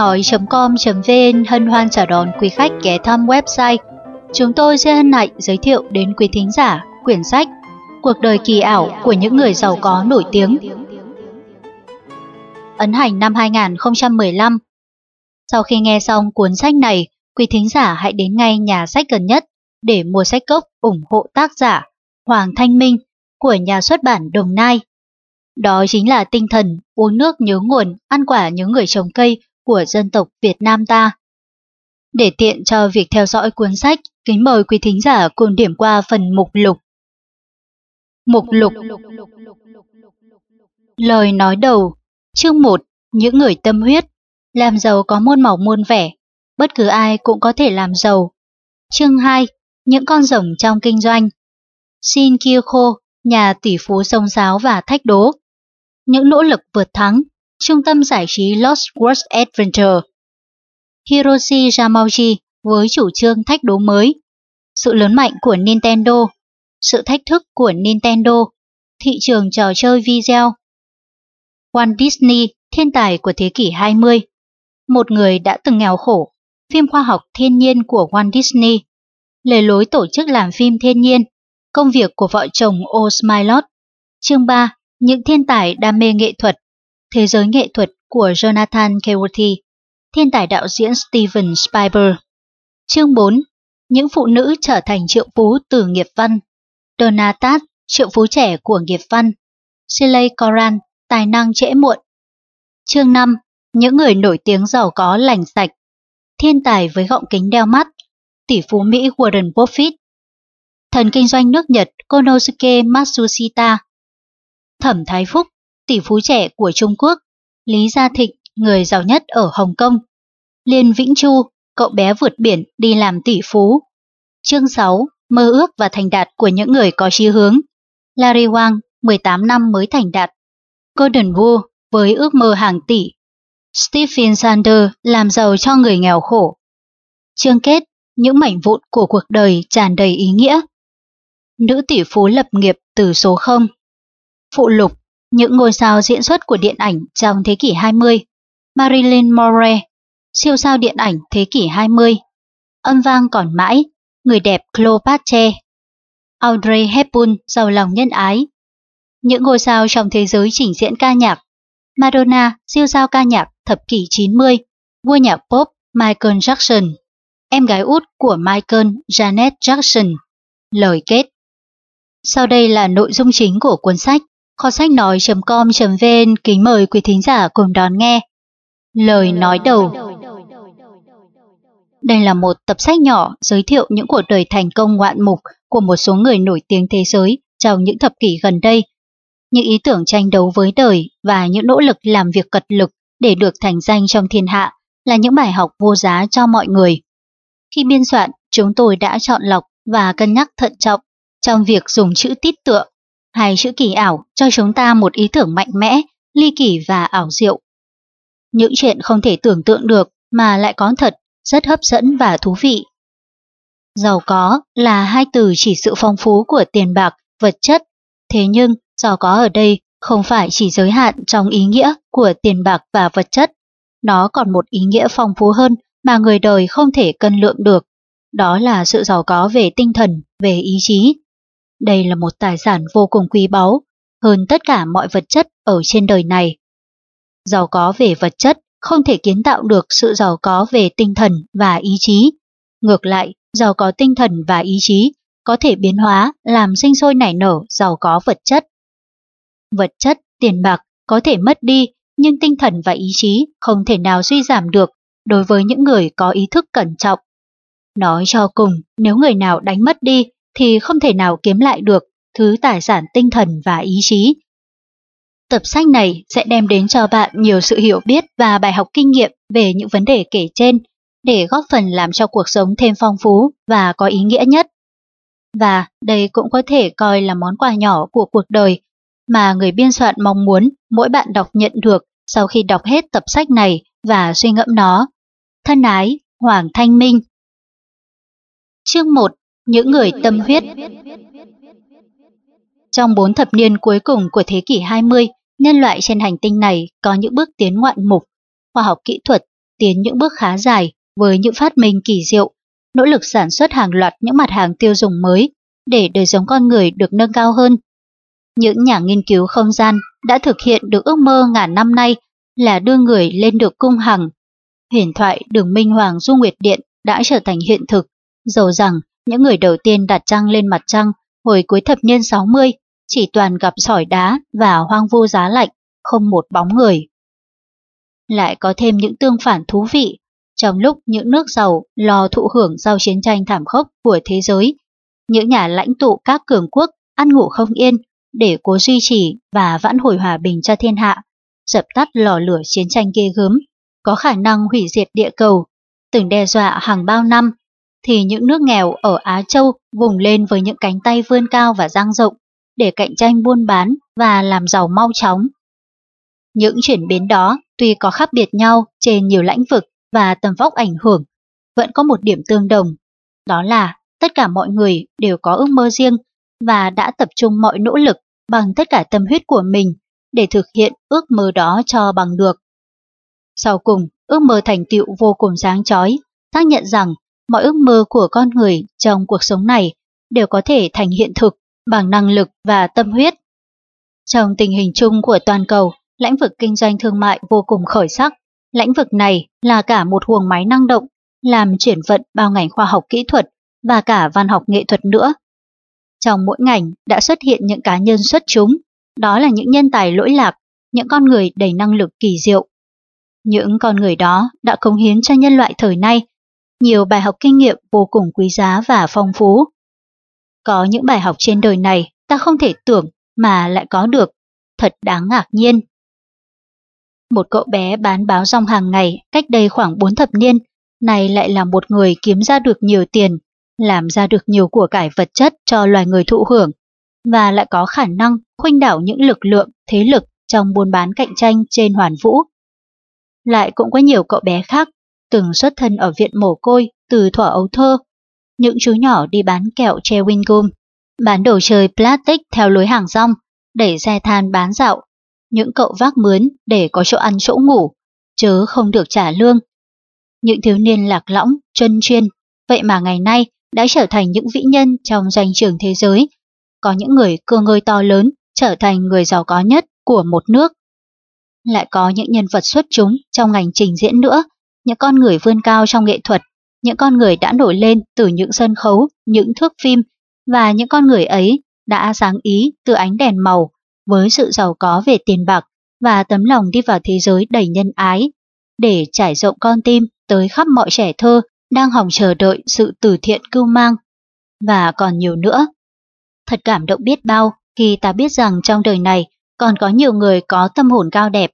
nói.com.vn hân hoan chào đón quý khách ghé thăm website. Chúng tôi sẽ hân hạnh giới thiệu đến quý thính giả quyển sách Cuộc đời kỳ ảo của những người giàu có nổi tiếng. Ấn hành năm 2015 Sau khi nghe xong cuốn sách này, quý thính giả hãy đến ngay nhà sách gần nhất để mua sách gốc ủng hộ tác giả Hoàng Thanh Minh của nhà xuất bản Đồng Nai. Đó chính là tinh thần uống nước nhớ nguồn, ăn quả nhớ người trồng cây của dân tộc Việt Nam ta. Để tiện cho việc theo dõi cuốn sách, kính mời quý thính giả cùng điểm qua phần mục lục. Mục lục. Lời nói đầu. Chương 1 Những người tâm huyết. Làm giàu có muôn màu muôn vẻ. Bất cứ ai cũng có thể làm giàu. Chương 2 Những con rồng trong kinh doanh. Shin Kyoko, nhà tỷ phú sông sáo và thách đố. Những nỗ lực vượt thắng. Trung tâm giải trí Lost World Adventure Hiroshi Yamauchi với chủ trương thách đố mới. Sự lớn mạnh của Nintendo Sự thách thức của Nintendo Thị trường trò chơi video. Walt Disney, thiên tài của thế kỷ 20 Một người đã từng nghèo khổ. Phim khoa học thiên nhiên của Walt Disney Lề lối tổ chức làm phim thiên nhiên. Công việc của vợ chồng O'Smilot Chương 3 Những thiên tài đam mê nghệ thuật. Thế giới nghệ thuật của Jonathan Cowarty Thiên tài đạo diễn Steven Spielberg. Chương 4 Những phụ nữ trở thành triệu phú từ nghiệp văn. Donatat, triệu phú trẻ của nghiệp văn. Shelley Coran, tài năng trễ muộn. Chương 5 Những người nổi tiếng giàu có lành sạch. Thiên tài với gọng kính đeo mắt. Tỷ phú Mỹ Warren Buffett. Thần kinh doanh nước Nhật Konosuke Matsushita. Thẩm Thái Phúc, tỷ phú trẻ của Trung Quốc Lý Gia Thịnh, người giàu nhất ở Hồng Kông Liên Vĩnh Chu, cậu bé vượt biển đi làm tỷ phú. Chương 6 Mơ ước và thành đạt của những người có chí hướng. Larry Wang, 18 năm mới thành đạt. Gordon Wu với ước mơ hàng tỷ. Stephen Sander làm giàu cho người nghèo khổ. Chương kết những mảnh vụn của cuộc đời tràn đầy ý nghĩa. Nữ tỷ phú lập nghiệp từ số 0. Phụ lục, những ngôi sao diễn xuất của điện ảnh trong thế kỷ 20. Marilyn Monroe, siêu sao điện ảnh thế kỷ 20. Âm vang còn mãi, người đẹp Cleopatra. Audrey Hepburn giàu lòng nhân ái. Những ngôi sao trong thế giới trình diễn ca nhạc. Madonna, siêu sao ca nhạc thập kỷ 90. Vua nhạc pop Michael Jackson em gái út của Michael Janet Jackson. Lời kết Sau đây là nội dung chính của cuốn sách. Kho sách nói.com.vn kính mời quý thính giả cùng đón nghe. Lời nói đầu Đây là một tập sách nhỏ giới thiệu những cuộc đời thành công ngoạn mục của một số người nổi tiếng thế giới trong những thập kỷ gần đây. Những ý tưởng tranh đấu với đời và những nỗ lực làm việc cật lực để được thành danh trong thiên hạ là những bài học vô giá cho mọi người. Khi biên soạn, chúng tôi đã chọn lọc và cân nhắc thận trọng trong việc dùng chữ tít tựa hay chữ kỳ ảo cho chúng ta một ý tưởng mạnh mẽ, ly kỳ và ảo diệu. Những chuyện không thể tưởng tượng được mà lại có thật, rất hấp dẫn và thú vị. Giàu có là hai từ chỉ sự phong phú của tiền bạc, vật chất, thế nhưng giàu có ở đây không phải chỉ giới hạn trong ý nghĩa của tiền bạc và vật chất, nó còn một ý nghĩa phong phú hơn mà người đời không thể cân lượng được. Đó là sự giàu có về tinh thần, về ý chí. Đây là một tài sản vô cùng quý báu, hơn tất cả mọi vật chất ở trên đời này. Giàu có về vật chất không thể kiến tạo được sự giàu có về tinh thần và ý chí. Ngược lại, giàu có tinh thần và ý chí có thể biến hóa làm sinh sôi nảy nở giàu có vật chất. Vật chất, tiền bạc có thể mất đi, nhưng tinh thần và ý chí không thể nào suy giảm được đối với những người có ý thức cẩn trọng. Nói cho cùng, nếu người nào đánh mất đi thì không thể nào kiếm lại được thứ tài sản tinh thần và ý chí. Tập sách này sẽ đem đến cho bạn nhiều sự hiểu biết và bài học kinh nghiệm về những vấn đề kể trên để góp phần làm cho cuộc sống thêm phong phú và có ý nghĩa nhất. Và đây cũng có thể coi là món quà nhỏ của cuộc đời mà người biên soạn mong muốn mỗi bạn đọc nhận được sau khi đọc hết tập sách này và suy ngẫm nó. Thân ái, Hoàng Thanh Minh Chương 1. Những người tâm huyết Trong bốn thập niên cuối cùng của thế kỷ 20, nhân loại trên hành tinh này có những bước tiến ngoạn mục. Khoa học kỹ thuật tiến những bước khá dài với những phát minh kỳ diệu, nỗ lực sản xuất hàng loạt những mặt hàng tiêu dùng mới để đời sống con người được nâng cao hơn. Những nhà nghiên cứu không gian đã thực hiện được ước mơ ngàn năm nay là đưa người lên được cung hằng. Huyền thoại đường Minh Hoàng Du Nguyệt Điện đã trở thành hiện thực, dầu rằng những người đầu tiên đặt trăng lên mặt trăng hồi cuối thập niên 60 chỉ toàn gặp sỏi đá và hoang vu giá lạnh, không một bóng người. Lại có thêm những tương phản thú vị, trong lúc những nước giàu lo thụ hưởng sau chiến tranh thảm khốc của thế giới, những nhà lãnh tụ các cường quốc ăn ngủ không yên để cố duy trì và vãn hồi hòa bình cho thiên hạ, dập tắt lò lửa chiến tranh ghê gớm, có khả năng hủy diệt địa cầu, từng đe dọa hàng bao năm, thì những nước nghèo ở Á Châu vùng lên với những cánh tay vươn cao và dang rộng để cạnh tranh buôn bán và làm giàu mau chóng. Những chuyển biến đó tuy có khác biệt nhau trên nhiều lãnh vực và tầm vóc ảnh hưởng, vẫn có một điểm tương đồng, đó là tất cả mọi người đều có ước mơ riêng và đã tập trung mọi nỗ lực bằng tất cả tâm huyết của mình để thực hiện ước mơ đó cho bằng được. Sau cùng, ước mơ thành tựu vô cùng sáng chói, xác nhận rằng mọi ước mơ của con người trong cuộc sống này đều có thể thành hiện thực bằng năng lực và tâm huyết. Trong tình hình chung của toàn cầu, lĩnh vực kinh doanh thương mại vô cùng khởi sắc. Lĩnh vực này là cả một huồng máy năng động, làm chuyển vận bao ngành khoa học kỹ thuật và cả văn học nghệ thuật nữa. Trong mỗi ngành đã xuất hiện những cá nhân xuất chúng, đó là những nhân tài lỗi lạc, những con người đầy năng lực kỳ diệu. Những con người đó đã cống hiến cho nhân loại thời nay nhiều bài học kinh nghiệm vô cùng quý giá và phong phú. Có những bài học trên đời này ta không thể tưởng mà lại có được, thật đáng ngạc nhiên. Một cậu bé bán báo rong hàng ngày cách đây khoảng 4 thập niên, này lại là một người kiếm ra được nhiều tiền, làm ra được nhiều của cải vật chất cho loài người thụ hưởng, và lại có khả năng khuynh đảo những lực lượng, thế lực trong buôn bán cạnh tranh trên hoàn vũ. Lại cũng có nhiều cậu bé khác, từng xuất thân ở viện mồ côi từ thuở ấu thơ, những chú nhỏ đi bán kẹo che wingum, bán đồ chơi plastic theo lối hàng rong, đẩy xe than bán dạo, những cậu vác mướn để có chỗ ăn chỗ ngủ, chớ không được trả lương. Những thiếu niên lạc lõng, chân chuyên, vậy mà ngày nay đã trở thành những vĩ nhân trong danh trường thế giới. Có những người cơ ngơi to lớn trở thành người giàu có nhất của một nước. Lại có những nhân vật xuất chúng trong ngành trình diễn nữa, những con người vươn cao trong nghệ thuật, những con người đã nổi lên từ những sân khấu, những thước phim và những con người ấy đã sáng ý từ ánh đèn màu với sự giàu có về tiền bạc và tấm lòng đi vào thế giới đầy nhân ái để trải rộng con tim tới khắp mọi trẻ thơ đang hòng chờ đợi sự từ thiện cưu mang. Và còn nhiều nữa. Thật cảm động biết bao khi ta biết rằng trong đời này còn có nhiều người có tâm hồn cao đẹp.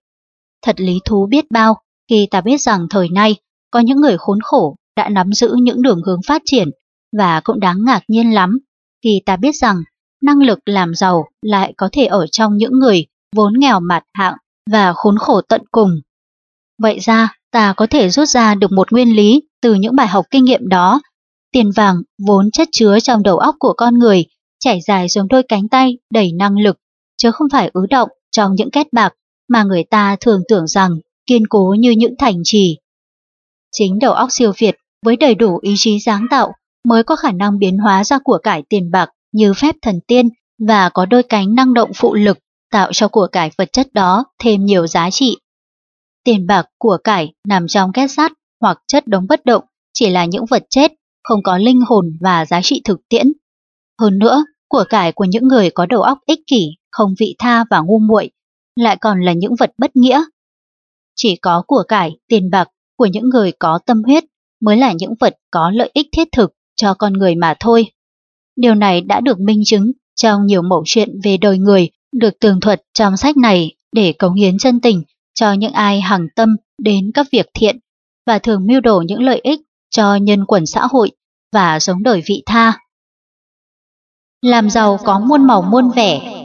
Thật lý thú biết bao khi ta biết rằng thời nay có những người khốn khổ đã nắm giữ những đường hướng phát triển và cũng đáng ngạc nhiên lắm khi ta biết rằng năng lực làm giàu lại có thể ở trong những người vốn nghèo mặt hạng và khốn khổ tận cùng. Vậy ra, ta có thể rút ra được một nguyên lý từ những bài học kinh nghiệm đó. Tiền vàng vốn chất chứa trong đầu óc của con người, chảy dài xuống đôi cánh tay đầy năng lực, chứ không phải ứ động trong những kết bạc mà người ta thường tưởng rằng kiên cố như những thành trì. Chính đầu óc siêu việt với đầy đủ ý chí sáng tạo mới có khả năng biến hóa ra của cải tiền bạc như phép thần tiên và có đôi cánh năng động phụ lực tạo cho của cải vật chất đó thêm nhiều giá trị. Tiền bạc của cải nằm trong két sắt hoặc chất đống bất động chỉ là những vật chết, không có linh hồn và giá trị thực tiễn. Hơn nữa, của cải của những người có đầu óc ích kỷ, không vị tha và ngu muội lại còn là những vật bất nghĩa. Chỉ có của cải, tiền bạc của những người có tâm huyết mới là những vật có lợi ích thiết thực cho con người mà thôi. Điều này đã được minh chứng trong nhiều mẫu chuyện về đời người được tường thuật trong sách này để cống hiến chân tình cho những ai hằng tâm đến các việc thiện và thường mưu đồ những lợi ích cho nhân quần xã hội và sống đời vị tha. Làm giàu có muôn màu muôn vẻ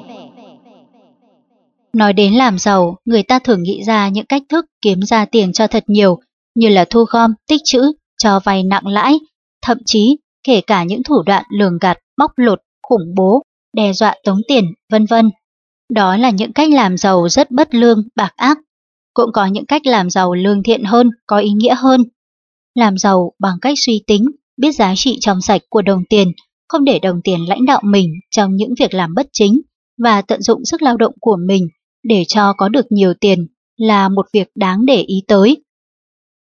Nói đến làm giàu, người ta thường nghĩ ra những cách thức kiếm ra tiền cho thật nhiều, như là thu gom, tích trữ, cho vay nặng lãi, thậm chí kể cả những thủ đoạn lường gạt, bóc lột, khủng bố, đe dọa tống tiền, vân vân. Đó là những cách làm giàu rất bất lương, bạc ác. cũng có những cách làm giàu lương thiện hơn, có ý nghĩa hơn. Làm giàu bằng cách suy tính, biết giá trị trong sạch của đồng tiền, không để đồng tiền lãnh đạo mình trong những việc làm bất chính và tận dụng sức lao động của mình để cho có được nhiều tiền là một việc đáng để ý tới.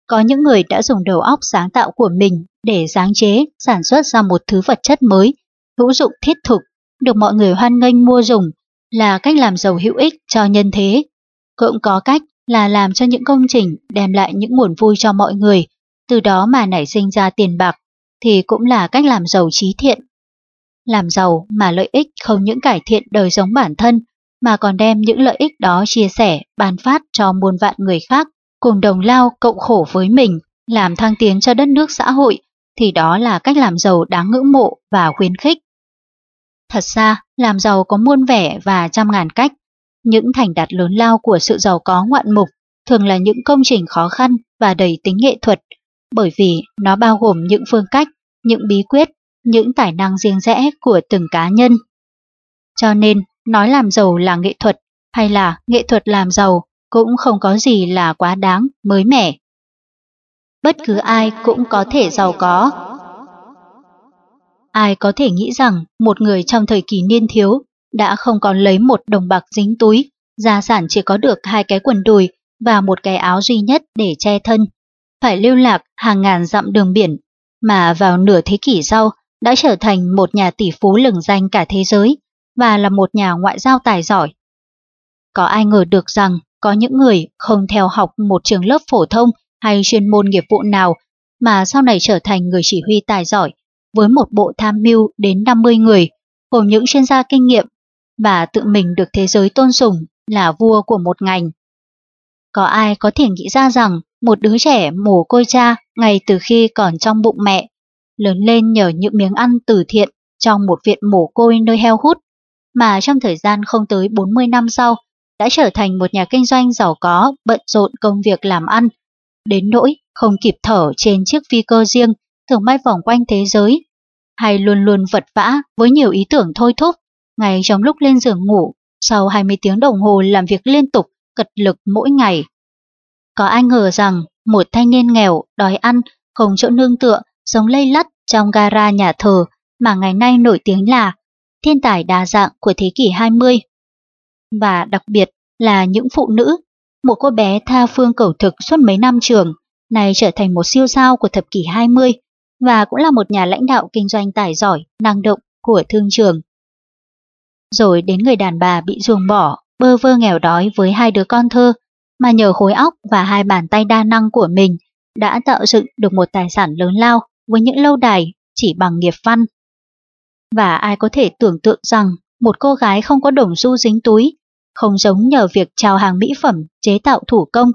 Có những người đã dùng đầu óc sáng tạo của mình để sáng chế, sản xuất ra một thứ vật chất mới, hữu dụng thiết thực, được mọi người hoan nghênh mua dùng, là cách làm giàu hữu ích cho nhân thế. Cũng có cách là làm cho những công trình đem lại những nguồn vui cho mọi người, từ đó mà nảy sinh ra tiền bạc, thì cũng là cách làm giàu trí thiện. Làm giàu mà lợi ích không những cải thiện đời sống bản thân, mà còn đem những lợi ích đó chia sẻ, ban phát cho muôn vạn người khác, cùng đồng lao cộng khổ với mình, làm thăng tiến cho đất nước xã hội, thì đó là cách làm giàu đáng ngưỡng mộ và khuyến khích. Thật ra, làm giàu có muôn vẻ và trăm ngàn cách. Những thành đạt lớn lao của sự giàu có ngoạn mục thường là những công trình khó khăn và đầy tính nghệ thuật, bởi vì nó bao gồm những phương cách, những bí quyết, những tài năng riêng rẽ của từng cá nhân. Cho nên, nói làm giàu là nghệ thuật hay là nghệ thuật làm giàu cũng không có gì là quá đáng, mới mẻ. Bất cứ ai cũng có thể giàu có. Ai có thể nghĩ rằng một người trong thời kỳ niên thiếu đã không còn lấy một đồng bạc dính túi, gia sản chỉ có được hai cái quần đùi và một cái áo duy nhất để che thân, phải lưu lạc hàng ngàn dặm đường biển, mà vào nửa thế kỷ sau đã trở thành một nhà tỷ phú lừng danh cả thế giới và là một nhà ngoại giao tài giỏi. Có ai ngờ được rằng có những người không theo học một trường lớp phổ thông hay chuyên môn nghiệp vụ nào mà sau này trở thành người chỉ huy tài giỏi với một bộ tham mưu đến 50 người, gồm những chuyên gia kinh nghiệm và tự mình được thế giới tôn sùng là vua của một ngành. Có ai có thể nghĩ ra rằng một đứa trẻ mồ côi cha ngay từ khi còn trong bụng mẹ, lớn lên nhờ những miếng ăn từ thiện trong một viện mồ côi nơi heo hút, mà trong thời gian không tới 40 năm sau đã trở thành một nhà kinh doanh giàu có, bận rộn công việc làm ăn, đến nỗi không kịp thở trên chiếc phi cơ riêng thường bay vòng quanh thế giới, hay luôn luôn vật vã với nhiều ý tưởng thôi thúc, ngay trong lúc lên giường ngủ, sau 20 tiếng đồng hồ làm việc liên tục, cật lực mỗi ngày. Có ai ngờ rằng một thanh niên nghèo, đói ăn, không chỗ nương tựa, sống lây lắt trong gara nhà thờ mà ngày nay nổi tiếng là thiên tài đa dạng của thế kỷ 20. Và đặc biệt là những phụ nữ, một cô bé tha phương cầu thực suốt mấy năm trường, này trở thành một siêu sao của thập kỷ 20 và cũng là một nhà lãnh đạo kinh doanh tài giỏi, năng động của thương trường. Rồi đến người đàn bà bị ruồng bỏ, bơ vơ nghèo đói với hai đứa con thơ, mà nhờ khối óc và hai bàn tay đa năng của mình đã tạo dựng được một tài sản lớn lao với những lâu đài chỉ bằng nghiệp văn. Và ai có thể tưởng tượng rằng một cô gái không có đồng xu dính túi, không giống nhờ việc trao hàng mỹ phẩm chế tạo thủ công,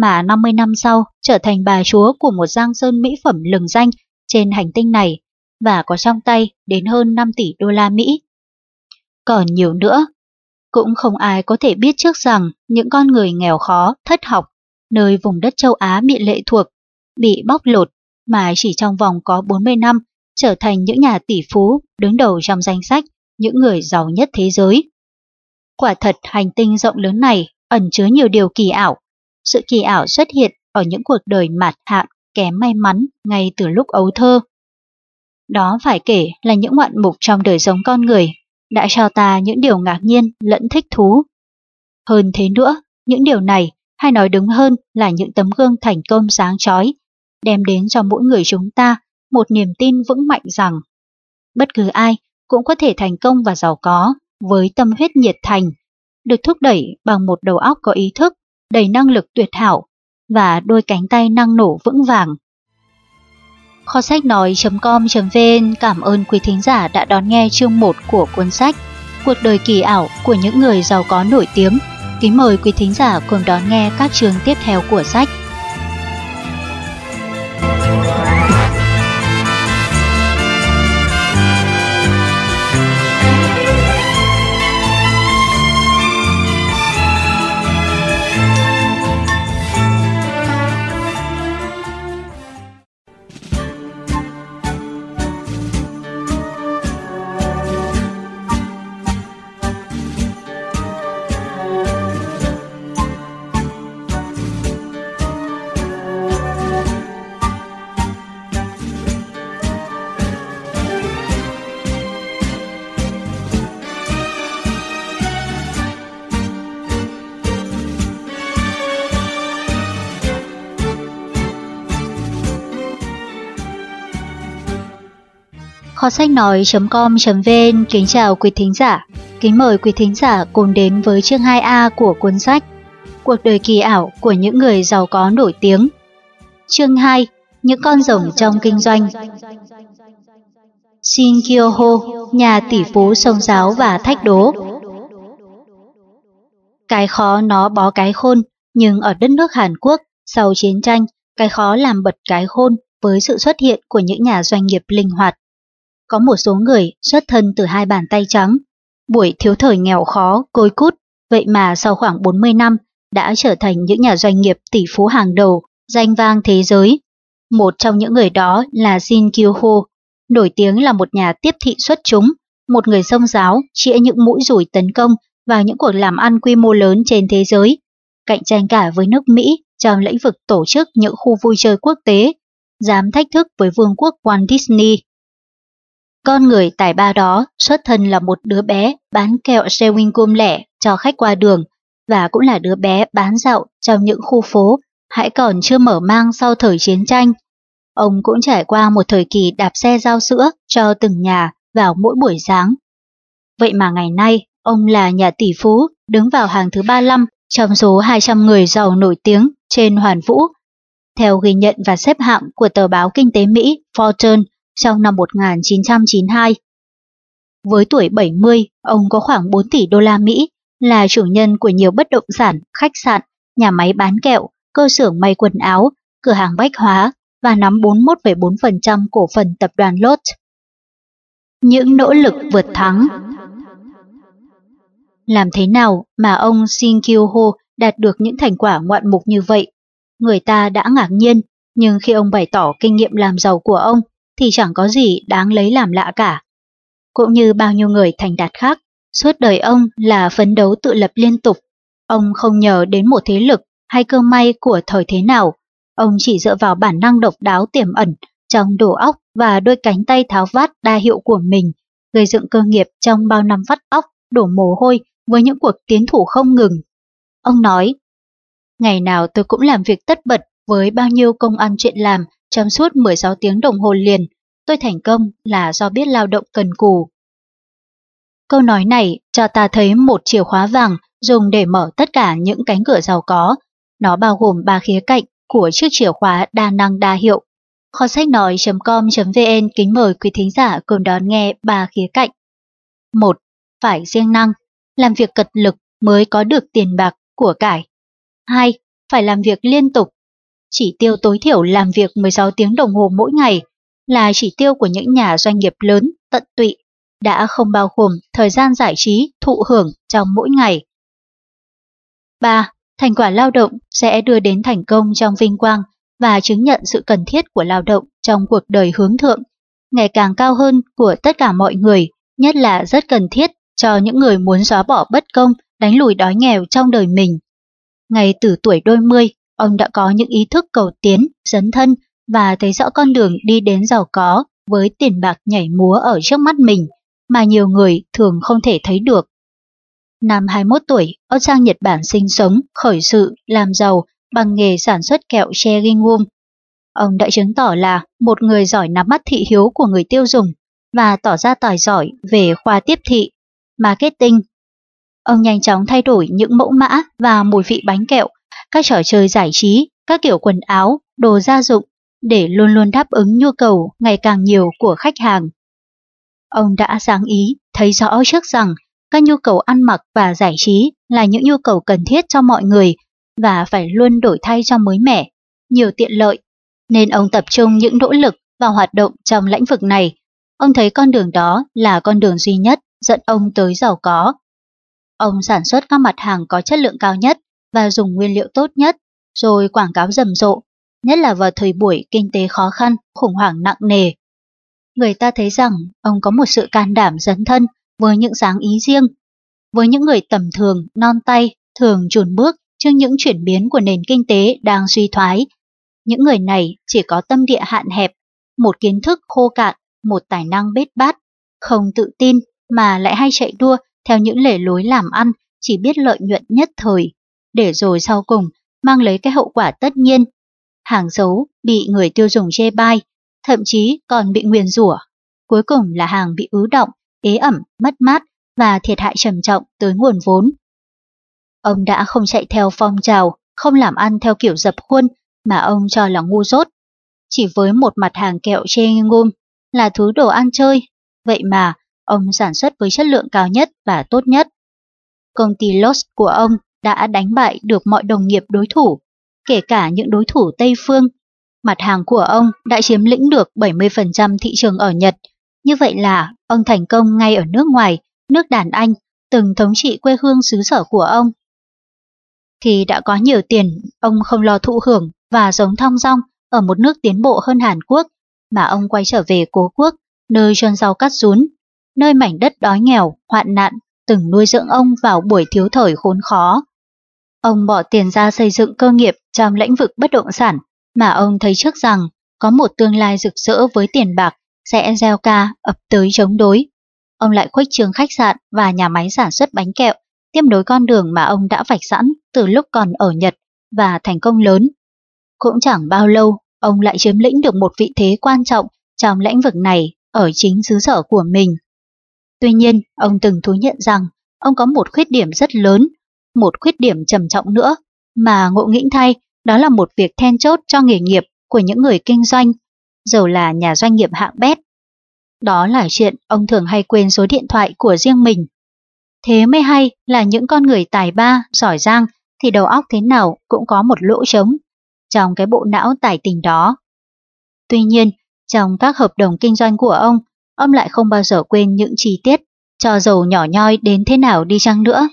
mà 50 năm sau trở thành bà chúa của một giang sơn mỹ phẩm lừng danh trên hành tinh này và có trong tay đến hơn 5 tỷ đô la Mỹ. Còn nhiều nữa, cũng không ai có thể biết trước rằng những con người nghèo khó, thất học, nơi vùng đất châu Á bị lệ thuộc, bị bóc lột mà chỉ trong vòng có 40 năm trở thành những nhà tỷ phú đứng đầu trong danh sách những người giàu nhất thế giới. Quả thật hành tinh rộng lớn này ẩn chứa nhiều điều kỳ ảo. Sự kỳ ảo xuất hiện ở những cuộc đời mạt hạn kém may mắn ngay từ lúc ấu thơ. Đó phải kể là những ngoạn mục trong đời sống con người đã cho ta những điều ngạc nhiên lẫn thích thú. Hơn thế nữa, những điều này hay nói đúng hơn là những tấm gương thành công sáng chói, đem đến cho mỗi người chúng ta một niềm tin vững mạnh rằng bất cứ ai cũng có thể thành công và giàu có với tâm huyết nhiệt thành, được thúc đẩy bằng một đầu óc có ý thức, đầy năng lực tuyệt hảo và đôi cánh tay năng nổ vững vàng. Kho sách nói.com.vn cảm ơn quý thính giả đã đón nghe chương 1 của cuốn sách Cuộc đời kỳ ảo của những người giàu có nổi tiếng. Kính mời quý thính giả cùng đón nghe các chương tiếp theo của sách. Kho sách nói.com.vn kính chào quý thính giả. Kính mời quý thính giả cùng đến với chương 2A của cuốn sách Cuộc đời kỳ ảo của những người giàu có nổi tiếng. Chương 2. Những con rồng trong kinh doanh. Shin Kyoho, nhà tỷ phú sông giáo và thách đố. Cái khó nó bó cái khôn, nhưng ở đất nước Hàn Quốc, sau chiến tranh, cái khó làm bật cái khôn với sự xuất hiện của những nhà doanh nghiệp linh hoạt. Có một số người xuất thân từ hai bàn tay trắng, buổi thiếu thời nghèo khó, côi cút, vậy mà sau khoảng 40 năm đã trở thành những nhà doanh nghiệp tỷ phú hàng đầu, danh vang thế giới. Một trong những người đó là Jin Kyo-ho, nổi tiếng là một nhà tiếp thị xuất chúng, một người sông giáo chĩa những mũi rủi tấn công vào những cuộc làm ăn quy mô lớn trên thế giới, cạnh tranh cả với nước Mỹ trong lĩnh vực tổ chức những khu vui chơi quốc tế, dám thách thức với vương quốc Walt Disney. Con người tài ba đó xuất thân là một đứa bé bán kẹo Sewing gum lẻ cho khách qua đường và cũng là đứa bé bán dạo trong những khu phố hãy còn chưa mở mang sau thời chiến tranh. Ông cũng trải qua một thời kỳ đạp xe giao sữa cho từng nhà vào mỗi buổi sáng. Vậy mà ngày nay, ông là nhà tỷ phú đứng vào hàng thứ 35 trong số 200 người giàu nổi tiếng trên Hoàn Vũ. Theo ghi nhận và xếp hạng của tờ báo kinh tế Mỹ Fortune trong năm 1992. Với tuổi 70, ông có khoảng 4 tỷ đô la Mỹ, là chủ nhân của nhiều bất động sản, khách sạn, nhà máy bán kẹo, cơ xưởng may quần áo, cửa hàng bách hóa và nắm 41,4% cổ phần tập đoàn Lot. Những nỗ lực vượt thắng Làm thế nào mà ông Shin Kyo-ho đạt được những thành quả ngoạn mục như vậy? Người ta đã ngạc nhiên, nhưng khi ông bày tỏ kinh nghiệm làm giàu của ông thì chẳng có gì đáng lấy làm lạ cả. Cũng như bao nhiêu người thành đạt khác, suốt đời ông là phấn đấu tự lập liên tục. Ông không nhờ đến một thế lực hay cơ may của thời thế nào. Ông chỉ dựa vào bản năng độc đáo tiềm ẩn trong đồ óc và đôi cánh tay tháo vát đa hiệu của mình, gây dựng cơ nghiệp trong bao năm vắt óc, đổ mồ hôi với những cuộc tiến thủ không ngừng. Ông nói, ngày nào tôi cũng làm việc tất bật với bao nhiêu công ăn chuyện làm trong suốt 16 tiếng đồng hồ liền, tôi thành công là do biết lao động cần cù. Câu nói này cho ta thấy một chìa khóa vàng dùng để mở tất cả những cánh cửa giàu có. Nó bao gồm ba khía cạnh của chiếc chìa khóa đa năng đa hiệu. Kho sách nói.com.vn kính mời quý thính giả cùng đón nghe ba khía cạnh. một Phải riêng năng, làm việc cật lực mới có được tiền bạc, của cải. 2. Phải làm việc liên tục, chỉ tiêu tối thiểu làm việc 16 tiếng đồng hồ mỗi ngày là chỉ tiêu của những nhà doanh nghiệp lớn, tận tụy, đã không bao gồm thời gian giải trí, thụ hưởng trong mỗi ngày. 3. Thành quả lao động sẽ đưa đến thành công trong vinh quang và chứng nhận sự cần thiết của lao động trong cuộc đời hướng thượng, ngày càng cao hơn của tất cả mọi người, nhất là rất cần thiết cho những người muốn xóa bỏ bất công, đánh lùi đói nghèo trong đời mình. Ngay từ tuổi đôi mươi, Ông đã có những ý thức cầu tiến, dấn thân và thấy rõ con đường đi đến giàu có với tiền bạc nhảy múa ở trước mắt mình mà nhiều người thường không thể thấy được. Năm 21 tuổi, ông sang Nhật Bản sinh sống, khởi sự, làm giàu bằng nghề sản xuất kẹo sharing. Ông đã chứng tỏ là một người giỏi nắm bắt thị hiếu của người tiêu dùng và tỏ ra tài giỏi về khoa tiếp thị, marketing. Ông nhanh chóng thay đổi những mẫu mã và mùi vị bánh kẹo các trò chơi giải trí, các kiểu quần áo, đồ gia dụng để luôn luôn đáp ứng nhu cầu ngày càng nhiều của khách hàng. Ông đã sáng ý, thấy rõ trước rằng các nhu cầu ăn mặc và giải trí là những nhu cầu cần thiết cho mọi người và phải luôn đổi thay cho mới mẻ, nhiều tiện lợi, nên ông tập trung những nỗ lực vào hoạt động trong lĩnh vực này. Ông thấy con đường đó là con đường duy nhất dẫn ông tới giàu có. Ông sản xuất các mặt hàng có chất lượng cao nhất và dùng nguyên liệu tốt nhất, rồi quảng cáo rầm rộ, nhất là vào thời buổi kinh tế khó khăn, khủng hoảng nặng nề. Người ta thấy rằng ông có một sự can đảm dấn thân với những sáng ý riêng. Với những người tầm thường, non tay, thường chùn bước trước những chuyển biến của nền kinh tế đang suy thoái. Những người này chỉ có tâm địa hạn hẹp, một kiến thức khô cạn, một tài năng bết bát, không tự tin mà lại hay chạy đua theo những lề lối làm ăn chỉ biết lợi nhuận nhất thời để rồi sau cùng mang lấy cái hậu quả tất nhiên. Hàng xấu bị người tiêu dùng chê bai, thậm chí còn bị nguyền rủa. cuối cùng là hàng bị ứ động, ế ẩm, mất mát và thiệt hại trầm trọng tới nguồn vốn. Ông đã không chạy theo phong trào, không làm ăn theo kiểu dập khuôn mà ông cho là ngu dốt. Chỉ với một mặt hàng kẹo chê ngôm là thứ đồ ăn chơi, vậy mà ông sản xuất với chất lượng cao nhất và tốt nhất. Công ty Lost của ông đã đánh bại được mọi đồng nghiệp đối thủ, kể cả những đối thủ Tây Phương. Mặt hàng của ông đã chiếm lĩnh được 70% thị trường ở Nhật. Như vậy là ông thành công ngay ở nước ngoài, nước đàn Anh, từng thống trị quê hương xứ sở của ông. Khi đã có nhiều tiền, ông không lo thụ hưởng và sống thong dong ở một nước tiến bộ hơn Hàn Quốc, mà ông quay trở về cố quốc, nơi trôn rau cắt rún, nơi mảnh đất đói nghèo, hoạn nạn, từng nuôi dưỡng ông vào buổi thiếu thời khốn khó. Ông bỏ tiền ra xây dựng cơ nghiệp trong lĩnh vực bất động sản, mà ông thấy trước rằng có một tương lai rực rỡ với tiền bạc sẽ gieo ca ập tới chống đối. Ông lại khuếch trường khách sạn và nhà máy sản xuất bánh kẹo, tiếp nối con đường mà ông đã vạch sẵn từ lúc còn ở Nhật và thành công lớn. Cũng chẳng bao lâu, ông lại chiếm lĩnh được một vị thế quan trọng trong lĩnh vực này ở chính xứ sở của mình. Tuy nhiên, ông từng thú nhận rằng ông có một khuyết điểm rất lớn, một khuyết điểm trầm trọng nữa, mà ngộ nghĩnh thay, đó là một việc then chốt cho nghề nghiệp của những người kinh doanh, dầu là nhà doanh nghiệp hạng bét. Đó là chuyện ông thường hay quên số điện thoại của riêng mình. Thế mới hay là những con người tài ba, giỏi giang thì đầu óc thế nào cũng có một lỗ trống trong cái bộ não tài tình đó. Tuy nhiên, trong các hợp đồng kinh doanh của ông, ông lại không bao giờ quên những chi tiết, cho dầu nhỏ nhoi đến thế nào đi chăng nữa.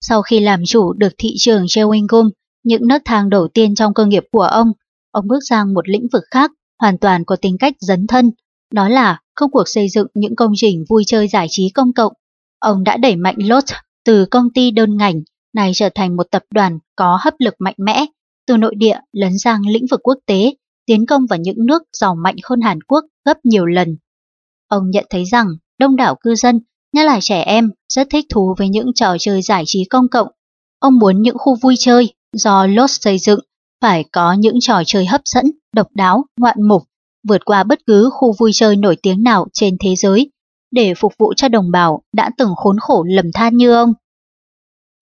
Sau khi làm chủ được thị trường chewing gum, những nấc thang đầu tiên trong cơ nghiệp của ông, ông bước sang một lĩnh vực khác hoàn toàn có tính cách dấn thân, đó là công cuộc xây dựng những công trình vui chơi giải trí công cộng. Ông đã đẩy mạnh Lot từ công ty đơn ngành này trở thành một tập đoàn có hấp lực mạnh mẽ, từ nội địa lấn sang lĩnh vực quốc tế, tiến công vào những nước giàu mạnh hơn Hàn Quốc gấp nhiều lần. Ông nhận thấy rằng đông đảo cư dân, nhất là trẻ em, rất thích thú với những trò chơi giải trí công cộng. Ông muốn những khu vui chơi do Lost xây dựng phải có những trò chơi hấp dẫn, độc đáo, ngoạn mục, vượt qua bất cứ khu vui chơi nổi tiếng nào trên thế giới, để phục vụ cho đồng bào đã từng khốn khổ lầm than như ông.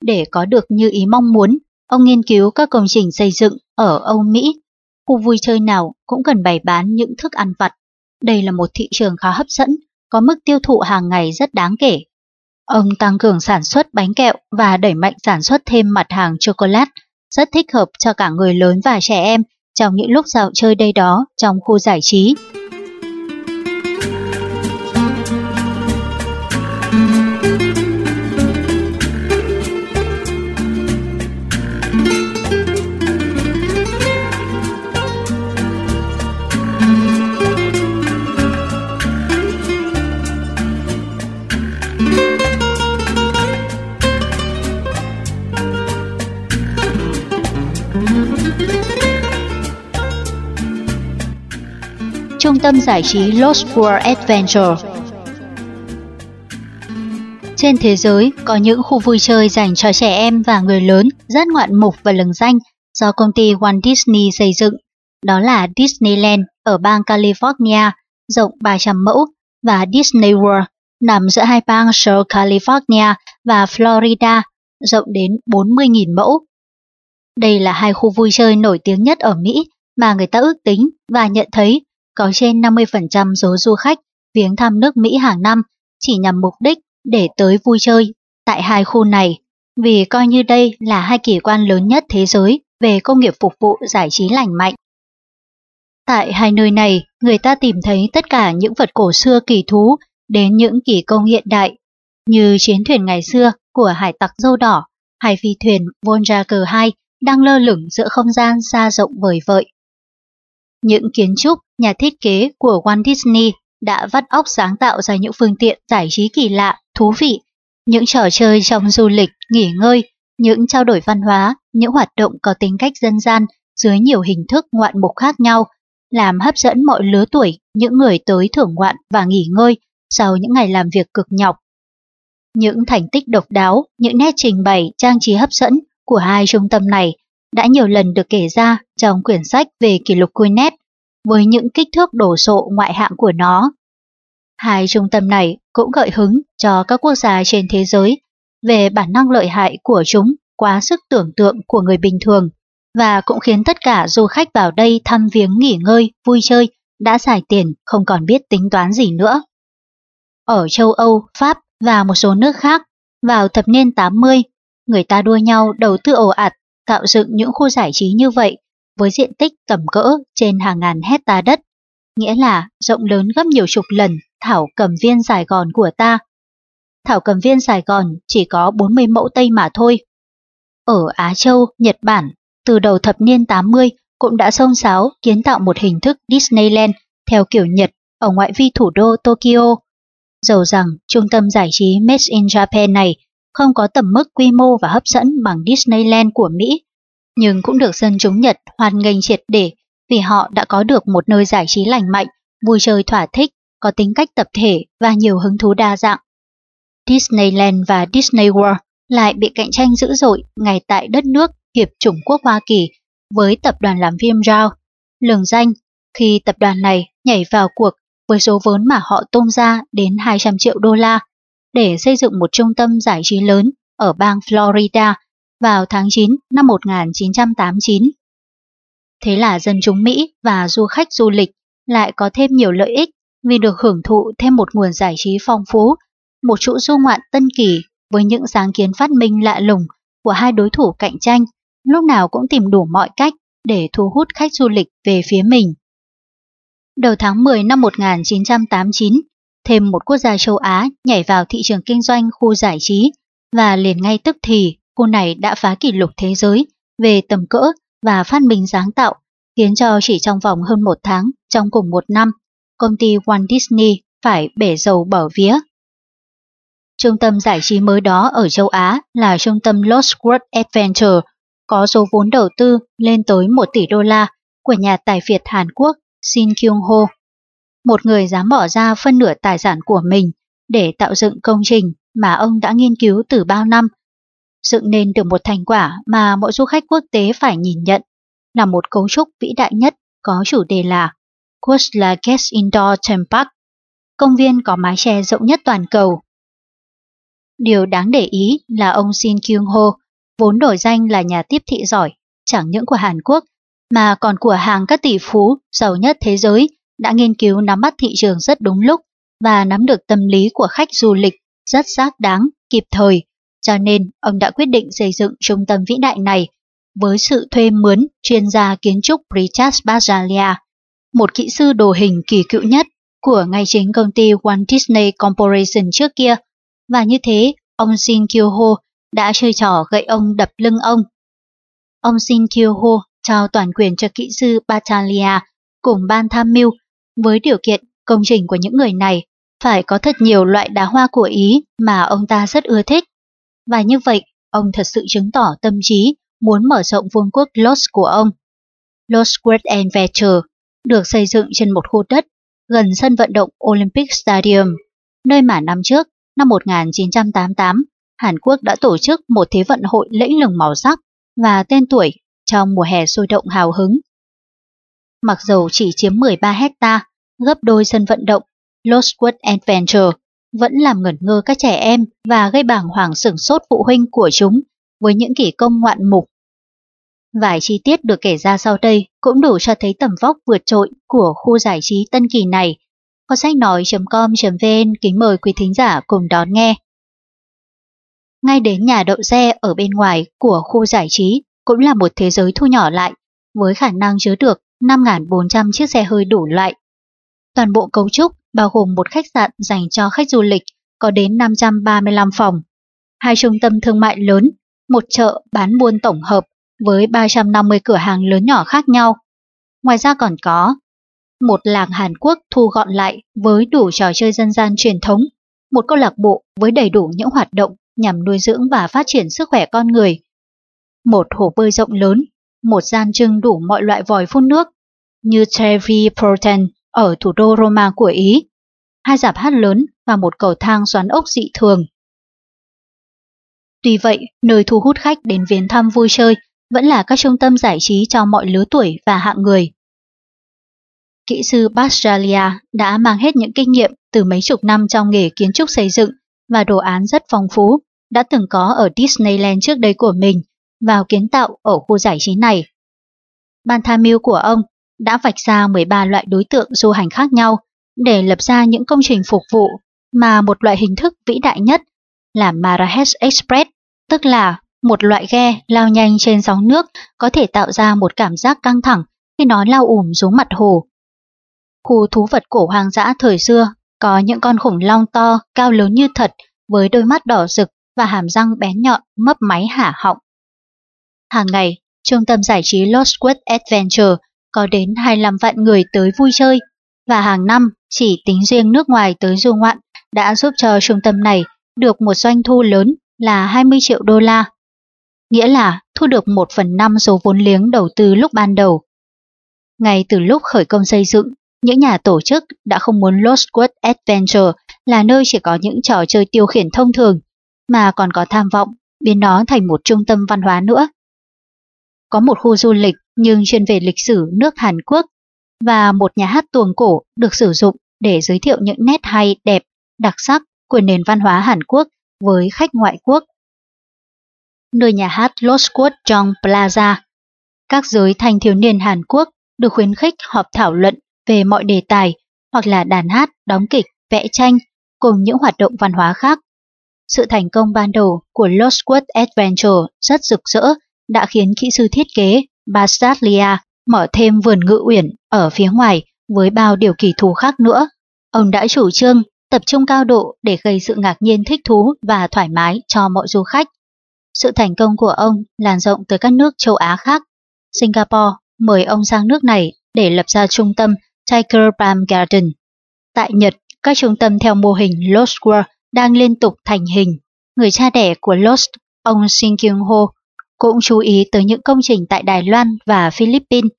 Để có được như ý mong muốn, ông nghiên cứu các công trình xây dựng ở Âu Mỹ. Khu vui chơi nào cũng cần bày bán những thức ăn vặt. Đây là một thị trường khá hấp dẫn, có mức tiêu thụ hàng ngày rất đáng kể. Ông tăng cường sản xuất bánh kẹo và đẩy mạnh sản xuất thêm mặt hàng chocolate, rất thích hợp cho cả người lớn và trẻ em trong những lúc dạo chơi đây đó trong khu giải trí. Tâm giải trí Lost World Adventure Trên thế giới có những khu vui chơi dành cho trẻ em và người lớn rất ngoạn mục và lừng danh do công ty Walt Disney xây dựng. Đó là Disneyland ở bang California, rộng 300 mẫu, và Disney World nằm giữa hai bang South California và Florida, rộng đến 40.000 mẫu. Đây là hai khu vui chơi nổi tiếng nhất ở Mỹ mà người ta ước tính và nhận thấy có trên 50% số du khách viếng thăm nước Mỹ hàng năm chỉ nhằm mục đích để tới vui chơi tại hai khu này, vì coi như đây là hai kỳ quan lớn nhất thế giới về công nghiệp phục vụ giải trí lành mạnh. Tại hai nơi này, người ta tìm thấy tất cả những vật cổ xưa kỳ thú đến những kỳ công hiện đại, như chiến thuyền ngày xưa của hải tặc dâu đỏ, hay phi thuyền Voyager 2 đang lơ lửng giữa không gian xa rộng vời vợi. Những kiến trúc, nhà thiết kế của Walt Disney đã vắt óc sáng tạo ra những phương tiện giải trí kỳ lạ, thú vị, những trò chơi trong du lịch, nghỉ ngơi, những trao đổi văn hóa, những hoạt động có tính cách dân gian dưới nhiều hình thức ngoạn mục khác nhau, làm hấp dẫn mọi lứa tuổi những người tới thưởng ngoạn và nghỉ ngơi sau những ngày làm việc cực nhọc. Những thành tích độc đáo, những nét trình bày trang trí hấp dẫn của hai trung tâm này đã nhiều lần được kể ra trong quyển sách về kỷ lục Guinness với những kích thước đổ sộ ngoại hạng của nó. Hai trung tâm này cũng gợi hứng cho các quốc gia trên thế giới về bản năng lợi hại của chúng quá sức tưởng tượng của người bình thường và cũng khiến tất cả du khách vào đây thăm viếng nghỉ ngơi, vui chơi đã xài tiền không còn biết tính toán gì nữa. Ở châu Âu, Pháp và một số nước khác, vào thập niên 80, người ta đua nhau đầu tư ồ ạt tạo dựng những khu giải trí như vậy với diện tích tầm cỡ trên hàng ngàn hecta đất, nghĩa là rộng lớn gấp nhiều chục lần thảo cầm viên Sài Gòn của ta. Thảo cầm viên Sài Gòn chỉ có 40 mẫu Tây mà thôi. Ở Á Châu, Nhật Bản, từ đầu thập niên 80 cũng đã xông xáo kiến tạo một hình thức Disneyland theo kiểu Nhật ở ngoại vi thủ đô Tokyo. Dầu rằng trung tâm giải trí Made in Japan này không có tầm mức quy mô và hấp dẫn bằng Disneyland của Mỹ, nhưng cũng được dân chúng Nhật hoan nghênh triệt để vì họ đã có được một nơi giải trí lành mạnh, vui chơi thỏa thích, có tính cách tập thể và nhiều hứng thú đa dạng. Disneyland và Disney World lại bị cạnh tranh dữ dội ngay tại đất nước Hiệp chủng quốc Hoa Kỳ với tập đoàn làm phim Rao. Lường danh, khi tập đoàn này nhảy vào cuộc với số vốn mà họ tung ra đến 200 triệu đô la để xây dựng một trung tâm giải trí lớn ở bang Florida vào tháng 9 năm 1989. Thế là dân chúng Mỹ và du khách du lịch lại có thêm nhiều lợi ích vì được hưởng thụ thêm một nguồn giải trí phong phú, một chỗ du ngoạn tân kỳ với những sáng kiến phát minh lạ lùng của hai đối thủ cạnh tranh, lúc nào cũng tìm đủ mọi cách để thu hút khách du lịch về phía mình. Đầu tháng 10 năm 1989, thêm một quốc gia châu Á nhảy vào thị trường kinh doanh khu giải trí và liền ngay tức thì khu này đã phá kỷ lục thế giới về tầm cỡ và phát minh sáng tạo, khiến cho chỉ trong vòng hơn một tháng trong cùng một năm, công ty Walt Disney phải bể dầu bỏ vía. Trung tâm giải trí mới đó ở châu Á là trung tâm Lost World Adventure, có số vốn đầu tư lên tới 1 tỷ đô la của nhà tài phiệt Hàn Quốc Shin Kyung Ho. Một người dám bỏ ra phân nửa tài sản của mình để tạo dựng công trình mà ông đã nghiên cứu từ bao năm dựng nên được một thành quả mà mỗi du khách quốc tế phải nhìn nhận là một cấu trúc vĩ đại nhất có chủ đề là Kuala Guest Indoor Theme Park, công viên có mái che rộng nhất toàn cầu. Điều đáng để ý là ông Shin Kyung Ho vốn đổi danh là nhà tiếp thị giỏi, chẳng những của Hàn Quốc mà còn của hàng các tỷ phú giàu nhất thế giới đã nghiên cứu nắm bắt thị trường rất đúng lúc và nắm được tâm lý của khách du lịch rất xác đáng, kịp thời cho nên ông đã quyết định xây dựng trung tâm vĩ đại này với sự thuê mướn chuyên gia kiến trúc Richard Bajalia, một kỹ sư đồ hình kỳ cựu nhất của ngay chính công ty Walt Disney Corporation trước kia. Và như thế, ông Shin Kyo-ho đã chơi trò gậy ông đập lưng ông. Ông Shin Kyo-ho trao toàn quyền cho kỹ sư Batalia cùng ban tham mưu với điều kiện công trình của những người này phải có thật nhiều loại đá hoa của Ý mà ông ta rất ưa thích. Và như vậy, ông thật sự chứng tỏ tâm trí muốn mở rộng vương quốc Lost của ông. Lost World Adventure được xây dựng trên một khu đất gần sân vận động Olympic Stadium, nơi mà năm trước, năm 1988, Hàn Quốc đã tổ chức một thế vận hội lẫy lừng màu sắc và tên tuổi trong mùa hè sôi động hào hứng. Mặc dù chỉ chiếm 13 hecta, gấp đôi sân vận động Lostwood Adventure, vẫn làm ngẩn ngơ các trẻ em và gây bàng hoàng sửng sốt phụ huynh của chúng với những kỷ công ngoạn mục. Vài chi tiết được kể ra sau đây cũng đủ cho thấy tầm vóc vượt trội của khu giải trí Tân Kỳ này. Có sách nói.com.vn kính mời quý thính giả cùng đón nghe. Ngay đến nhà đậu xe ở bên ngoài của khu giải trí cũng là một thế giới thu nhỏ lại, với khả năng chứa được 5.400 chiếc xe hơi đủ loại. Toàn bộ cấu trúc bao gồm một khách sạn dành cho khách du lịch có đến 535 phòng, hai trung tâm thương mại lớn, một chợ bán buôn tổng hợp với 350 cửa hàng lớn nhỏ khác nhau. Ngoài ra còn có một làng Hàn Quốc thu gọn lại với đủ trò chơi dân gian truyền thống, một câu lạc bộ với đầy đủ những hoạt động nhằm nuôi dưỡng và phát triển sức khỏe con người, một hồ bơi rộng lớn, một gian trưng đủ mọi loại vòi phun nước như Trevi Proten ở thủ đô Roma của Ý, hai giảp hát lớn và một cầu thang xoắn ốc dị thường. Tuy vậy, nơi thu hút khách đến viếng thăm vui chơi vẫn là các trung tâm giải trí cho mọi lứa tuổi và hạng người. Kỹ sư Bastralia đã mang hết những kinh nghiệm từ mấy chục năm trong nghề kiến trúc xây dựng và đồ án rất phong phú, đã từng có ở Disneyland trước đây của mình, vào kiến tạo ở khu giải trí này. Ban tham mưu của ông đã vạch ra 13 loại đối tượng du hành khác nhau để lập ra những công trình phục vụ mà một loại hình thức vĩ đại nhất là Marrakesh Express, tức là một loại ghe lao nhanh trên sóng nước có thể tạo ra một cảm giác căng thẳng khi nó lao ùm xuống mặt hồ. Khu thú vật cổ hoang dã thời xưa có những con khủng long to, cao lớn như thật, với đôi mắt đỏ rực và hàm răng bén nhọn mấp máy hả họng. Hàng ngày, trung tâm giải trí Lost Woods Adventure có đến 25 vạn người tới vui chơi, và hàng năm chỉ tính riêng nước ngoài tới du ngoạn đã giúp cho trung tâm này được một doanh thu lớn là 20 triệu đô la. Nghĩa là thu được 1 phần 5 số vốn liếng đầu tư lúc ban đầu. Ngay từ lúc khởi công xây dựng, những nhà tổ chức đã không muốn Lost Woods Adventure là nơi chỉ có những trò chơi tiêu khiển thông thường, mà còn có tham vọng biến nó thành một trung tâm văn hóa nữa. Có một khu du lịch nhưng chuyên về lịch sử nước Hàn Quốc và một nhà hát tuồng cổ được sử dụng để giới thiệu những nét hay đẹp, đặc sắc của nền văn hóa Hàn Quốc với khách ngoại quốc. Nơi nhà hát Lostwood Jong Plaza, các giới thanh thiếu niên Hàn Quốc được khuyến khích họp thảo luận về mọi đề tài hoặc là đàn hát, đóng kịch, vẽ tranh cùng những hoạt động văn hóa khác. Sự thành công ban đầu của Lostwood Adventure rất rực rỡ đã khiến kỹ sư thiết kế Bastaglia mở thêm vườn ngự uyển ở phía ngoài với bao điều kỳ thú khác nữa. Ông đã chủ trương tập trung cao độ để gây sự ngạc nhiên thích thú và thoải mái cho mọi du khách. Sự thành công của ông lan rộng tới các nước châu Á khác. Singapore mời ông sang nước này để lập ra trung tâm Tiger Palm Garden. Tại Nhật, các trung tâm theo mô hình Lost World đang liên tục thành hình. Người cha đẻ của Lost, ông Shin Kyung Ho, cũng chú ý tới những công trình tại Đài Loan và Philippines.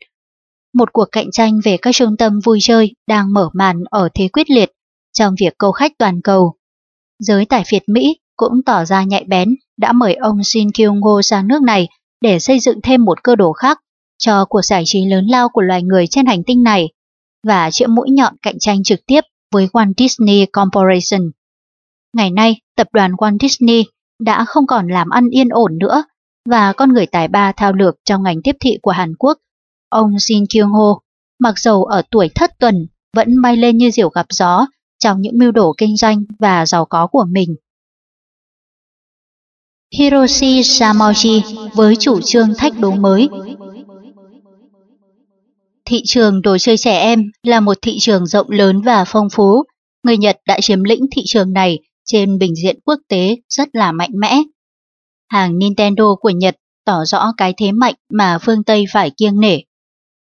Một cuộc cạnh tranh về các trung tâm vui chơi đang mở màn ở thế quyết liệt trong việc câu khách toàn cầu. Giới tài phiệt Mỹ cũng tỏ ra nhạy bén đã mời ông Shin Kyung Ho sang nước này để xây dựng thêm một cơ đồ khác cho cuộc giải trí lớn lao của loài người trên hành tinh này và chĩa mũi nhọn cạnh tranh trực tiếp với Walt Disney Corporation. Ngày nay, tập đoàn Walt Disney đã không còn làm ăn yên ổn nữa và con người tài ba thao lược trong ngành tiếp thị của Hàn Quốc, ông Shin Kyung Ho, mặc dầu ở tuổi thất tuần vẫn bay lên như diều gặp gió trong những mưu đồ kinh doanh và giàu có của mình. Hiroshi Samoji với chủ trương thách đố mới Thị trường đồ chơi trẻ em là một thị trường rộng lớn và phong phú. Người Nhật đã chiếm lĩnh thị trường này trên bình diện quốc tế rất là mạnh mẽ. Hàng Nintendo của Nhật tỏ rõ cái thế mạnh mà phương Tây phải kiêng nể.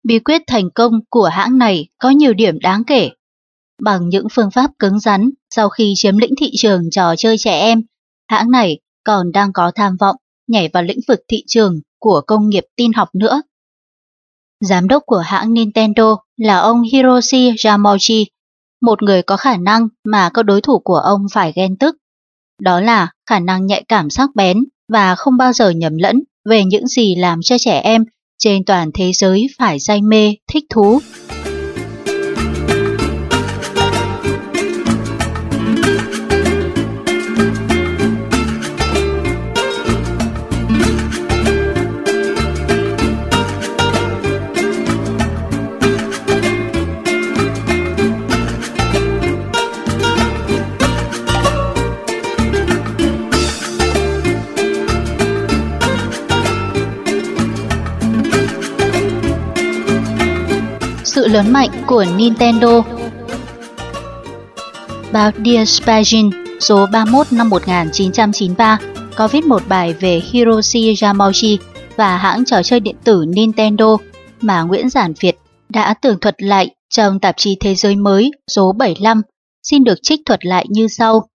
Bí quyết thành công của hãng này có nhiều điểm đáng kể. Bằng những phương pháp cứng rắn, sau khi chiếm lĩnh thị trường trò chơi trẻ em, hãng này còn đang có tham vọng nhảy vào lĩnh vực thị trường của công nghiệp tin học nữa. Giám đốc của hãng Nintendo là ông Hiroshi Yamauchi, một người có khả năng mà các đối thủ của ông phải ghen tức. Đó là khả năng nhạy cảm sắc bén và không bao giờ nhầm lẫn về những gì làm cho trẻ em trên toàn thế giới phải say mê, thích thú. Lớn mạnh của Nintendo. Báo Dear Spagin số 31 năm 1993 có viết một bài về Hiroshi Yamauchi và hãng trò chơi điện tử Nintendo mà Nguyễn Giản Việt đã tường thuật lại trong tạp chí Thế giới mới số 75, xin được trích thuật lại như sau.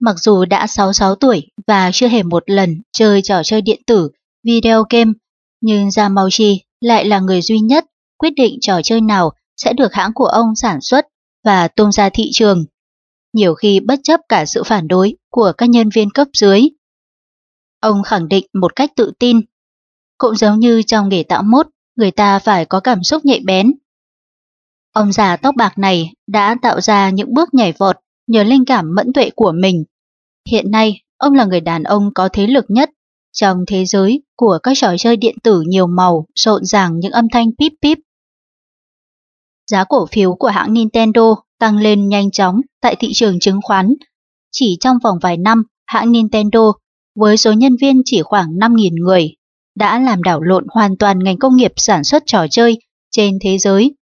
Mặc dù đã 66 tuổi và chưa hề một lần chơi trò chơi điện tử, video game, nhưng Yamauchi lại là người duy nhất quyết định trò chơi nào sẽ được hãng của ông sản xuất và tung ra thị trường, nhiều khi bất chấp cả sự phản đối của các nhân viên cấp dưới. Ông khẳng định một cách tự tin, cũng giống như trong nghề tạo mốt, người ta phải có cảm xúc nhạy bén. Ông già tóc bạc này đã tạo ra những bước nhảy vọt nhờ linh cảm mẫn tuệ của mình. Hiện nay, ông là người đàn ông có thế lực nhất trong thế giới của các trò chơi điện tử nhiều màu, rộn ràng những âm thanh píp píp. Giá cổ phiếu của hãng Nintendo tăng lên nhanh chóng tại thị trường chứng khoán. Chỉ trong vòng vài năm, hãng Nintendo với số nhân viên chỉ khoảng 5.000 người đã làm đảo lộn hoàn toàn ngành công nghiệp sản xuất trò chơi trên thế giới.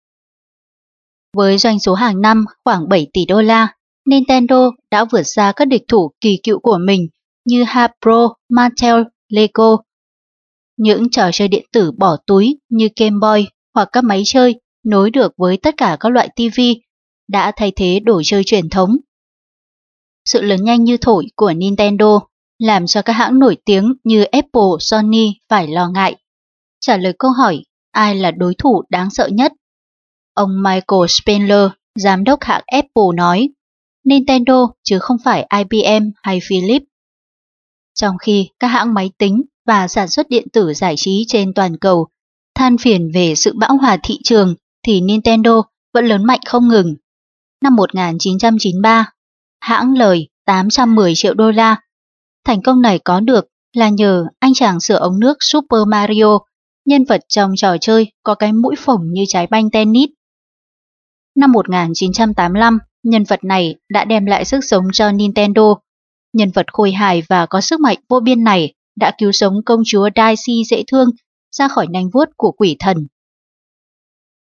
Với doanh số hàng năm khoảng 7 tỷ đô la, Nintendo đã vượt xa các địch thủ kỳ cựu của mình như Hasbro, Mattel, Lego. Những trò chơi điện tử bỏ túi như Game Boy hoặc các máy chơi nối được với tất cả các loại TV đã thay thế đồ chơi truyền thống. Sự lớn nhanh như thổi của Nintendo làm cho các hãng nổi tiếng như Apple, Sony phải lo ngại. Trả lời câu hỏi ai là đối thủ đáng sợ nhất? Ông Michael Spengler, giám đốc hãng Apple nói, Nintendo chứ không phải IBM hay Philips. Trong khi các hãng máy tính và sản xuất điện tử giải trí trên toàn cầu than phiền về sự bão hòa thị trường thì Nintendo vẫn lớn mạnh không ngừng. Năm 1993, hãng lời 810 triệu đô la. Thành công này có được là nhờ anh chàng sửa ống nước Super Mario, nhân vật trong trò chơi có cái mũi phồng như trái banh tennis. Năm 1985, nhân vật này đã đem lại sức sống cho Nintendo. Nhân vật khôi hài và có sức mạnh vô biên này đã cứu sống công chúa Daisy dễ thương ra khỏi nanh vuốt của quỷ thần.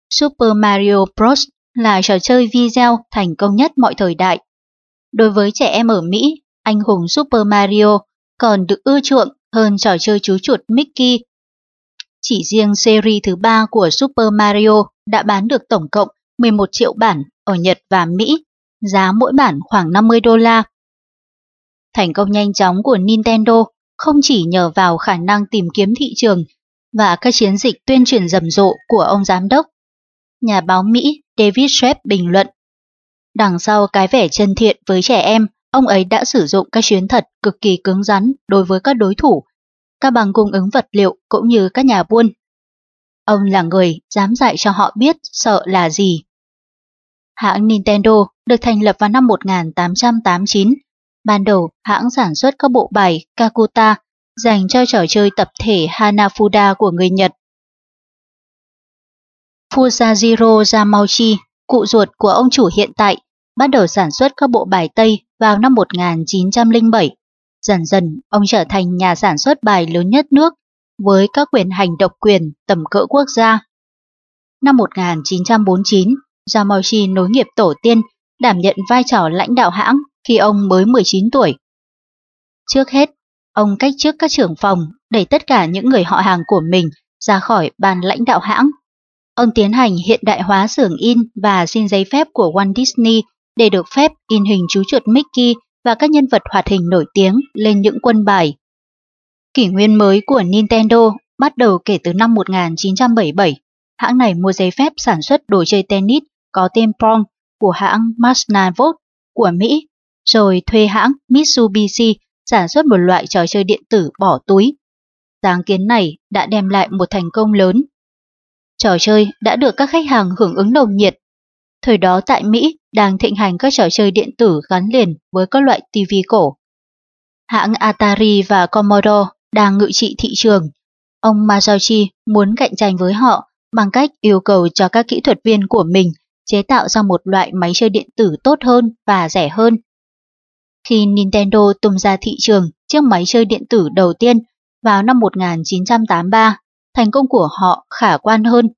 Super Mario Bros. là trò chơi video thành công nhất mọi thời đại. Đối với trẻ em ở Mỹ, anh hùng Super Mario còn được ưa chuộng hơn trò chơi chú chuột Mickey. Chỉ riêng series thứ ba của Super Mario đã bán được tổng cộng 11 triệu bản ở Nhật và Mỹ, giá mỗi bản khoảng 50 đô la. Thành công nhanh chóng của Nintendo không chỉ nhờ vào khả năng tìm kiếm thị trường và các chiến dịch tuyên truyền rầm rộ của ông giám đốc. Nhà báo Mỹ David Shepp bình luận, đằng sau cái vẻ chân thiện với trẻ em, ông ấy đã sử dụng các chuyến thật cực kỳ cứng rắn đối với các đối thủ, các bằng cung ứng vật liệu cũng như các nhà buôn. Ông là người dám dạy cho họ biết sợ là gì. Hãng Nintendo được thành lập vào năm 1889. Ban đầu, hãng sản xuất các bộ bài Kakuta dành cho trò chơi tập thể Hanafuda của người Nhật. Fusajiro Yamauchi, cụ ruột của ông chủ hiện tại, bắt đầu sản xuất các bộ bài Tây vào năm 1907. Dần dần, ông trở thành nhà sản xuất bài lớn nhất nước với các quyền hành độc quyền tầm cỡ quốc gia. Năm 1949, Yamauchi nối nghiệp tổ tiên, đảm nhận vai trò lãnh đạo hãng khi ông mới 19 tuổi. Trước hết, ông cách trước các trưởng phòng đẩy tất cả những người họ hàng của mình ra khỏi ban lãnh đạo hãng. Ông tiến hành hiện đại hóa xưởng in và xin giấy phép của Walt Disney để được phép in hình chú chuột Mickey và các nhân vật hoạt hình nổi tiếng lên những quân bài. Kỷ nguyên mới của Nintendo bắt đầu kể từ năm 1977. Hãng này mua giấy phép sản xuất đồ chơi tennis có tên Pong của hãng Masnavot của Mỹ, rồi thuê hãng Mitsubishi sản xuất một loại trò chơi điện tử bỏ túi. Sáng kiến này đã đem lại một thành công lớn. Trò chơi đã được các khách hàng hưởng ứng nồng nhiệt. Thời đó tại Mỹ đang thịnh hành các trò chơi điện tử gắn liền với các loại TV cổ. Hãng Atari và Commodore đang ngự trị thị trường. Ông Masauchi muốn cạnh tranh với họ bằng cách yêu cầu cho các kỹ thuật viên của mình chế tạo ra một loại máy chơi điện tử tốt hơn và rẻ hơn. Khi Nintendo tung ra thị trường chiếc máy chơi điện tử đầu tiên vào năm 1983, thành công của họ khả quan hơn.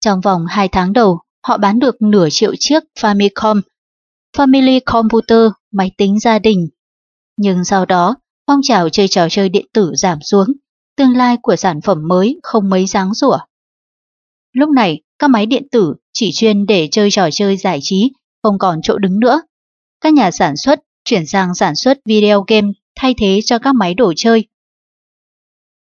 Trong vòng 2 tháng đầu, họ bán được nửa triệu chiếc Famicom, Family Computer, máy tính gia đình. Nhưng sau đó, phong trào chơi trò chơi điện tử giảm xuống, tương lai của sản phẩm mới không mấy dáng rủa. Lúc này, các máy điện tử chỉ chuyên để chơi trò chơi giải trí, không còn chỗ đứng nữa. Các nhà sản xuất chuyển sang sản xuất video game thay thế cho các máy đồ chơi.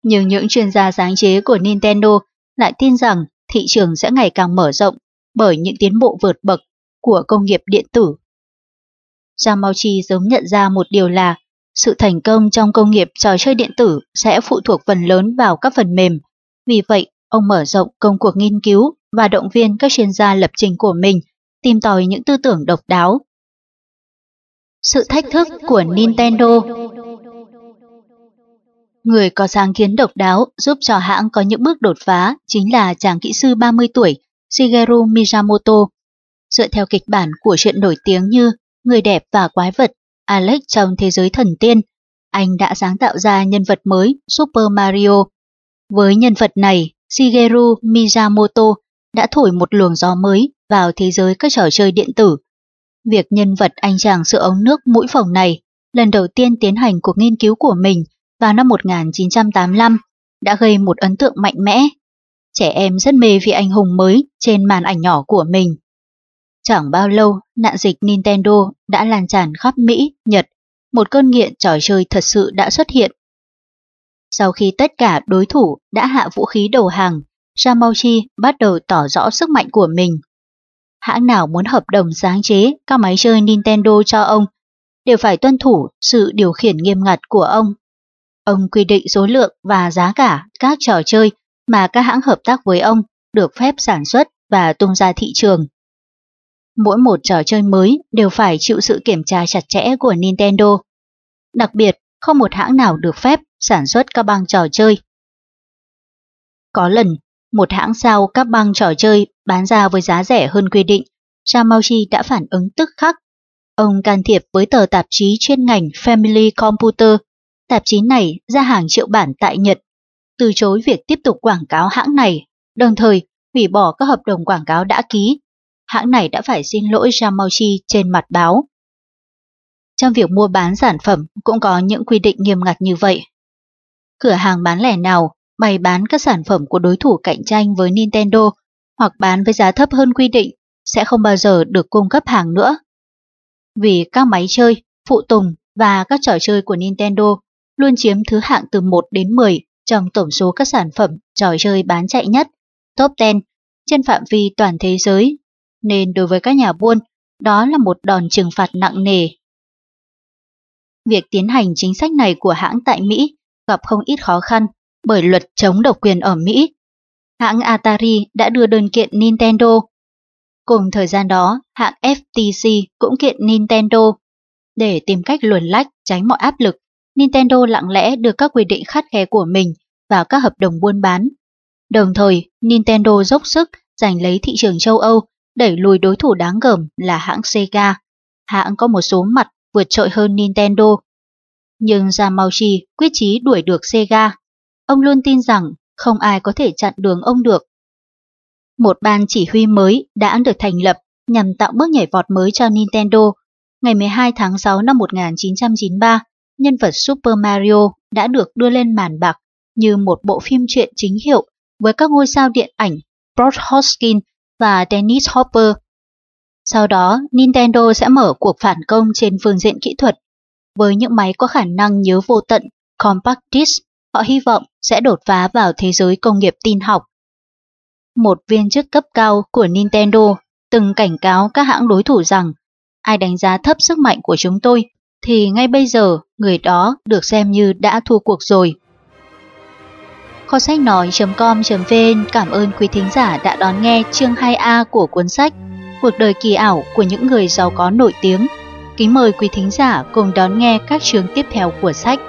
Nhưng những chuyên gia sáng chế của Nintendo lại tin rằng thị trường sẽ ngày càng mở rộng bởi những tiến bộ vượt bậc của công nghiệp điện tử. Yamauchi sớm nhận ra một điều là sự thành công trong công nghiệp trò chơi điện tử sẽ phụ thuộc phần lớn vào các phần mềm. Vì vậy, ông mở rộng công cuộc nghiên cứu và động viên các chuyên gia lập trình của mình tìm tòi những tư tưởng độc đáo. Sự thách thức của Nintendo Người có sáng kiến độc đáo giúp cho hãng có những bước đột phá chính là chàng kỹ sư 30 tuổi Shigeru Miyamoto. Dựa theo kịch bản của chuyện nổi tiếng như Người đẹp và quái vật, Alex trong thế giới thần tiên, anh đã sáng tạo ra nhân vật mới Super Mario. Với nhân vật này, Shigeru Miyamoto đã thổi một luồng gió mới vào thế giới các trò chơi điện tử. Việc nhân vật anh chàng sữa ống nước mũi phồng này lần đầu tiên tiến hành cuộc nghiên cứu của mình vào năm 1985 đã gây một ấn tượng mạnh mẽ. Trẻ em rất mê vị anh hùng mới trên màn ảnh nhỏ của mình. Chẳng bao lâu, nạn dịch Nintendo đã lan tràn khắp Mỹ, Nhật, một cơn nghiện trò chơi thật sự đã xuất hiện. Sau khi tất cả đối thủ đã hạ vũ khí đầu hàng, Yamauchi bắt đầu tỏ rõ sức mạnh của mình. Hãng nào muốn hợp đồng sáng chế các máy chơi Nintendo cho ông đều phải tuân thủ sự điều khiển nghiêm ngặt của ông. Ông quy định số lượng và giá cả các trò chơi mà các hãng hợp tác với ông được phép sản xuất và tung ra thị trường. Mỗi một trò chơi mới đều phải chịu sự kiểm tra chặt chẽ của Nintendo. Đặc biệt, không một hãng nào được phép sản xuất các băng trò chơi. Có lần, một hãng sao các băng trò chơi bán ra với giá rẻ hơn quy định, Yamauchi đã phản ứng tức khắc. Ông can thiệp với tờ tạp chí chuyên ngành Family Computer. Tạp chí này ra hàng triệu bản tại Nhật, từ chối việc tiếp tục quảng cáo hãng này, đồng thời hủy bỏ các hợp đồng quảng cáo đã ký. Hãng này đã phải xin lỗi Yamauchi trên mặt báo. Trong việc mua bán sản phẩm cũng có những quy định nghiêm ngặt như vậy. Cửa hàng bán lẻ nào bày bán các sản phẩm của đối thủ cạnh tranh với Nintendo hoặc bán với giá thấp hơn quy định sẽ không bao giờ được cung cấp hàng nữa. Vì các máy chơi, phụ tùng và các trò chơi của Nintendo luôn chiếm thứ hạng từ 1 đến 10 trong tổng số các sản phẩm trò chơi bán chạy nhất, top 10 trên phạm vi toàn thế giới, nên đối với các nhà buôn, đó là một đòn trừng phạt nặng nề. Việc tiến hành chính sách này của hãng tại Mỹ gặp không ít khó khăn bởi luật chống độc quyền ở Mỹ. Hãng Atari đã đưa đơn kiện Nintendo. Cùng thời gian đó, hãng FTC cũng kiện Nintendo. Để tìm cách luồn lách tránh mọi áp lực, Nintendo lặng lẽ đưa các quy định khắt khe của mình vào các hợp đồng buôn bán. Đồng thời, Nintendo dốc sức giành lấy thị trường châu Âu, đẩy lùi đối thủ đáng gờm là hãng Sega. Hãng có một số mặt vượt trội hơn Nintendo. Nhưng Yamauchi quyết chí đuổi được Sega Ông luôn tin rằng không ai có thể chặn đường ông được. Một ban chỉ huy mới đã được thành lập nhằm tạo bước nhảy vọt mới cho Nintendo. Ngày 12 tháng 6 năm 1993, nhân vật Super Mario đã được đưa lên màn bạc như một bộ phim truyện chính hiệu với các ngôi sao điện ảnh Brad Hoskins và Dennis Hopper. Sau đó, Nintendo sẽ mở cuộc phản công trên phương diện kỹ thuật. Với những máy có khả năng nhớ vô tận Compact Disc họ hy vọng sẽ đột phá vào thế giới công nghiệp tin học. Một viên chức cấp cao của Nintendo từng cảnh cáo các hãng đối thủ rằng ai đánh giá thấp sức mạnh của chúng tôi thì ngay bây giờ, người đó được xem như đã thua cuộc rồi. Kho sách nói.com.vn cảm ơn quý thính giả đã đón nghe chương 2A của cuốn sách Cuộc đời kỳ ảo của những người giàu có nổi tiếng. Kính mời quý thính giả cùng đón nghe các chương tiếp theo của sách.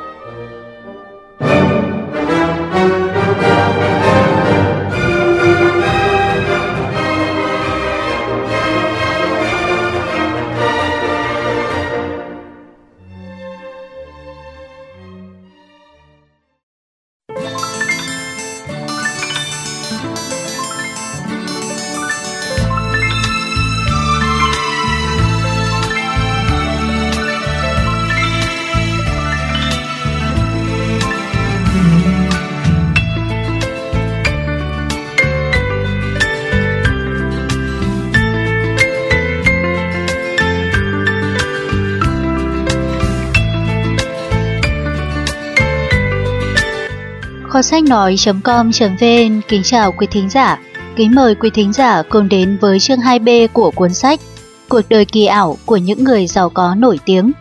Kho sách nói.com.vn kính chào quý thính giả. Kính mời quý thính giả cùng đến với chương 2B của cuốn sách Cuộc đời kỳ ảo của những người giàu có nổi tiếng.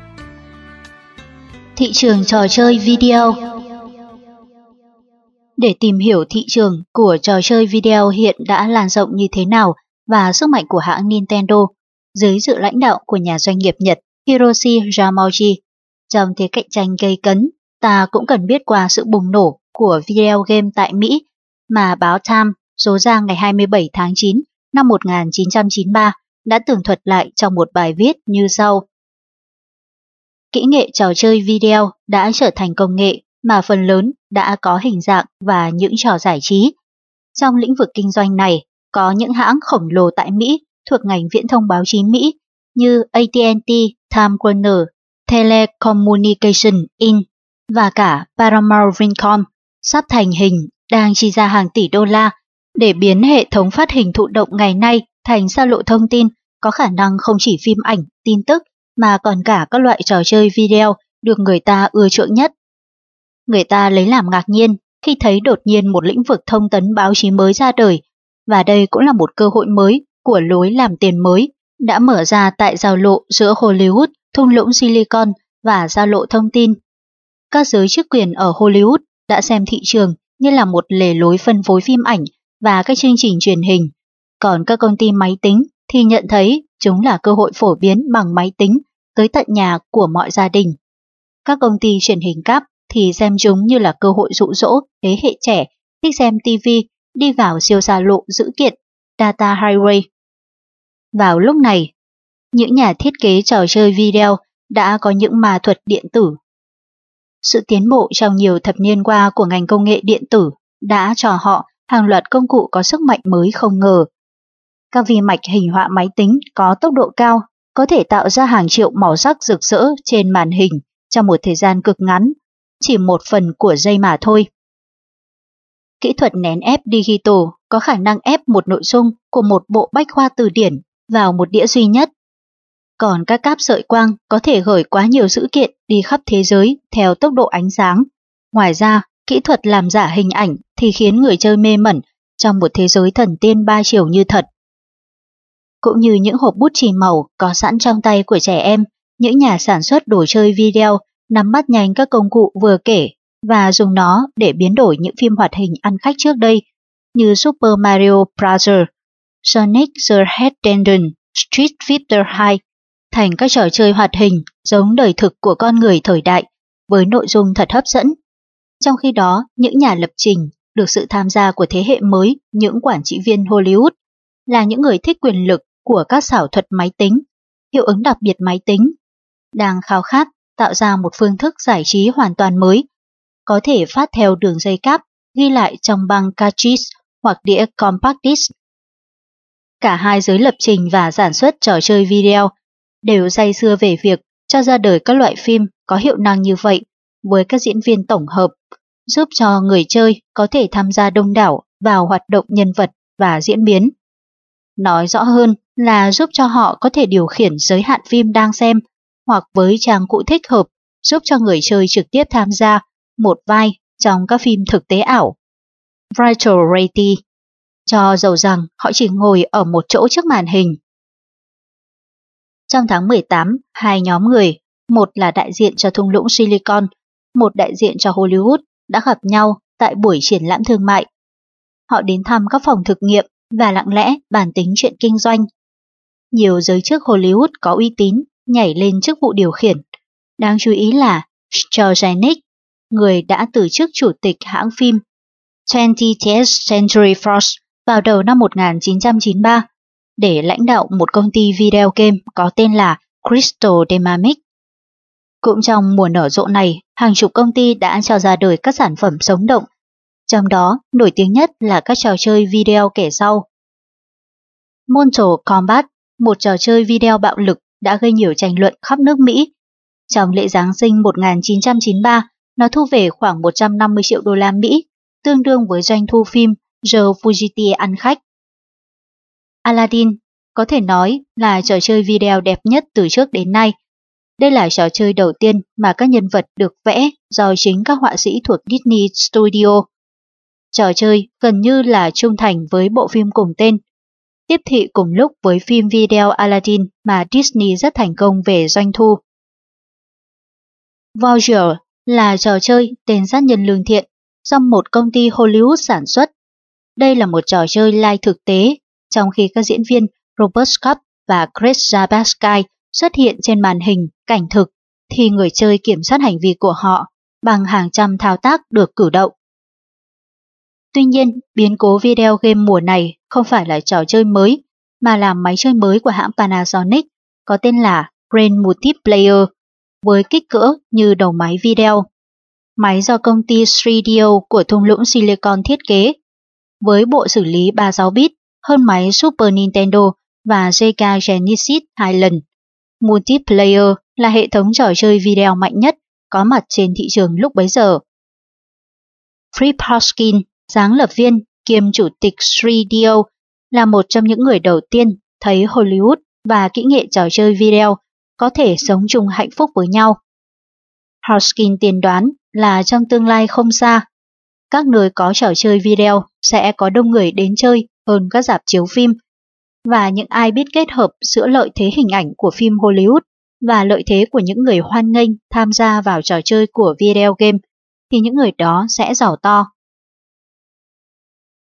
Thị trường trò chơi video để tìm hiểu thị trường của trò chơi video hiện đã lan rộng như thế nào và sức mạnh của hãng Nintendo dưới sự lãnh đạo của nhà doanh nghiệp Nhật Hiroshi Yamauchi. Trong thế cạnh tranh gây cấn, ta cũng cần biết qua sự bùng nổ của video game tại Mỹ mà báo Time số ra ngày 27 tháng 9 năm 1993 đã tường thuật lại trong một bài viết như sau. Kỹ nghệ trò chơi video đã trở thành công nghệ mà phần lớn đã có hình dạng và những trò giải trí. Trong lĩnh vực kinh doanh này, có những hãng khổng lồ tại Mỹ thuộc ngành viễn thông báo chí Mỹ như AT&T, Time Warner, Telecommunication Inc. và cả Paramount Vincom sắp thành hình đang chi ra hàng tỷ đô la để biến hệ thống phát hình thụ động ngày nay thành xa lộ thông tin có khả năng không chỉ phim ảnh, tin tức mà còn cả các loại trò chơi video được người ta ưa chuộng nhất. Người ta lấy làm ngạc nhiên khi thấy đột nhiên một lĩnh vực thông tấn báo chí mới ra đời và đây cũng là một cơ hội mới của lối làm tiền mới đã mở ra tại giao lộ giữa Hollywood, thung lũng Silicon và giao lộ thông tin. Các giới chức quyền ở Hollywood đã xem thị trường như là một lề lối phân phối phim ảnh và các chương trình truyền hình, còn các công ty máy tính thì nhận thấy chúng là cơ hội phổ biến bằng máy tính tới tận nhà của mọi gia đình. Các công ty truyền hình cáp thì xem chúng như là cơ hội dụ dỗ thế hệ trẻ thích xem TV đi vào siêu xa lộ dữ kiện Data Highway. Vào lúc này, những nhà thiết kế trò chơi video đã có những ma thuật điện tử. Sự tiến bộ trong nhiều thập niên qua của ngành công nghệ điện tử đã cho họ hàng loạt công cụ có sức mạnh mới không ngờ. Các vi mạch hình họa máy tính có tốc độ cao có thể tạo ra hàng triệu màu sắc rực rỡ trên màn hình trong một thời gian cực ngắn, chỉ một phần của giây mà thôi. Kỹ thuật nén ép digital có khả năng ép một nội dung của một bộ bách khoa từ điển vào một đĩa duy nhất. Còn các cáp sợi quang có thể gửi quá nhiều dữ kiện đi khắp thế giới theo tốc độ ánh sáng. Ngoài ra, kỹ thuật làm giả hình ảnh thì khiến người chơi mê mẩn trong một thế giới thần tiên ba chiều như thật. Cũng như những hộp bút chì màu có sẵn trong tay của trẻ em, những nhà sản xuất đồ chơi video nắm bắt nhanh các công cụ vừa kể và dùng nó để biến đổi những phim hoạt hình ăn khách trước đây như Super Mario Bros., Sonic the Hedgehog, Street Fighter 2 thành các trò chơi hoạt hình giống đời thực của con người thời đại với nội dung thật hấp dẫn. Trong khi đó, những nhà lập trình được sự tham gia của thế hệ mới những quản trị viên Hollywood là những người thích quyền lực của các xảo thuật máy tính, hiệu ứng đặc biệt máy tính, đang khao khát tạo ra một phương thức giải trí hoàn toàn mới, có thể phát theo đường dây cáp ghi lại trong băng cartridge hoặc đĩa compact disc. Cả hai giới lập trình và sản xuất trò chơi video đều say xưa về việc cho ra đời các loại phim có hiệu năng như vậy với các diễn viên tổng hợp, giúp cho người chơi có thể tham gia đông đảo vào hoạt động nhân vật và diễn biến. Nói rõ hơn là giúp cho họ có thể điều khiển giới hạn phim đang xem hoặc với trang cụ thích hợp giúp cho người chơi trực tiếp tham gia một vai trong các phim thực tế ảo. Virtual reality cho dầu rằng họ chỉ ngồi ở một chỗ trước màn hình. Trong tháng 18, hai nhóm người, một là đại diện cho thung lũng Silicon, một đại diện cho Hollywood đã gặp nhau tại buổi triển lãm thương mại. Họ đến thăm các phòng thực nghiệm và lặng lẽ bàn tính chuyện kinh doanh. Nhiều giới chức Hollywood có uy tín nhảy lên chức vụ điều khiển. Đáng chú ý là George người đã từ chức chủ tịch hãng phim 20th Century Fox vào đầu năm 1993 để lãnh đạo một công ty video game có tên là Crystal Dynamics. Cũng trong mùa nở rộ này, hàng chục công ty đã cho ra đời các sản phẩm sống động, trong đó nổi tiếng nhất là các trò chơi video kể sau. Mortal Kombat, một trò chơi video bạo lực đã gây nhiều tranh luận khắp nước Mỹ. Trong lễ Giáng sinh 1993, nó thu về khoảng 150 triệu đô la Mỹ, tương đương với doanh thu phim The Fugitive ăn khách. Aladdin có thể nói là trò chơi video đẹp nhất từ trước đến nay. Đây là trò chơi đầu tiên mà các nhân vật được vẽ do chính các họa sĩ thuộc Disney Studio. Trò chơi gần như là trung thành với bộ phim cùng tên. Tiếp thị cùng lúc với phim video Aladdin mà Disney rất thành công về doanh thu. Voyager là trò chơi tên sát nhân lương thiện do một công ty Hollywood sản xuất. Đây là một trò chơi live thực tế, trong khi các diễn viên Robert Scott và Chris Zabaskai xuất hiện trên màn hình cảnh thực, thì người chơi kiểm soát hành vi của họ bằng hàng trăm thao tác được cử động. Tuy nhiên, biến cố video game mùa này không phải là trò chơi mới, mà là máy chơi mới của hãng Panasonic có tên là Brain Multiplayer với kích cỡ như đầu máy video. Máy do công ty Stridio của thung lũng Silicon thiết kế, với bộ xử lý 36 bit hơn máy Super Nintendo và Sega Genesis hai lần. Multiplayer là hệ thống trò chơi video mạnh nhất có mặt trên thị trường lúc bấy giờ. Free Hoskin, sáng lập viên kiêm chủ tịch Stridio, là một trong những người đầu tiên thấy Hollywood và kỹ nghệ trò chơi video có thể sống chung hạnh phúc với nhau. Hoskin tiên đoán là trong tương lai không xa, các nơi có trò chơi video sẽ có đông người đến chơi hơn các dạp chiếu phim, và những ai biết kết hợp giữa lợi thế hình ảnh của phim Hollywood và lợi thế của những người hoan nghênh tham gia vào trò chơi của video game, thì những người đó sẽ giàu to.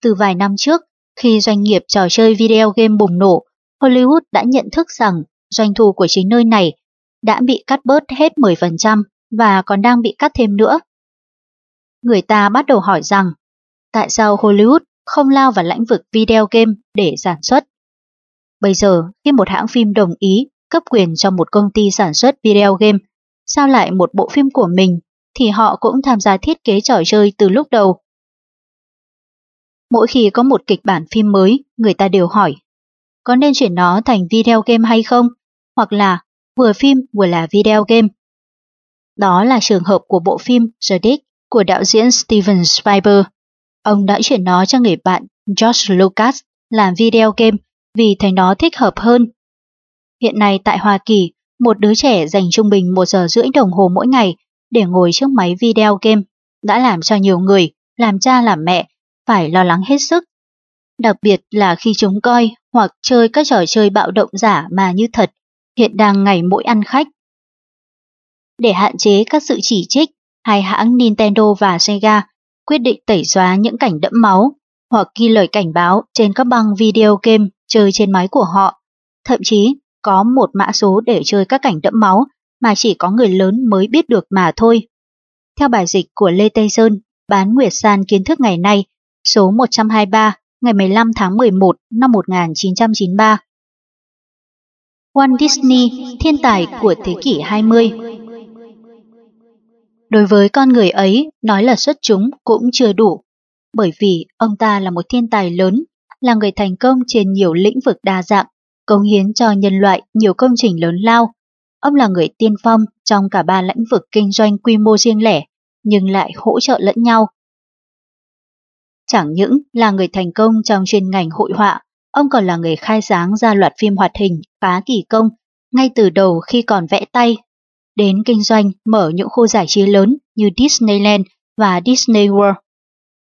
Từ vài năm trước, khi doanh nghiệp trò chơi video game bùng nổ, Hollywood đã nhận thức rằng doanh thu của chính nơi này đã bị cắt bớt hết 10% và còn đang bị cắt thêm nữa. Người ta bắt đầu hỏi rằng, tại sao Hollywood không lao vào lĩnh vực video game để sản xuất? Bây giờ, khi một hãng phim đồng ý cấp quyền cho một công ty sản xuất video game, sao lại một bộ phim của mình thì họ cũng tham gia thiết kế trò chơi từ lúc đầu. Mỗi khi có một kịch bản phim mới, người ta đều hỏi, có nên chuyển nó thành video game hay không? Hoặc là vừa phim vừa là video game. Đó là trường hợp của bộ phim The Dick của đạo diễn Steven Spielberg. Ông đã chuyển nó cho người bạn George Lucas làm video game vì thấy nó thích hợp hơn. Hiện nay tại Hoa Kỳ, một đứa trẻ dành trung bình một giờ rưỡi đồng hồ mỗi ngày để ngồi trước máy video game đã làm cho nhiều người, làm cha làm mẹ, phải lo lắng hết sức. Đặc biệt là khi chúng coi hoặc chơi các trò chơi bạo động giả mà như thật, hiện đang ngày mỗi ăn khách. Để hạn chế các sự chỉ trích, hai hãng Nintendo và Sega quyết định tẩy xóa những cảnh đẫm máu hoặc ghi lời cảnh báo trên các băng video game chơi trên máy của họ. Thậm chí có một mã số để chơi các cảnh đẫm máu mà chỉ có người lớn mới biết được mà thôi. Theo bài dịch của Lê Tây Sơn, bán Nguyệt San kiến thức ngày nay, số 123, ngày 15 tháng 11 năm 1993. Walt Disney, thiên tài của thế kỷ 20 Đối với con người ấy, nói là xuất chúng cũng chưa đủ, bởi vì ông ta là một thiên tài lớn, là người thành công trên nhiều lĩnh vực đa dạng, cống hiến cho nhân loại nhiều công trình lớn lao. Ông là người tiên phong trong cả ba lĩnh vực kinh doanh quy mô riêng lẻ, nhưng lại hỗ trợ lẫn nhau. Chẳng những là người thành công trong chuyên ngành hội họa, ông còn là người khai sáng ra loạt phim hoạt hình phá kỳ công ngay từ đầu khi còn vẽ tay đến kinh doanh mở những khu giải trí lớn như Disneyland và Disney World.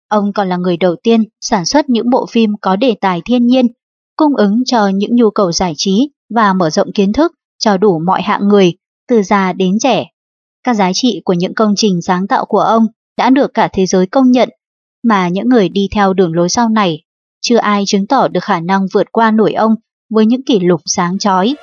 Ông còn là người đầu tiên sản xuất những bộ phim có đề tài thiên nhiên, cung ứng cho những nhu cầu giải trí và mở rộng kiến thức cho đủ mọi hạng người, từ già đến trẻ. Các giá trị của những công trình sáng tạo của ông đã được cả thế giới công nhận, mà những người đi theo đường lối sau này, chưa ai chứng tỏ được khả năng vượt qua nổi ông với những kỷ lục sáng chói.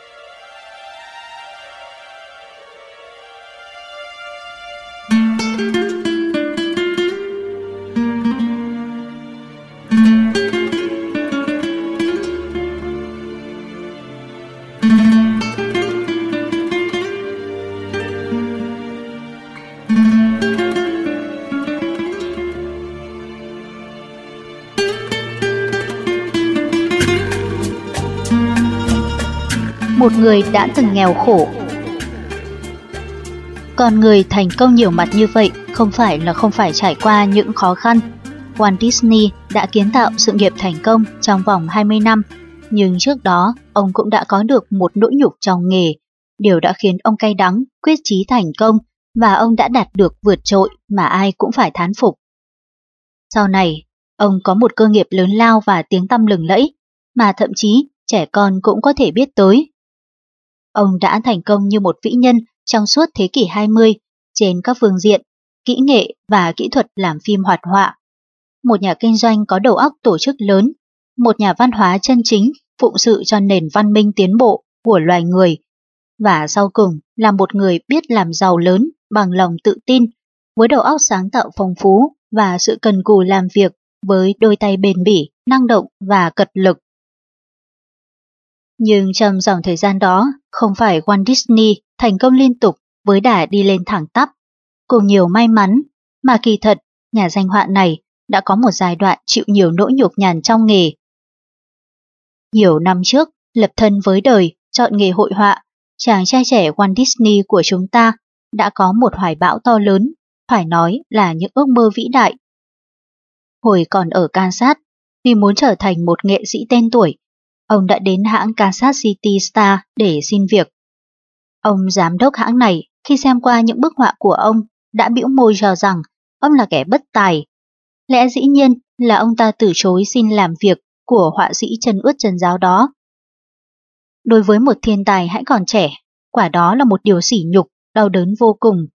Người đã từng nghèo khổ. Còn người thành công nhiều mặt như vậy không phải là không phải trải qua những khó khăn. Walt Disney đã kiến tạo sự nghiệp thành công trong vòng 20 năm, nhưng trước đó ông cũng đã có được một nỗi nhục trong nghề, điều đã khiến ông cay đắng, quyết chí thành công và ông đã đạt được vượt trội mà ai cũng phải thán phục. Sau này, ông có một cơ nghiệp lớn lao và tiếng tăm lừng lẫy, mà thậm chí trẻ con cũng có thể biết tới Ông đã thành công như một vĩ nhân trong suốt thế kỷ 20 trên các phương diện, kỹ nghệ và kỹ thuật làm phim hoạt họa. Một nhà kinh doanh có đầu óc tổ chức lớn, một nhà văn hóa chân chính phụng sự cho nền văn minh tiến bộ của loài người. Và sau cùng là một người biết làm giàu lớn bằng lòng tự tin, với đầu óc sáng tạo phong phú và sự cần cù làm việc với đôi tay bền bỉ, năng động và cật lực. Nhưng trong dòng thời gian đó, không phải Walt Disney thành công liên tục với đà đi lên thẳng tắp, cùng nhiều may mắn, mà kỳ thật, nhà danh họa này đã có một giai đoạn chịu nhiều nỗi nhục nhằn trong nghề. Nhiều năm trước, lập thân với đời, chọn nghề hội họa, chàng trai trẻ Walt Disney của chúng ta đã có một hoài bão to lớn, phải nói là những ước mơ vĩ đại. Hồi còn ở Kansas, vì muốn trở thành một nghệ sĩ tên tuổi, ông đã đến hãng Kansas City Star để xin việc. Ông giám đốc hãng này khi xem qua những bức họa của ông đã bĩu môi cho rằng ông là kẻ bất tài. Lẽ dĩ nhiên là ông ta từ chối xin làm việc của họa sĩ chân ướt chân giáo đó. Đối với một thiên tài hãy còn trẻ, quả đó là một điều sỉ nhục, đau đớn vô cùng.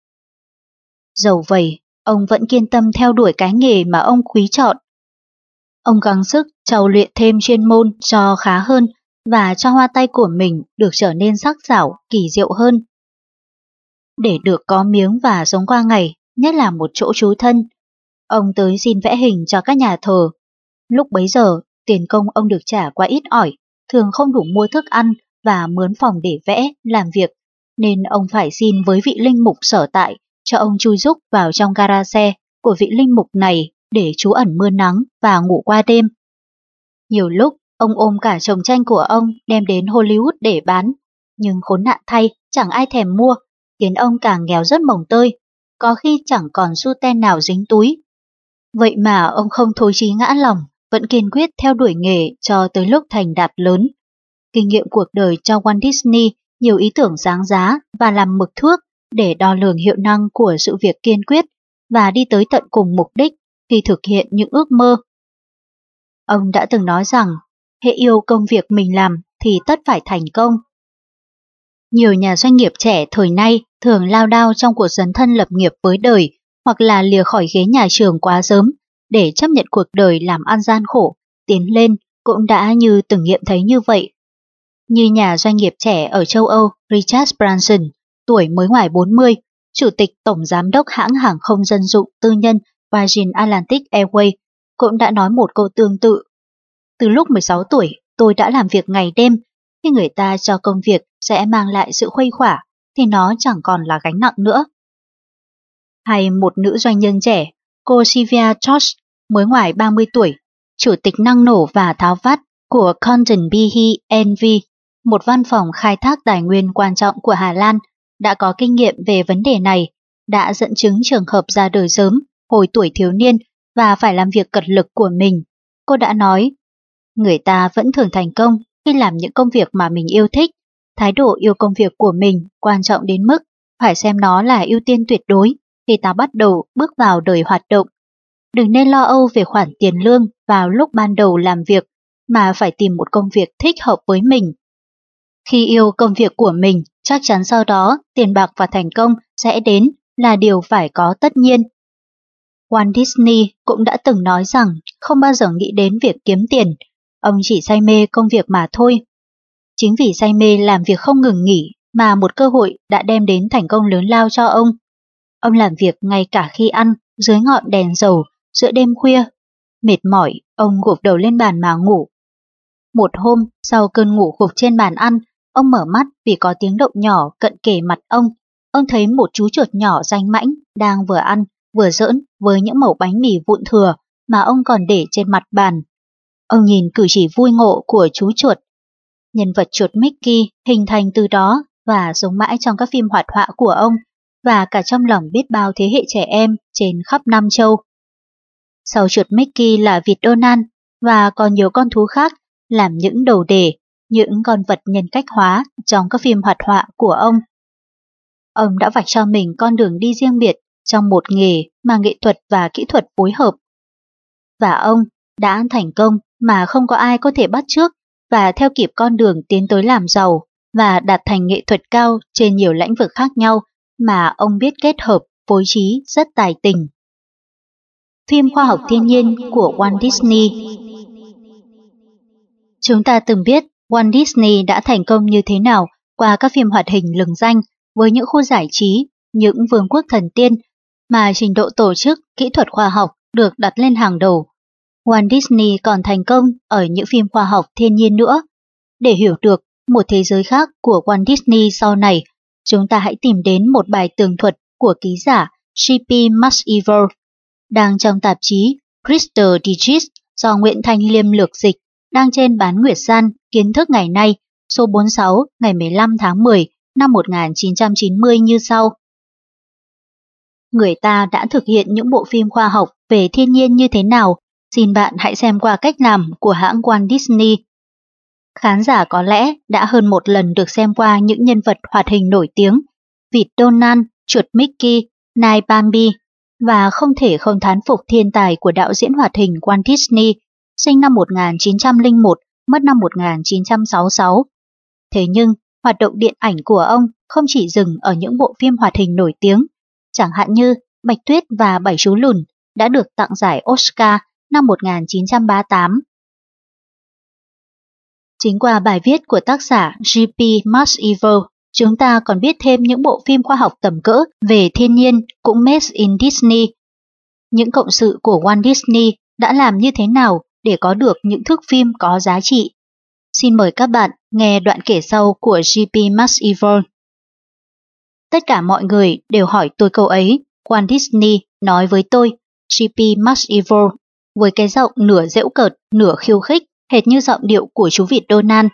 Dầu vậy, ông vẫn kiên tâm theo đuổi cái nghề mà ông quý chọn. Ông gắng sức trau luyện thêm chuyên môn cho khá hơn và cho hoa tay của mình được trở nên sắc sảo, kỳ diệu hơn. Để được có miếng và sống qua ngày, nhất là một chỗ trú thân, ông tới xin vẽ hình cho các nhà thờ. Lúc bấy giờ, tiền công ông được trả quá ít ỏi, thường không đủ mua thức ăn và mướn phòng để vẽ, làm việc, nên ông phải xin với vị linh mục sở tại cho ông chui rúc vào trong gara xe của vị linh mục này để trú ẩn mưa nắng và ngủ qua đêm. Nhiều lúc, ông ôm cả chồng tranh của ông đem đến Hollywood để bán, nhưng khốn nạn thay chẳng ai thèm mua, khiến ông càng nghèo rất mồng tơi, có khi chẳng còn xu ten nào dính túi. Vậy mà ông không thối chí ngã lòng, vẫn kiên quyết theo đuổi nghề cho tới lúc thành đạt lớn. Kinh nghiệm cuộc đời cho Walt Disney nhiều ý tưởng sáng giá và làm mực thước để đo lường hiệu năng của sự việc kiên quyết và đi tới tận cùng mục đích khi thực hiện những ước mơ. Ông đã từng nói rằng, hệ yêu công việc mình làm thì tất phải thành công. Nhiều nhà doanh nghiệp trẻ thời nay thường lao đao trong cuộc dấn thân lập nghiệp với đời hoặc là lìa khỏi ghế nhà trường quá sớm để chấp nhận cuộc đời làm ăn gian khổ, tiến lên cũng đã như từng nghiệm thấy như vậy. Như nhà doanh nghiệp trẻ ở châu Âu Richard Branson, tuổi mới ngoài 40, chủ tịch tổng giám đốc hãng hàng không dân dụng tư nhân Virgin Atlantic Airways, cũng đã nói một câu tương tự. Từ lúc 16 tuổi, tôi đã làm việc ngày đêm. Khi người ta cho công việc sẽ mang lại sự khuây khỏa, thì nó chẳng còn là gánh nặng nữa. Hay một nữ doanh nhân trẻ, cô Sylvia George, mới ngoài 30 tuổi, chủ tịch năng nổ và tháo vát của Condon Behe NV, một văn phòng khai thác tài nguyên quan trọng của Hà Lan, đã có kinh nghiệm về vấn đề này, đã dẫn chứng trường hợp ra đời sớm, hồi tuổi thiếu niên và phải làm việc cật lực của mình. Cô đã nói, người ta vẫn thường thành công khi làm những công việc mà mình yêu thích. Thái độ yêu công việc của mình quan trọng đến mức phải xem nó là ưu tiên tuyệt đối khi ta bắt đầu bước vào đời hoạt động. Đừng nên lo âu về khoản tiền lương vào lúc ban đầu làm việc, mà phải tìm một công việc thích hợp với mình. Khi yêu công việc của mình, chắc chắn sau đó tiền bạc và thành công sẽ đến là điều phải có tất nhiên. Walt Disney cũng đã từng nói rằng không bao giờ nghĩ đến việc kiếm tiền, ông chỉ say mê công việc mà thôi. Chính vì say mê làm việc không ngừng nghỉ mà một cơ hội đã đem đến thành công lớn lao cho ông. Ông làm việc ngay cả khi ăn, dưới ngọn đèn dầu, giữa đêm khuya. Mệt mỏi, ông gục đầu lên bàn mà ngủ. Một hôm, sau cơn ngủ gục trên bàn ăn, ông mở mắt vì có tiếng động nhỏ cận kề mặt ông. Ông thấy một chú chuột nhỏ danh mãnh đang vừa ăn, vừa giỡn với những mẩu bánh mì vụn thừa mà ông còn để trên mặt bàn. Ông nhìn cử chỉ vui ngộ của chú chuột. Nhân vật chuột Mickey hình thành từ đó và sống mãi trong các phim hoạt họa của ông và cả trong lòng biết bao thế hệ trẻ em trên khắp Nam Châu. Sau chuột Mickey là vịt Donald và còn nhiều con thú khác làm những đầu đề, những con vật nhân cách hóa trong các phim hoạt họa của ông. Ông đã vạch cho mình con đường đi riêng biệt trong một nghề mà nghệ thuật và kỹ thuật phối hợp. Và ông đã thành công mà không có ai có thể bắt trước và theo kịp con đường tiến tới làm giàu và đạt thành nghệ thuật cao trên nhiều lĩnh vực khác nhau mà ông biết kết hợp phối trí rất tài tình. Phim khoa học thiên nhiên của Walt Disney Chúng ta từng biết Walt Disney đã thành công như thế nào qua các phim hoạt hình lừng danh với những khu giải trí, những vương quốc thần tiên mà trình độ tổ chức, kỹ thuật khoa học được đặt lên hàng đầu. Walt Disney còn thành công ở những phim khoa học thiên nhiên nữa. Để hiểu được một thế giới khác của Walt Disney sau này, chúng ta hãy tìm đến một bài tường thuật của ký giả C.P. McEvor đang trong tạp chí Crystal Digits do Nguyễn Thanh Liêm lược dịch đang trên bán Nguyệt San kiến thức ngày nay số 46 ngày 15 tháng 10 năm 1990 như sau. Người ta đã thực hiện những bộ phim khoa học về thiên nhiên như thế nào, xin bạn hãy xem qua cách làm của hãng Walt Disney. Khán giả có lẽ đã hơn một lần được xem qua những nhân vật hoạt hình nổi tiếng, vịt Donald, chuột Mickey, nai Bambi, và không thể không thán phục thiên tài của đạo diễn hoạt hình Walt Disney, sinh năm 1901, mất năm 1966. Thế nhưng, hoạt động điện ảnh của ông không chỉ dừng ở những bộ phim hoạt hình nổi tiếng, chẳng hạn như Bạch Tuyết và Bảy Chú Lùn đã được tặng giải Oscar năm 1938. Chính qua bài viết của tác giả G.P. Evil, chúng ta còn biết thêm những bộ phim khoa học tầm cỡ về thiên nhiên cũng made in Disney. Những cộng sự của Walt Disney đã làm như thế nào để có được những thước phim có giá trị. Xin mời các bạn nghe đoạn kể sau của G.P. Evil. Tất cả mọi người đều hỏi tôi câu ấy. Walt Disney nói với tôi, G.P. Evil, với cái giọng nửa dễu cợt, nửa khiêu khích, hệt như giọng điệu của chú vịt Donald.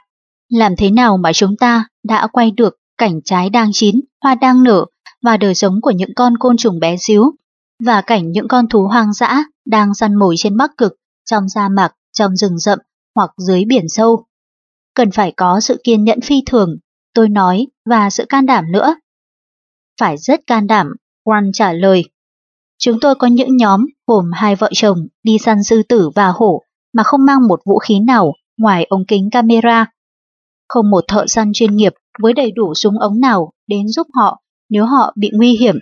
Làm thế nào mà chúng ta đã quay được cảnh trái đang chín, hoa đang nở và đời sống của những con côn trùng bé xíu và cảnh những con thú hoang dã đang săn mồi trên bắc cực, trong sa mạc, trong rừng rậm hoặc dưới biển sâu. Cần phải có sự kiên nhẫn phi thường, tôi nói, và sự can đảm nữa. Phải rất can đảm, Juan trả lời. Chúng tôi có những nhóm gồm hai vợ chồng đi săn sư tử và hổ mà không mang một vũ khí nào ngoài ống kính camera. Không một thợ săn chuyên nghiệp với đầy đủ súng ống nào đến giúp họ nếu họ bị nguy hiểm.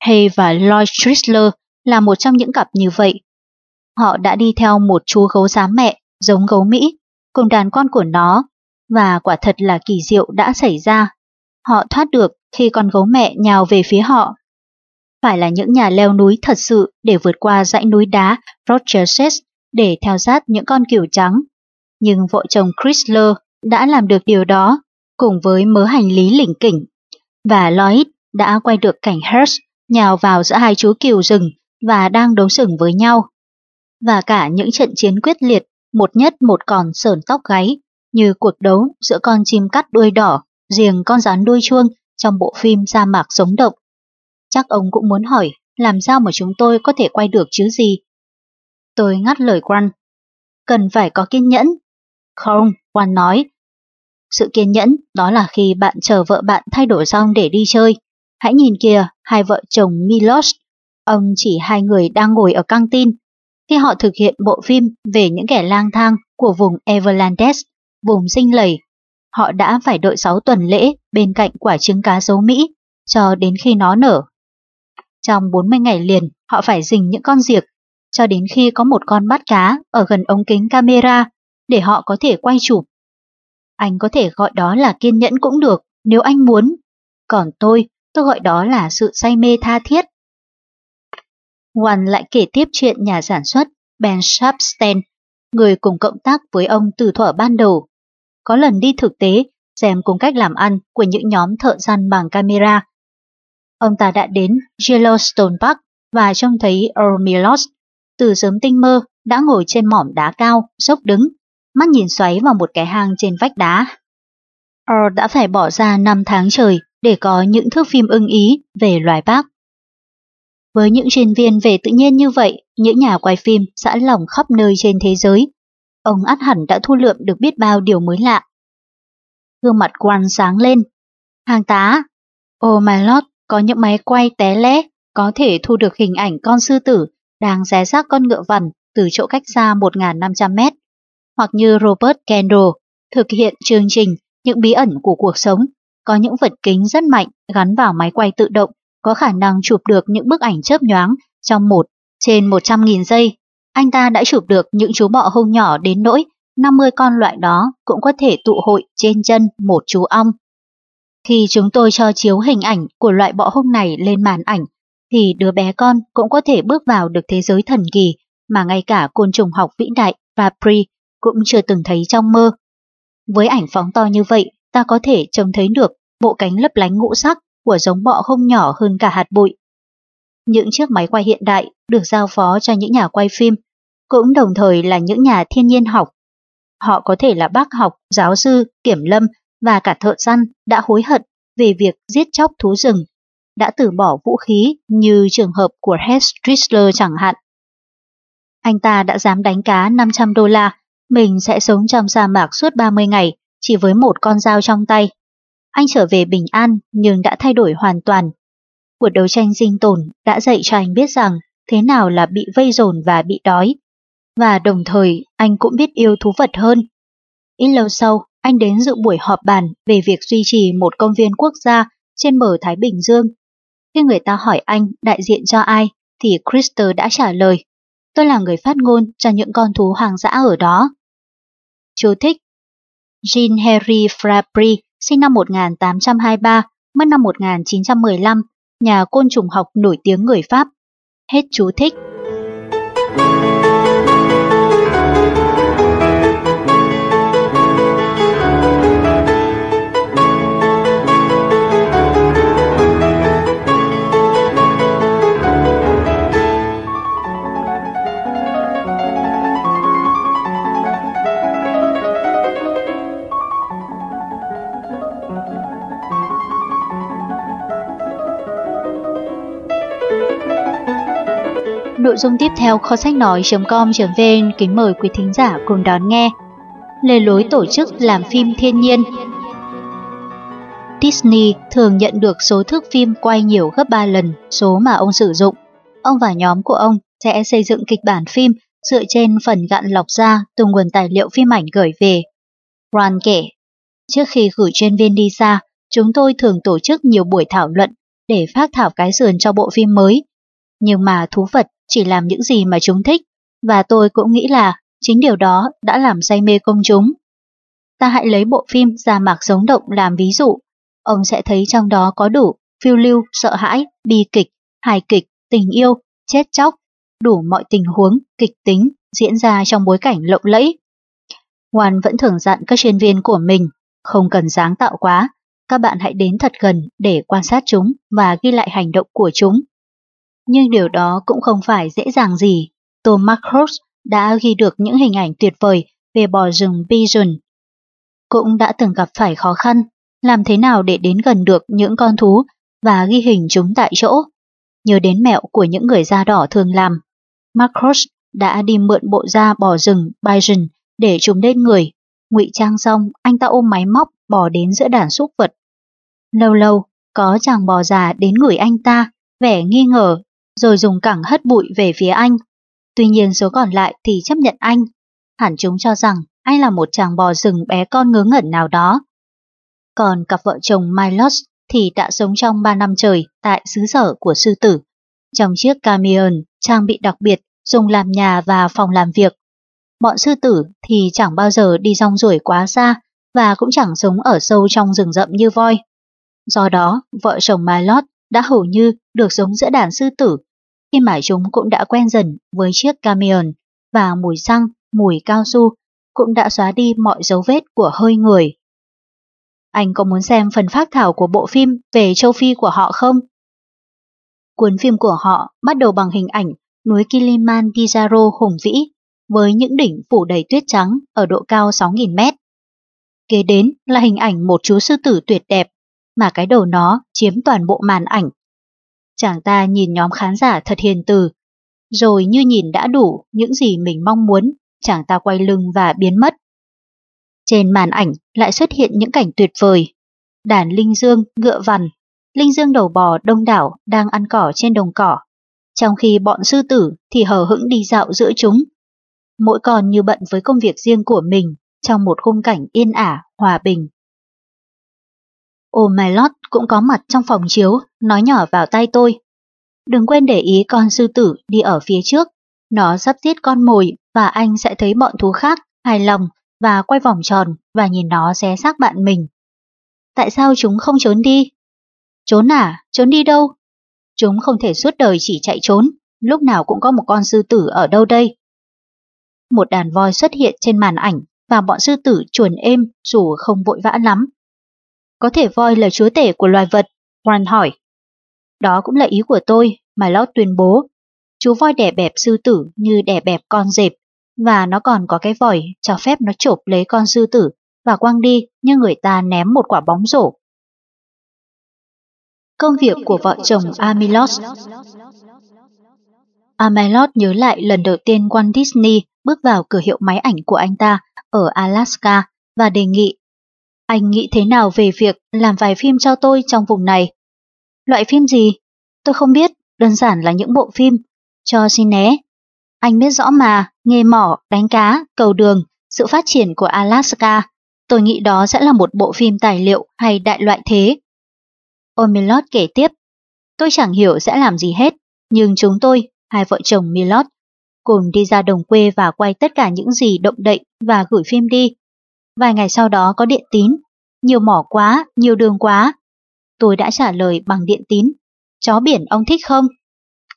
Hay và Lloyd Chrysler là một trong những cặp như vậy. Họ đã đi theo một chú gấu xám mẹ giống gấu Mỹ cùng đàn con của nó và quả thật là kỳ diệu đã xảy ra. Họ thoát được khi con gấu mẹ nhào về phía họ. Phải là những nhà leo núi thật sự để vượt qua dãy núi đá Rochester để theo sát những con cừu trắng. Nhưng vợ chồng Chrysler đã làm được điều đó cùng với mớ hành lý lỉnh kỉnh. Và Lloyd đã quay được cảnh Hearst nhào vào giữa hai chú cừu rừng và đang đấu sừng với nhau. Và cả những trận chiến quyết liệt, một nhất một còn sờn tóc gáy, như cuộc đấu giữa con chim cắt đuôi đỏ, riêng con rắn đuôi chuông trong bộ phim Sa mạc sống động. Chắc ông cũng muốn hỏi làm sao mà chúng tôi có thể quay được chứ gì? Tôi ngắt lời Quan. Cần phải có kiên nhẫn. Không, Quan nói, sự kiên nhẫn đó là khi bạn chờ vợ bạn thay đổi xong để đi chơi. Hãy nhìn kìa, hai vợ chồng Milos. Ông chỉ hai người đang ngồi ở căng tin. Khi họ thực hiện bộ phim về những kẻ lang thang của vùng Everlandes, vùng sinh lầy, họ đã phải đợi 6 tuần lễ bên cạnh quả trứng cá sấu Mỹ cho đến khi nó nở. Trong 40 ngày liền, họ phải dình những con diệc cho đến khi có một con bắt cá ở gần ống kính camera để họ có thể quay chụp anh có thể gọi đó là kiên nhẫn cũng được, nếu anh muốn. Còn tôi, tôi gọi đó là sự say mê tha thiết. Hoàn lại kể tiếp chuyện nhà sản xuất Ben Sharpstein, người cùng cộng tác với ông từ thuở ban đầu. Có lần đi thực tế, xem cùng cách làm ăn của những nhóm thợ săn bằng camera. Ông ta đã đến Yellowstone Park và trông thấy Earl Milos từ sớm tinh mơ đã ngồi trên mỏm đá cao, dốc đứng, mắt nhìn xoáy vào một cái hang trên vách đá. Earl đã phải bỏ ra 5 tháng trời để có những thước phim ưng ý về loài bác. Với những chuyên viên về tự nhiên như vậy, những nhà quay phim sẵn lòng khắp nơi trên thế giới, ông át hẳn đã thu lượm được biết bao điều mới lạ. Gương mặt quan sáng lên. Hàng tá, oh my lord, có những máy quay té lé, có thể thu được hình ảnh con sư tử đang xé xác con ngựa vằn từ chỗ cách xa 1.500 mét hoặc như Robert Kendall thực hiện chương trình Những bí ẩn của cuộc sống, có những vật kính rất mạnh gắn vào máy quay tự động có khả năng chụp được những bức ảnh chớp nhoáng trong một trên 100.000 giây. Anh ta đã chụp được những chú bọ hung nhỏ đến nỗi 50 con loại đó cũng có thể tụ hội trên chân một chú ong. Khi chúng tôi cho chiếu hình ảnh của loại bọ hung này lên màn ảnh, thì đứa bé con cũng có thể bước vào được thế giới thần kỳ mà ngay cả côn trùng học vĩ đại và Pri cũng chưa từng thấy trong mơ. Với ảnh phóng to như vậy, ta có thể trông thấy được bộ cánh lấp lánh ngũ sắc của giống bọ hung nhỏ hơn cả hạt bụi. Những chiếc máy quay hiện đại được giao phó cho những nhà quay phim, cũng đồng thời là những nhà thiên nhiên học. Họ có thể là bác học, giáo sư, kiểm lâm và cả thợ săn đã hối hận về việc giết chóc thú rừng, đã từ bỏ vũ khí như trường hợp của Hess Strickler chẳng hạn. Anh ta đã dám đánh cá 500 đô la, mình sẽ sống trong sa mạc suốt 30 ngày chỉ với một con dao trong tay. Anh trở về bình an nhưng đã thay đổi hoàn toàn. Cuộc đấu tranh sinh tồn đã dạy cho anh biết rằng thế nào là bị vây dồn và bị đói. Và đồng thời anh cũng biết yêu thú vật hơn. Ít lâu sau, anh đến dự buổi họp bàn về việc duy trì một công viên quốc gia trên bờ Thái Bình Dương. Khi người ta hỏi anh đại diện cho ai, thì Krister đã trả lời, tôi là người phát ngôn cho những con thú hoang dã ở đó. Chú thích Jean Henry Frapri, sinh năm 1823, mất năm 1915, nhà côn trùng học nổi tiếng người Pháp. Hết chú thích. Nội dung tiếp theo kho sách nói.com.vn kính mời quý thính giả cùng đón nghe. Lề lối tổ chức làm phim thiên nhiên Disney thường nhận được số thước phim quay nhiều gấp 3 lần số mà ông sử dụng. Ông và nhóm của ông sẽ xây dựng kịch bản phim dựa trên phần gạn lọc ra từ nguồn tài liệu phim ảnh gửi về. Ron kể, trước khi gửi chuyên viên đi xa, chúng tôi thường tổ chức nhiều buổi thảo luận để phát thảo cái sườn cho bộ phim mới. Nhưng mà thú vật chỉ làm những gì mà chúng thích, và tôi cũng nghĩ là chính điều đó đã làm say mê công chúng. Ta hãy lấy bộ phim Già mạc giống động làm ví dụ, ông sẽ thấy trong đó có đủ phiêu lưu, sợ hãi, bi kịch, hài kịch, tình yêu, chết chóc, đủ mọi tình huống, kịch tính diễn ra trong bối cảnh lộng lẫy. Hoàn vẫn thường dặn các chuyên viên của mình, không cần sáng tạo quá, các bạn hãy đến thật gần để quan sát chúng và ghi lại hành động của chúng nhưng điều đó cũng không phải dễ dàng gì. Tom Cross đã ghi được những hình ảnh tuyệt vời về bò rừng Bichon. Cũng đã từng gặp phải khó khăn, làm thế nào để đến gần được những con thú và ghi hình chúng tại chỗ. Nhớ đến mẹo của những người da đỏ thường làm. Macros đã đi mượn bộ da bò rừng Bichon để chúng lên người. ngụy trang xong, anh ta ôm máy móc bò đến giữa đàn súc vật. Lâu lâu, có chàng bò già đến người anh ta, vẻ nghi ngờ rồi dùng cẳng hất bụi về phía anh. Tuy nhiên số còn lại thì chấp nhận anh. Hẳn chúng cho rằng anh là một chàng bò rừng bé con ngớ ngẩn nào đó. Còn cặp vợ chồng Milos thì đã sống trong 3 năm trời tại xứ sở của sư tử. Trong chiếc camion trang bị đặc biệt dùng làm nhà và phòng làm việc. Bọn sư tử thì chẳng bao giờ đi rong ruổi quá xa và cũng chẳng sống ở sâu trong rừng rậm như voi. Do đó, vợ chồng Milot đã hầu như được sống giữa đàn sư tử khi mà chúng cũng đã quen dần với chiếc camion và mùi xăng, mùi cao su cũng đã xóa đi mọi dấu vết của hơi người. Anh có muốn xem phần phát thảo của bộ phim về châu Phi của họ không? Cuốn phim của họ bắt đầu bằng hình ảnh núi Kilimanjaro hùng vĩ với những đỉnh phủ đầy tuyết trắng ở độ cao 6.000 mét. Kế đến là hình ảnh một chú sư tử tuyệt đẹp mà cái đầu nó chiếm toàn bộ màn ảnh Chàng ta nhìn nhóm khán giả thật hiền từ, rồi như nhìn đã đủ những gì mình mong muốn, chàng ta quay lưng và biến mất. Trên màn ảnh lại xuất hiện những cảnh tuyệt vời. Đàn linh dương, ngựa vằn, linh dương đầu bò đông đảo đang ăn cỏ trên đồng cỏ, trong khi bọn sư tử thì hờ hững đi dạo giữa chúng. Mỗi con như bận với công việc riêng của mình trong một khung cảnh yên ả, hòa bình. Ô My Lord cũng có mặt trong phòng chiếu, nói nhỏ vào tay tôi. Đừng quên để ý con sư tử đi ở phía trước, nó sắp giết con mồi và anh sẽ thấy bọn thú khác hài lòng và quay vòng tròn và nhìn nó xé xác bạn mình. Tại sao chúng không trốn đi? Trốn à? Trốn đi đâu? Chúng không thể suốt đời chỉ chạy trốn, lúc nào cũng có một con sư tử ở đâu đây. Một đàn voi xuất hiện trên màn ảnh và bọn sư tử chuồn êm dù không vội vã lắm. Có thể voi là chúa tể của loài vật, Warren hỏi. Đó cũng là ý của tôi, mà Lót tuyên bố. Chú voi đẻ bẹp sư tử như đẻ bẹp con dẹp, và nó còn có cái vòi cho phép nó chộp lấy con sư tử và quăng đi như người ta ném một quả bóng rổ. Công việc của vợ chồng Amilos Amelot nhớ lại lần đầu tiên Walt Disney bước vào cửa hiệu máy ảnh của anh ta ở Alaska và đề nghị anh nghĩ thế nào về việc làm vài phim cho tôi trong vùng này? Loại phim gì? Tôi không biết, đơn giản là những bộ phim. Cho xin né. Anh biết rõ mà, nghề mỏ, đánh cá, cầu đường, sự phát triển của Alaska. Tôi nghĩ đó sẽ là một bộ phim tài liệu hay đại loại thế. Omilot kể tiếp. Tôi chẳng hiểu sẽ làm gì hết, nhưng chúng tôi, hai vợ chồng Milot, cùng đi ra đồng quê và quay tất cả những gì động đậy và gửi phim đi. Vài ngày sau đó có điện tín, nhiều mỏ quá, nhiều đường quá. Tôi đã trả lời bằng điện tín. Chó biển ông thích không?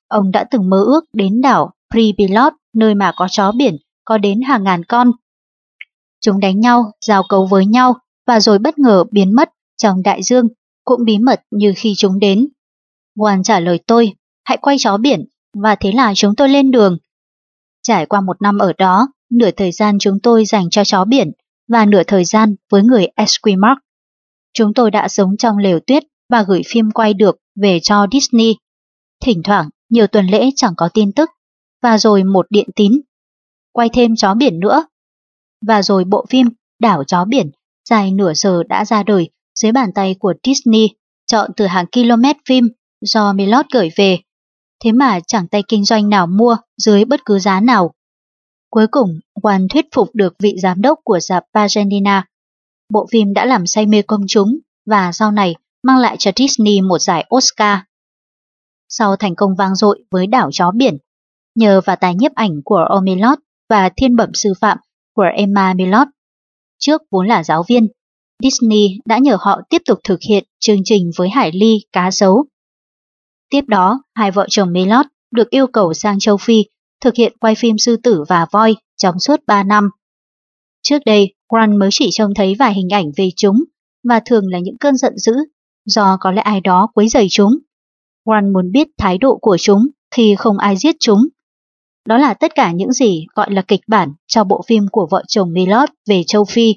Ông đã từng mơ ước đến đảo Pribilot, nơi mà có chó biển, có đến hàng ngàn con. Chúng đánh nhau, giao cấu với nhau và rồi bất ngờ biến mất trong đại dương, cũng bí mật như khi chúng đến. Juan trả lời tôi, hãy quay chó biển, và thế là chúng tôi lên đường. Trải qua một năm ở đó, nửa thời gian chúng tôi dành cho chó biển và nửa thời gian với người Esquimalt. Chúng tôi đã sống trong lều tuyết và gửi phim quay được về cho Disney. Thỉnh thoảng, nhiều tuần lễ chẳng có tin tức, và rồi một điện tín. Quay thêm chó biển nữa. Và rồi bộ phim Đảo chó biển dài nửa giờ đã ra đời dưới bàn tay của Disney, chọn từ hàng km phim do Milot gửi về. Thế mà chẳng tay kinh doanh nào mua dưới bất cứ giá nào. Cuối cùng, Juan thuyết phục được vị giám đốc của dạp Pagenina. Bộ phim đã làm say mê công chúng và sau này mang lại cho Disney một giải Oscar. Sau thành công vang dội với đảo chó biển, nhờ vào tài nhiếp ảnh của Omilot và thiên bẩm sư phạm của Emma Milot. Trước vốn là giáo viên, Disney đã nhờ họ tiếp tục thực hiện chương trình với Hải Ly cá sấu. Tiếp đó, hai vợ chồng Milot được yêu cầu sang châu Phi thực hiện quay phim sư tử và voi trong suốt 3 năm. Trước đây, Grant mới chỉ trông thấy vài hình ảnh về chúng và thường là những cơn giận dữ do có lẽ ai đó quấy rầy chúng. Grant muốn biết thái độ của chúng khi không ai giết chúng. Đó là tất cả những gì gọi là kịch bản cho bộ phim của vợ chồng Milot về châu Phi.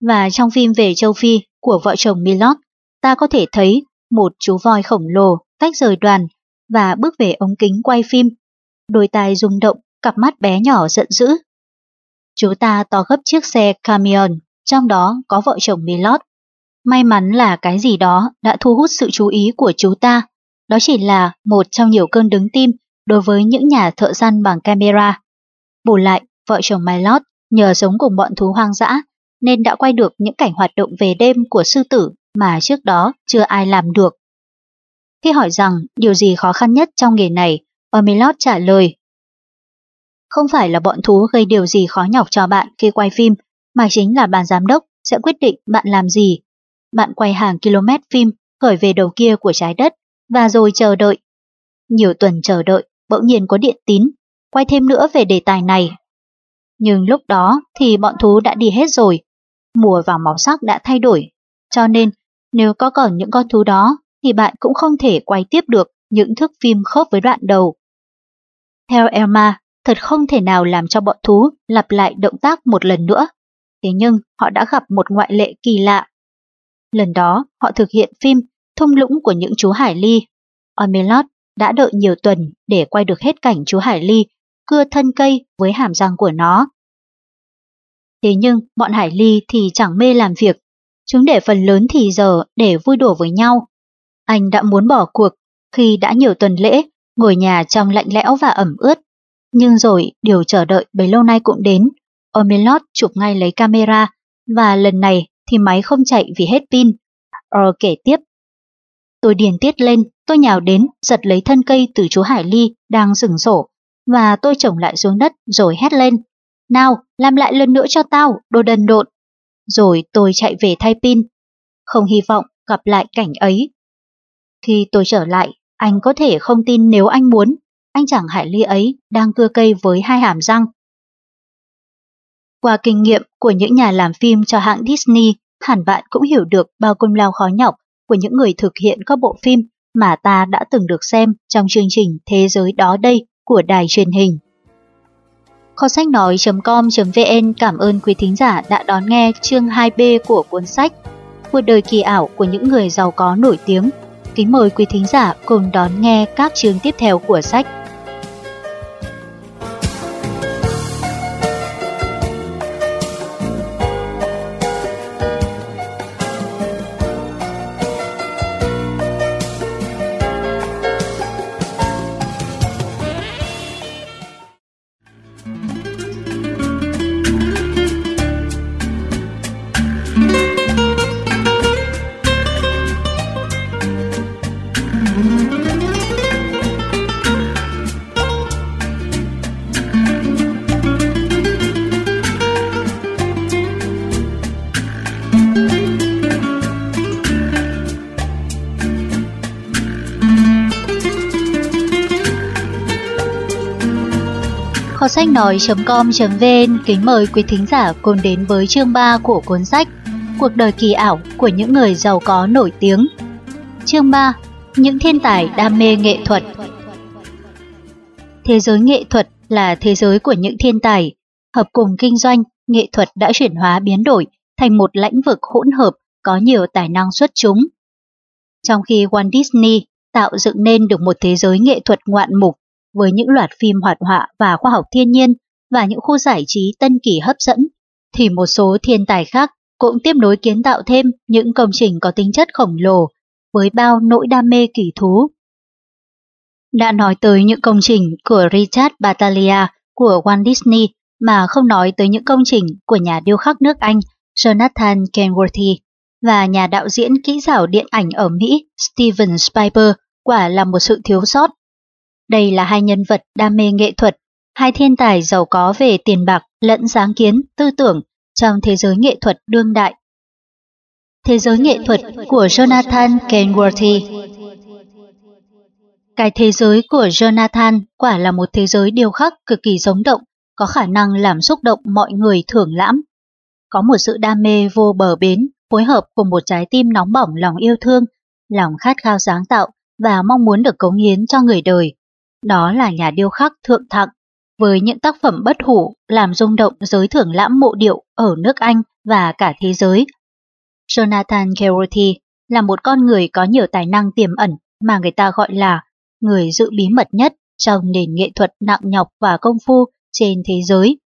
Và trong phim về châu Phi của vợ chồng Milot, ta có thể thấy một chú voi khổng lồ tách rời đoàn và bước về ống kính quay phim. Đôi tai rung động, cặp mắt bé nhỏ giận dữ. Chú ta to gấp chiếc xe camion, trong đó có vợ chồng Milot. May mắn là cái gì đó đã thu hút sự chú ý của chú ta. Đó chỉ là một trong nhiều cơn đứng tim đối với những nhà thợ săn bằng camera. Bù lại, vợ chồng Milot nhờ sống cùng bọn thú hoang dã nên đã quay được những cảnh hoạt động về đêm của sư tử mà trước đó chưa ai làm được. Khi hỏi rằng điều gì khó khăn nhất trong nghề này, Omelot trả lời. Không phải là bọn thú gây điều gì khó nhọc cho bạn khi quay phim, mà chính là ban giám đốc sẽ quyết định bạn làm gì. Bạn quay hàng km phim khởi về đầu kia của trái đất và rồi chờ đợi. Nhiều tuần chờ đợi, bỗng nhiên có điện tín, quay thêm nữa về đề tài này. Nhưng lúc đó thì bọn thú đã đi hết rồi, mùa và màu sắc đã thay đổi, cho nên nếu có còn những con thú đó thì bạn cũng không thể quay tiếp được những thước phim khớp với đoạn đầu. Theo Elma, thật không thể nào làm cho bọn thú lặp lại động tác một lần nữa. Thế nhưng họ đã gặp một ngoại lệ kỳ lạ. Lần đó, họ thực hiện phim Thung lũng của những chú Hải Ly. Omelot đã đợi nhiều tuần để quay được hết cảnh chú Hải Ly cưa thân cây với hàm răng của nó. Thế nhưng bọn Hải Ly thì chẳng mê làm việc, chúng để phần lớn thì giờ để vui đùa với nhau. Anh đã muốn bỏ cuộc khi đã nhiều tuần lễ ngồi nhà trong lạnh lẽo và ẩm ướt. Nhưng rồi điều chờ đợi bấy lâu nay cũng đến. Omelot chụp ngay lấy camera và lần này thì máy không chạy vì hết pin. Earl kể tiếp. Tôi điền tiết lên, tôi nhào đến, giật lấy thân cây từ chú Hải Ly đang rừng sổ, và tôi trồng lại xuống đất rồi hét lên. Nào, làm lại lần nữa cho tao, đồ đần độn. Rồi tôi chạy về thay pin. Không hy vọng gặp lại cảnh ấy. Khi tôi trở lại, anh có thể không tin nếu anh muốn, anh chàng Hải Ly ấy đang cưa cây với hai hàm răng. Qua kinh nghiệm của những nhà làm phim cho hãng Disney, hẳn bạn cũng hiểu được bao công lao khó nhọc của những người thực hiện các bộ phim mà ta đã từng được xem trong chương trình Thế giới đó đây của đài truyền hình. Kho sách nói.com.vn cảm ơn quý thính giả đã đón nghe chương 2B của cuốn sách Cuộc đời kỳ ảo của những người giàu có nổi tiếng. Kính mời quý thính giả cùng đón nghe các chương tiếp theo của sách. Sách nói.com.vn kính mời quý thính giả cùng đến với chương 3 của cuốn sách Cuộc đời kỳ ảo của những người giàu có nổi tiếng. Chương 3 Những thiên tài đam mê nghệ thuật Thế giới nghệ thuật là thế giới của những thiên tài. Hợp cùng kinh doanh, nghệ thuật đã chuyển hóa biến đổi thành một lãnh vực hỗn hợp có nhiều tài năng xuất chúng. Trong khi Walt Disney tạo dựng nên được một thế giới nghệ thuật ngoạn mục với những loạt phim hoạt họa và khoa học thiên nhiên và những khu giải trí tân kỳ hấp dẫn, thì một số thiên tài khác cũng tiếp nối kiến tạo thêm những công trình có tính chất khổng lồ với bao nỗi đam mê kỳ thú. Đã nói tới những công trình của Richard Battaglia của Walt Disney mà không nói tới những công trình của nhà điêu khắc nước Anh Jonathan Kenworthy và nhà đạo diễn kỹ xảo điện ảnh ở Mỹ Steven Spielberg quả là một sự thiếu sót. Đây là hai nhân vật đam mê nghệ thuật, hai thiên tài giàu có về tiền bạc lẫn sáng kiến, tư tưởng trong thế giới nghệ thuật đương đại. Thế giới nghệ thuật của Jonathan Kenworthy Cái thế giới của Jonathan quả là một thế giới điêu khắc cực kỳ sống động, có khả năng làm xúc động mọi người thưởng lãm. Có một sự đam mê vô bờ bến, phối hợp cùng một trái tim nóng bỏng lòng yêu thương, lòng khát khao sáng tạo và mong muốn được cống hiến cho người đời. Đó là nhà điêu khắc thượng thặng, với những tác phẩm bất hủ làm rung động giới thưởng lãm mộ điệu ở nước Anh và cả thế giới. Jonathan Carothy là một con người có nhiều tài năng tiềm ẩn mà người ta gọi là người giữ bí mật nhất trong nền nghệ thuật nặng nhọc và công phu trên thế giới.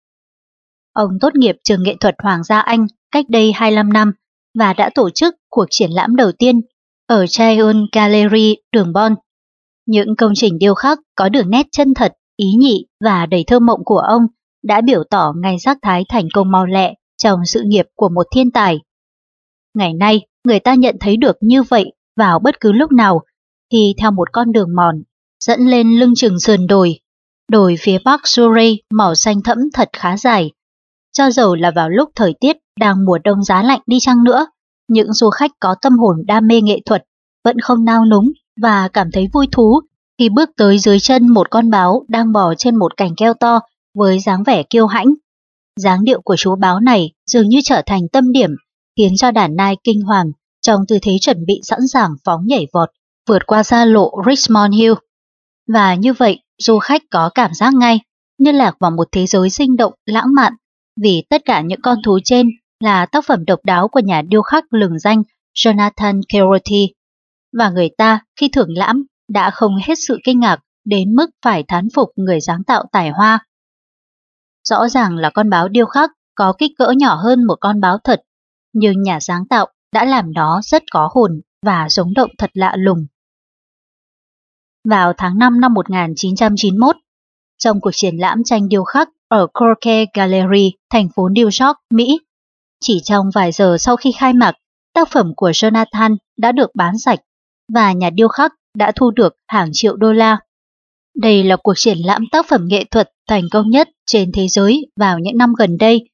Ông tốt nghiệp trường nghệ thuật Hoàng gia Anh cách đây 25 năm và đã tổ chức cuộc triển lãm đầu tiên ở Chaion Gallery, đường Bon. Những công trình điêu khắc có đường nét chân thật, ý nhị và đầy thơ mộng của ông đã biểu tỏ ngay sắc thái thành công mau lẹ trong sự nghiệp của một thiên tài. Ngày nay, người ta nhận thấy được như vậy vào bất cứ lúc nào khi theo một con đường mòn dẫn lên lưng chừng sườn đồi. Đồi phía bắc Surrey màu xanh thẫm thật khá dài. Cho dầu là vào lúc thời tiết đang mùa đông giá lạnh đi chăng nữa, những du khách có tâm hồn đam mê nghệ thuật vẫn không nao núng và cảm thấy vui thú khi bước tới dưới chân một con báo đang bò trên một cành keo to với dáng vẻ kiêu hãnh. dáng điệu của chú báo này dường như trở thành tâm điểm, khiến cho đàn nai kinh hoàng trong tư thế chuẩn bị sẵn sàng phóng nhảy vọt, vượt qua xa lộ Richmond Hill. Và như vậy, du khách có cảm giác ngay như lạc vào một thế giới sinh động, lãng mạn, vì tất cả những con thú trên là tác phẩm độc đáo của nhà điêu khắc lừng danh Jonathan Carothy. Và người ta khi thưởng lãm đã không hết sự kinh ngạc đến mức phải thán phục người sáng tạo tài hoa. Rõ ràng là con báo điêu khắc có kích cỡ nhỏ hơn một con báo thật, nhưng nhà sáng tạo đã làm nó rất có hồn và sống động thật lạ lùng. Vào tháng 5 năm 1991, trong cuộc triển lãm tranh điêu khắc ở Corke Gallery, thành phố New York, Mỹ, Chỉ trong vài giờ sau khi khai mạc, tác phẩm của Jonathan đã được bán sạch và nhà điêu khắc đã thu được hàng triệu đô la. Đây là cuộc triển lãm tác phẩm nghệ thuật thành công nhất trên thế giới vào những năm gần đây.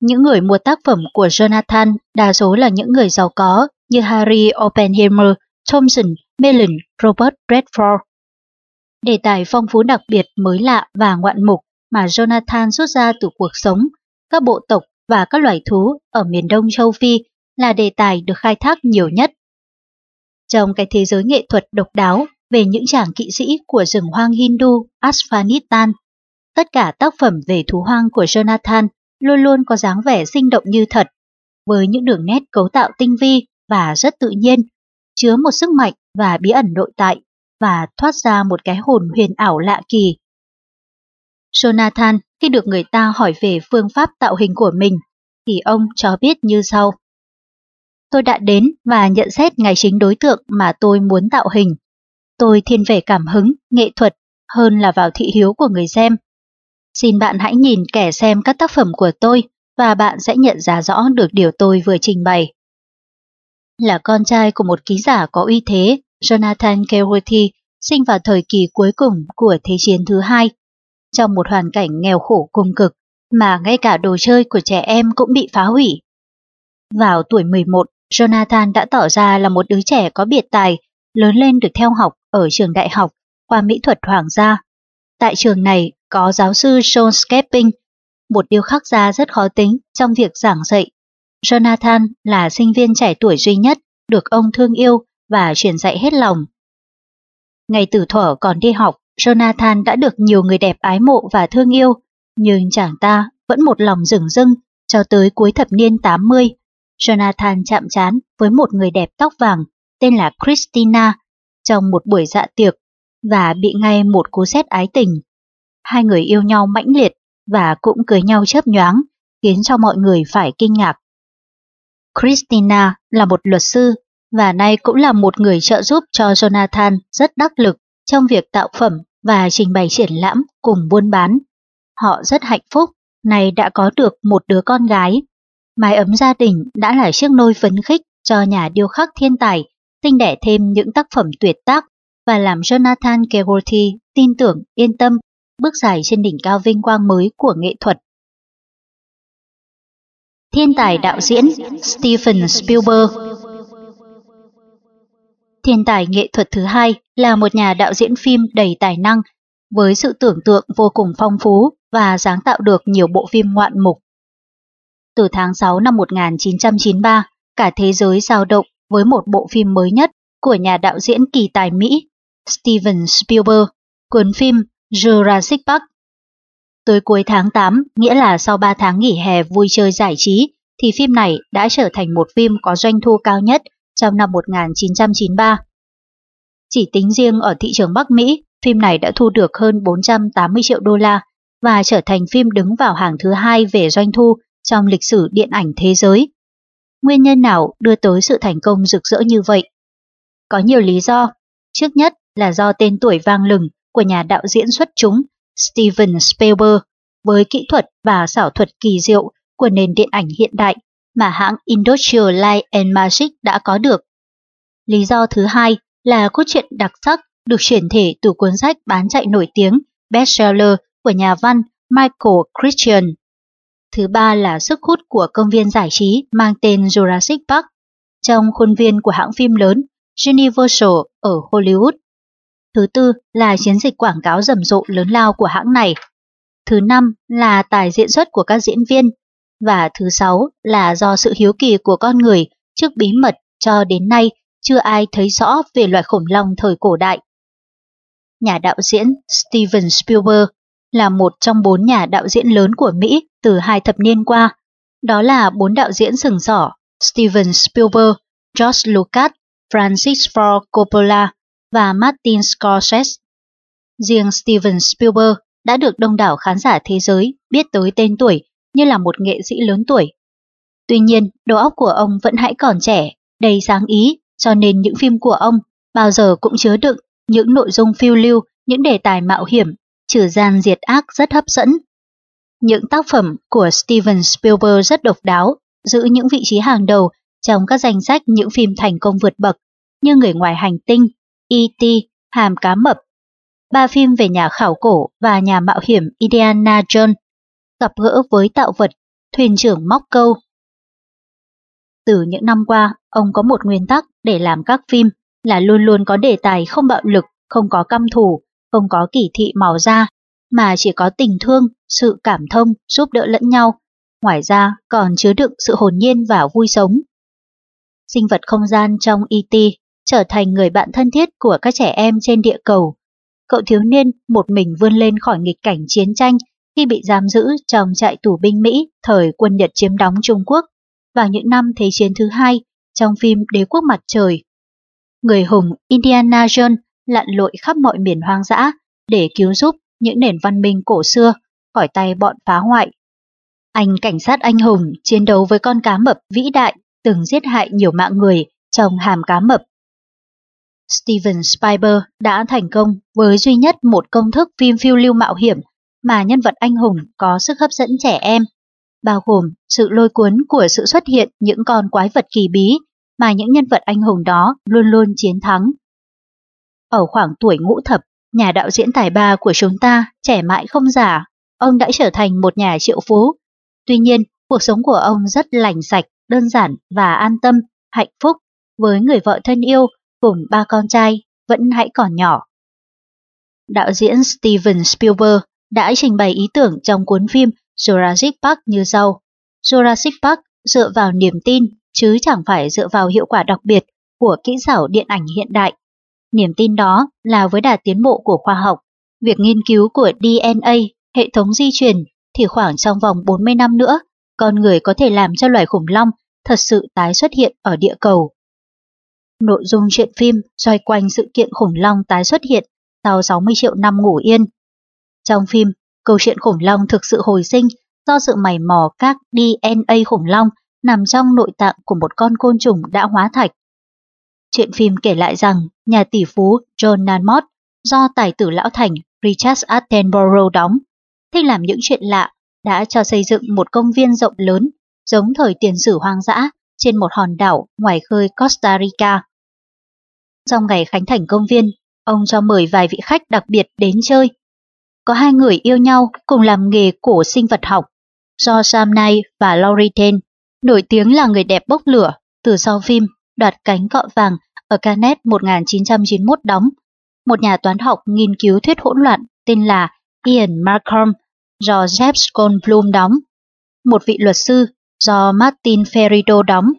Những người mua tác phẩm của Jonathan đa số là những người giàu có như Harry Oppenheimer, Thomson, Mellon, Robert Redford. Đề tài phong phú đặc biệt mới lạ và ngoạn mục mà Jonathan rút ra từ cuộc sống, các bộ tộc và các loài thú ở miền đông châu Phi là đề tài được khai thác nhiều nhất. Trong cái thế giới nghệ thuật độc đáo về những chàng kỵ sĩ của rừng hoang Hindu Asfanistan, tất cả tác phẩm về thú hoang của Jonathan luôn luôn có dáng vẻ sinh động như thật, với những đường nét cấu tạo tinh vi và rất tự nhiên, chứa một sức mạnh và bí ẩn nội tại và thoát ra một cái hồn huyền ảo lạ kỳ. Jonathan khi được người ta hỏi về phương pháp tạo hình của mình, thì ông cho biết như sau. Tôi đã đến và nhận xét ngay chính đối tượng mà tôi muốn tạo hình. Tôi thiên về cảm hứng, nghệ thuật hơn là vào thị hiếu của người xem. Xin bạn hãy nhìn kẻ xem các tác phẩm của tôi và bạn sẽ nhận ra rõ được điều tôi vừa trình bày. Là con trai của một ký giả có uy thế, Jonathan Kerworthy sinh vào thời kỳ cuối cùng của Thế chiến thứ hai. Trong một hoàn cảnh nghèo khổ cùng cực, mà ngay cả đồ chơi của trẻ em cũng bị phá hủy. Vào tuổi 11, Jonathan đã tỏ ra là một đứa trẻ có biệt tài, lớn lên được theo học ở trường đại học khoa mỹ thuật hoàng gia. Tại trường này có giáo sư John Skepping, một điêu khắc gia rất khó tính trong việc giảng dạy. Jonathan là sinh viên trẻ tuổi duy nhất được ông thương yêu và truyền dạy hết lòng. Ngày từ thuở còn đi học, Jonathan đã được nhiều người đẹp ái mộ và thương yêu, nhưng chàng ta vẫn một lòng rừng rưng cho tới cuối thập niên 80. Jonathan chạm trán với một người đẹp tóc vàng tên là Christina trong một buổi dạ tiệc và bị ngay một cú sét ái tình. Hai người yêu nhau mãnh liệt và cũng cưới nhau chớp nhoáng, khiến cho mọi người phải kinh ngạc. Christina là một luật sư và nay cũng là một người trợ giúp cho Jonathan rất đắc lực trong việc tạo phẩm và trình bày triển lãm cùng buôn bán. Họ rất hạnh phúc, nay đã có được một đứa con gái. Mái ấm gia đình đã là chiếc nôi phấn khích cho nhà điêu khắc thiên tài, sinh đẻ thêm những tác phẩm tuyệt tác và làm Jonathan Kevorty tin tưởng, yên tâm, bước dài trên đỉnh cao vinh quang mới của nghệ thuật. Thiên tài đạo diễn Steven Spielberg Thiên tài nghệ thuật thứ hai là một nhà đạo diễn phim đầy tài năng, với sự tưởng tượng vô cùng phong phú và sáng tạo được nhiều bộ phim ngoạn mục. Từ tháng 6 năm 1993, cả thế giới dao động với một bộ phim mới nhất của nhà đạo diễn kỳ tài Mỹ Steven Spielberg, cuốn phim Jurassic Park. Tới cuối tháng 8, nghĩa là sau 3 tháng nghỉ hè vui chơi giải trí, thì phim này đã trở thành một phim có doanh thu cao nhất trong năm 1993. Chỉ tính riêng ở thị trường Bắc Mỹ, phim này đã thu được hơn 480 triệu đô la và trở thành phim đứng vào hàng thứ hai về doanh thu trong lịch sử điện ảnh thế giới. Nguyên nhân nào đưa tới sự thành công rực rỡ như vậy? Có nhiều lý do. Trước nhất là do tên tuổi vang lừng của nhà đạo diễn xuất chúng, Steven Spielberg, với kỹ thuật và xảo thuật kỳ diệu của nền điện ảnh hiện đại mà hãng Industrial Light and Magic đã có được. Lý do thứ hai là cốt truyện đặc sắc được chuyển thể từ cuốn sách bán chạy nổi tiếng, bestseller của nhà văn Michael Christian. Thứ ba là sức hút của công viên giải trí mang tên Jurassic Park trong khuôn viên của hãng phim lớn Universal ở Hollywood. Thứ tư là chiến dịch quảng cáo rầm rộ lớn lao của hãng này. Thứ năm là tài diễn xuất của các diễn viên và thứ sáu là do sự hiếu kỳ của con người trước bí mật cho đến nay chưa ai thấy rõ về loài khủng long thời cổ đại. Nhà đạo diễn Steven Spielberg là một trong bốn nhà đạo diễn lớn của Mỹ từ hai thập niên qua. Đó là bốn đạo diễn sừng sỏ Steven Spielberg, George Lucas, Francis Ford Coppola và Martin Scorsese. Riêng Steven Spielberg đã được đông đảo khán giả thế giới biết tới tên tuổi như là một nghệ sĩ lớn tuổi. Tuy nhiên, đầu óc của ông vẫn hãy còn trẻ, đầy sáng ý, cho nên những phim của ông bao giờ cũng chứa đựng những nội dung phiêu lưu, những đề tài mạo hiểm, trừ gian diệt ác rất hấp dẫn. Những tác phẩm của Steven Spielberg rất độc đáo, giữ những vị trí hàng đầu trong các danh sách những phim thành công vượt bậc như Người ngoài hành tinh, E.T., Hàm cá mập, ba phim về nhà khảo cổ và nhà mạo hiểm Indiana Jones, gặp gỡ với tạo vật, thuyền trưởng móc câu. Từ những năm qua, ông có một nguyên tắc để làm các phim là luôn luôn có đề tài không bạo lực, không có căm thù, không có kỳ thị màu da, mà chỉ có tình thương, sự cảm thông, giúp đỡ lẫn nhau. Ngoài ra còn chứa đựng sự hồn nhiên và vui sống. Sinh vật không gian trong E.T. trở thành người bạn thân thiết của các trẻ em trên địa cầu. Cậu thiếu niên một mình vươn lên khỏi nghịch cảnh chiến tranh khi bị giam giữ trong trại tù binh Mỹ thời quân Nhật chiếm đóng Trung Quốc vào những năm Thế chiến thứ hai trong phim Đế quốc mặt trời. Người hùng Indiana Jones lặn lội khắp mọi miền hoang dã để cứu giúp những nền văn minh cổ xưa khỏi tay bọn phá hoại. Anh cảnh sát anh hùng chiến đấu với con cá mập vĩ đại từng giết hại nhiều mạng người trong hàm cá mập. Steven Spielberg đã thành công với duy nhất một công thức phim phiêu lưu mạo hiểm mà nhân vật anh hùng có sức hấp dẫn trẻ em, bao gồm sự lôi cuốn của sự xuất hiện những con quái vật kỳ bí mà những nhân vật anh hùng đó luôn luôn chiến thắng. Ở khoảng tuổi ngũ thập, nhà đạo diễn tài ba của chúng ta trẻ mãi không già. ông đã trở thành một nhà triệu phú. Tuy nhiên, cuộc sống của ông rất lành sạch, đơn giản và an tâm, hạnh phúc với người vợ thân yêu cùng ba con trai vẫn hãy còn nhỏ. Đạo diễn Steven Spielberg đã trình bày ý tưởng trong cuốn phim Jurassic Park như sau. Jurassic Park dựa vào niềm tin chứ chẳng phải dựa vào hiệu quả đặc biệt của kỹ xảo điện ảnh hiện đại. Niềm tin đó là với đà tiến bộ của khoa học, việc nghiên cứu của DNA, hệ thống di truyền thì khoảng trong vòng 40 năm nữa, con người có thể làm cho loài khủng long thật sự tái xuất hiện ở địa cầu. Nội dung chuyện phim xoay quanh sự kiện khủng long tái xuất hiện sau 60 triệu năm ngủ yên. Trong phim, câu chuyện khủng long thực sự hồi sinh do sự mày mò các DNA khủng long nằm trong nội tạng của một con côn trùng đã hóa thạch. Chuyện phim kể lại rằng nhà tỷ phú John Nanmott do tài tử lão thành Richard Attenborough đóng, thích làm những chuyện lạ, đã cho xây dựng một công viên rộng lớn giống thời tiền sử hoang dã trên một hòn đảo ngoài khơi Costa Rica. Trong ngày khánh thành công viên, ông cho mời vài vị khách đặc biệt đến chơi. Có hai người yêu nhau cùng làm nghề cổ sinh vật học, do Sam Knight và Laurie Ten, nổi tiếng là người đẹp bốc lửa từ sau phim đoạt cánh cọ vàng ở Canet 1991 đóng. Một nhà toán học nghiên cứu thuyết hỗn loạn tên là Ian Markham do Jeff Goldblum đóng. Một vị luật sư do Martin Ferrido đóng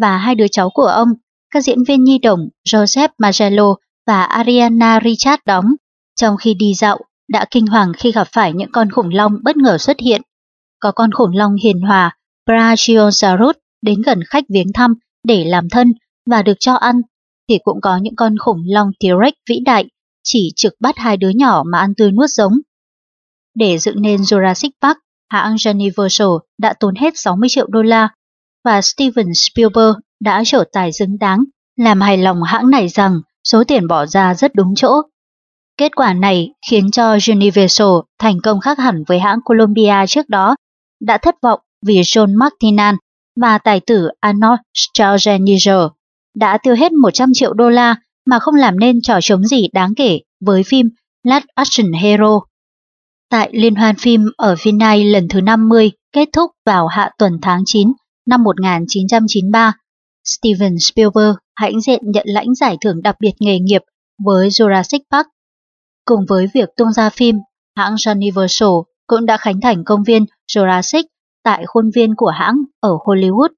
và hai đứa cháu của ông, các diễn viên nhi đồng Joseph Magello và Ariana Richard đóng. Trong khi đi dạo, đã kinh hoàng khi gặp phải những con khủng long bất ngờ xuất hiện. Có con khủng long hiền hòa Brachiosaurus đến gần khách viếng thăm để làm thân và được cho ăn, thì cũng có những con khủng long T-Rex vĩ đại chỉ trực bắt hai đứa nhỏ mà ăn tươi nuốt giống. Để dựng nên Jurassic Park, hãng Universal đã tốn hết 60 triệu đô la và Steven Spielberg đã trở tài xứng đáng, làm hài lòng hãng này rằng số tiền bỏ ra rất đúng chỗ. Kết quả này khiến cho Universal thành công khác hẳn với hãng Columbia trước đó, đã thất vọng vì John McTiernan và tài tử Arnold Schwarzenegger đã tiêu hết 100 triệu đô la mà không làm nên trò chống gì đáng kể với phim Last Action Hero. Tại Liên hoan phim ở Vinay lần thứ 50 kết thúc vào hạ tuần tháng 9 năm 1993, Steven Spielberg hãnh diện nhận lãnh giải thưởng đặc biệt nghề nghiệp với Jurassic Park. Cùng với việc tung ra phim, hãng Universal cũng đã khánh thành công viên Jurassic tại khuôn viên của hãng ở Hollywood.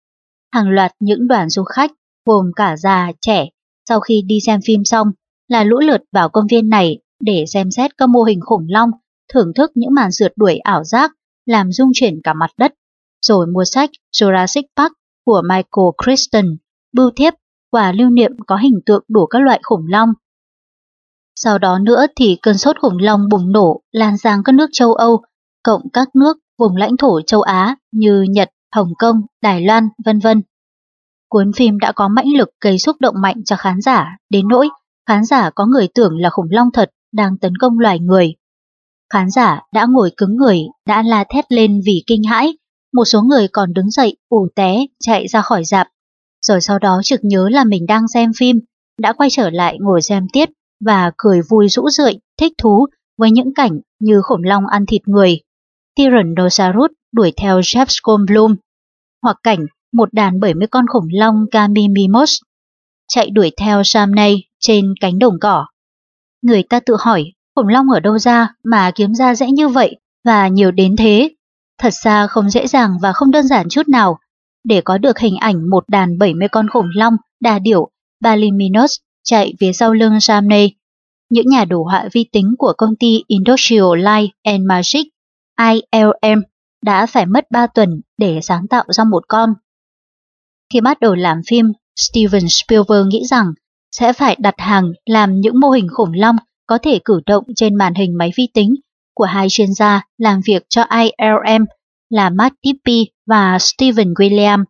Hàng loạt những đoàn du khách, gồm cả già, trẻ, sau khi đi xem phim xong, là lũ lượt vào công viên này để xem xét các mô hình khủng long, thưởng thức những màn rượt đuổi ảo giác, làm rung chuyển cả mặt đất, rồi mua sách Jurassic Park của Michael Crichton, bưu thiếp, và lưu niệm có hình tượng đủ các loại khủng long. Sau đó nữa thì cơn sốt khủng long bùng nổ lan sang các nước châu Âu, cộng các nước vùng lãnh thổ châu Á như Nhật, Hồng Kông, Đài Loan, vân vân. Cuốn phim đã có mãnh lực gây xúc động mạnh cho khán giả, đến nỗi khán giả có người tưởng là khủng long thật đang tấn công loài người. Khán giả đã ngồi cứng người, đã la thét lên vì kinh hãi, một số người còn đứng dậy, ủ té, chạy ra khỏi dạp. Rồi sau đó trực nhớ là mình đang xem phim, đã quay trở lại ngồi xem tiếp và cười vui rũ rượi, thích thú với những cảnh như khủng long ăn thịt người. Tyrannosaurus đuổi theo Jeff Goldblum, hoặc cảnh một đàn 70 con khủng long Camimimos chạy đuổi theo Samney trên cánh đồng cỏ. Người ta tự hỏi khủng long ở đâu ra mà kiếm ra dễ như vậy và nhiều đến thế. Thật ra không dễ dàng và không đơn giản chút nào. Để có được hình ảnh một đàn 70 con khủng long đà điểu Baliminos chạy phía sau lưng Samney, những nhà đồ họa vi tính của công ty Industrial Light and Magic ILM đã phải mất 3 tuần để sáng tạo ra một con. Khi bắt đầu làm phim, Steven Spielberg nghĩ rằng sẽ phải đặt hàng làm những mô hình khủng long có thể cử động trên màn hình máy vi tính của hai chuyên gia làm việc cho ILM là Matt Tippy và Steven William.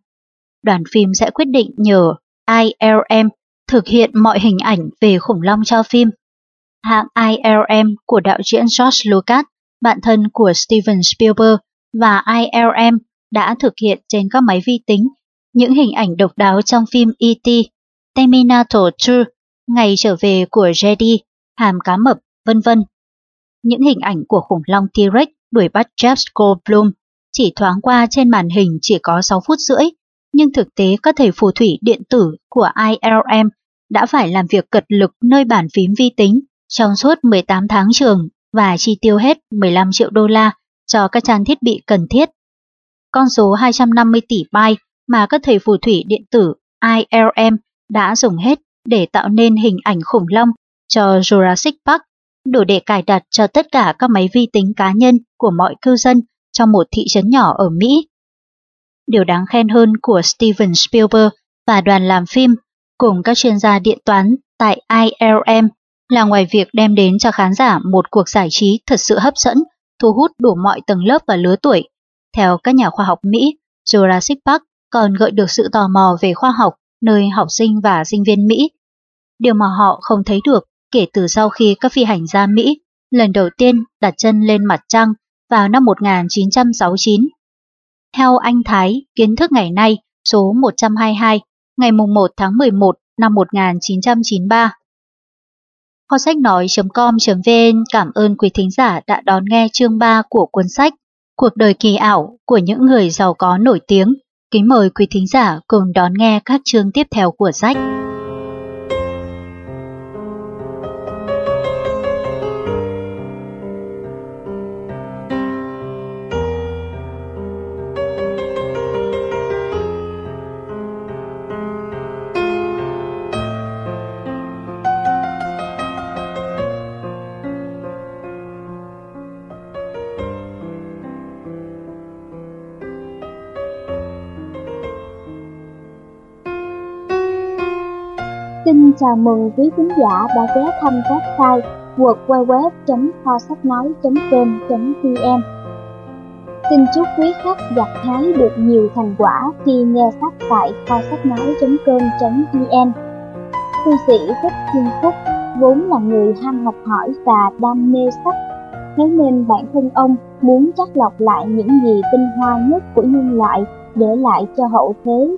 Đoàn phim sẽ quyết định nhờ ILM thực hiện mọi hình ảnh về khủng long cho phim. Hãng ILM của đạo diễn George Lucas, bạn thân của Steven Spielberg và ILM đã thực hiện trên các máy vi tính những hình ảnh độc đáo trong phim E.T., Terminator 2, Ngày trở về của Jedi, Hàm cá mập, vân vân. Những hình ảnh của khủng long T-Rex đuổi bắt Jeff Goldblum chỉ thoáng qua trên màn hình chỉ có 6 phút rưỡi, nhưng thực tế các thầy phù thủy điện tử của ILM đã phải làm việc cật lực nơi bàn phím vi tính trong suốt 18 tháng trường và chi tiêu hết 15 triệu đô la cho các trang thiết bị cần thiết. Con số 250 tỷ byte mà các thầy phù thủy điện tử ILM đã dùng hết để tạo nên hình ảnh khủng long cho Jurassic Park, đủ để cài đặt cho tất cả các máy vi tính cá nhân của mọi cư dân trong một thị trấn nhỏ ở Mỹ. Điều đáng khen hơn của Steven Spielberg và đoàn làm phim cùng các chuyên gia điện toán tại ILM là ngoài việc đem đến cho khán giả một cuộc giải trí thật sự hấp dẫn, thu hút đủ mọi tầng lớp và lứa tuổi. Theo các nhà khoa học Mỹ, Jurassic Park còn gợi được sự tò mò về khoa học nơi học sinh và sinh viên Mỹ. Điều mà họ không thấy được kể từ sau khi các phi hành gia Mỹ lần đầu tiên đặt chân lên mặt trăng vào năm 1969. Theo anh Thái, kiến thức ngày nay số 122 ngày 1 tháng 11 năm 1993. Kho sách nói.com.vn cảm ơn quý thính giả đã đón nghe chương 3 của cuốn sách Cuộc đời kỳ ảo của những người giàu có nổi tiếng. Kính mời quý thính giả cùng đón nghe các chương tiếp theo của sách. Chào mừng quý khán giả đã ghé thăm website www.phosachnói.com.vn Xin chúc quý khách gặt hái được nhiều thành quả khi nghe sách tại kho-sachnai.com.vn Tu sĩ Thích Thiên Phúc, vốn là người ham học hỏi và đam mê sách, Thế nên bản thân ông muốn chắc lọc lại những gì tinh hoa nhất của nhân loại để lại cho hậu thế.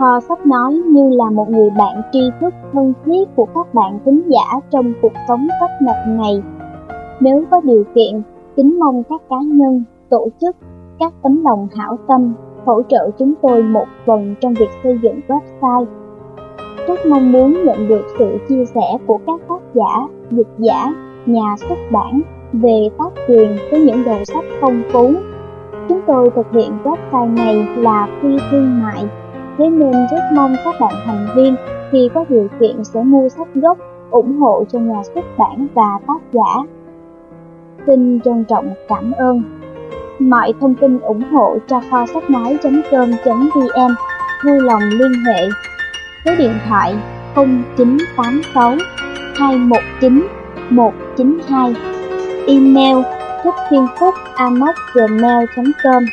Kho sách nói như là một người bạn tri thức thân thiết của các bạn thính giả trong cuộc sống tấp nập này. Nếu có điều kiện, kính mong các cá nhân, tổ chức, các tấm lòng hảo tâm hỗ trợ chúng tôi một phần trong việc xây dựng website. Rất mong muốn nhận được sự chia sẻ của các tác giả, dịch giả, nhà xuất bản về tác quyền với những đầu sách phong phú. Chúng tôi thực hiện website này là phi thương mại, thế nên rất mong các bạn thành viên khi có điều kiện sẽ mua sách gốc ủng hộ cho nhà xuất bản và tác giả. Xin trân trọng cảm ơn. Mọi thông tin ủng hộ cho kho sách nói.com.vn vui lòng liên hệ số điện thoại 0986 219 192 email thích thiên phúc gmail.com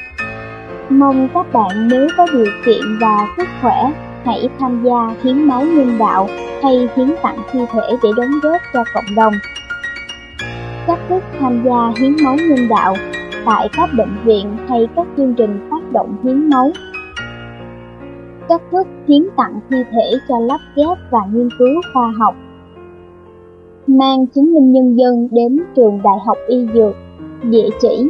Mong các bạn nếu có điều kiện và sức khỏe hãy tham gia hiến máu nhân đạo hay hiến tặng thi thể để đóng góp cho cộng đồng. Cách thức tham gia hiến máu nhân đạo tại các bệnh viện hay các chương trình phát động hiến máu. Cách thức hiến tặng thi thể cho lắp ghép và nghiên cứu khoa học mang chứng minh nhân dân đến trường Đại học Y Dược, địa chỉ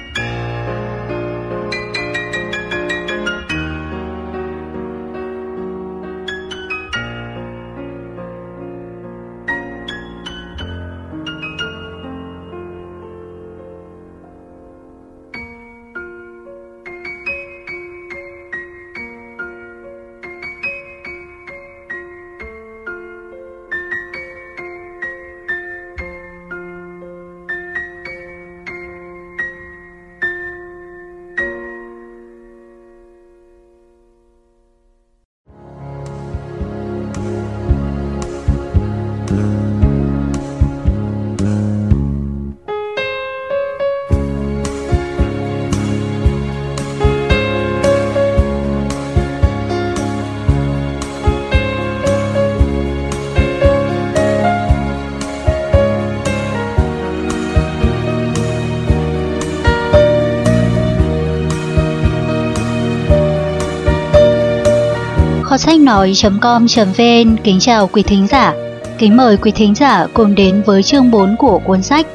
Kho sách nói.com.vn kính chào quý thính giả. Kính mời quý thính giả cùng đến với chương 4 của cuốn sách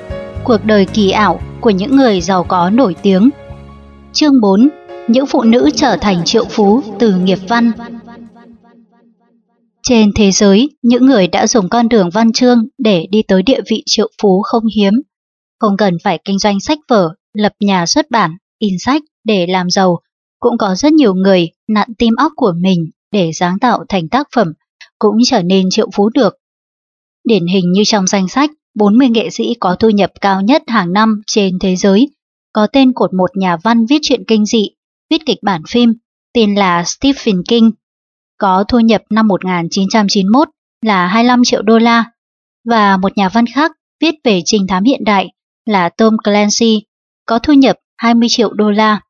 Cuộc đời kỳ ảo của những người giàu có nổi tiếng. Chương 4: Những phụ nữ trở thành triệu phú từ nghiệp văn. Trên thế giới, những người đã dùng con đường văn chương để đi tới địa vị triệu phú không hiếm. Không cần phải kinh doanh sách vở, lập nhà xuất bản, in sách để làm giàu, cũng có rất nhiều người nặn tim óc của mình để sáng tạo thành tác phẩm cũng trở nên triệu phú được. Điển hình như trong danh sách 40 nghệ sĩ có thu nhập cao nhất hàng năm trên thế giới, có tên cột một nhà văn viết truyện kinh dị, viết kịch bản phim, tên là Stephen King, có thu nhập năm 1991 là 25 triệu đô la, và một nhà văn khác viết về trinh thám hiện đại là Tom Clancy, có thu nhập 20 triệu đô la.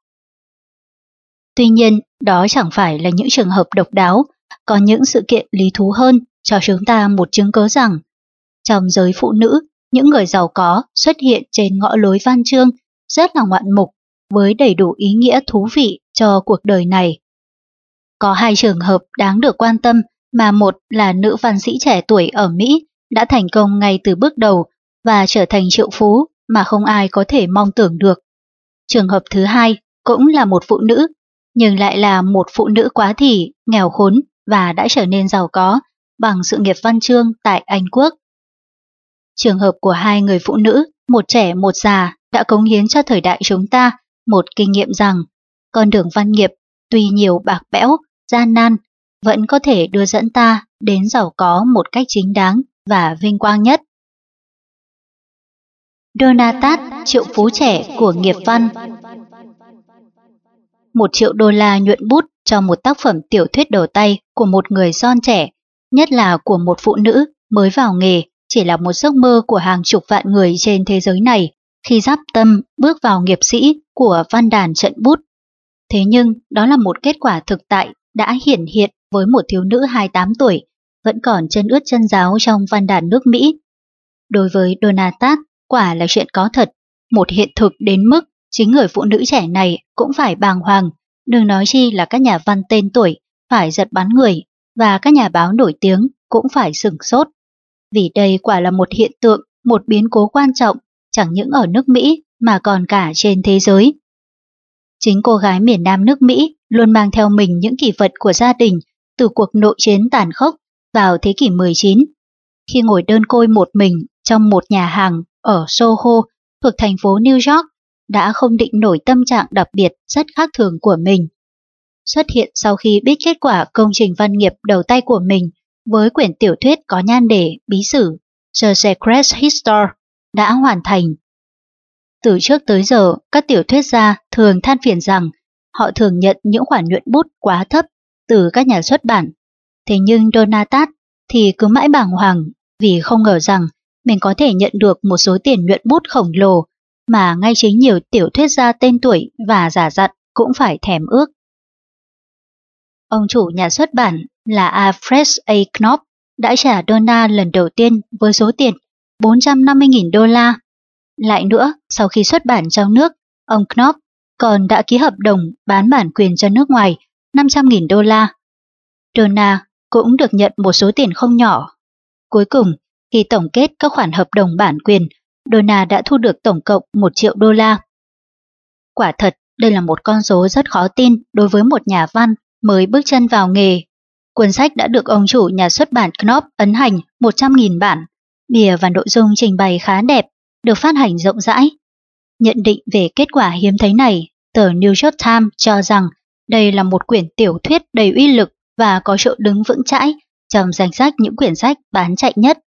Tuy nhiên, đó chẳng phải là những trường hợp độc đáo, có những sự kiện lý thú hơn cho chúng ta một chứng cớ rằng trong giới phụ nữ, những người giàu có xuất hiện trên ngõ lối văn chương rất là ngoạn mục với đầy đủ ý nghĩa thú vị cho cuộc đời này. Có hai trường hợp đáng được quan tâm mà một là nữ văn sĩ trẻ tuổi ở Mỹ đã thành công ngay từ bước đầu và trở thành triệu phú mà không ai có thể mong tưởng được. Trường hợp thứ hai cũng là một phụ nữ nhưng lại là một phụ nữ quá thỉ nghèo khốn và đã trở nên giàu có bằng sự nghiệp văn chương tại Anh Quốc. Trường hợp của hai người phụ nữ, một trẻ một già, đã cống hiến cho thời đại chúng ta một kinh nghiệm rằng con đường văn nghiệp tuy nhiều bạc bẽo, gian nan, vẫn có thể đưa dẫn ta đến giàu có một cách chính đáng và vinh quang nhất. Donatat, triệu phú trẻ của nghiệp văn một triệu đô la nhuận bút cho một tác phẩm tiểu thuyết đầu tay của một người son trẻ, nhất là của một phụ nữ mới vào nghề, chỉ là một giấc mơ của hàng chục vạn người trên thế giới này khi giáp tâm bước vào nghiệp sĩ của văn đàn trận bút. Thế nhưng đó là một kết quả thực tại đã hiển hiện với một thiếu nữ 28 tuổi, vẫn còn chân ướt chân giáo trong văn đàn nước Mỹ. Đối với Donatat, quả là chuyện có thật, một hiện thực đến mức chính người phụ nữ trẻ này cũng phải bàng hoàng, đừng nói chi là các nhà văn tên tuổi phải giật bắn người và các nhà báo nổi tiếng cũng phải sửng sốt. Vì đây quả là một hiện tượng, một biến cố quan trọng, chẳng những ở nước Mỹ mà còn cả trên thế giới. Chính cô gái miền Nam nước Mỹ luôn mang theo mình những kỷ vật của gia đình từ cuộc nội chiến tàn khốc vào thế kỷ 19. Khi ngồi đơn côi một mình trong một nhà hàng ở Soho thuộc thành phố New York, đã không định nổi tâm trạng đặc biệt rất khác thường của mình. Xuất hiện sau khi biết kết quả công trình văn nghiệp đầu tay của mình với quyển tiểu thuyết có nhan đề bí sử The Secret History đã hoàn thành. Từ trước tới giờ, các tiểu thuyết gia thường than phiền rằng họ thường nhận những khoản nhuận bút quá thấp từ các nhà xuất bản. Thế nhưng Donatat thì cứ mãi bàng hoàng vì không ngờ rằng mình có thể nhận được một số tiền nhuận bút khổng lồ mà ngay chính nhiều tiểu thuyết gia tên tuổi và giả dặn cũng phải thèm ước. Ông chủ nhà xuất bản là Alfred A. Knopf đã trả Donna lần đầu tiên với số tiền 450.000 đô la. Lại nữa, sau khi xuất bản trong nước, ông Knopf còn đã ký hợp đồng bán bản quyền cho nước ngoài 500.000 đô la. Donna cũng được nhận một số tiền không nhỏ. Cuối cùng, khi tổng kết các khoản hợp đồng bản quyền, Donna đã thu được tổng cộng 1 triệu đô la. Quả thật, đây là một con số rất khó tin đối với một nhà văn mới bước chân vào nghề. Cuốn sách đã được ông chủ nhà xuất bản Knopf ấn hành 100.000 bản. Bìa và nội dung trình bày khá đẹp, được phát hành rộng rãi. Nhận định về kết quả hiếm thấy này, tờ New York Times cho rằng đây là một quyển tiểu thuyết đầy uy lực và có chỗ đứng vững chãi trong danh sách những quyển sách bán chạy nhất.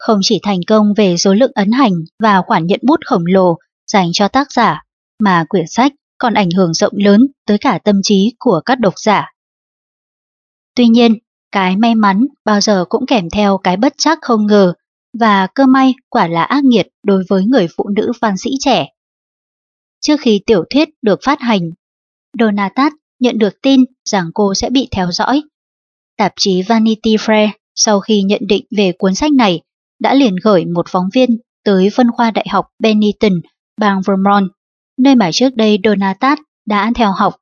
Không chỉ thành công về số lượng ấn hành và khoản nhận bút khổng lồ dành cho tác giả, mà quyển sách còn ảnh hưởng rộng lớn tới cả tâm trí của các độc giả. Tuy nhiên, cái may mắn bao giờ cũng kèm theo cái bất chắc không ngờ và cơ may quả là ác nghiệt đối với người phụ nữ văn sĩ trẻ. Trước khi tiểu thuyết được phát hành, Donatat nhận được tin rằng cô sẽ bị theo dõi. Tạp chí Vanity Fair sau khi nhận định về cuốn sách này đã liền gửi một phóng viên tới phân khoa đại học Bennington, bang Vermont, nơi mà trước đây Donatat đã theo học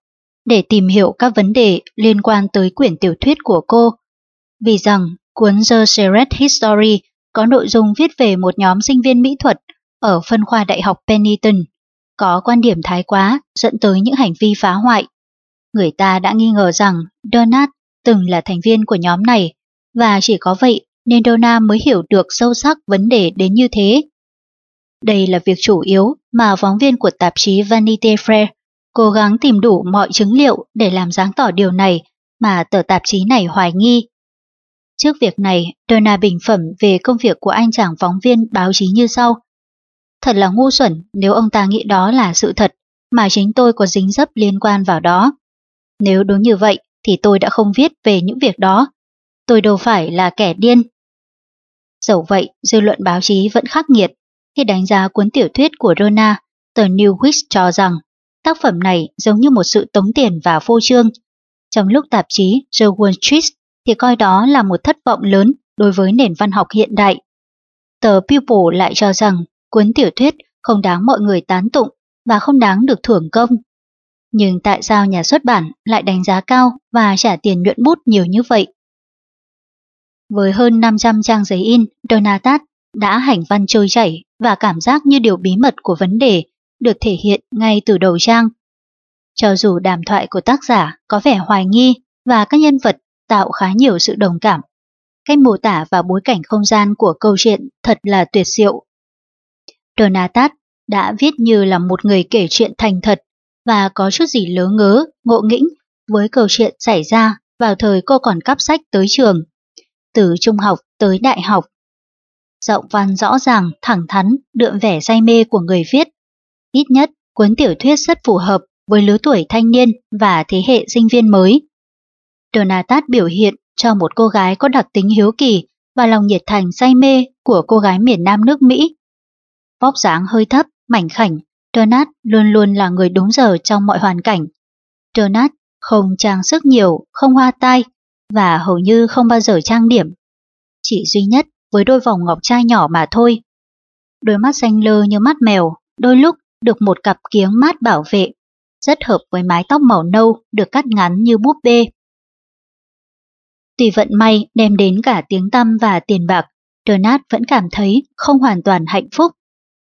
để tìm hiểu các vấn đề liên quan tới quyển tiểu thuyết của cô. Vì rằng cuốn The Secret History có nội dung viết về một nhóm sinh viên mỹ thuật ở phân khoa đại học Pennington, có quan điểm thái quá dẫn tới những hành vi phá hoại. Người ta đã nghi ngờ rằng Donat từng là thành viên của nhóm này và chỉ có vậy nên Donna mới hiểu được sâu sắc vấn đề đến như thế. Đây là việc chủ yếu mà phóng viên của tạp chí Vanity Fair cố gắng tìm đủ mọi chứng liệu để làm sáng tỏ điều này mà tờ tạp chí này hoài nghi. Trước việc này, Donna bình phẩm về công việc của anh chàng phóng viên báo chí như sau. Thật là ngu xuẩn nếu ông ta nghĩ đó là sự thật, mà chính tôi có dính dấp liên quan vào đó. Nếu đúng như vậy, thì tôi đã không viết về những việc đó. Tôi đâu phải là kẻ điên. Dẫu vậy, dư luận báo chí vẫn khắc nghiệt. Khi đánh giá cuốn tiểu thuyết của Rona, tờ New West cho rằng tác phẩm này giống như một sự tống tiền và phô trương. Trong lúc tạp chí The Wall Street thì coi đó là một thất vọng lớn đối với nền văn học hiện đại. Tờ People lại cho rằng cuốn tiểu thuyết không đáng mọi người tán tụng và không đáng được thưởng công. Nhưng tại sao nhà xuất bản lại đánh giá cao và trả tiền nhuận bút nhiều như vậy? Với hơn 500 trang giấy in, Donatat đã hành văn trôi chảy và cảm giác như điều bí mật của vấn đề được thể hiện ngay từ đầu trang. Cho dù đàm thoại của tác giả có vẻ hoài nghi và các nhân vật tạo khá nhiều sự đồng cảm, cách mô tả và bối cảnh không gian của câu chuyện thật là tuyệt diệu. Donatat đã viết như là một người kể chuyện thành thật và có chút gì lớ ngớ, ngộ nghĩnh với câu chuyện xảy ra vào thời cô còn cắp sách tới trường, từ trung học tới đại học. Giọng văn rõ ràng, thẳng thắn, đượm vẻ say mê của người viết. Ít nhất, cuốn tiểu thuyết rất phù hợp với lứa tuổi thanh niên và thế hệ sinh viên mới. Donatat biểu hiện cho một cô gái có đặc tính hiếu kỳ và lòng nhiệt thành say mê của cô gái miền Nam nước Mỹ. Vóc dáng hơi thấp, mảnh khảnh, Donat luôn luôn là người đúng giờ trong mọi hoàn cảnh. Donat không trang sức nhiều, không hoa tai và hầu như không bao giờ trang điểm. Chỉ duy nhất với đôi vòng ngọc trai nhỏ mà thôi. Đôi mắt xanh lơ như mắt mèo, đôi lúc được một cặp kiếng mát bảo vệ, rất hợp với mái tóc màu nâu được cắt ngắn như búp bê. Tuy vận may đem đến cả tiếng tăm và tiền bạc, Donat vẫn cảm thấy không hoàn toàn hạnh phúc,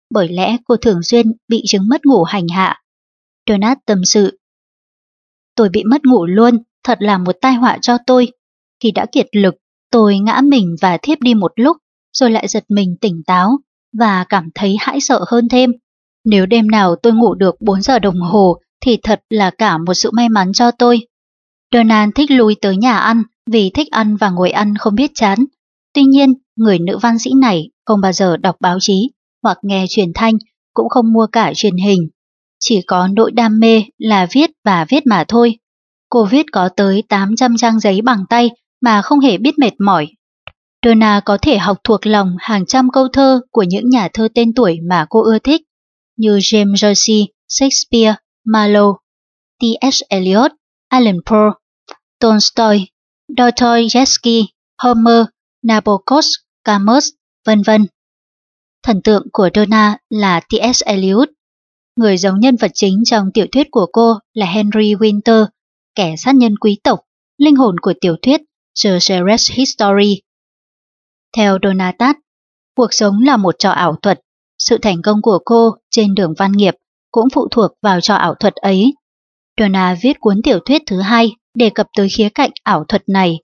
bởi lẽ cô thường xuyên bị chứng mất ngủ hành hạ. Donat tâm sự. Tôi bị mất ngủ luôn, thật là một tai họa cho tôi. Khi đã kiệt lực, tôi ngã mình và thiếp đi một lúc, rồi lại giật mình tỉnh táo và cảm thấy hãi sợ hơn thêm. Nếu đêm nào tôi ngủ được 4 giờ đồng hồ thì thật là cả một sự may mắn cho tôi. Donald thích lui tới nhà ăn vì thích ăn và ngồi ăn không biết chán. Tuy nhiên, người nữ văn sĩ này không bao giờ đọc báo chí hoặc nghe truyền thanh, cũng không mua cả truyền hình. Chỉ có nỗi đam mê là viết và viết mà thôi. Cô viết có tới 800 trang giấy bằng tay mà không hề biết mệt mỏi. Donna có thể học thuộc lòng hàng trăm câu thơ của những nhà thơ tên tuổi mà cô ưa thích, như James Joyce, Shakespeare, Marlowe, T.S. Eliot, Alan Poe, Tolstoy, Dostoyevsky, Homer, Nabokov, Camus, vân vân. Thần tượng của Donna là T.S. Eliot. Người giống nhân vật chính trong tiểu thuyết của cô là Henry Winter, kẻ sát nhân quý tộc, linh hồn của tiểu thuyết The Ceres History. Theo Donatat, cuộc sống là một trò ảo thuật. Sự thành công của cô trên đường văn nghiệp cũng phụ thuộc vào trò ảo thuật ấy. Donna viết cuốn tiểu thuyết thứ hai đề cập tới khía cạnh ảo thuật này.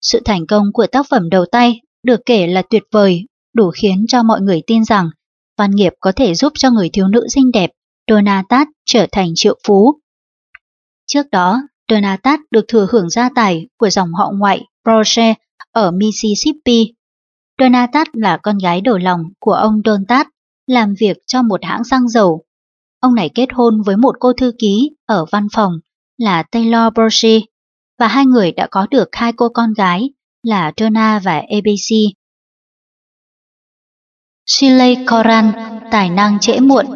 Sự thành công của tác phẩm đầu tay được kể là tuyệt vời, đủ khiến cho mọi người tin rằng văn nghiệp có thể giúp cho người thiếu nữ xinh đẹp Donatat trở thành triệu phú. Trước đó, Donatat được thừa hưởng gia tài của dòng họ ngoại Proche ở Mississippi. Donatat là con gái đầu lòng của ông Dontat, làm việc cho một hãng xăng dầu. Ông này kết hôn với một cô thư ký ở văn phòng là Taylor Proche, và hai người đã có được hai cô con gái là Donna và ABC. Shirley Coran, tài năng trễ muộn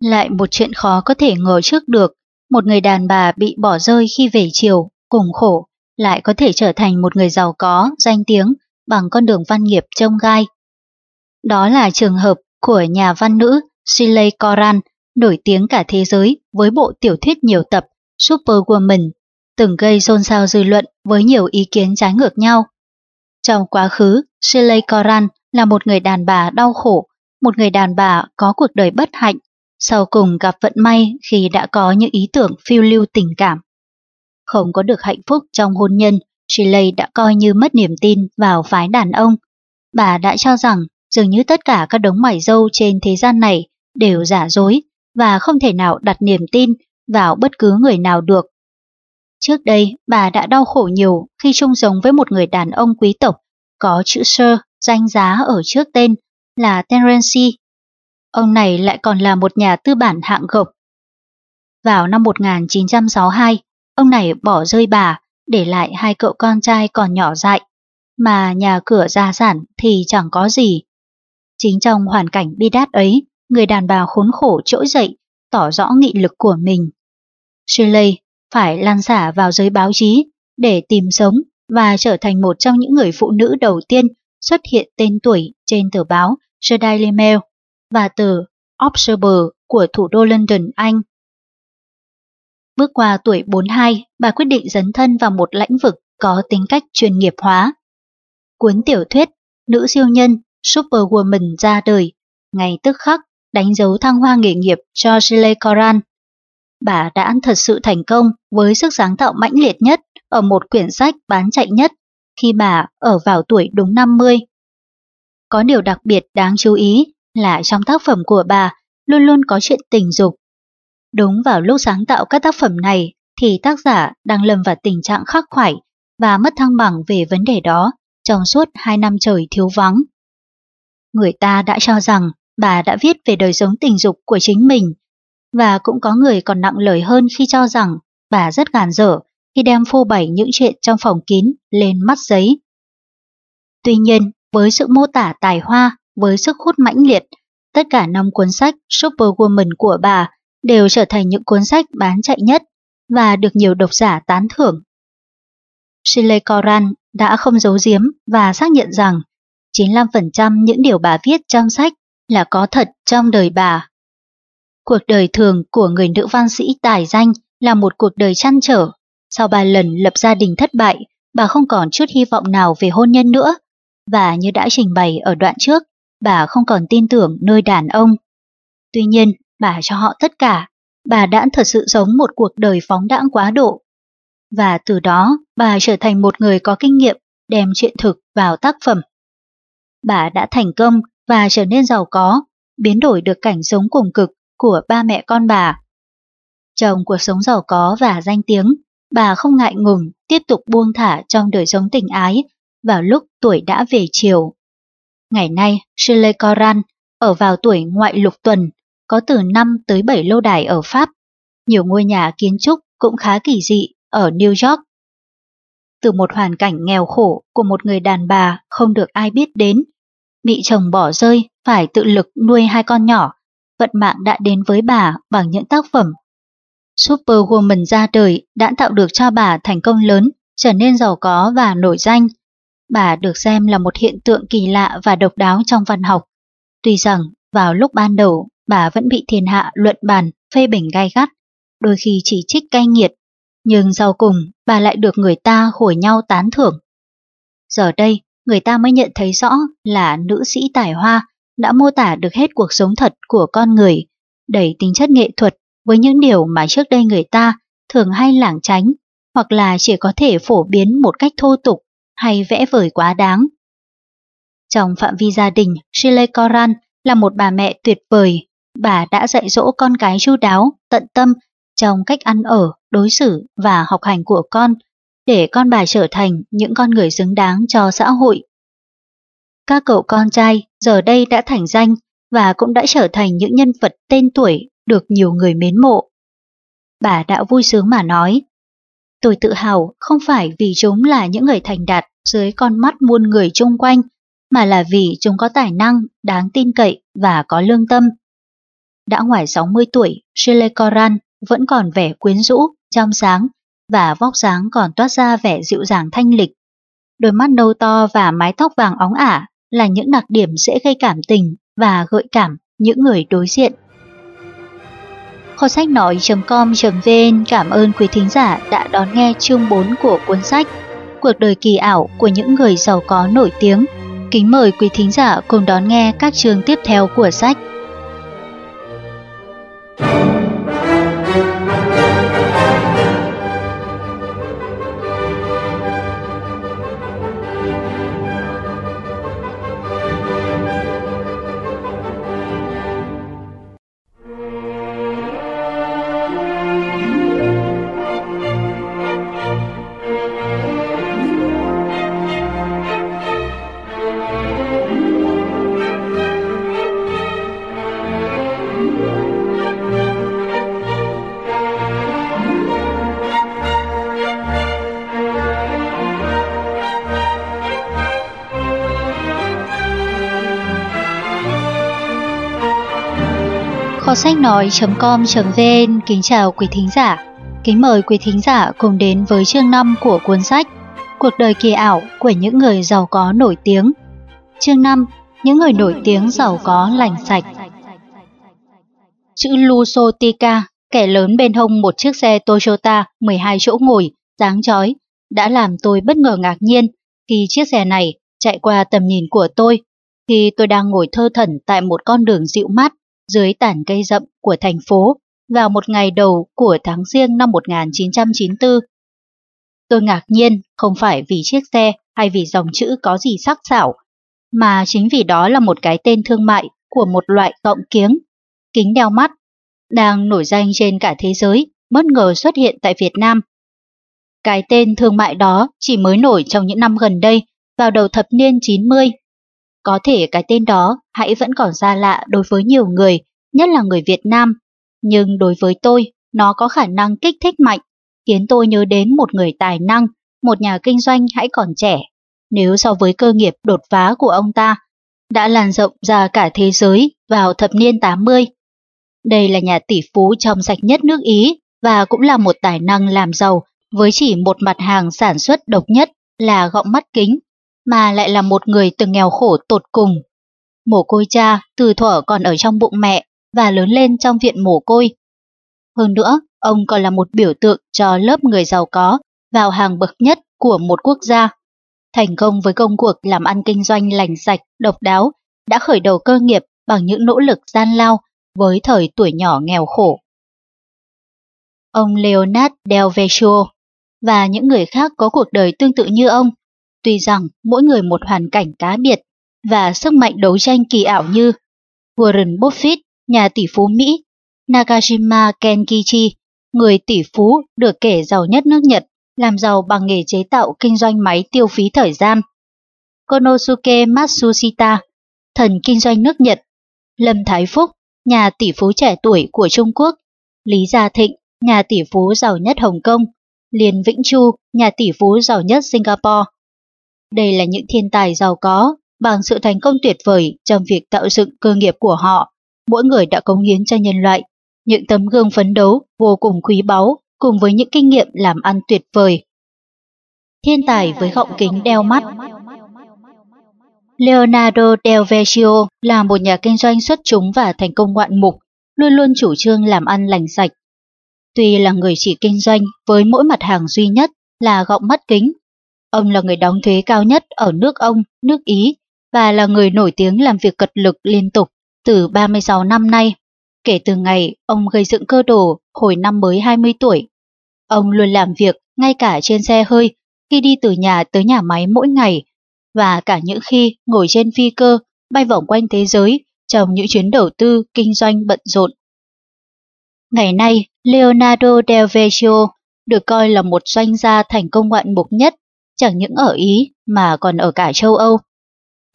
Lại một chuyện khó có thể ngờ trước được, một người đàn bà bị bỏ rơi khi về chiều, cùng khổ, lại có thể trở thành một người giàu có, danh tiếng bằng con đường văn nghiệp trông gai. Đó là trường hợp của nhà văn nữ Shirley Coran, nổi tiếng cả thế giới với bộ tiểu thuyết nhiều tập Superwoman, từng gây xôn xao dư luận với nhiều ý kiến trái ngược nhau. Trong quá khứ, Shirley Coran là một người đàn bà đau khổ, một người đàn bà có cuộc đời bất hạnh, sau cùng gặp vận may khi đã có những ý tưởng phiêu lưu tình cảm. Không có được hạnh phúc trong hôn nhân, Shirley đã coi như mất niềm tin vào phái đàn ông. Bà đã cho rằng dường như tất cả các đống mải dâu trên thế gian này đều giả dối và không thể nào đặt niềm tin vào bất cứ người nào được. Trước đây, bà đã đau khổ nhiều khi chung sống với một người đàn ông quý tộc có chữ Sir danh giá ở trước tên là Terence. Ông này lại còn là một nhà tư bản hạng gộc. Vào năm 1962, ông này bỏ rơi bà, để lại hai cậu con trai còn nhỏ dại, mà nhà cửa gia sản thì chẳng có gì. Chính trong hoàn cảnh bi đát ấy, người đàn bà khốn khổ trỗi dậy, tỏ rõ nghị lực của mình. Shirley phải lan xả vào giới báo chí để tìm sống và trở thành một trong những người phụ nữ đầu tiên xuất hiện tên tuổi trên tờ báo The Daily Mail và tờ Observer của thủ đô London, Anh. Bước qua tuổi 42, bà quyết định dấn thân vào một lĩnh vực có tính cách chuyên nghiệp hóa. Cuốn tiểu thuyết Nữ siêu nhân Superwoman ra đời, ngày tức khắc đánh dấu thăng hoa nghề nghiệp cho Shirley Coran. Bà đã thật sự thành công với sức sáng tạo mãnh liệt nhất ở một quyển sách bán chạy nhất khi bà ở vào tuổi đúng 50. Có điều đặc biệt đáng chú ý là trong tác phẩm của bà luôn luôn có chuyện tình dục. Đúng vào lúc sáng tạo các tác phẩm này thì tác giả đang lâm vào tình trạng khắc khoải và mất thăng bằng về vấn đề đó trong suốt hai năm trời thiếu vắng. Người ta đã cho rằng bà đã viết về đời sống tình dục của chính mình, và cũng có người còn nặng lời hơn khi cho rằng bà rất gàn dở khi đem phô bày những chuyện trong phòng kín lên mắt giấy. Tuy nhiên, với sự mô tả tài hoa, với sức hút mãnh liệt, tất cả năm cuốn sách Superwoman của bà đều trở thành những cuốn sách bán chạy nhất và được nhiều độc giả tán thưởng. Shirley Coran đã không giấu giếm và xác nhận rằng 95% những điều bà viết trong sách là có thật trong đời bà. Cuộc đời thường của người nữ văn sĩ tài danh là một cuộc đời chăn trở. Sau ba lần lập gia đình thất bại, bà không còn chút hy vọng nào về hôn nhân nữa. Và như đã trình bày ở đoạn trước, bà không còn tin tưởng nơi đàn ông. Tuy nhiên, bà cho họ tất cả. Bà đã thật sự sống một cuộc đời phóng đãng quá độ. Và từ đó, bà trở thành một người có kinh nghiệm đem chuyện thực vào tác phẩm. Bà đã thành công và trở nên giàu có, biến đổi được cảnh sống cùng cực của ba mẹ con bà. Trong cuộc sống giàu có và danh tiếng, bà không ngại ngùng tiếp tục buông thả trong đời sống tình ái vào lúc tuổi đã về chiều. Ngày nay, Chile Coran ở vào tuổi ngoại lục tuần, có từ 5 tới 7 lâu đài ở Pháp. Nhiều ngôi nhà kiến trúc cũng khá kỳ dị ở New York. Từ một hoàn cảnh nghèo khổ của một người đàn bà không được ai biết đến, bị chồng bỏ rơi phải tự lực nuôi hai con nhỏ, vận mạng đã đến với bà bằng những tác phẩm. Superwoman ra đời đã tạo được cho bà thành công lớn, trở nên giàu có và nổi danh. Bà được xem là một hiện tượng kỳ lạ và độc đáo trong văn học. Tuy rằng vào lúc ban đầu bà vẫn bị thiên hạ luận bàn, phê bình gai gắt, đôi khi chỉ trích cay nghiệt, nhưng sau cùng bà lại được người ta hồi nhau tán thưởng. Giờ đây, người ta mới nhận thấy rõ là nữ sĩ tài hoa đã mô tả được hết cuộc sống thật của con người, đầy tính chất nghệ thuật với những điều mà trước đây người ta thường hay lảng tránh hoặc là chỉ có thể phổ biến một cách thô tục hay vẽ vời quá đáng. Trong phạm vi gia đình, Shile Koran là một bà mẹ tuyệt vời. Bà đã dạy dỗ con cái chu đáo, tận tâm trong cách ăn ở, đối xử và học hành của con để con bà trở thành những con người xứng đáng cho xã hội. Các cậu con trai giờ đây đã thành danh và cũng đã trở thành những nhân vật tên tuổi được nhiều người mến mộ. Bà đã vui sướng mà nói, tôi tự hào không phải vì chúng là những người thành đạt dưới con mắt muôn người chung quanh, mà là vì chúng có tài năng, đáng tin cậy và có lương tâm. Đã ngoài 60 tuổi, Shirley Coran vẫn còn vẻ quyến rũ, trong sáng và vóc dáng còn toát ra vẻ dịu dàng thanh lịch. Đôi mắt nâu to và mái tóc vàng óng ả là những đặc điểm dễ gây cảm tình và gợi cảm những người đối diện. Kho sách nói.com.vn cảm ơn quý thính giả đã đón nghe chương 4 của cuốn sách Cuộc đời kỳ ảo của những người giàu có nổi tiếng. Kính mời quý thính giả cùng đón nghe các chương tiếp theo của sách. Sách nói.com.vn kính chào quý thính giả. Kính mời quý thính giả cùng đến với chương 5 của cuốn sách Cuộc đời kỳ ảo của những người giàu có nổi tiếng. Chương 5 Những người nổi tiếng giàu có lành sạch Chữ Lusotica, kẻ lớn bên hông một chiếc xe Toyota 12 chỗ ngồi, dáng chói, đã làm tôi bất ngờ ngạc nhiên khi chiếc xe này chạy qua tầm nhìn của tôi khi tôi đang ngồi thơ thẩn tại một con đường dịu mát dưới tản cây rậm của thành phố vào một ngày đầu của tháng riêng năm 1994. Tôi ngạc nhiên không phải vì chiếc xe hay vì dòng chữ có gì sắc sảo, mà chính vì đó là một cái tên thương mại của một loại cộng kiếng, kính đeo mắt, đang nổi danh trên cả thế giới bất ngờ xuất hiện tại Việt Nam. Cái tên thương mại đó chỉ mới nổi trong những năm gần đây, vào đầu thập niên 90. Có thể cái tên đó hãy vẫn còn xa lạ đối với nhiều người, nhất là người Việt Nam. Nhưng đối với tôi, nó có khả năng kích thích mạnh, khiến tôi nhớ đến một người tài năng, một nhà kinh doanh hãy còn trẻ. Nếu so với cơ nghiệp đột phá của ông ta, đã lan rộng ra cả thế giới vào thập niên 80. Đây là nhà tỷ phú trong sạch nhất nước Ý và cũng là một tài năng làm giàu với chỉ một mặt hàng sản xuất độc nhất là gọng mắt kính, mà lại là một người từng nghèo khổ tột cùng. Mồ côi cha từ thuở còn ở trong bụng mẹ và lớn lên trong viện mồ côi. Hơn nữa, ông còn là một biểu tượng cho lớp người giàu có vào hàng bậc nhất của một quốc gia. Thành công với công cuộc làm ăn kinh doanh lành sạch, độc đáo, đã khởi đầu cơ nghiệp bằng những nỗ lực gian lao với thời tuổi nhỏ nghèo khổ. Ông Leonard Del Vecchio và những người khác có cuộc đời tương tự như ông, tuy rằng mỗi người một hoàn cảnh cá biệt và sức mạnh đấu tranh kỳ ảo như Warren Buffett, nhà tỷ phú Mỹ, Nakajima Kenkichi, người tỷ phú được kể giàu nhất nước Nhật, làm giàu bằng nghề chế tạo kinh doanh máy tiêu phí thời gian. Konosuke Matsushita, thần kinh doanh nước Nhật. Lâm Thái Phúc, nhà tỷ phú trẻ tuổi của Trung Quốc. Lý Gia Thịnh, nhà tỷ phú giàu nhất Hồng Kông. Liên Vĩnh Chu, nhà tỷ phú giàu nhất Singapore. Đây là những thiên tài giàu có, bằng sự thành công tuyệt vời trong việc tạo dựng cơ nghiệp của họ. Mỗi người đã cống hiến cho nhân loại. Những tấm gương phấn đấu vô cùng quý báu cùng với những kinh nghiệm làm ăn tuyệt vời. Thiên tài với gọng kính đeo mắt Leonardo Del Vecchio là một nhà kinh doanh xuất chúng và thành công ngoạn mục, luôn luôn chủ trương làm ăn lành sạch. Tuy là người chỉ kinh doanh với mỗi mặt hàng duy nhất là gọng mắt kính, ông là người đóng thuế cao nhất ở nước ông, nước Ý, và là người nổi tiếng làm việc cật lực liên tục từ 36 năm nay kể từ ngày ông gây dựng cơ đồ hồi năm mới 20 tuổi. Ông luôn làm việc ngay cả trên xe hơi khi đi từ nhà tới nhà máy mỗi ngày và cả những khi ngồi trên phi cơ bay vòng quanh thế giới trong những chuyến đầu tư kinh doanh bận rộn. Ngày nay, Leonardo del Vecchio được coi là một doanh gia thành công ngoạn mục nhất, chẳng những ở Ý mà còn ở cả châu Âu.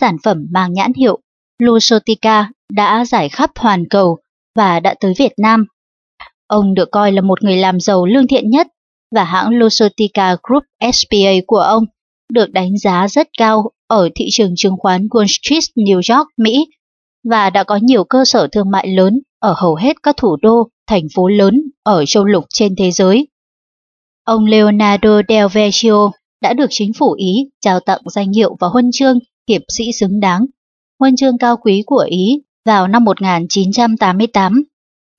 Sản phẩm mang nhãn hiệu Lusotica đã giải khắp hoàn cầu và đã tới Việt Nam. Ông được coi là một người làm giàu lương thiện nhất và hãng Lusotica Group SPA của ông được đánh giá rất cao ở thị trường chứng khoán Wall Street, New York, Mỹ và đã có nhiều cơ sở thương mại lớn ở hầu hết các thủ đô, thành phố lớn ở châu lục trên thế giới. Ông Leonardo Del Vecchio đã được chính phủ Ý trao tặng danh hiệu và huân chương hiệp sĩ xứng đáng, huân chương cao quý của Ý vào năm 1988.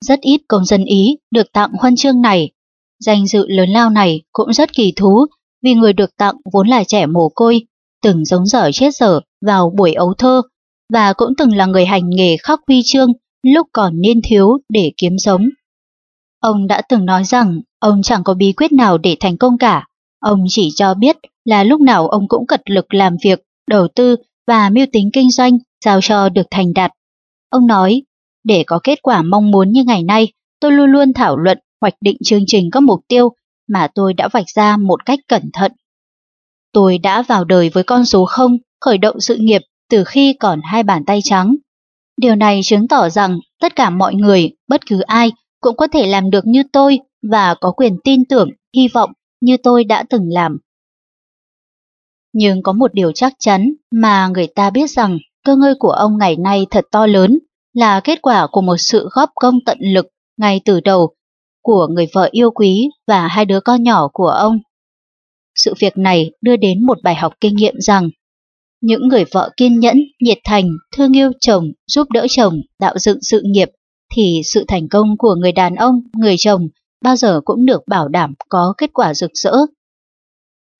Rất ít công dân Ý được tặng huân chương này. Danh dự lớn lao này cũng rất kỳ thú vì người được tặng vốn là trẻ mồ côi, từng giống dở chết dở vào buổi ấu thơ và cũng từng là người hành nghề khắc huy chương lúc còn niên thiếu để kiếm sống. Ông đã từng nói rằng ông chẳng có bí quyết nào để thành công cả. Ông chỉ cho biết là lúc nào ông cũng cật lực làm việc, đầu tư và mưu tính kinh doanh sao cho được thành đạt. Ông nói, để có kết quả mong muốn như ngày nay, tôi luôn luôn thảo luận, hoạch định chương trình các mục tiêu mà tôi đã vạch ra một cách cẩn thận. Tôi đã vào đời với con số 0, khởi động sự nghiệp từ khi còn hai bàn tay trắng. Điều này chứng tỏ rằng tất cả mọi người, bất cứ ai, cũng có thể làm được như tôi và có quyền tin tưởng, hy vọng như tôi đã từng làm. Nhưng có một điều chắc chắn mà người ta biết rằng cơ ngơi của ông ngày nay thật to lớn, là kết quả của một sự góp công tận lực ngay từ đầu của người vợ yêu quý và hai đứa con nhỏ của ông. Sự việc này đưa đến một bài học kinh nghiệm rằng những người vợ kiên nhẫn, nhiệt thành, thương yêu chồng, giúp đỡ chồng, tạo dựng sự nghiệp thì sự thành công của người đàn ông, người chồng bao giờ cũng được bảo đảm có kết quả rực rỡ.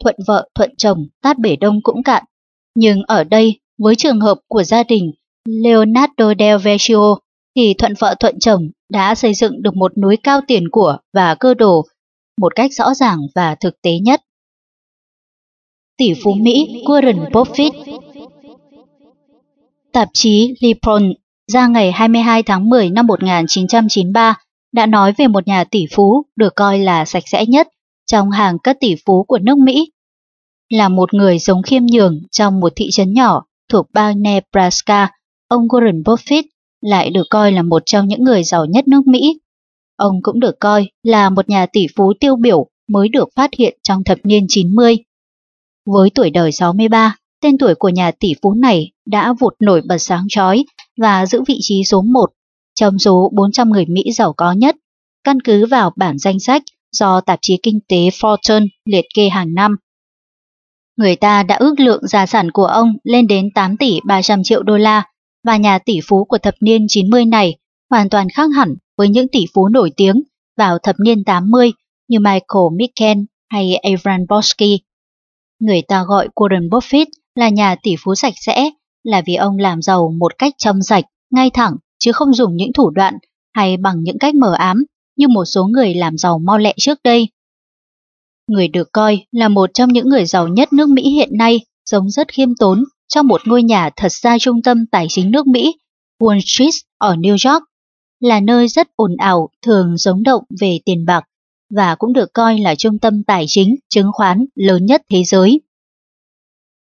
Thuận vợ, thuận chồng, tát bể đông cũng cạn. Nhưng ở đây với trường hợp của gia đình Leonardo del Vecchio thì thuận vợ thuận chồng đã xây dựng được một núi cao tiền của và cơ đồ một cách rõ ràng và thực tế nhất. Tỷ phú Mỹ Warren Buffett Tạp chí Lipron ra ngày 22 tháng 10 năm 1993 đã nói về một nhà tỷ phú được coi là sạch sẽ nhất trong hàng các tỷ phú của nước Mỹ. Là một người sống khiêm nhường trong một thị trấn nhỏ thuộc bang Nebraska, ông Warren Buffett lại được coi là một trong những người giàu nhất nước Mỹ. Ông cũng được coi là một nhà tỷ phú tiêu biểu mới được phát hiện trong thập niên 90. Với tuổi đời 63, tên tuổi của nhà tỷ phú này đã vụt nổi bật sáng chói và giữ vị trí số 1 trong số 400 người Mỹ giàu có nhất, căn cứ vào bản danh sách do tạp chí kinh tế Fortune liệt kê hàng năm. Người ta đã ước lượng gia sản của ông lên đến 8 tỷ 300 triệu đô la và nhà tỷ phú của thập niên 90 này hoàn toàn khác hẳn với những tỷ phú nổi tiếng vào thập niên 80 như Michael Micken hay Avram Bosky. Người ta gọi Warren Buffett là nhà tỷ phú sạch sẽ là vì ông làm giàu một cách trong sạch, ngay thẳng, chứ không dùng những thủ đoạn hay bằng những cách mờ ám như một số người làm giàu mau lẹ trước đây. Người được coi là một trong những người giàu nhất nước Mỹ hiện nay, sống rất khiêm tốn trong một ngôi nhà thật xa trung tâm tài chính nước Mỹ, Wall Street ở New York, là nơi rất ồn ào, thường giống động về tiền bạc và cũng được coi là trung tâm tài chính, chứng khoán lớn nhất thế giới.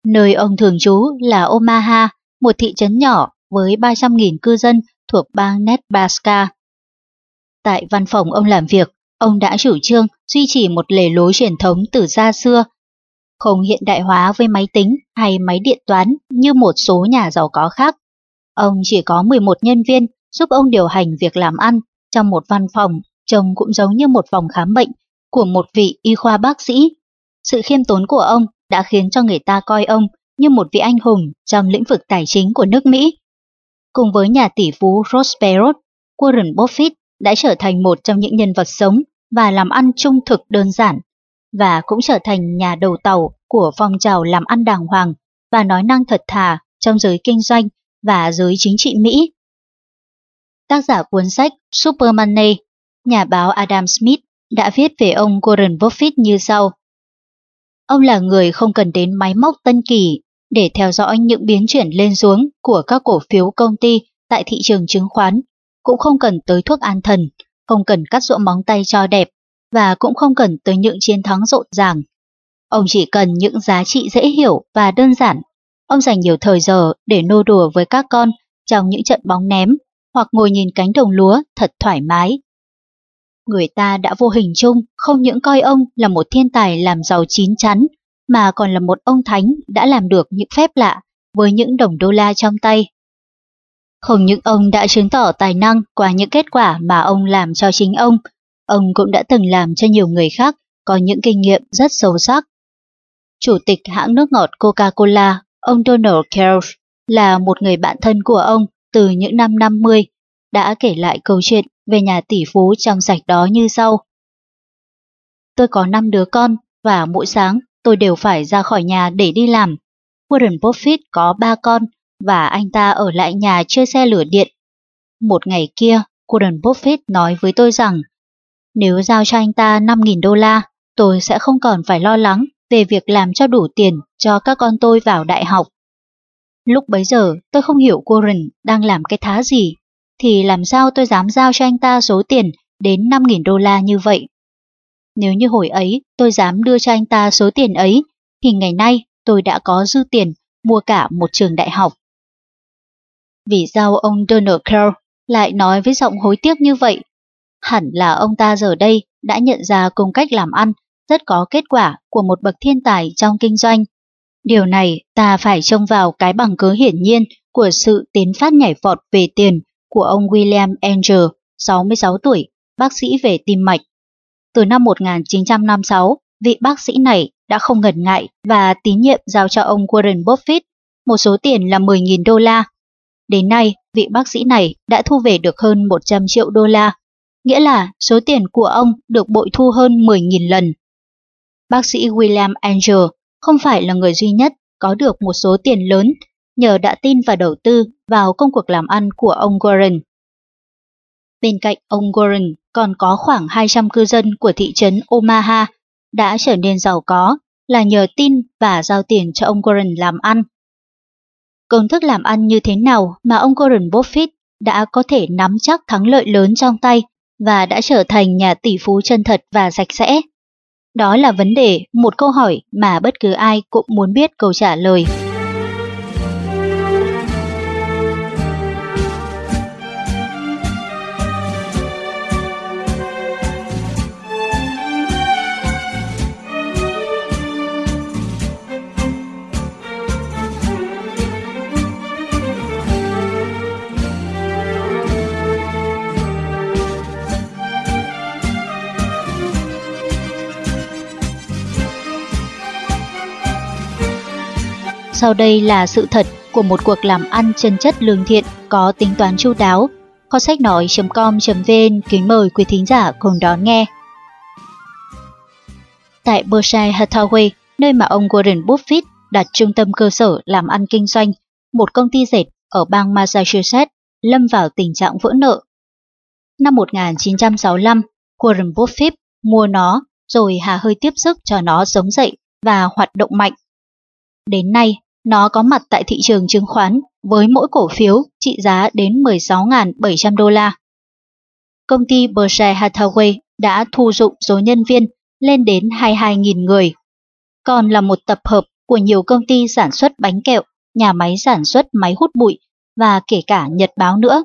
Nơi ông thường trú là Omaha, một thị trấn nhỏ với 300.000 cư dân thuộc bang Nebraska. Tại văn phòng ông làm việc, ông đã chủ trương duy trì một lề lối truyền thống từ xa xưa, không hiện đại hóa với máy tính hay máy điện toán như một số nhà giàu có khác. Ông chỉ có 11 nhân viên giúp ông điều hành việc làm ăn trong một văn phòng trông cũng giống như một phòng khám bệnh của một vị y khoa bác sĩ. Sự khiêm tốn của ông đã khiến cho người ta coi ông như một vị anh hùng trong lĩnh vực tài chính của nước Mỹ. Cùng với nhà tỷ phú Ross Perot, Warren Buffett đã trở thành một trong những nhân vật sống và làm ăn trung thực đơn giản, và cũng trở thành nhà đầu tàu của phong trào làm ăn đàng hoàng và nói năng thật thà trong giới kinh doanh và giới chính trị Mỹ. Tác giả cuốn sách Super Money, nhà báo Adam Smith đã viết về ông Warren Buffett như sau. Ông là người không cần đến máy móc tân kỳ để theo dõi những biến chuyển lên xuống của các cổ phiếu công ty tại thị trường chứng khoán, cũng không cần tới thuốc an thần, không cần cắt rỗ móng tay cho đẹp và cũng không cần tới những chiến thắng rộn ràng. Ông chỉ cần những giá trị dễ hiểu và đơn giản. Ông dành nhiều thời giờ để nô đùa với các con trong những trận bóng ném hoặc ngồi nhìn cánh đồng lúa thật thoải mái. Người ta đã vô hình chung không những coi ông là một thiên tài làm giàu chín chắn, mà còn là một ông thánh đã làm được những phép lạ với những đồng đô la trong tay. Không những ông đã chứng tỏ tài năng qua những kết quả mà ông làm cho chính ông, ông cũng đã từng làm cho nhiều người khác có những kinh nghiệm rất sâu sắc. Chủ tịch hãng nước ngọt Coca-Cola, ông Donald Kelch, là một người bạn thân của ông từ những năm 50, đã kể lại câu chuyện về nhà tỷ phú trong sạch đó như sau. Tôi có 5 đứa con và mỗi sáng tôi đều phải ra khỏi nhà để đi làm. Warren Buffett có ba con và anh ta ở lại nhà chơi xe lửa điện. Một ngày kia, Warren Buffett nói với tôi rằng nếu giao cho anh ta 5.000 đô la, tôi sẽ không còn phải lo lắng về việc làm cho đủ tiền cho các con tôi vào đại học. Lúc bấy giờ tôi không hiểu Warren đang làm cái thá gì, thì làm sao tôi dám giao cho anh ta số tiền đến 5.000 đô la như vậy. Nếu như hồi ấy tôi dám đưa cho anh ta số tiền ấy, thì ngày nay tôi đã có dư tiền mua cả một trường đại học. Vì sao ông Donald Kerr lại nói với giọng hối tiếc như vậy? Hẳn là ông ta giờ đây đã nhận ra cùng cách làm ăn rất có kết quả của một bậc thiên tài trong kinh doanh. Điều này ta phải trông vào cái bằng cớ hiển nhiên của sự tiến phát nhảy vọt về tiền của ông William Angel, 66 tuổi, bác sĩ về tim mạch. Từ năm 1956, vị bác sĩ này đã không ngần ngại và tín nhiệm giao cho ông Warren Buffett một số tiền là 10.000 đô la. Đến nay, vị bác sĩ này đã thu về được hơn 100 triệu đô la, nghĩa là số tiền của ông được bội thu hơn 10.000 lần. Bác sĩ William Angel không phải là người duy nhất có được một số tiền lớn nhờ đã tin và đầu tư vào công cuộc làm ăn của ông Warren. Bên cạnh ông Warren còn có khoảng 200 cư dân của thị trấn Omaha đã trở nên giàu có là nhờ tin và giao tiền cho ông Warren làm ăn. Công thức làm ăn như thế nào mà ông Warren Buffett đã có thể nắm chắc thắng lợi lớn trong tay và đã trở thành nhà tỷ phú chân thật và sạch sẽ? Đó là vấn đề, một câu hỏi mà bất cứ ai cũng muốn biết câu trả lời. Sau đây là sự thật của một cuộc làm ăn chân chất lương thiện có tính toán chu đáo. Kho sách nói.com.vn kính mời quý thính giả cùng đón nghe. Tại Berkshire Hathaway, nơi mà ông Warren Buffett đặt trung tâm cơ sở làm ăn kinh doanh, một công ty dệt ở bang Massachusetts lâm vào tình trạng vỡ nợ. Năm 1965, Warren Buffett mua nó rồi hà hơi tiếp sức cho nó sống dậy và hoạt động mạnh. Đến nay, nó có mặt tại thị trường chứng khoán với mỗi cổ phiếu trị giá đến 16.700 đô la. Công ty Berkshire Hathaway đã thu dụng số nhân viên lên đến 22.000 người, còn là một tập hợp của nhiều công ty sản xuất bánh kẹo, nhà máy sản xuất máy hút bụi và kể cả nhật báo nữa.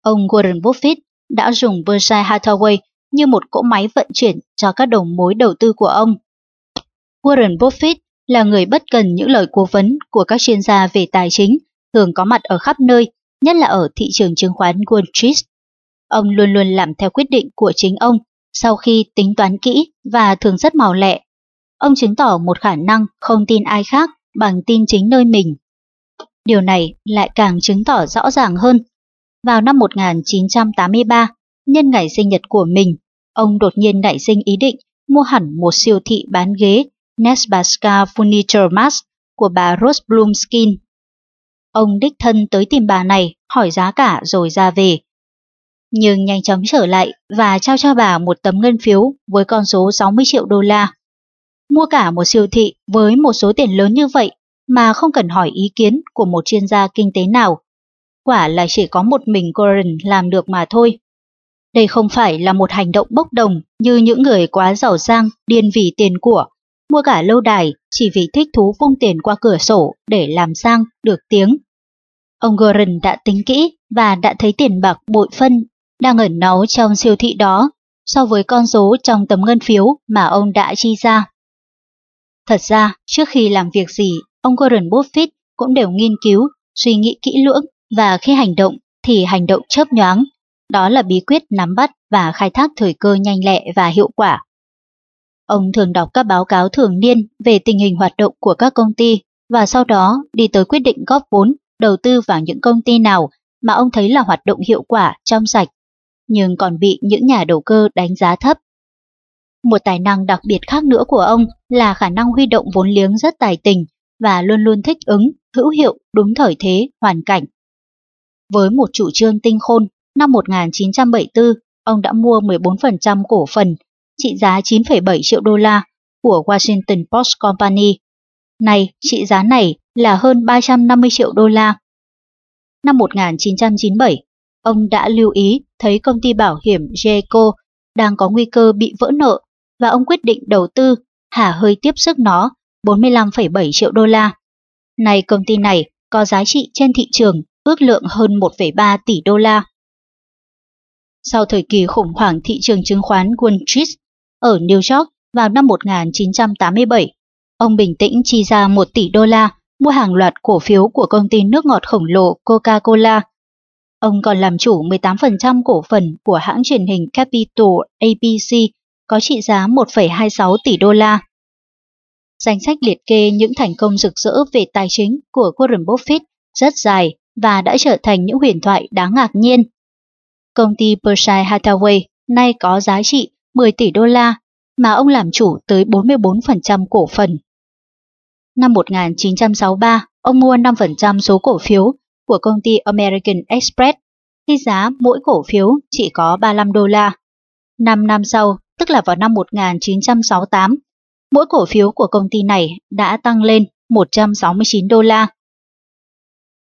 Ông Warren Buffett đã dùng Berkshire Hathaway như một cỗ máy vận chuyển cho các đầu mối đầu tư của ông. Warren Buffett là người bất cần những lời cố vấn của các chuyên gia về tài chính, thường có mặt ở khắp nơi, nhất là ở thị trường chứng khoán Wall Street. Ông luôn luôn làm theo quyết định của chính ông sau khi tính toán kỹ và thường rất màu lẹ. Ông chứng tỏ một khả năng không tin ai khác bằng tin chính nơi mình. Điều này lại càng chứng tỏ rõ ràng hơn. Vào năm 1983, nhân ngày sinh nhật của mình, ông đột nhiên nảy sinh ý định mua hẳn một siêu thị bán ghế Nesbaska Furniture Mart của bà Rose Bloomskin. Ông đích thân tới tìm bà này, hỏi giá cả rồi ra về. Nhưng nhanh chóng trở lại và trao cho bà một tấm ngân phiếu với con số 60 triệu đô la. Mua cả một siêu thị với một số tiền lớn như vậy mà không cần hỏi ý kiến của một chuyên gia kinh tế nào. Quả là chỉ có một mình Gordon làm được mà thôi. Đây không phải là một hành động bốc đồng như những người quá giàu sang điên vì tiền của mua cả lâu đài chỉ vì thích thú vung tiền qua cửa sổ để làm sang được tiếng. Ông Gorin đã tính kỹ và đã thấy tiền bạc bội phân đang ẩn náu trong siêu thị đó so với con số trong tấm ngân phiếu mà ông đã chi ra. Thật ra, trước khi làm việc gì, ông Gordon Buffett cũng đều nghiên cứu, suy nghĩ kỹ lưỡng và khi hành động thì hành động chớp nhoáng. Đó là bí quyết nắm bắt và khai thác thời cơ nhanh lẹ và hiệu quả. Ông thường đọc các báo cáo thường niên về tình hình hoạt động của các công ty và sau đó đi tới quyết định góp vốn, đầu tư vào những công ty nào mà ông thấy là hoạt động hiệu quả, trong sạch, nhưng còn bị những nhà đầu cơ đánh giá thấp. Một tài năng đặc biệt khác nữa của ông là khả năng huy động vốn liếng rất tài tình và luôn luôn thích ứng, hữu hiệu, đúng thời thế, hoàn cảnh. Với một chủ trương tinh khôn, năm 1974, ông đã mua 14% cổ phần trị giá 9,7 triệu đô la của Washington Post Company. Này, trị giá này là hơn 350 triệu đô la. Năm 1997, ông đã lưu ý thấy công ty bảo hiểm Geico đang có nguy cơ bị vỡ nợ và ông quyết định đầu tư hả hơi tiếp sức nó 45,7 triệu đô la. Này công ty này có giá trị trên thị trường ước lượng hơn 1,3 tỷ đô la. Sau thời kỳ khủng hoảng thị trường chứng khoán Wall Street, ở New York vào năm 1987. Ông bình tĩnh chi ra 1 tỷ đô la mua hàng loạt cổ phiếu của công ty nước ngọt khổng lồ Coca-Cola. Ông còn làm chủ 18% cổ phần của hãng truyền hình Capital ABC có trị giá 1,26 tỷ đô la. Danh sách liệt kê những thành công rực rỡ về tài chính của Warren Buffett rất dài và đã trở thành những huyền thoại đáng ngạc nhiên. Công ty Berkshire Hathaway nay có giá trị 10 tỷ đô la mà ông làm chủ tới 44% cổ phần. Năm 1963, ông mua 5% số cổ phiếu của công ty American Express khi giá mỗi cổ phiếu chỉ có 35 đô la. 5 năm sau, tức là vào năm 1968, mỗi cổ phiếu của công ty này đã tăng lên 169 đô la.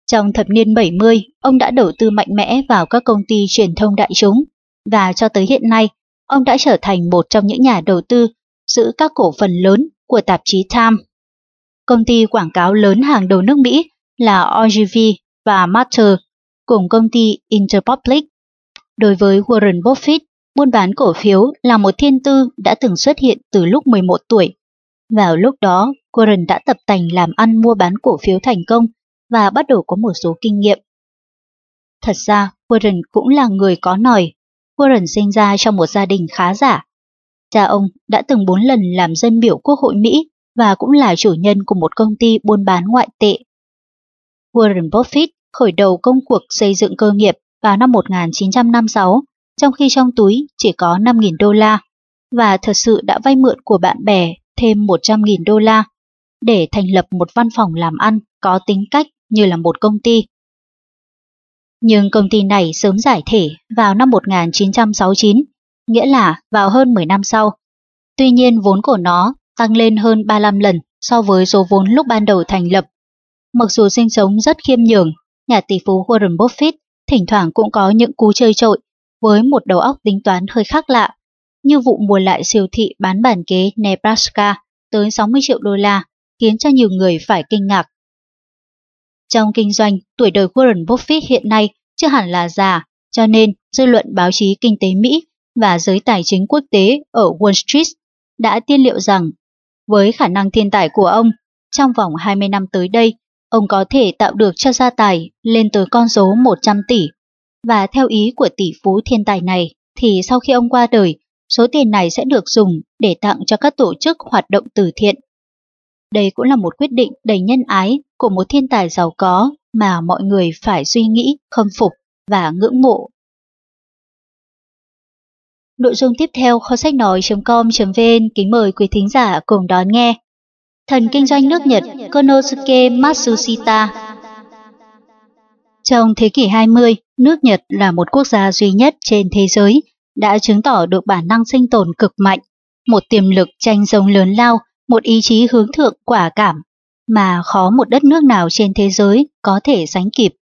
Trong thập niên 70, ông đã đầu tư mạnh mẽ vào các công ty truyền thông đại chúng và cho tới hiện nay, ông đã trở thành một trong những nhà đầu tư giữ các cổ phần lớn của tạp chí Time. Công ty quảng cáo lớn hàng đầu nước Mỹ là Ogilvy và Matter cùng công ty Interpublic. Đối với Warren Buffett, buôn bán cổ phiếu là một thiên tư đã từng xuất hiện từ lúc 11 tuổi. Vào lúc đó, Warren đã tập tành làm ăn mua bán cổ phiếu thành công và bắt đầu có một số kinh nghiệm. Thật ra, Warren cũng là người có nòi. Warren sinh ra trong một gia đình khá giả. Cha ông đã từng bốn lần làm dân biểu quốc hội Mỹ và cũng là chủ nhân của một công ty buôn bán ngoại tệ. Warren Buffett khởi đầu công cuộc xây dựng cơ nghiệp vào năm 1956, trong khi trong túi chỉ có 5.000 đô la, và thật sự đã vay mượn của bạn bè thêm 100.000 đô la để thành lập một văn phòng làm ăn có tính cách như là một công ty. Nhưng công ty này sớm giải thể vào năm 1969, nghĩa là vào hơn 10 năm sau. Tuy nhiên vốn của nó tăng lên hơn 35 lần so với số vốn lúc ban đầu thành lập. Mặc dù sinh sống rất khiêm nhường, nhà tỷ phú Warren Buffett thỉnh thoảng cũng có những cú chơi trội với một đầu óc tính toán hơi khác lạ, như vụ mua lại siêu thị bán bản kế Nebraska tới 60 triệu đô la, khiến cho nhiều người phải kinh ngạc. Trong kinh doanh, tuổi đời Warren Buffett hiện nay chưa hẳn là già, cho nên dư luận báo chí kinh tế Mỹ và giới tài chính quốc tế ở Wall Street đã tiên liệu rằng với khả năng thiên tài của ông, trong vòng 20 năm tới đây, ông có thể tạo được cho gia tài lên tới con số 100 tỷ. Và theo ý của tỷ phú thiên tài này, thì sau khi ông qua đời, số tiền này sẽ được dùng để tặng cho các tổ chức hoạt động từ thiện. Đây cũng là một quyết định đầy nhân ái của một thiên tài giàu có mà mọi người phải suy nghĩ, khâm phục và ngưỡng mộ. Nội dung tiếp theo kho sách nói.com.vn kính mời quý thính giả cùng đón nghe. Thần kinh doanh nước Nhật Konosuke Matsushita Trong thế kỷ 20, nước Nhật là một quốc gia duy nhất trên thế giới đã chứng tỏ được bản năng sinh tồn cực mạnh, một tiềm lực tranh giống lớn lao, một ý chí hướng thượng quả cảm mà khó một đất nước nào trên thế giới có thể sánh kịp.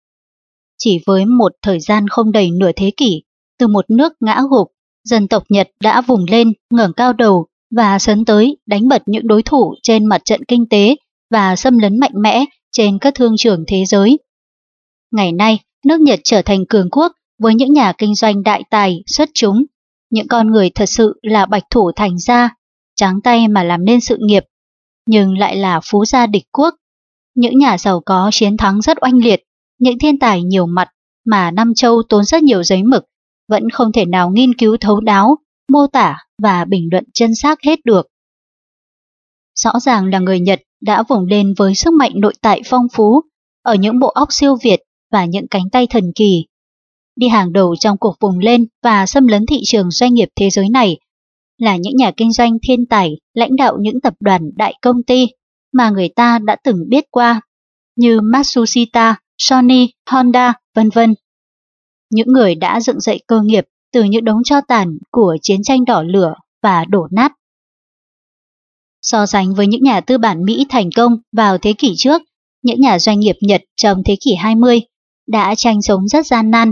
Chỉ với một thời gian không đầy nửa thế kỷ, từ một nước ngã gục, dân tộc Nhật đã vùng lên, ngẩng cao đầu và sấn tới đánh bật những đối thủ trên mặt trận kinh tế và xâm lấn mạnh mẽ trên các thương trường thế giới. Ngày nay, nước Nhật trở thành cường quốc với những nhà kinh doanh đại tài, xuất chúng, những con người thật sự là bạch thủ thành gia, trắng tay mà làm nên sự nghiệp, nhưng lại là phú gia địch quốc. Những nhà giàu có chiến thắng rất oanh liệt, những thiên tài nhiều mặt mà Nam Châu tốn rất nhiều giấy mực, vẫn không thể nào nghiên cứu thấu đáo, mô tả và bình luận chân xác hết được. Rõ ràng là người Nhật đã vùng lên với sức mạnh nội tại phong phú, ở những bộ óc siêu việt và những cánh tay thần kỳ. Đi hàng đầu trong cuộc vùng lên và xâm lấn thị trường doanh nghiệp thế giới này là những nhà kinh doanh thiên tài lãnh đạo những tập đoàn đại công ty mà người ta đã từng biết qua, như Matsushita, Sony, Honda, vân vân. Những người đã dựng dậy cơ nghiệp từ những đống cho tàn của chiến tranh đỏ lửa và đổ nát. So sánh với những nhà tư bản Mỹ thành công vào thế kỷ trước, những nhà doanh nghiệp Nhật trong thế kỷ 20 đã tranh sống rất gian nan.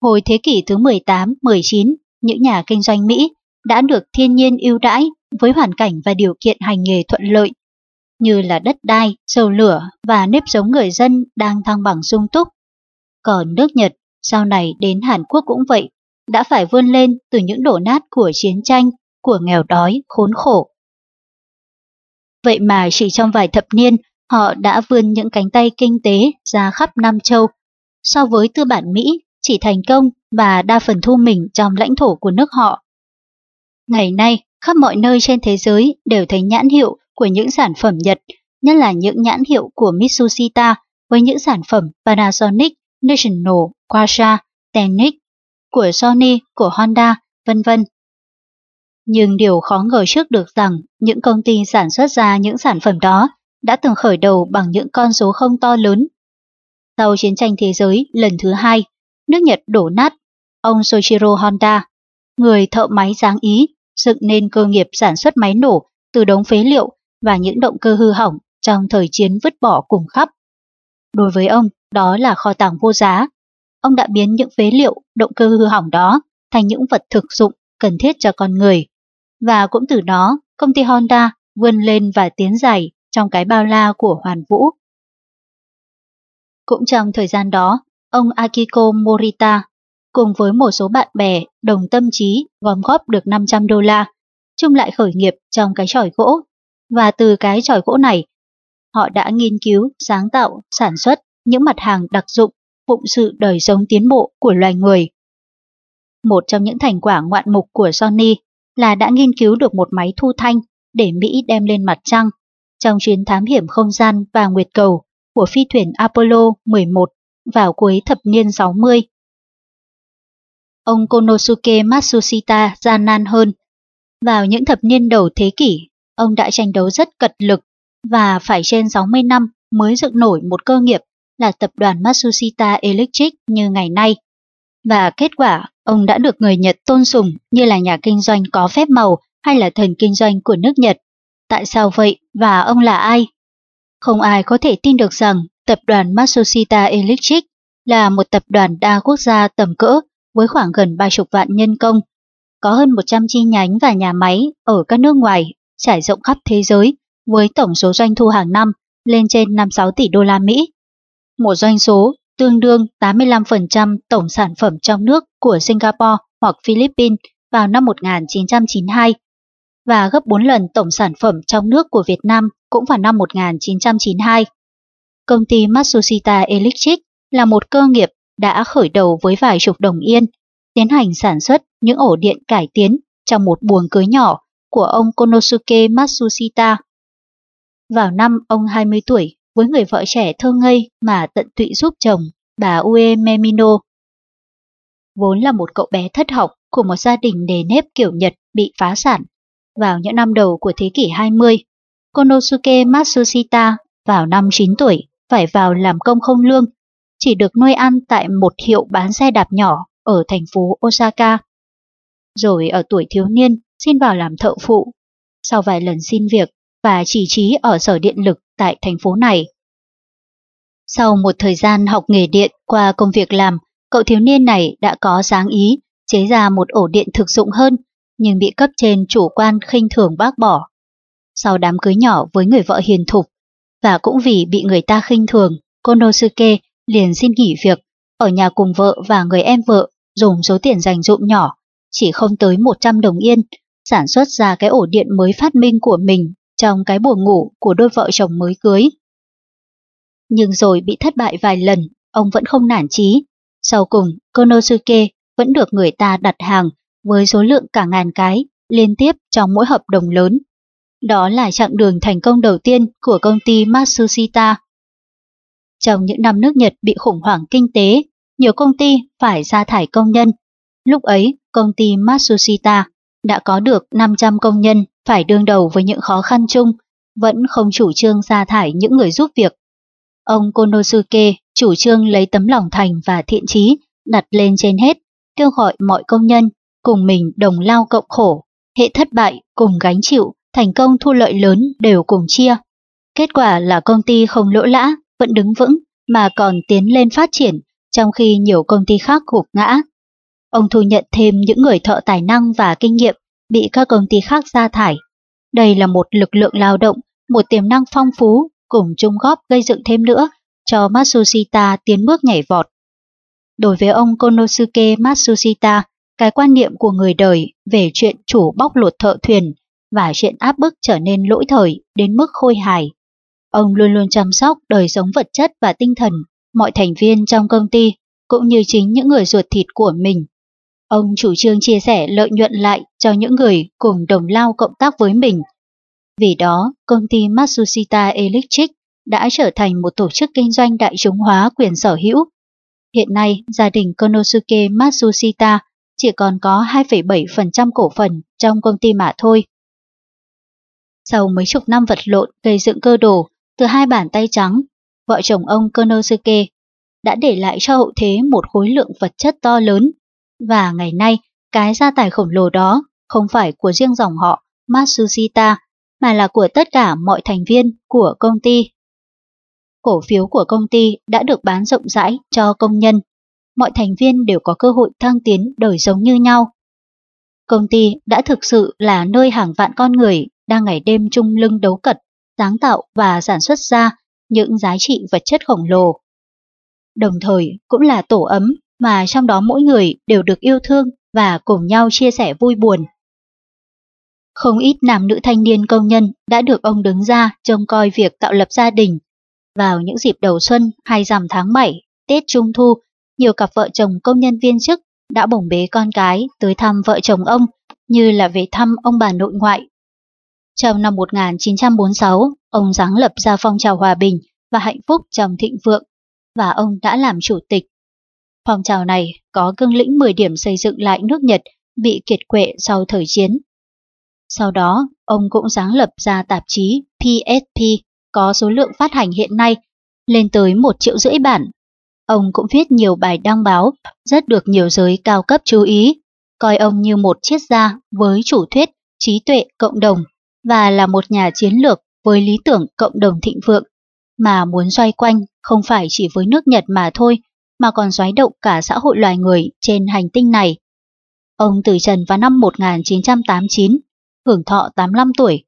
Hồi thế kỷ thứ 18-19, những nhà kinh doanh Mỹ đã được thiên nhiên ưu đãi với hoàn cảnh và điều kiện hành nghề thuận lợi, như là đất đai, dầu lửa và nếp sống người dân đang thăng bằng sung túc. Còn nước Nhật sau này đến Hàn Quốc cũng vậy, đã phải vươn lên từ những đổ nát của chiến tranh, của nghèo đói, khốn khổ. Vậy mà chỉ trong vài thập niên, họ đã vươn những cánh tay kinh tế ra khắp Nam Châu. So với tư bản Mỹ, chỉ thành công và đa phần thu mình trong lãnh thổ của nước họ. Ngày nay, khắp mọi nơi trên thế giới đều thấy nhãn hiệu của những sản phẩm Nhật, nhất là những nhãn hiệu của Mitsushita với những sản phẩm Panasonic, National, Quasha, Tenix, của Sony, của Honda, vân vân. Nhưng điều khó ngờ trước được rằng những công ty sản xuất ra những sản phẩm đó đã từng khởi đầu bằng những con số không to lớn. Sau chiến tranh thế giới lần thứ hai, nước Nhật đổ nát, ông Soichiro Honda, người thợ máy dáng ý, dựng nên cơ nghiệp sản xuất máy nổ từ đống phế liệu và những động cơ hư hỏng trong thời chiến vứt bỏ cùng khắp. Đối với ông, đó là kho tàng vô giá. Ông đã biến những phế liệu, động cơ hư hỏng đó thành những vật thực dụng cần thiết cho con người. Và cũng từ đó, công ty Honda vươn lên và tiến dài trong cái bao la của Hoàn Vũ. Cũng trong thời gian đó, ông Akiko Morita cùng với một số bạn bè đồng tâm trí gom góp được 500 đô la, chung lại khởi nghiệp trong cái chòi gỗ. Và từ cái chòi gỗ này, họ đã nghiên cứu, sáng tạo, sản xuất những mặt hàng đặc dụng phụng sự đời sống tiến bộ của loài người. Một trong những thành quả ngoạn mục của Sony là đã nghiên cứu được một máy thu thanh để Mỹ đem lên mặt trăng trong chuyến thám hiểm không gian và nguyệt cầu của phi thuyền Apollo 11 vào cuối thập niên 60. Ông Konosuke Matsushita gian nan hơn. Vào những thập niên đầu thế kỷ, ông đã tranh đấu rất cật lực và phải trên 60 năm mới dựng nổi một cơ nghiệp là tập đoàn Matsushita Electric như ngày nay. Và kết quả, ông đã được người Nhật tôn sùng như là nhà kinh doanh có phép màu hay là thần kinh doanh của nước Nhật. Tại sao vậy và ông là ai? Không ai có thể tin được rằng tập đoàn Matsushita Electric là một tập đoàn đa quốc gia tầm cỡ với khoảng gần 30 vạn nhân công, có hơn 100 chi nhánh và nhà máy ở các nước ngoài trải rộng khắp thế giới với tổng số doanh thu hàng năm lên trên 56 tỷ đô la Mỹ. Một doanh số tương đương 85% tổng sản phẩm trong nước của Singapore hoặc Philippines vào năm 1992 và gấp 4 lần tổng sản phẩm trong nước của Việt Nam cũng vào năm 1992. Công ty Matsushita Electric là một cơ nghiệp đã khởi đầu với vài chục đồng yên, tiến hành sản xuất những ổ điện cải tiến trong một buồng cưới nhỏ của ông Konosuke Matsushita. Vào năm ông 20 tuổi, với người vợ trẻ thơ ngây mà tận tụy giúp chồng, bà Ue Memino. Vốn là một cậu bé thất học của một gia đình đề nếp kiểu Nhật bị phá sản. Vào những năm đầu của thế kỷ 20, Konosuke Matsushita vào năm 9 tuổi phải vào làm công không lương, chỉ được nuôi ăn tại một hiệu bán xe đạp nhỏ ở thành phố Osaka. Rồi ở tuổi thiếu niên xin vào làm thợ phụ. Sau vài lần xin việc và chỉ trí ở sở điện lực tại thành phố này. Sau một thời gian học nghề điện qua công việc làm, cậu thiếu niên này đã có sáng ý chế ra một ổ điện thực dụng hơn, nhưng bị cấp trên chủ quan khinh thường bác bỏ. Sau đám cưới nhỏ với người vợ hiền thục, và cũng vì bị người ta khinh thường, Konosuke liền xin nghỉ việc, ở nhà cùng vợ và người em vợ dùng số tiền dành dụm nhỏ, chỉ không tới 100 đồng yên, sản xuất ra cái ổ điện mới phát minh của mình trong cái buồng ngủ của đôi vợ chồng mới cưới. Nhưng rồi bị thất bại vài lần, ông vẫn không nản chí. Sau cùng, Konosuke vẫn được người ta đặt hàng với số lượng cả ngàn cái liên tiếp trong mỗi hợp đồng lớn. Đó là chặng đường thành công đầu tiên của công ty Matsushita. Trong những năm nước Nhật bị khủng hoảng kinh tế, nhiều công ty phải sa thải công nhân. Lúc ấy, công ty Matsushita đã có được 500 công nhân phải đương đầu với những khó khăn chung, vẫn không chủ trương sa thải những người giúp việc. Ông Konosuke chủ trương lấy tấm lòng thành và thiện trí đặt lên trên hết, kêu gọi mọi công nhân cùng mình đồng lao cộng khổ, hệ thất bại cùng gánh chịu, thành công thu lợi lớn đều cùng chia. Kết quả là công ty không lỗ lã, vẫn đứng vững mà còn tiến lên phát triển, trong khi nhiều công ty khác gục ngã. Ông thu nhận thêm những người thợ tài năng và kinh nghiệm bị các công ty khác sa thải. Đây là một lực lượng lao động, một tiềm năng phong phú, cùng chung góp gây dựng thêm nữa cho Matsushita tiến bước nhảy vọt. Đối với ông Konosuke Matsushita, cái quan niệm của người đời về chuyện chủ bóc lột thợ thuyền và chuyện áp bức trở nên lỗi thời đến mức khôi hài. Ông luôn luôn chăm sóc đời sống vật chất và tinh thần mọi thành viên trong công ty, cũng như chính những người ruột thịt của mình. Ông chủ trương chia sẻ lợi nhuận lại cho những người cùng đồng lao cộng tác với mình. Vì đó, công ty Matsushita Electric đã trở thành một tổ chức kinh doanh đại chúng hóa quyền sở hữu. Hiện nay, gia đình Konosuke Matsushita chỉ còn có 2,7% cổ phần trong công ty mà thôi. Sau mấy chục năm vật lộn gây dựng cơ đồ từ hai bàn tay trắng, vợ chồng ông Konosuke đã để lại cho hậu thế một khối lượng vật chất to lớn và ngày nay, cái gia tài khổng lồ đó không phải của riêng dòng họ Matsushita, mà là của tất cả mọi thành viên của công ty. Cổ phiếu của công ty đã được bán rộng rãi cho công nhân. mọi thành viên đều có cơ hội thăng tiến đời giống như nhau. Công ty đã thực sự là nơi hàng vạn con người đang ngày đêm chung lưng đấu cật, sáng tạo và sản xuất ra những giá trị vật chất khổng lồ. Đồng thời cũng là tổ ấm mà trong đó mỗi người đều được yêu thương và cùng nhau chia sẻ vui buồn. Không ít nam nữ thanh niên công nhân đã được ông đứng ra trông coi việc tạo lập gia đình. Vào những dịp đầu xuân hay rằm tháng 7, Tết Trung Thu, nhiều cặp vợ chồng công nhân viên chức đã bổng bế con cái tới thăm vợ chồng ông như là về thăm ông bà nội ngoại. Trong năm 1946, ông sáng lập ra phong trào hòa bình và hạnh phúc trong thịnh vượng, và ông đã làm chủ tịch. Phong trào này có cương lĩnh 10 điểm xây dựng lại nước Nhật bị kiệt quệ sau thời chiến. Sau đó, ông cũng sáng lập ra tạp chí PSP có số lượng phát hành hiện nay lên tới một triệu rưỡi bản. Ông cũng viết nhiều bài đăng báo rất được nhiều giới cao cấp chú ý, coi ông như một triết gia với chủ thuyết trí tuệ cộng đồng và là một nhà chiến lược với lý tưởng cộng đồng thịnh vượng, mà muốn xoay quanh không phải chỉ với nước Nhật mà thôi, mà còn xoáy động cả xã hội loài người trên hành tinh này. Ông từ trần vào năm 1989 hưởng thọ 85 tuổi.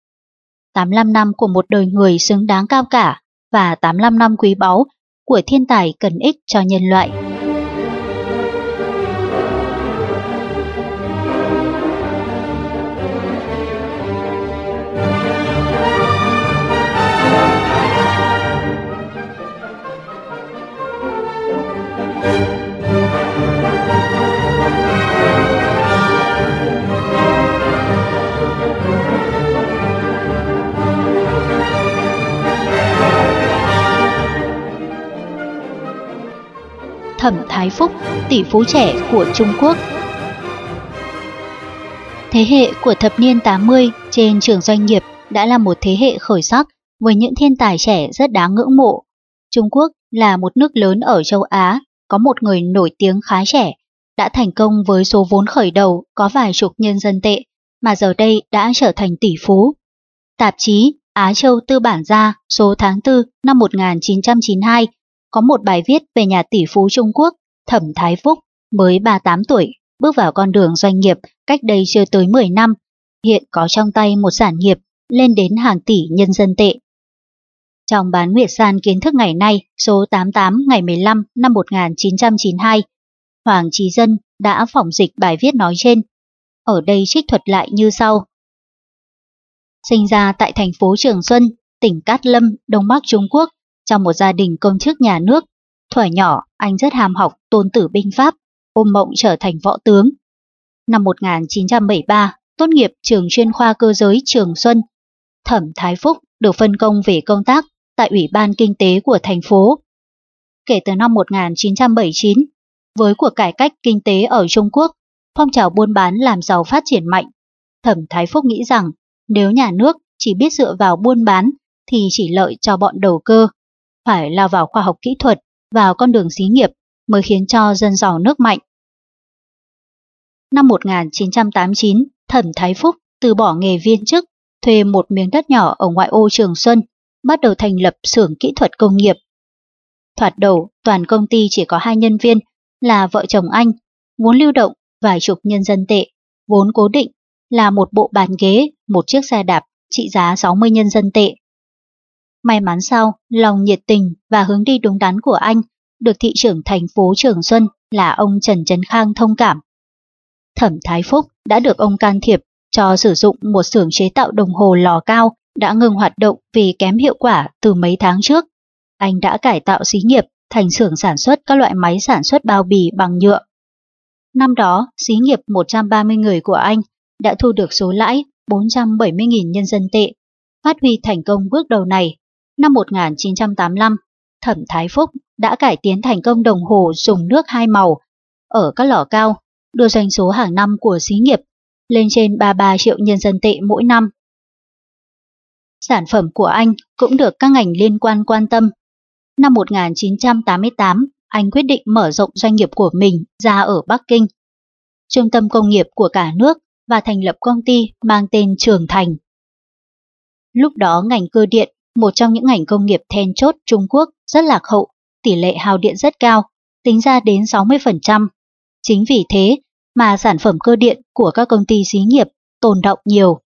85 năm của một đời người xứng đáng cao cả và 85 năm quý báu của thiên tài cần ích cho nhân loại. Thẩm Thái Phúc, tỷ phú trẻ của Trung Quốc. Thế hệ của thập niên 80 trên trường doanh nghiệp đã là một thế hệ khởi sắc với những thiên tài trẻ rất đáng ngưỡng mộ. Trung Quốc là một nước lớn ở châu Á, có một người nổi tiếng khá trẻ, đã thành công với số vốn khởi đầu có vài chục nhân dân tệ, mà giờ đây đã trở thành tỷ phú. Tạp chí Á Châu Tư Bản Gia số tháng 4 năm 1992 có một bài viết về nhà tỷ phú Trung Quốc Thẩm Thái Phúc mới 38 tuổi, bước vào con đường doanh nghiệp cách đây chưa tới 10 năm, hiện có trong tay một sản nghiệp lên đến hàng tỷ nhân dân tệ. Trong bán Nguyệt San kiến thức ngày nay số 88 ngày 15 năm 1992, Hoàng Trí Dân đã phỏng dịch bài viết nói trên. Ở đây trích thuật lại như sau. Sinh ra tại thành phố Trường Xuân, tỉnh Cát Lâm, Đông Bắc Trung Quốc, trong một gia đình công chức nhà nước, thuở nhỏ anh rất ham học tôn tử binh pháp, ôm mộng trở thành võ tướng. Năm 1973, tốt nghiệp trường chuyên khoa cơ giới Trường Xuân, Thẩm Thái Phúc được phân công về công tác tại Ủy ban Kinh tế của thành phố. Kể từ năm 1979, với cuộc cải cách kinh tế ở Trung Quốc, phong trào buôn bán làm giàu phát triển mạnh, Thẩm Thái Phúc nghĩ rằng nếu nhà nước chỉ biết dựa vào buôn bán thì chỉ lợi cho bọn đầu cơ phải lao vào khoa học kỹ thuật, vào con đường xí nghiệp mới khiến cho dân giàu nước mạnh. Năm 1989, Thẩm Thái Phúc từ bỏ nghề viên chức, thuê một miếng đất nhỏ ở ngoại ô Trường Xuân, bắt đầu thành lập xưởng kỹ thuật công nghiệp. Thoạt đầu, toàn công ty chỉ có hai nhân viên là vợ chồng anh, vốn lưu động vài chục nhân dân tệ, vốn cố định là một bộ bàn ghế, một chiếc xe đạp trị giá 60 nhân dân tệ. May mắn sau, lòng nhiệt tình và hướng đi đúng đắn của anh được thị trưởng thành phố Trường Xuân là ông Trần Trấn Khang thông cảm. Thẩm Thái Phúc đã được ông can thiệp cho sử dụng một xưởng chế tạo đồng hồ lò cao đã ngừng hoạt động vì kém hiệu quả từ mấy tháng trước. Anh đã cải tạo xí nghiệp thành xưởng sản xuất các loại máy sản xuất bao bì bằng nhựa. Năm đó, xí nghiệp 130 người của anh đã thu được số lãi 470.000 nhân dân tệ. Phát huy thành công bước đầu này Năm 1985, Thẩm Thái Phúc đã cải tiến thành công đồng hồ dùng nước hai màu ở các lò cao, đưa doanh số hàng năm của xí nghiệp lên trên 33 triệu nhân dân tệ mỗi năm. Sản phẩm của anh cũng được các ngành liên quan quan tâm. Năm 1988, anh quyết định mở rộng doanh nghiệp của mình ra ở Bắc Kinh, trung tâm công nghiệp của cả nước và thành lập công ty mang tên Trường Thành. Lúc đó ngành cơ điện một trong những ngành công nghiệp then chốt Trung Quốc rất lạc hậu, tỷ lệ hao điện rất cao, tính ra đến 60%. Chính vì thế mà sản phẩm cơ điện của các công ty xí nghiệp tồn động nhiều.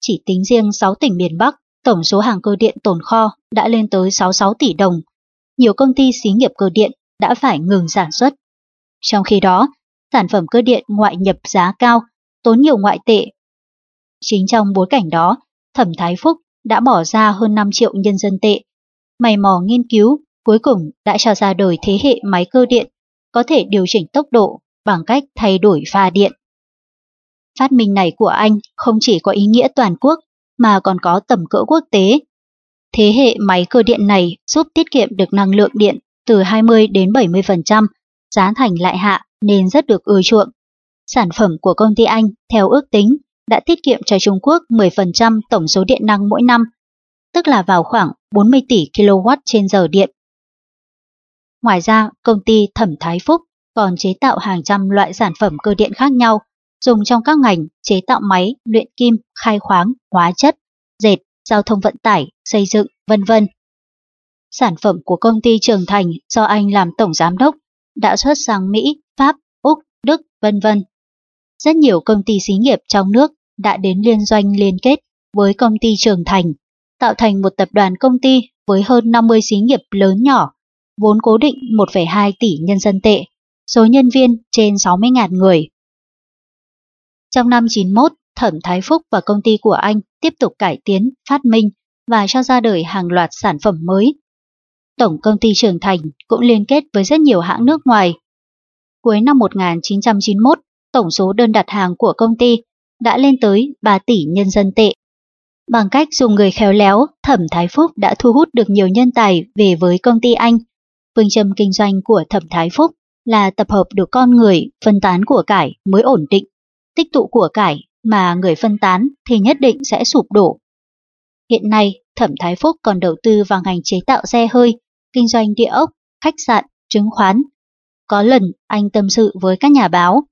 Chỉ tính riêng 6 tỉnh miền Bắc, tổng số hàng cơ điện tồn kho đã lên tới 66 tỷ đồng. Nhiều công ty xí nghiệp cơ điện đã phải ngừng sản xuất. Trong khi đó, sản phẩm cơ điện ngoại nhập giá cao, tốn nhiều ngoại tệ. Chính trong bối cảnh đó, Thẩm Thái Phúc đã bỏ ra hơn 5 triệu nhân dân tệ. Mày mò nghiên cứu, cuối cùng đã cho ra đời thế hệ máy cơ điện có thể điều chỉnh tốc độ bằng cách thay đổi pha điện. Phát minh này của anh không chỉ có ý nghĩa toàn quốc mà còn có tầm cỡ quốc tế. Thế hệ máy cơ điện này giúp tiết kiệm được năng lượng điện từ 20 đến 70%, giá thành lại hạ nên rất được ưa chuộng. Sản phẩm của công ty Anh theo ước tính đã tiết kiệm cho Trung Quốc 10% tổng số điện năng mỗi năm, tức là vào khoảng 40 tỷ kW trên giờ điện. Ngoài ra, công ty Thẩm Thái Phúc còn chế tạo hàng trăm loại sản phẩm cơ điện khác nhau, dùng trong các ngành chế tạo máy, luyện kim, khai khoáng, hóa chất, dệt, giao thông vận tải, xây dựng, vân vân. Sản phẩm của công ty Trường Thành do anh làm tổng giám đốc đã xuất sang Mỹ, Pháp, Úc, Đức, vân vân. Rất nhiều công ty xí nghiệp trong nước đã đến liên doanh liên kết với công ty Trường Thành, tạo thành một tập đoàn công ty với hơn 50 xí nghiệp lớn nhỏ, vốn cố định 1,2 tỷ nhân dân tệ, số nhân viên trên 60.000 người. Trong năm 91, Thẩm Thái Phúc và công ty của anh tiếp tục cải tiến, phát minh và cho ra đời hàng loạt sản phẩm mới. Tổng công ty Trường Thành cũng liên kết với rất nhiều hãng nước ngoài. Cuối năm 1991, tổng số đơn đặt hàng của công ty đã lên tới 3 tỷ nhân dân tệ. Bằng cách dùng người khéo léo, Thẩm Thái Phúc đã thu hút được nhiều nhân tài về với công ty Anh. Phương châm kinh doanh của Thẩm Thái Phúc là tập hợp được con người, phân tán của cải mới ổn định. Tích tụ của cải mà người phân tán thì nhất định sẽ sụp đổ. Hiện nay, Thẩm Thái Phúc còn đầu tư vào ngành chế tạo xe hơi, kinh doanh địa ốc, khách sạn, chứng khoán. Có lần anh tâm sự với các nhà báo.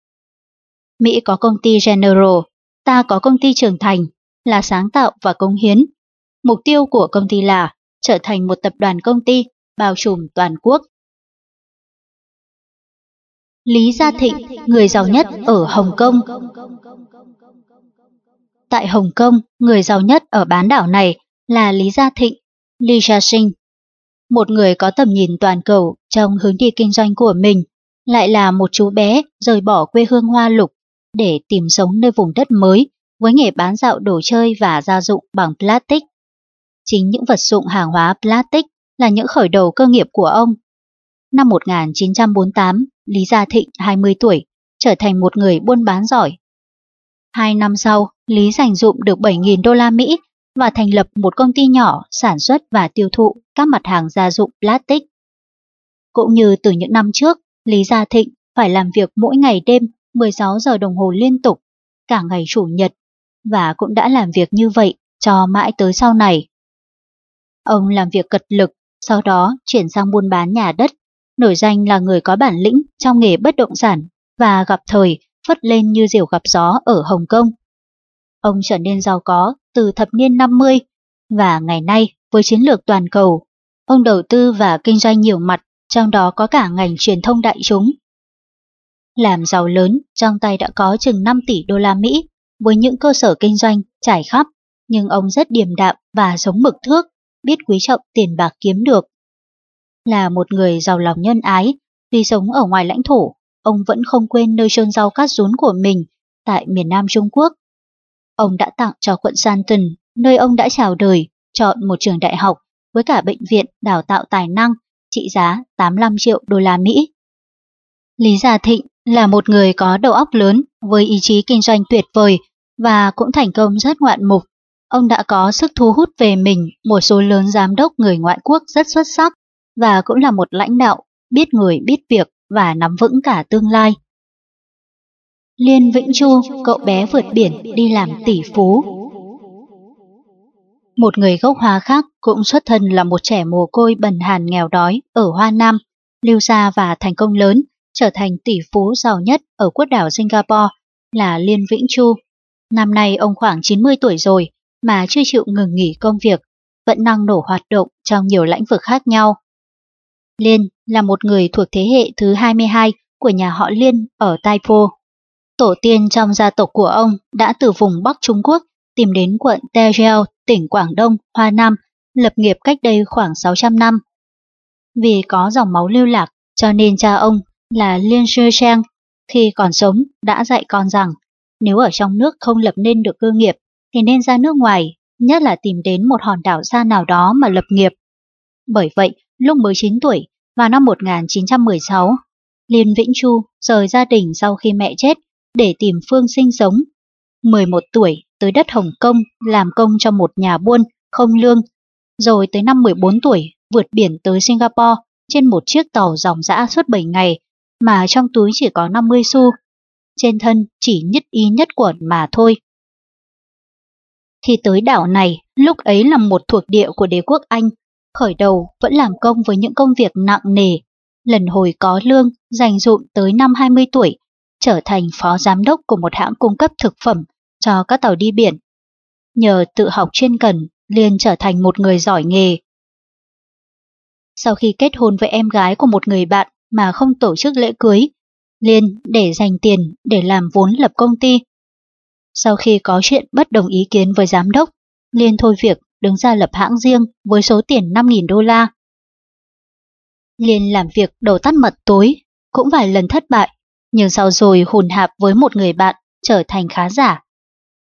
Mỹ có công ty General, ta có công ty trưởng thành, là sáng tạo và công hiến. Mục tiêu của công ty là trở thành một tập đoàn công ty bao trùm toàn quốc. Lý Gia Thịnh, người giàu nhất ở Hồng Kông Tại Hồng Kông, người giàu nhất ở bán đảo này là Lý Gia Thịnh, Lý Gia Sinh. Một người có tầm nhìn toàn cầu trong hướng đi kinh doanh của mình, lại là một chú bé rời bỏ quê hương hoa lục để tìm sống nơi vùng đất mới với nghề bán dạo đồ chơi và gia dụng bằng plastic. Chính những vật dụng hàng hóa plastic là những khởi đầu cơ nghiệp của ông. Năm 1948, Lý Gia Thịnh, 20 tuổi, trở thành một người buôn bán giỏi. Hai năm sau, Lý dành dụng được 7.000 đô la Mỹ và thành lập một công ty nhỏ sản xuất và tiêu thụ các mặt hàng gia dụng plastic. Cũng như từ những năm trước, Lý Gia Thịnh phải làm việc mỗi ngày đêm 16 giờ đồng hồ liên tục, cả ngày chủ nhật, và cũng đã làm việc như vậy cho mãi tới sau này. Ông làm việc cật lực, sau đó chuyển sang buôn bán nhà đất, nổi danh là người có bản lĩnh trong nghề bất động sản và gặp thời phất lên như diều gặp gió ở Hồng Kông. Ông trở nên giàu có từ thập niên 50 và ngày nay với chiến lược toàn cầu, ông đầu tư và kinh doanh nhiều mặt, trong đó có cả ngành truyền thông đại chúng. Làm giàu lớn, trong tay đã có chừng 5 tỷ đô la Mỹ với những cơ sở kinh doanh trải khắp, nhưng ông rất điềm đạm và sống mực thước, biết quý trọng tiền bạc kiếm được. Là một người giàu lòng nhân ái, vì sống ở ngoài lãnh thổ, ông vẫn không quên nơi chôn rau cát rún của mình tại miền Nam Trung Quốc. Ông đã tặng cho quận Santon, nơi ông đã chào đời, chọn một trường đại học với cả bệnh viện đào tạo tài năng trị giá 85 triệu đô la Mỹ. Lý Gia Thịnh là một người có đầu óc lớn với ý chí kinh doanh tuyệt vời và cũng thành công rất ngoạn mục. Ông đã có sức thu hút về mình một số lớn giám đốc người ngoại quốc rất xuất sắc và cũng là một lãnh đạo biết người biết việc và nắm vững cả tương lai. Liên Vĩnh Chu, cậu bé vượt biển đi làm tỷ phú. Một người gốc Hoa khác cũng xuất thân là một trẻ mồ côi bần hàn nghèo đói ở Hoa Nam, lưu gia và thành công lớn, trở thành tỷ phú giàu nhất ở quốc đảo Singapore là Liên Vĩnh Chu. Năm nay ông khoảng 90 tuổi rồi mà chưa chịu ngừng nghỉ công việc, vẫn năng nổ hoạt động trong nhiều lĩnh vực khác nhau. Liên là một người thuộc thế hệ thứ 22 của nhà họ Liên ở Taipo. Tổ tiên trong gia tộc của ông đã từ vùng Bắc Trung Quốc tìm đến quận Tegel, tỉnh Quảng Đông, Hoa Nam, lập nghiệp cách đây khoảng 600 năm. Vì có dòng máu lưu lạc, cho nên cha ông là Liên Sư Trang khi còn sống đã dạy con rằng nếu ở trong nước không lập nên được cơ nghiệp thì nên ra nước ngoài, nhất là tìm đến một hòn đảo xa nào đó mà lập nghiệp. Bởi vậy, lúc mới 9 tuổi, vào năm 1916, Liên Vĩnh Chu rời gia đình sau khi mẹ chết để tìm phương sinh sống. 11 tuổi tới đất Hồng Kông làm công cho một nhà buôn không lương, rồi tới năm 14 tuổi vượt biển tới Singapore trên một chiếc tàu dòng dã suốt 7 ngày mà trong túi chỉ có 50 xu. Trên thân chỉ nhất ý nhất quẩn mà thôi. Thì tới đảo này, lúc ấy là một thuộc địa của đế quốc Anh, khởi đầu vẫn làm công với những công việc nặng nề. Lần hồi có lương, dành dụm tới năm 20 tuổi, trở thành phó giám đốc của một hãng cung cấp thực phẩm cho các tàu đi biển. Nhờ tự học chuyên cần, liền trở thành một người giỏi nghề. Sau khi kết hôn với em gái của một người bạn mà không tổ chức lễ cưới, Liên để dành tiền để làm vốn lập công ty. Sau khi có chuyện bất đồng ý kiến với giám đốc, Liên thôi việc đứng ra lập hãng riêng với số tiền 5.000 đô la. Liên làm việc đầu tắt mật tối, cũng vài lần thất bại, nhưng sau rồi hùn hạp với một người bạn trở thành khá giả.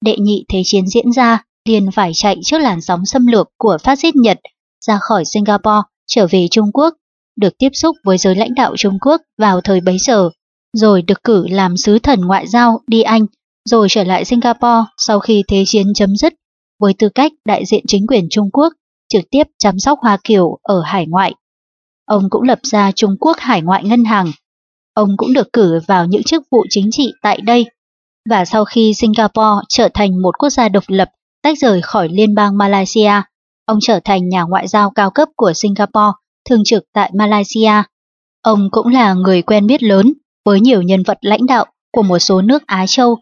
Đệ nhị thế chiến diễn ra, Liên phải chạy trước làn sóng xâm lược của phát xít Nhật ra khỏi Singapore trở về Trung Quốc, được tiếp xúc với giới lãnh đạo Trung Quốc vào thời bấy giờ, rồi được cử làm sứ thần ngoại giao đi Anh, rồi trở lại Singapore sau khi thế chiến chấm dứt với tư cách đại diện chính quyền Trung Quốc trực tiếp chăm sóc Hoa Kiều ở hải ngoại. Ông cũng lập ra Trung Quốc Hải ngoại Ngân hàng. Ông cũng được cử vào những chức vụ chính trị tại đây. Và sau khi Singapore trở thành một quốc gia độc lập tách rời khỏi liên bang Malaysia, ông trở thành nhà ngoại giao cao cấp của Singapore, thường trực tại Malaysia. Ông cũng là người quen biết lớn với nhiều nhân vật lãnh đạo của một số nước Á Châu,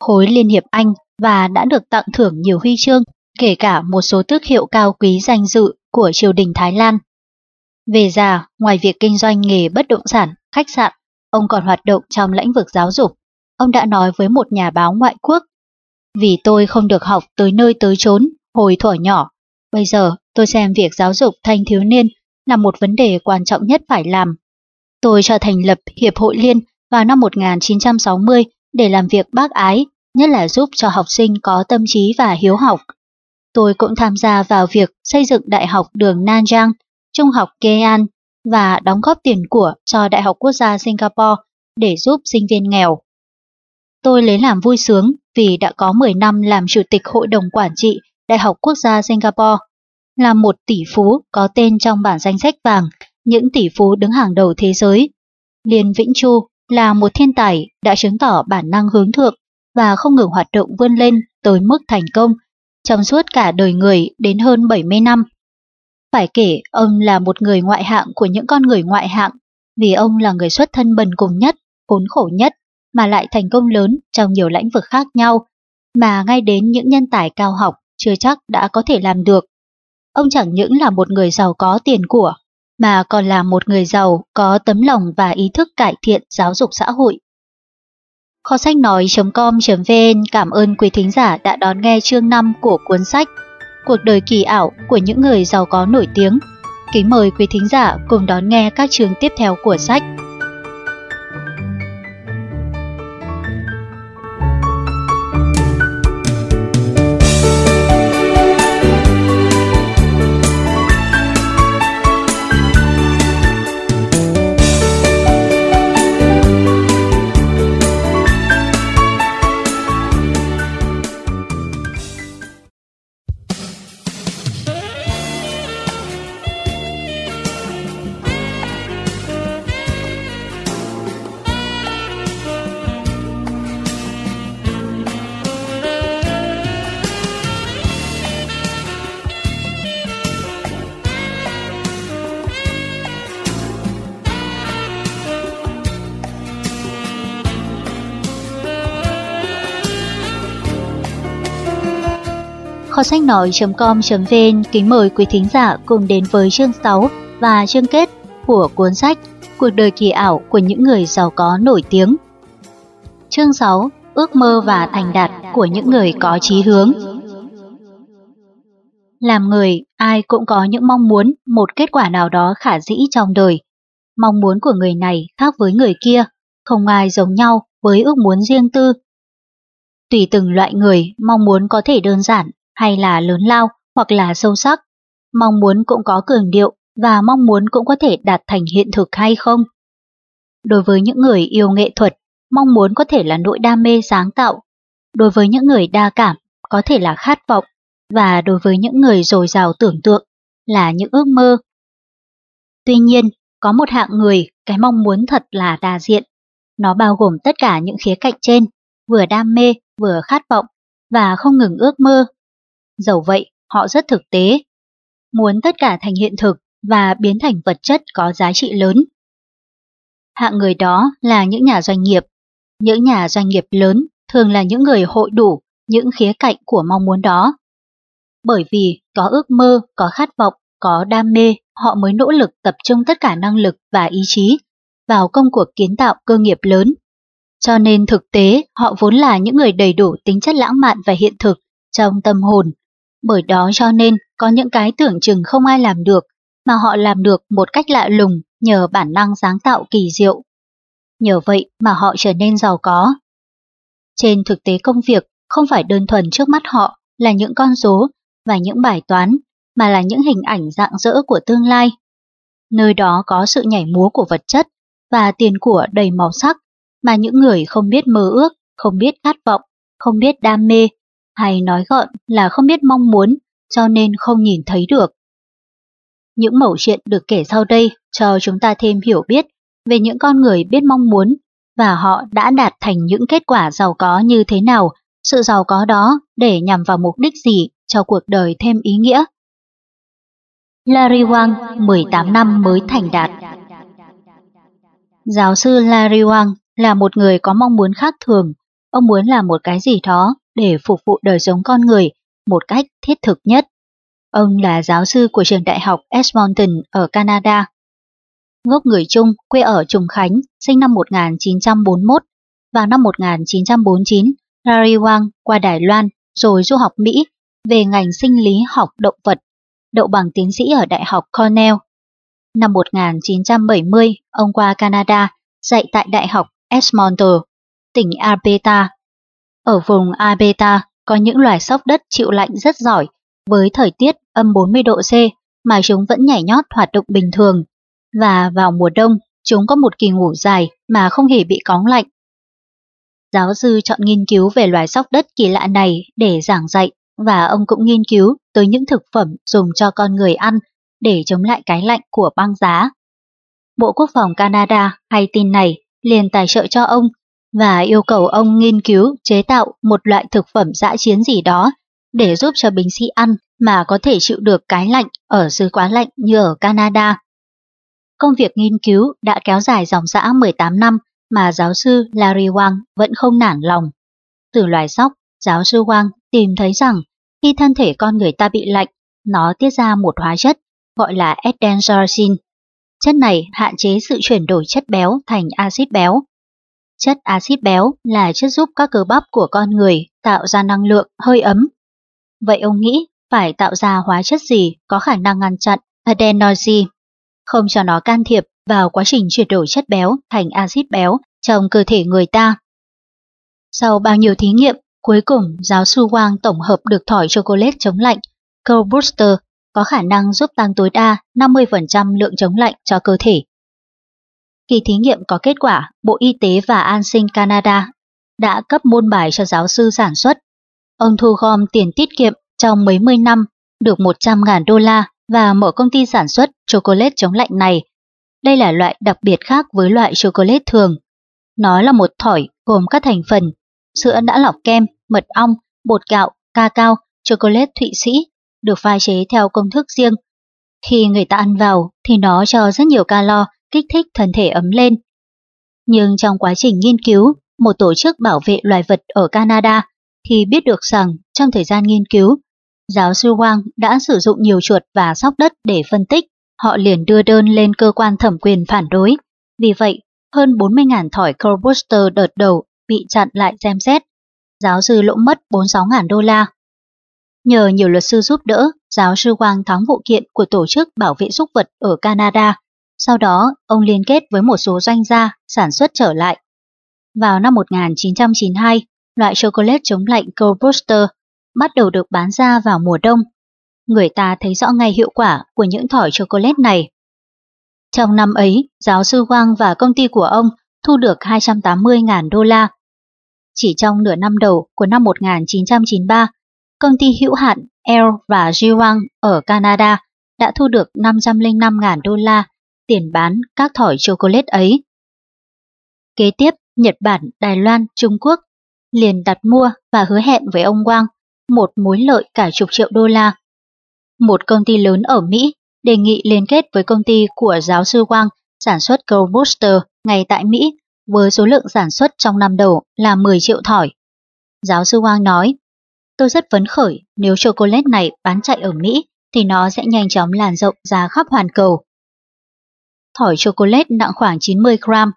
khối Liên hiệp Anh và đã được tặng thưởng nhiều huy chương, kể cả một số tước hiệu cao quý danh dự của triều đình Thái Lan. Về già, ngoài việc kinh doanh nghề bất động sản, khách sạn, ông còn hoạt động trong lĩnh vực giáo dục. Ông đã nói với một nhà báo ngoại quốc, vì tôi không được học tới nơi tới chốn hồi thuở nhỏ, bây giờ tôi xem việc giáo dục thanh thiếu niên là một vấn đề quan trọng nhất phải làm. Tôi cho thành lập Hiệp hội Liên vào năm 1960 để làm việc bác ái nhất là giúp cho học sinh có tâm trí và hiếu học. Tôi cũng tham gia vào việc xây dựng Đại học đường Nanjang, Trung học Kean và đóng góp tiền của cho Đại học Quốc gia Singapore để giúp sinh viên nghèo. Tôi lấy làm vui sướng vì đã có 10 năm làm Chủ tịch Hội đồng Quản trị Đại học Quốc gia Singapore, là một tỷ phú có tên trong bản danh sách vàng, những tỷ phú đứng hàng đầu thế giới. Liên Vĩnh Chu là một thiên tài đã chứng tỏ bản năng hướng thượng và không ngừng hoạt động vươn lên tới mức thành công trong suốt cả đời người đến hơn 70 năm. Phải kể ông là một người ngoại hạng của những con người ngoại hạng vì ông là người xuất thân bần cùng nhất, khốn khổ nhất mà lại thành công lớn trong nhiều lĩnh vực khác nhau mà ngay đến những nhân tài cao học chưa chắc đã có thể làm được. Ông chẳng những là một người giàu có tiền của, mà còn là một người giàu có tấm lòng và ý thức cải thiện giáo dục xã hội. Kho sách nói.com.vn cảm ơn quý thính giả đã đón nghe chương 5 của cuốn sách Cuộc đời kỳ ảo của những người giàu có nổi tiếng. Kính mời quý thính giả cùng đón nghe các chương tiếp theo của sách. Kho sách nói.com.vn kính mời quý thính giả cùng đến với chương 6 và chương kết của cuốn sách Cuộc đời kỳ ảo của những người giàu có nổi tiếng. Chương 6. Ước mơ và thành đạt của những người có chí hướng. Làm người, ai cũng có những mong muốn một kết quả nào đó khả dĩ trong đời. Mong muốn của người này khác với người kia, không ai giống nhau với ước muốn riêng tư. Tùy từng loại người, mong muốn có thể đơn giản hay là lớn lao hoặc là sâu sắc. Mong muốn cũng có cường điệu và mong muốn cũng có thể đạt thành hiện thực hay không. Đối với những người yêu nghệ thuật, mong muốn có thể là nỗi đam mê sáng tạo. Đối với những người đa cảm, có thể là khát vọng và đối với những người dồi dào tưởng tượng là những ước mơ. Tuy nhiên, có một hạng người, cái mong muốn thật là đa diện. Nó bao gồm tất cả những khía cạnh trên, vừa đam mê, vừa khát vọng, và không ngừng ước mơ dầu vậy, họ rất thực tế. Muốn tất cả thành hiện thực và biến thành vật chất có giá trị lớn. Hạng người đó là những nhà doanh nghiệp. Những nhà doanh nghiệp lớn thường là những người hội đủ những khía cạnh của mong muốn đó bởi vì có ước mơ, có khát vọng, có đam mê, họ mới nỗ lực tập trung tất cả năng lực và ý chí vào công cuộc kiến tạo cơ nghiệp lớn. Cho nên thực tế, họ vốn là những người đầy đủ tính chất lãng mạn và hiện thực trong tâm hồn. Bởi đó cho nên có những cái tưởng chừng không ai làm được, mà họ làm được một cách lạ lùng nhờ bản năng sáng tạo kỳ diệu. Nhờ vậy mà họ trở nên giàu có. Trên thực tế công việc, không phải đơn thuần trước mắt họ là những con số và những bài toán, mà là những hình ảnh dạng dỡ của tương lai. Nơi đó có sự nhảy múa của vật chất và tiền của đầy màu sắc mà những người không biết mơ ước, không biết khát vọng, không biết đam mê, hay nói gọn là không biết mong muốn, cho nên không nhìn thấy được. Những mẩu chuyện được kể sau đây cho chúng ta thêm hiểu biết về những con người biết mong muốn và họ đã đạt thành những kết quả giàu có như thế nào, sự giàu có đó để nhằm vào mục đích gì cho cuộc đời thêm ý nghĩa. Larry Wang 18 năm mới thành đạt Giáo sư Larry Wang là một người có mong muốn khác thường. Ông muốn làm một cái gì đó để phục vụ đời sống con người một cách thiết thực nhất. Ông là giáo sư của trường đại học Edmonton ở Canada. Gốc người Trung, quê ở Trùng Khánh, sinh năm 1941. Vào năm 1949, Larry Wang qua Đài Loan rồi du học Mỹ về ngành sinh lý học động vật, đậu bằng tiến sĩ ở Đại học Cornell. Năm 1970, ông qua Canada, dạy tại Đại học Edmonton, tỉnh Alberta. Ở vùng Alberta có những loài sóc đất chịu lạnh rất giỏi, với thời tiết âm 40 độ C mà chúng vẫn nhảy nhót hoạt động bình thường. Và vào mùa đông, chúng có một kỳ ngủ dài mà không hề bị cóng lạnh. Giáo sư chọn nghiên cứu về loài sóc đất kỳ lạ này để giảng dạy và ông cũng nghiên cứu tới những thực phẩm dùng cho con người ăn để chống lại cái lạnh của băng giá. Bộ Quốc phòng Canada hay tin này liền tài trợ cho ông và yêu cầu ông nghiên cứu chế tạo một loại thực phẩm dã chiến gì đó để giúp cho binh sĩ ăn mà có thể chịu được cái lạnh ở xứ quá lạnh như ở Canada. Công việc nghiên cứu đã kéo dài dòng dã 18 năm mà giáo sư Larry Wang vẫn không nản lòng. Từ loài sóc, giáo sư Wang tìm thấy rằng khi thân thể con người ta bị lạnh, nó tiết ra một hóa chất gọi là adenosine. Chất này hạn chế sự chuyển đổi chất béo thành axit béo. Chất axit béo là chất giúp các cơ bắp của con người tạo ra năng lượng hơi ấm. Vậy ông nghĩ phải tạo ra hóa chất gì có khả năng ngăn chặn adenosine, không cho nó can thiệp vào quá trình chuyển đổi chất béo thành axit béo trong cơ thể người ta. Sau bao nhiêu thí nghiệm, Cuối cùng, giáo sư Wang tổng hợp được thỏi chocolate chống lạnh Cold Booster có khả năng giúp tăng tối đa 50% lượng chống lạnh cho cơ thể. Khi thí nghiệm có kết quả, Bộ Y tế và An sinh Canada đã cấp môn bài cho giáo sư sản xuất. Ông thu gom tiền tiết kiệm trong mấy mươi năm, được 100.000 đô la và mở công ty sản xuất chocolate chống lạnh này. Đây là loại đặc biệt khác với loại chocolate thường. Nó là một thỏi gồm các thành phần sữa đã lọc kem, mật ong, bột gạo, ca cao, chocolate Thụy Sĩ, được pha chế theo công thức riêng. Khi người ta ăn vào thì nó cho rất nhiều calo, kích thích thân thể ấm lên. Nhưng trong quá trình nghiên cứu, một tổ chức bảo vệ loài vật ở Canada thì biết được rằng trong thời gian nghiên cứu, giáo sư Wang đã sử dụng nhiều chuột và sóc đất để phân tích họ liền đưa đơn lên cơ quan thẩm quyền phản đối. Vì vậy, hơn 40.000 thỏi Corbuster đợt đầu bị chặn lại xem xét. Giáo sư lỗ mất 46.000 đô la. Nhờ nhiều luật sư giúp đỡ, giáo sư Wang thắng vụ kiện của Tổ chức Bảo vệ Súc vật ở Canada. Sau đó, ông liên kết với một số doanh gia sản xuất trở lại. Vào năm 1992, loại chocolate chống lạnh Cold Booster bắt đầu được bán ra vào mùa đông. Người ta thấy rõ ngay hiệu quả của những thỏi chocolate này. Trong năm ấy, giáo sư Wang và công ty của ông thu được 280.000 đô la. Chỉ trong nửa năm đầu của năm 1993, công ty hữu hạn L và Jiwang ở Canada đã thu được 505.000 đô la tiền bán các thỏi chocolate ấy. Kế tiếp, Nhật Bản, Đài Loan, Trung Quốc liền đặt mua và hứa hẹn với ông Wang một mối lợi cả chục triệu đô la. Một công ty lớn ở Mỹ đề nghị liên kết với công ty của giáo sư Wang sản xuất Gold Booster ngay tại Mỹ với số lượng sản xuất trong năm đầu là 10 triệu thỏi. Giáo sư Wang nói, tôi rất phấn khởi nếu chocolate này bán chạy ở Mỹ thì nó sẽ nhanh chóng lan rộng ra khắp hoàn cầu. Thỏi chocolate nặng khoảng 90 gram,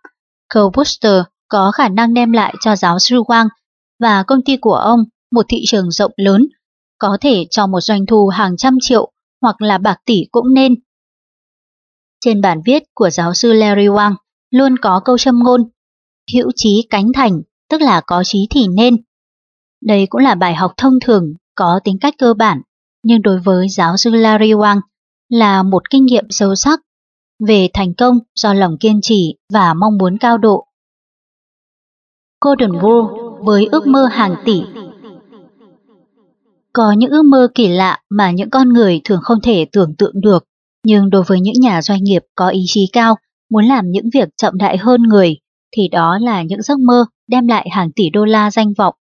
Gold Booster có khả năng đem lại cho giáo sư Wang và công ty của ông một thị trường rộng lớn, có thể cho một doanh thu hàng trăm triệu hoặc là bạc tỷ cũng nên. Trên bản viết của giáo sư Larry Wang luôn có câu châm ngôn, hữu trí cánh thành, tức là có trí thì nên. Đây cũng là bài học thông thường, có tính cách cơ bản, nhưng đối với giáo sư Larry Wang là một kinh nghiệm sâu sắc về thành công do lòng kiên trì và mong muốn cao độ. Golden Rule với ước mơ hàng tỷ có những ước mơ kỳ lạ mà những con người thường không thể tưởng tượng được, nhưng đối với những nhà doanh nghiệp có ý chí cao, muốn làm những việc chậm đại hơn người, thì đó là những giấc mơ đem lại hàng tỷ đô la danh vọng.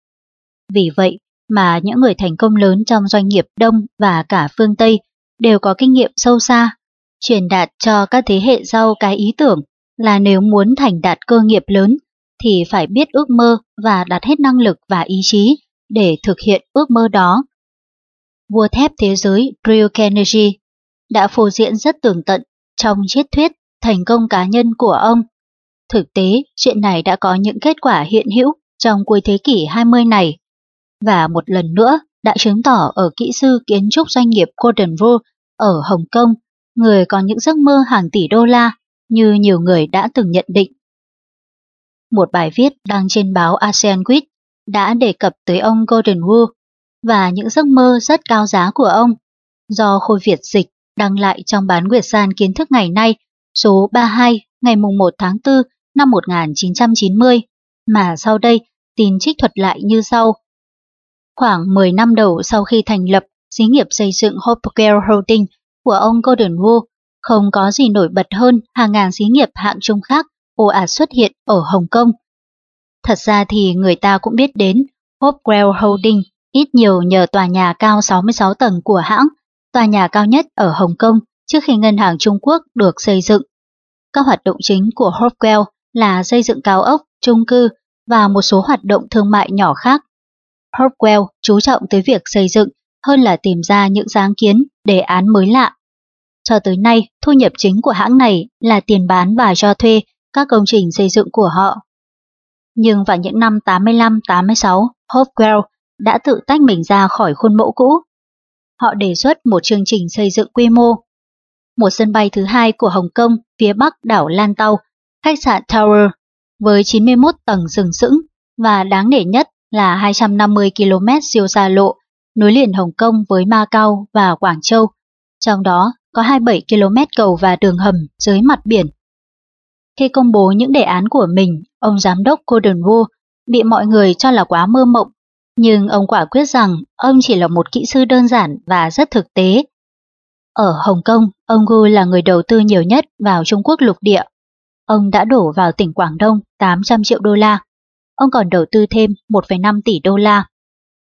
Vì vậy mà những người thành công lớn trong doanh nghiệp Đông và cả phương Tây đều có kinh nghiệm sâu xa, truyền đạt cho các thế hệ sau cái ý tưởng là nếu muốn thành đạt cơ nghiệp lớn thì phải biết ước mơ và đặt hết năng lực và ý chí để thực hiện ước mơ đó vua thép thế giới Drew Carnegie, đã phô diễn rất tường tận trong triết thuyết thành công cá nhân của ông. Thực tế, chuyện này đã có những kết quả hiện hữu trong cuối thế kỷ 20 này, và một lần nữa đã chứng tỏ ở kỹ sư kiến trúc doanh nghiệp Gordon Wu ở Hồng Kông, người có những giấc mơ hàng tỷ đô la như nhiều người đã từng nhận định. Một bài viết đăng trên báo ASEAN Week đã đề cập tới ông Gordon Wu và những giấc mơ rất cao giá của ông. Do Khôi Việt dịch đăng lại trong bán Nguyệt San kiến thức ngày nay số 32 ngày mùng 1 tháng 4 năm 1990, mà sau đây tin trích thuật lại như sau. Khoảng 10 năm đầu sau khi thành lập xí nghiệp xây dựng Hopewell Holding của ông Gordon Wu, không có gì nổi bật hơn hàng ngàn xí nghiệp hạng trung khác ồ ạt xuất hiện ở Hồng Kông. Thật ra thì người ta cũng biết đến Hopewell Holding ít nhiều nhờ tòa nhà cao 66 tầng của hãng, tòa nhà cao nhất ở Hồng Kông trước khi ngân hàng Trung Quốc được xây dựng. Các hoạt động chính của Hopewell là xây dựng cao ốc, chung cư và một số hoạt động thương mại nhỏ khác. Hopewell chú trọng tới việc xây dựng hơn là tìm ra những sáng kiến, đề án mới lạ. Cho tới nay, thu nhập chính của hãng này là tiền bán và cho thuê các công trình xây dựng của họ. Nhưng vào những năm 85-86, Hopewell đã tự tách mình ra khỏi khuôn mẫu cũ. Họ đề xuất một chương trình xây dựng quy mô. Một sân bay thứ hai của Hồng Kông phía bắc đảo Lan Tàu, khách sạn Tower, với 91 tầng sừng sững và đáng nể nhất là 250 km siêu xa lộ nối liền Hồng Kông với Macau và Quảng Châu, trong đó có 27 km cầu và đường hầm dưới mặt biển. Khi công bố những đề án của mình, ông giám đốc Gordon Wu bị mọi người cho là quá mơ mộng nhưng ông quả quyết rằng ông chỉ là một kỹ sư đơn giản và rất thực tế. Ở Hồng Kông, ông Gu là người đầu tư nhiều nhất vào Trung Quốc lục địa. Ông đã đổ vào tỉnh Quảng Đông 800 triệu đô la. Ông còn đầu tư thêm 1,5 tỷ đô la.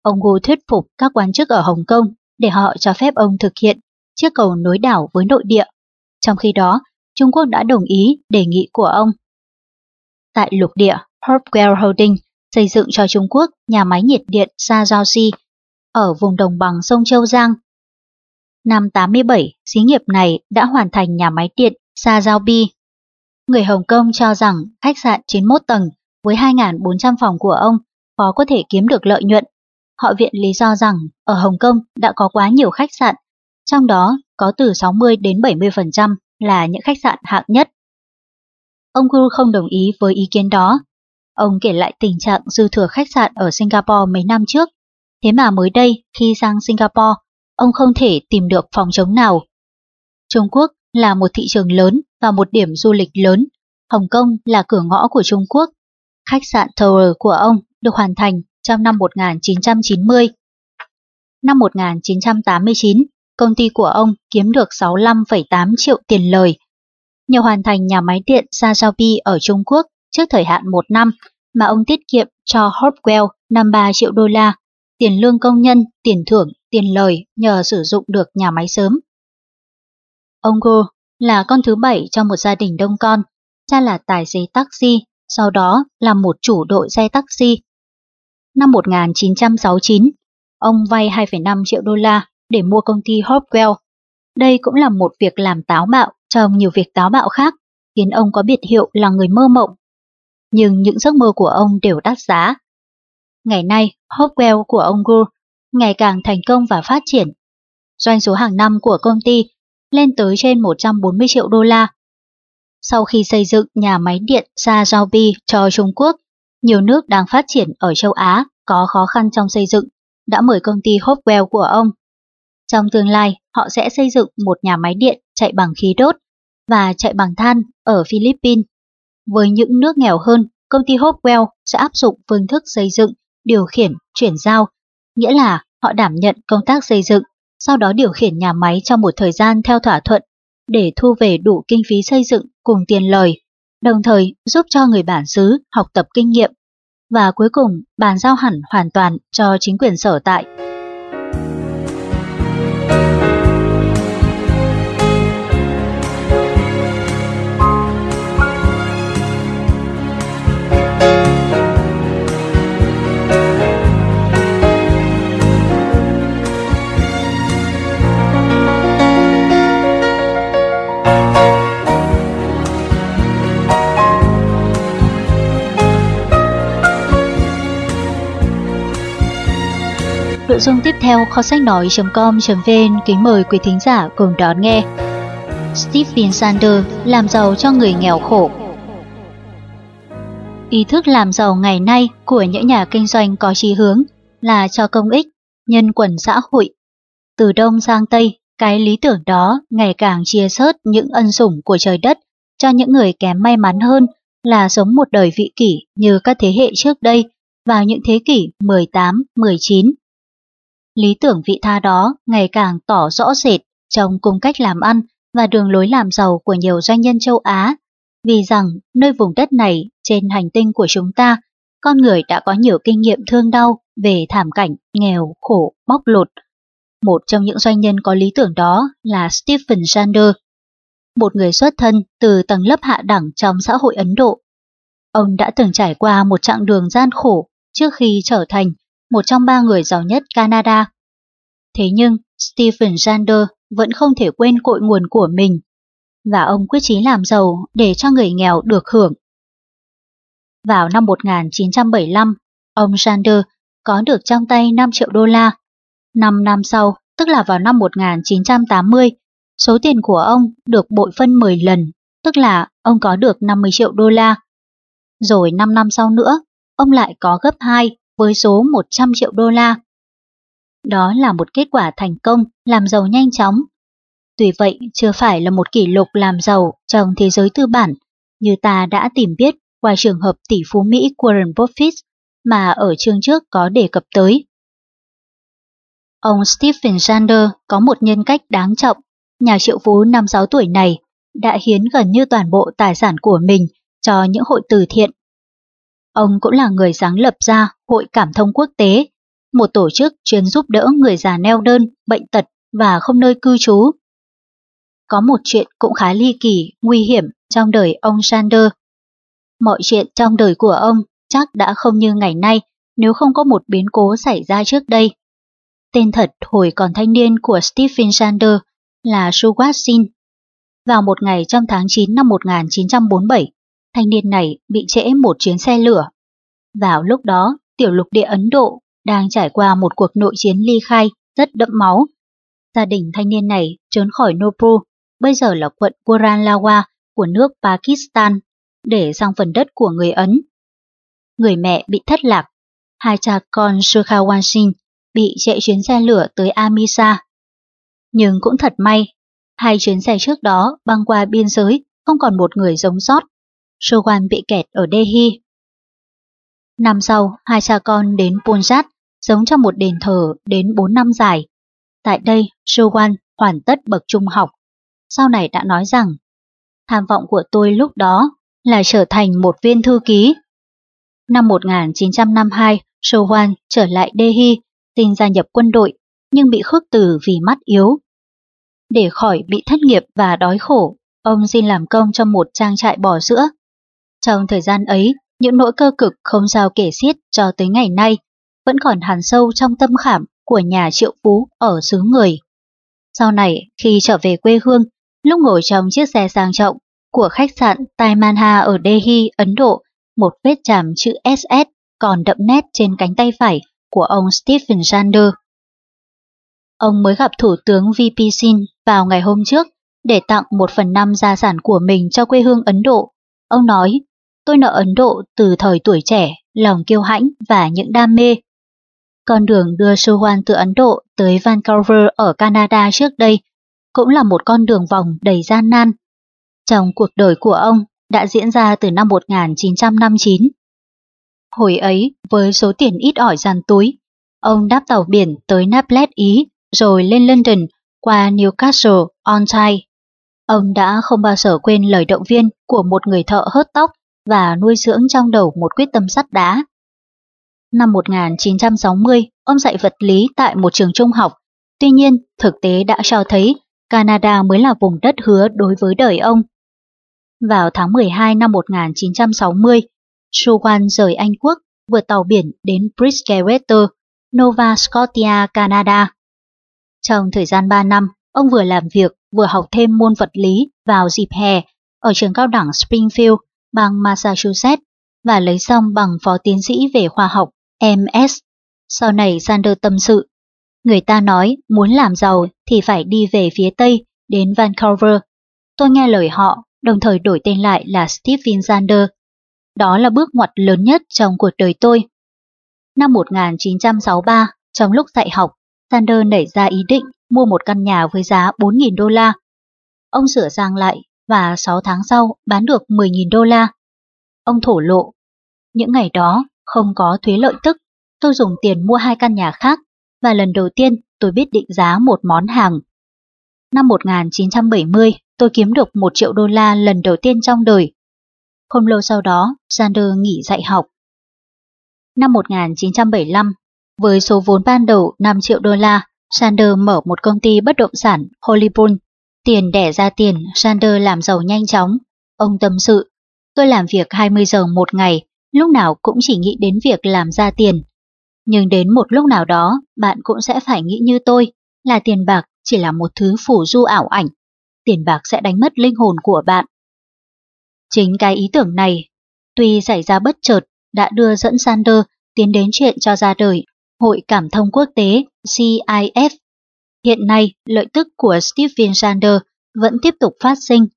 Ông Gu thuyết phục các quan chức ở Hồng Kông để họ cho phép ông thực hiện chiếc cầu nối đảo với nội địa. Trong khi đó, Trung Quốc đã đồng ý đề nghị của ông. Tại lục địa, Hopewell Holding xây dựng cho Trung Quốc nhà máy nhiệt điện Sa Giao Si ở vùng đồng bằng sông Châu Giang. Năm 87, xí nghiệp này đã hoàn thành nhà máy điện Sa Giao Bi. Người Hồng Kông cho rằng khách sạn 91 tầng với 2.400 phòng của ông khó có thể kiếm được lợi nhuận. Họ viện lý do rằng ở Hồng Kông đã có quá nhiều khách sạn, trong đó có từ 60 đến 70% là những khách sạn hạng nhất. Ông Gu không đồng ý với ý kiến đó. Ông kể lại tình trạng dư thừa khách sạn ở Singapore mấy năm trước. Thế mà mới đây, khi sang Singapore, ông không thể tìm được phòng chống nào. Trung Quốc là một thị trường lớn và một điểm du lịch lớn. Hồng Kông là cửa ngõ của Trung Quốc. Khách sạn Tower của ông được hoàn thành trong năm 1990. Năm 1989, công ty của ông kiếm được 65,8 triệu tiền lời. Nhờ hoàn thành nhà máy điện Sasaobi ở Trung Quốc trước thời hạn một năm mà ông tiết kiệm cho Hopwell 53 triệu đô la, tiền lương công nhân, tiền thưởng, tiền lời nhờ sử dụng được nhà máy sớm. Ông Go là con thứ bảy trong một gia đình đông con, cha là tài xế taxi, sau đó là một chủ đội xe taxi. Năm 1969, ông vay 2,5 triệu đô la để mua công ty Hopwell. Đây cũng là một việc làm táo bạo trong nhiều việc táo bạo khác, khiến ông có biệt hiệu là người mơ mộng. Nhưng những giấc mơ của ông đều đắt giá. Ngày nay, Hopwell của ông Gould ngày càng thành công và phát triển. Doanh số hàng năm của công ty lên tới trên 140 triệu đô la. Sau khi xây dựng nhà máy điện Sa Xiaobi cho Trung Quốc, nhiều nước đang phát triển ở châu Á có khó khăn trong xây dựng đã mời công ty Hopewell của ông. Trong tương lai, họ sẽ xây dựng một nhà máy điện chạy bằng khí đốt và chạy bằng than ở Philippines. Với những nước nghèo hơn, công ty Hopewell sẽ áp dụng phương thức xây dựng, điều khiển, chuyển giao, nghĩa là họ đảm nhận công tác xây dựng sau đó điều khiển nhà máy trong một thời gian theo thỏa thuận để thu về đủ kinh phí xây dựng cùng tiền lời, đồng thời giúp cho người bản xứ học tập kinh nghiệm và cuối cùng, bàn giao hẳn hoàn toàn cho chính quyền sở tại. Nội dung tiếp theo kho sách nói.com.vn kính mời quý thính giả cùng đón nghe. Stephen Sander làm giàu cho người nghèo khổ. Ý thức làm giàu ngày nay của những nhà kinh doanh có chí hướng là cho công ích, nhân quần xã hội. Từ đông sang tây, cái lý tưởng đó ngày càng chia sớt những ân sủng của trời đất cho những người kém may mắn hơn là sống một đời vị kỷ như các thế hệ trước đây vào những thế kỷ 18, 19 Lý tưởng vị tha đó ngày càng tỏ rõ rệt trong cung cách làm ăn và đường lối làm giàu của nhiều doanh nhân châu Á, vì rằng nơi vùng đất này trên hành tinh của chúng ta, con người đã có nhiều kinh nghiệm thương đau về thảm cảnh nghèo, khổ, bóc lột. Một trong những doanh nhân có lý tưởng đó là Stephen Sander, một người xuất thân từ tầng lớp hạ đẳng trong xã hội Ấn Độ. Ông đã từng trải qua một chặng đường gian khổ trước khi trở thành một trong ba người giàu nhất Canada. Thế nhưng, Stephen Sander vẫn không thể quên cội nguồn của mình, và ông quyết chí làm giàu để cho người nghèo được hưởng. Vào năm 1975, ông Sander có được trong tay 5 triệu đô la. Năm năm sau, tức là vào năm 1980, số tiền của ông được bội phân 10 lần, tức là ông có được 50 triệu đô la. Rồi 5 năm sau nữa, ông lại có gấp 2 với số 100 triệu đô la. Đó là một kết quả thành công, làm giàu nhanh chóng. Tuy vậy, chưa phải là một kỷ lục làm giàu trong thế giới tư bản, như ta đã tìm biết qua trường hợp tỷ phú Mỹ Warren Buffett mà ở chương trước có đề cập tới. Ông Stephen Sander có một nhân cách đáng trọng, nhà triệu phú 56 tuổi này đã hiến gần như toàn bộ tài sản của mình cho những hội từ thiện Ông cũng là người sáng lập ra Hội Cảm thông Quốc tế, một tổ chức chuyên giúp đỡ người già neo đơn, bệnh tật và không nơi cư trú. Có một chuyện cũng khá ly kỳ, nguy hiểm trong đời ông Sander. Mọi chuyện trong đời của ông chắc đã không như ngày nay nếu không có một biến cố xảy ra trước đây. Tên thật hồi còn thanh niên của Stephen Sander là Suwatsin. Vào một ngày trong tháng 9 năm 1947, thanh niên này bị trễ một chuyến xe lửa. Vào lúc đó, tiểu lục địa Ấn Độ đang trải qua một cuộc nội chiến ly khai rất đẫm máu. Gia đình thanh niên này trốn khỏi Nopru, bây giờ là quận Kuranlawa của nước Pakistan, để sang phần đất của người Ấn. Người mẹ bị thất lạc, hai cha con Sukhawan Singh bị chạy chuyến xe lửa tới Amisa. Nhưng cũng thật may, hai chuyến xe trước đó băng qua biên giới không còn một người sống sót. Showan bị kẹt ở Delhi. Năm sau, hai cha con đến Punjab, sống trong một đền thờ đến 4 năm dài. Tại đây, Showan hoàn tất bậc trung học. Sau này đã nói rằng, tham vọng của tôi lúc đó là trở thành một viên thư ký. Năm 1952, Showan trở lại Delhi, xin gia nhập quân đội, nhưng bị khước từ vì mắt yếu. Để khỏi bị thất nghiệp và đói khổ, ông xin làm công trong một trang trại bò sữa. Trong thời gian ấy, những nỗi cơ cực không sao kể xiết cho tới ngày nay vẫn còn hàn sâu trong tâm khảm của nhà triệu phú ở xứ người. Sau này, khi trở về quê hương, lúc ngồi trong chiếc xe sang trọng của khách sạn Tai Manha ở Delhi, Ấn Độ, một vết chạm chữ SS còn đậm nét trên cánh tay phải của ông Stephen Sander. Ông mới gặp Thủ tướng VP Singh vào ngày hôm trước để tặng một phần năm gia sản của mình cho quê hương Ấn Độ. Ông nói, tôi nợ Ấn Độ từ thời tuổi trẻ, lòng kiêu hãnh và những đam mê. Con đường đưa Suwan từ Ấn Độ tới Vancouver ở Canada trước đây cũng là một con đường vòng đầy gian nan. Trong cuộc đời của ông đã diễn ra từ năm 1959. Hồi ấy, với số tiền ít ỏi dàn túi, ông đáp tàu biển tới Naples Ý rồi lên London qua Newcastle on Tyne. Ông đã không bao giờ quên lời động viên của một người thợ hớt tóc và nuôi dưỡng trong đầu một quyết tâm sắt đá. Năm 1960, ông dạy vật lý tại một trường trung học. Tuy nhiên, thực tế đã cho thấy Canada mới là vùng đất hứa đối với đời ông. Vào tháng 12 năm 1960, Suwan rời Anh Quốc vượt tàu biển đến Bridgewater, Nova Scotia, Canada. Trong thời gian 3 năm, ông vừa làm việc vừa học thêm môn vật lý vào dịp hè ở trường cao đẳng Springfield, bang Massachusetts và lấy xong bằng phó tiến sĩ về khoa học MS. Sau này Sander tâm sự, người ta nói muốn làm giàu thì phải đi về phía Tây đến Vancouver. Tôi nghe lời họ, đồng thời đổi tên lại là Stephen Sander. Đó là bước ngoặt lớn nhất trong cuộc đời tôi. Năm 1963, trong lúc dạy học, Sander nảy ra ý định mua một căn nhà với giá 4.000 đô la. Ông sửa sang lại và 6 tháng sau bán được 10.000 đô la. Ông thổ lộ, những ngày đó không có thuế lợi tức, tôi dùng tiền mua hai căn nhà khác và lần đầu tiên tôi biết định giá một món hàng. Năm 1970, tôi kiếm được 1 triệu đô la lần đầu tiên trong đời. Không lâu sau đó, Sander nghỉ dạy học. Năm 1975, với số vốn ban đầu 5 triệu đô la, Sander mở một công ty bất động sản Hollywood. Tiền đẻ ra tiền, Sander làm giàu nhanh chóng. Ông tâm sự, tôi làm việc 20 giờ một ngày, lúc nào cũng chỉ nghĩ đến việc làm ra tiền. Nhưng đến một lúc nào đó, bạn cũng sẽ phải nghĩ như tôi, là tiền bạc chỉ là một thứ phủ du ảo ảnh. Tiền bạc sẽ đánh mất linh hồn của bạn. Chính cái ý tưởng này, tuy xảy ra bất chợt, đã đưa dẫn Sander tiến đến chuyện cho ra đời Hội Cảm thông Quốc tế CIF. Hiện nay, lợi tức của Stephen Sander vẫn tiếp tục phát sinh.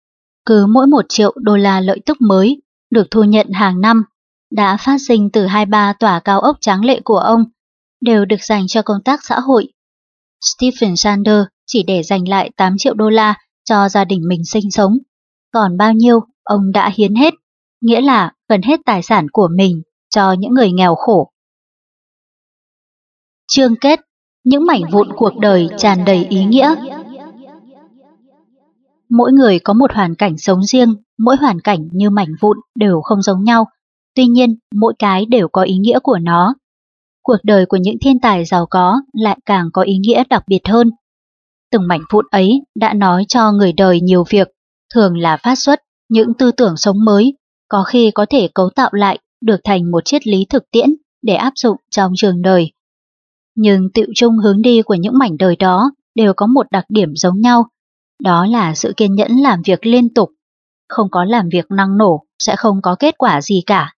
Cứ mỗi 1 triệu đô la lợi tức mới được thu nhận hàng năm đã phát sinh từ 23 tòa cao ốc tráng lệ của ông đều được dành cho công tác xã hội. Stephen Sander chỉ để dành lại 8 triệu đô la cho gia đình mình sinh sống. Còn bao nhiêu ông đã hiến hết, nghĩa là gần hết tài sản của mình cho những người nghèo khổ. Chương kết, những mảnh vụn cuộc đời tràn đầy ý nghĩa. Mỗi người có một hoàn cảnh sống riêng, mỗi hoàn cảnh như mảnh vụn đều không giống nhau, tuy nhiên mỗi cái đều có ý nghĩa của nó. Cuộc đời của những thiên tài giàu có lại càng có ý nghĩa đặc biệt hơn. Từng mảnh vụn ấy đã nói cho người đời nhiều việc, thường là phát xuất những tư tưởng sống mới, có khi có thể cấu tạo lại được thành một triết lý thực tiễn để áp dụng trong trường đời. Nhưng tiệu chung hướng đi của những mảnh đời đó đều có một đặc điểm giống nhau, đó là sự kiên nhẫn làm việc liên tục. Không có làm việc năng nổ sẽ không có kết quả gì cả.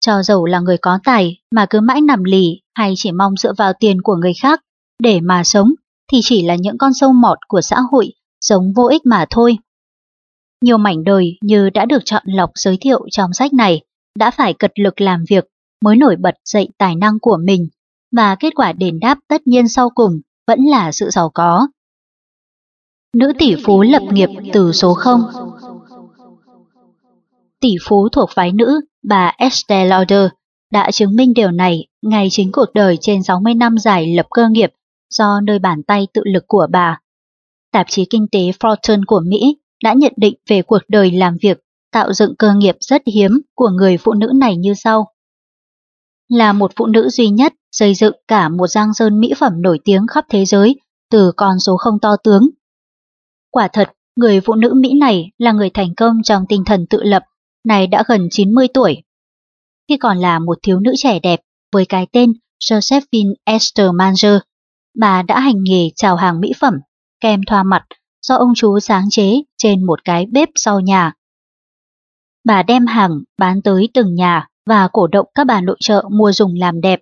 Cho dầu là người có tài mà cứ mãi nằm lì hay chỉ mong dựa vào tiền của người khác để mà sống thì chỉ là những con sâu mọt của xã hội, sống vô ích mà thôi. Nhiều mảnh đời như đã được chọn lọc giới thiệu trong sách này đã phải cật lực làm việc mới nổi bật dậy tài năng của mình và kết quả đền đáp tất nhiên sau cùng vẫn là sự giàu có. Nữ tỷ phú lập nghiệp từ số 0 Tỷ phú thuộc phái nữ, bà Estelle Lauder, đã chứng minh điều này ngay chính cuộc đời trên 60 năm dài lập cơ nghiệp do nơi bàn tay tự lực của bà. Tạp chí kinh tế Fortune của Mỹ đã nhận định về cuộc đời làm việc tạo dựng cơ nghiệp rất hiếm của người phụ nữ này như sau. Là một phụ nữ duy nhất xây dựng cả một giang sơn mỹ phẩm nổi tiếng khắp thế giới từ con số không to tướng. Quả thật, người phụ nữ Mỹ này là người thành công trong tinh thần tự lập, này đã gần 90 tuổi. Khi còn là một thiếu nữ trẻ đẹp với cái tên Josephine Esther Manger, bà đã hành nghề chào hàng mỹ phẩm, kem thoa mặt do ông chú sáng chế trên một cái bếp sau nhà. Bà đem hàng bán tới từng nhà và cổ động các bà nội trợ mua dùng làm đẹp.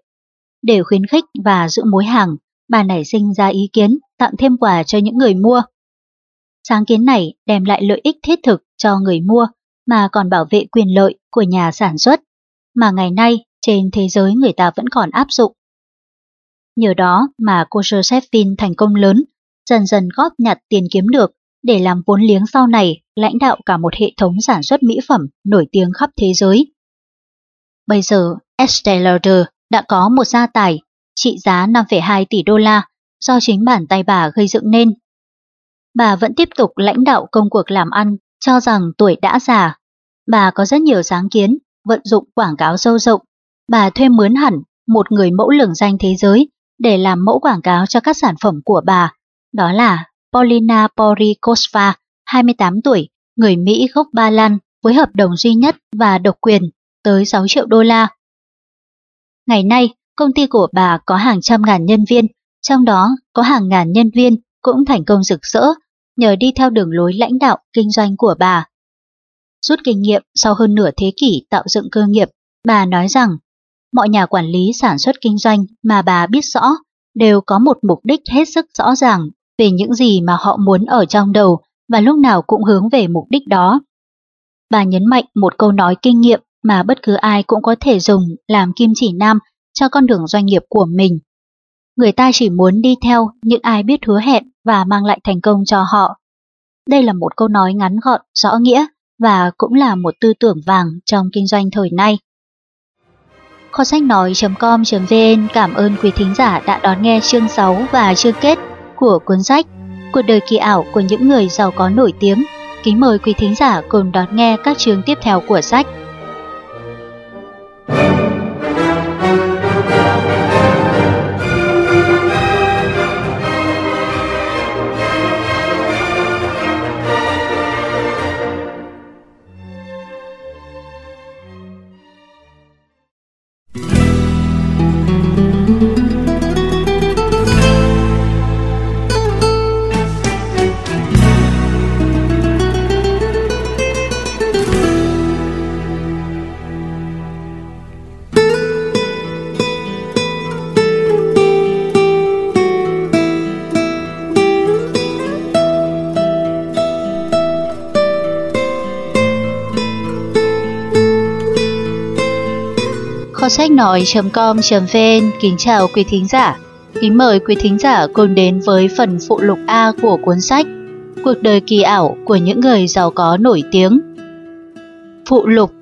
Để khuyến khích và giữ mối hàng, bà nảy sinh ra ý kiến tặng thêm quà cho những người mua. Sáng kiến này đem lại lợi ích thiết thực cho người mua mà còn bảo vệ quyền lợi của nhà sản xuất, mà ngày nay trên thế giới người ta vẫn còn áp dụng. Nhờ đó mà cô Josephine thành công lớn, dần dần góp nhặt tiền kiếm được để làm vốn liếng sau này lãnh đạo cả một hệ thống sản xuất mỹ phẩm nổi tiếng khắp thế giới. Bây giờ, Estée Lauder đã có một gia tài trị giá 5,2 tỷ đô la do chính bản tay bà gây dựng nên. Bà vẫn tiếp tục lãnh đạo công cuộc làm ăn, cho rằng tuổi đã già. Bà có rất nhiều sáng kiến, vận dụng quảng cáo sâu rộng. Bà thuê mướn hẳn một người mẫu lừng danh thế giới để làm mẫu quảng cáo cho các sản phẩm của bà. Đó là Paulina Porikosva, 28 tuổi, người Mỹ gốc Ba Lan với hợp đồng duy nhất và độc quyền tới 6 triệu đô la. Ngày nay, công ty của bà có hàng trăm ngàn nhân viên, trong đó có hàng ngàn nhân viên cũng thành công rực rỡ nhờ đi theo đường lối lãnh đạo kinh doanh của bà. Rút kinh nghiệm sau hơn nửa thế kỷ tạo dựng cơ nghiệp, bà nói rằng mọi nhà quản lý sản xuất kinh doanh mà bà biết rõ đều có một mục đích hết sức rõ ràng về những gì mà họ muốn ở trong đầu và lúc nào cũng hướng về mục đích đó. Bà nhấn mạnh một câu nói kinh nghiệm mà bất cứ ai cũng có thể dùng làm kim chỉ nam cho con đường doanh nghiệp của mình. Người ta chỉ muốn đi theo những ai biết hứa hẹn và mang lại thành công cho họ. Đây là một câu nói ngắn gọn, rõ nghĩa và cũng là một tư tưởng vàng trong kinh doanh thời nay. Kho sách nói.com.vn cảm ơn quý thính giả đã đón nghe chương 6 và chương kết của cuốn sách Cuộc đời kỳ ảo của những người giàu có nổi tiếng. Kính mời quý thính giả cùng đón nghe các chương tiếp theo của sách. Sách nói.com.vn kính chào quý thính giả. Kính mời quý thính giả cùng đến với phần phụ lục A của cuốn sách Cuộc đời kỳ ảo của những người giàu có nổi tiếng. Phụ lục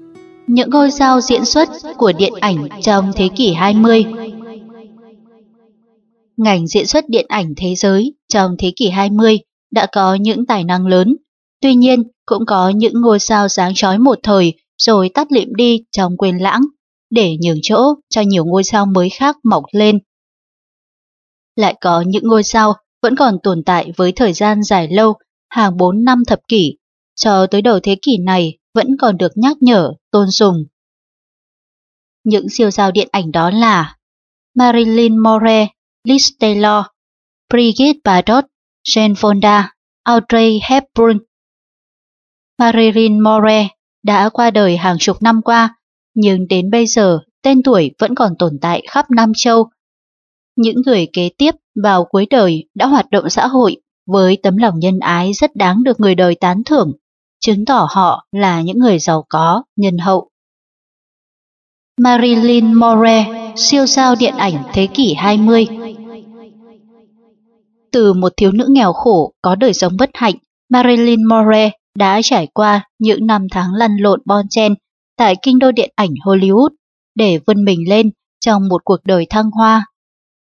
Những ngôi sao diễn xuất của điện ảnh trong thế kỷ 20 Ngành diễn xuất điện ảnh thế giới trong thế kỷ 20 đã có những tài năng lớn. Tuy nhiên, cũng có những ngôi sao sáng chói một thời rồi tắt lịm đi trong quên lãng để nhường chỗ cho nhiều ngôi sao mới khác mọc lên. Lại có những ngôi sao vẫn còn tồn tại với thời gian dài lâu, hàng 4 năm thập kỷ, cho tới đầu thế kỷ này vẫn còn được nhắc nhở, tôn sùng. Những siêu sao điện ảnh đó là Marilyn Monroe, Liz Taylor, Brigitte Bardot, Jane Fonda, Audrey Hepburn. Marilyn Monroe đã qua đời hàng chục năm qua, nhưng đến bây giờ tên tuổi vẫn còn tồn tại khắp Nam Châu. Những người kế tiếp vào cuối đời đã hoạt động xã hội với tấm lòng nhân ái rất đáng được người đời tán thưởng, chứng tỏ họ là những người giàu có, nhân hậu. Marilyn Monroe, siêu sao điện ảnh thế kỷ 20 Từ một thiếu nữ nghèo khổ có đời sống bất hạnh, Marilyn Monroe đã trải qua những năm tháng lăn lộn bon chen tại kinh đô điện ảnh Hollywood để vươn mình lên trong một cuộc đời thăng hoa.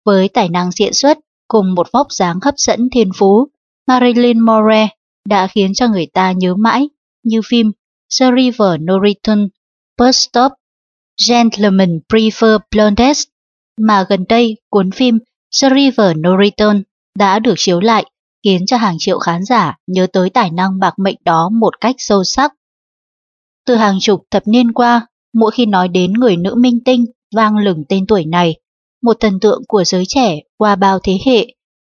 Với tài năng diễn xuất cùng một vóc dáng hấp dẫn thiên phú, Marilyn Monroe đã khiến cho người ta nhớ mãi như phim The River No Return, Bus Stop, Gentlemen Prefer Blondes mà gần đây cuốn phim The River No Return đã được chiếu lại khiến cho hàng triệu khán giả nhớ tới tài năng bạc mệnh đó một cách sâu sắc. Từ hàng chục thập niên qua, mỗi khi nói đến người nữ minh tinh vang lừng tên tuổi này, một thần tượng của giới trẻ qua bao thế hệ,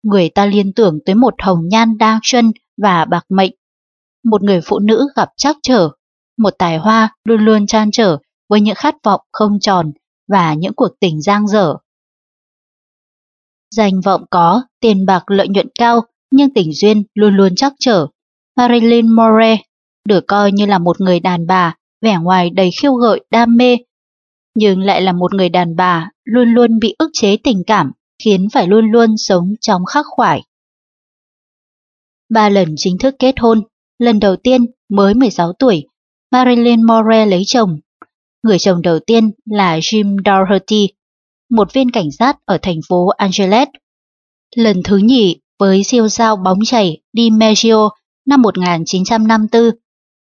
người ta liên tưởng tới một hồng nhan đa xuân và bạc mệnh. Một người phụ nữ gặp trắc trở, một tài hoa luôn luôn chan trở với những khát vọng không tròn và những cuộc tình giang dở. Danh vọng có, tiền bạc lợi nhuận cao, nhưng tình duyên luôn luôn chắc trở. Marilyn Monroe được coi như là một người đàn bà, vẻ ngoài đầy khiêu gợi đam mê, nhưng lại là một người đàn bà luôn luôn bị ức chế tình cảm, khiến phải luôn luôn sống trong khắc khoải. Ba lần chính thức kết hôn, lần đầu tiên mới 16 tuổi, Marilyn Monroe lấy chồng. Người chồng đầu tiên là Jim Doherty, một viên cảnh sát ở thành phố Angeles. Lần thứ nhì với siêu sao bóng chảy DiMaggio năm 1954,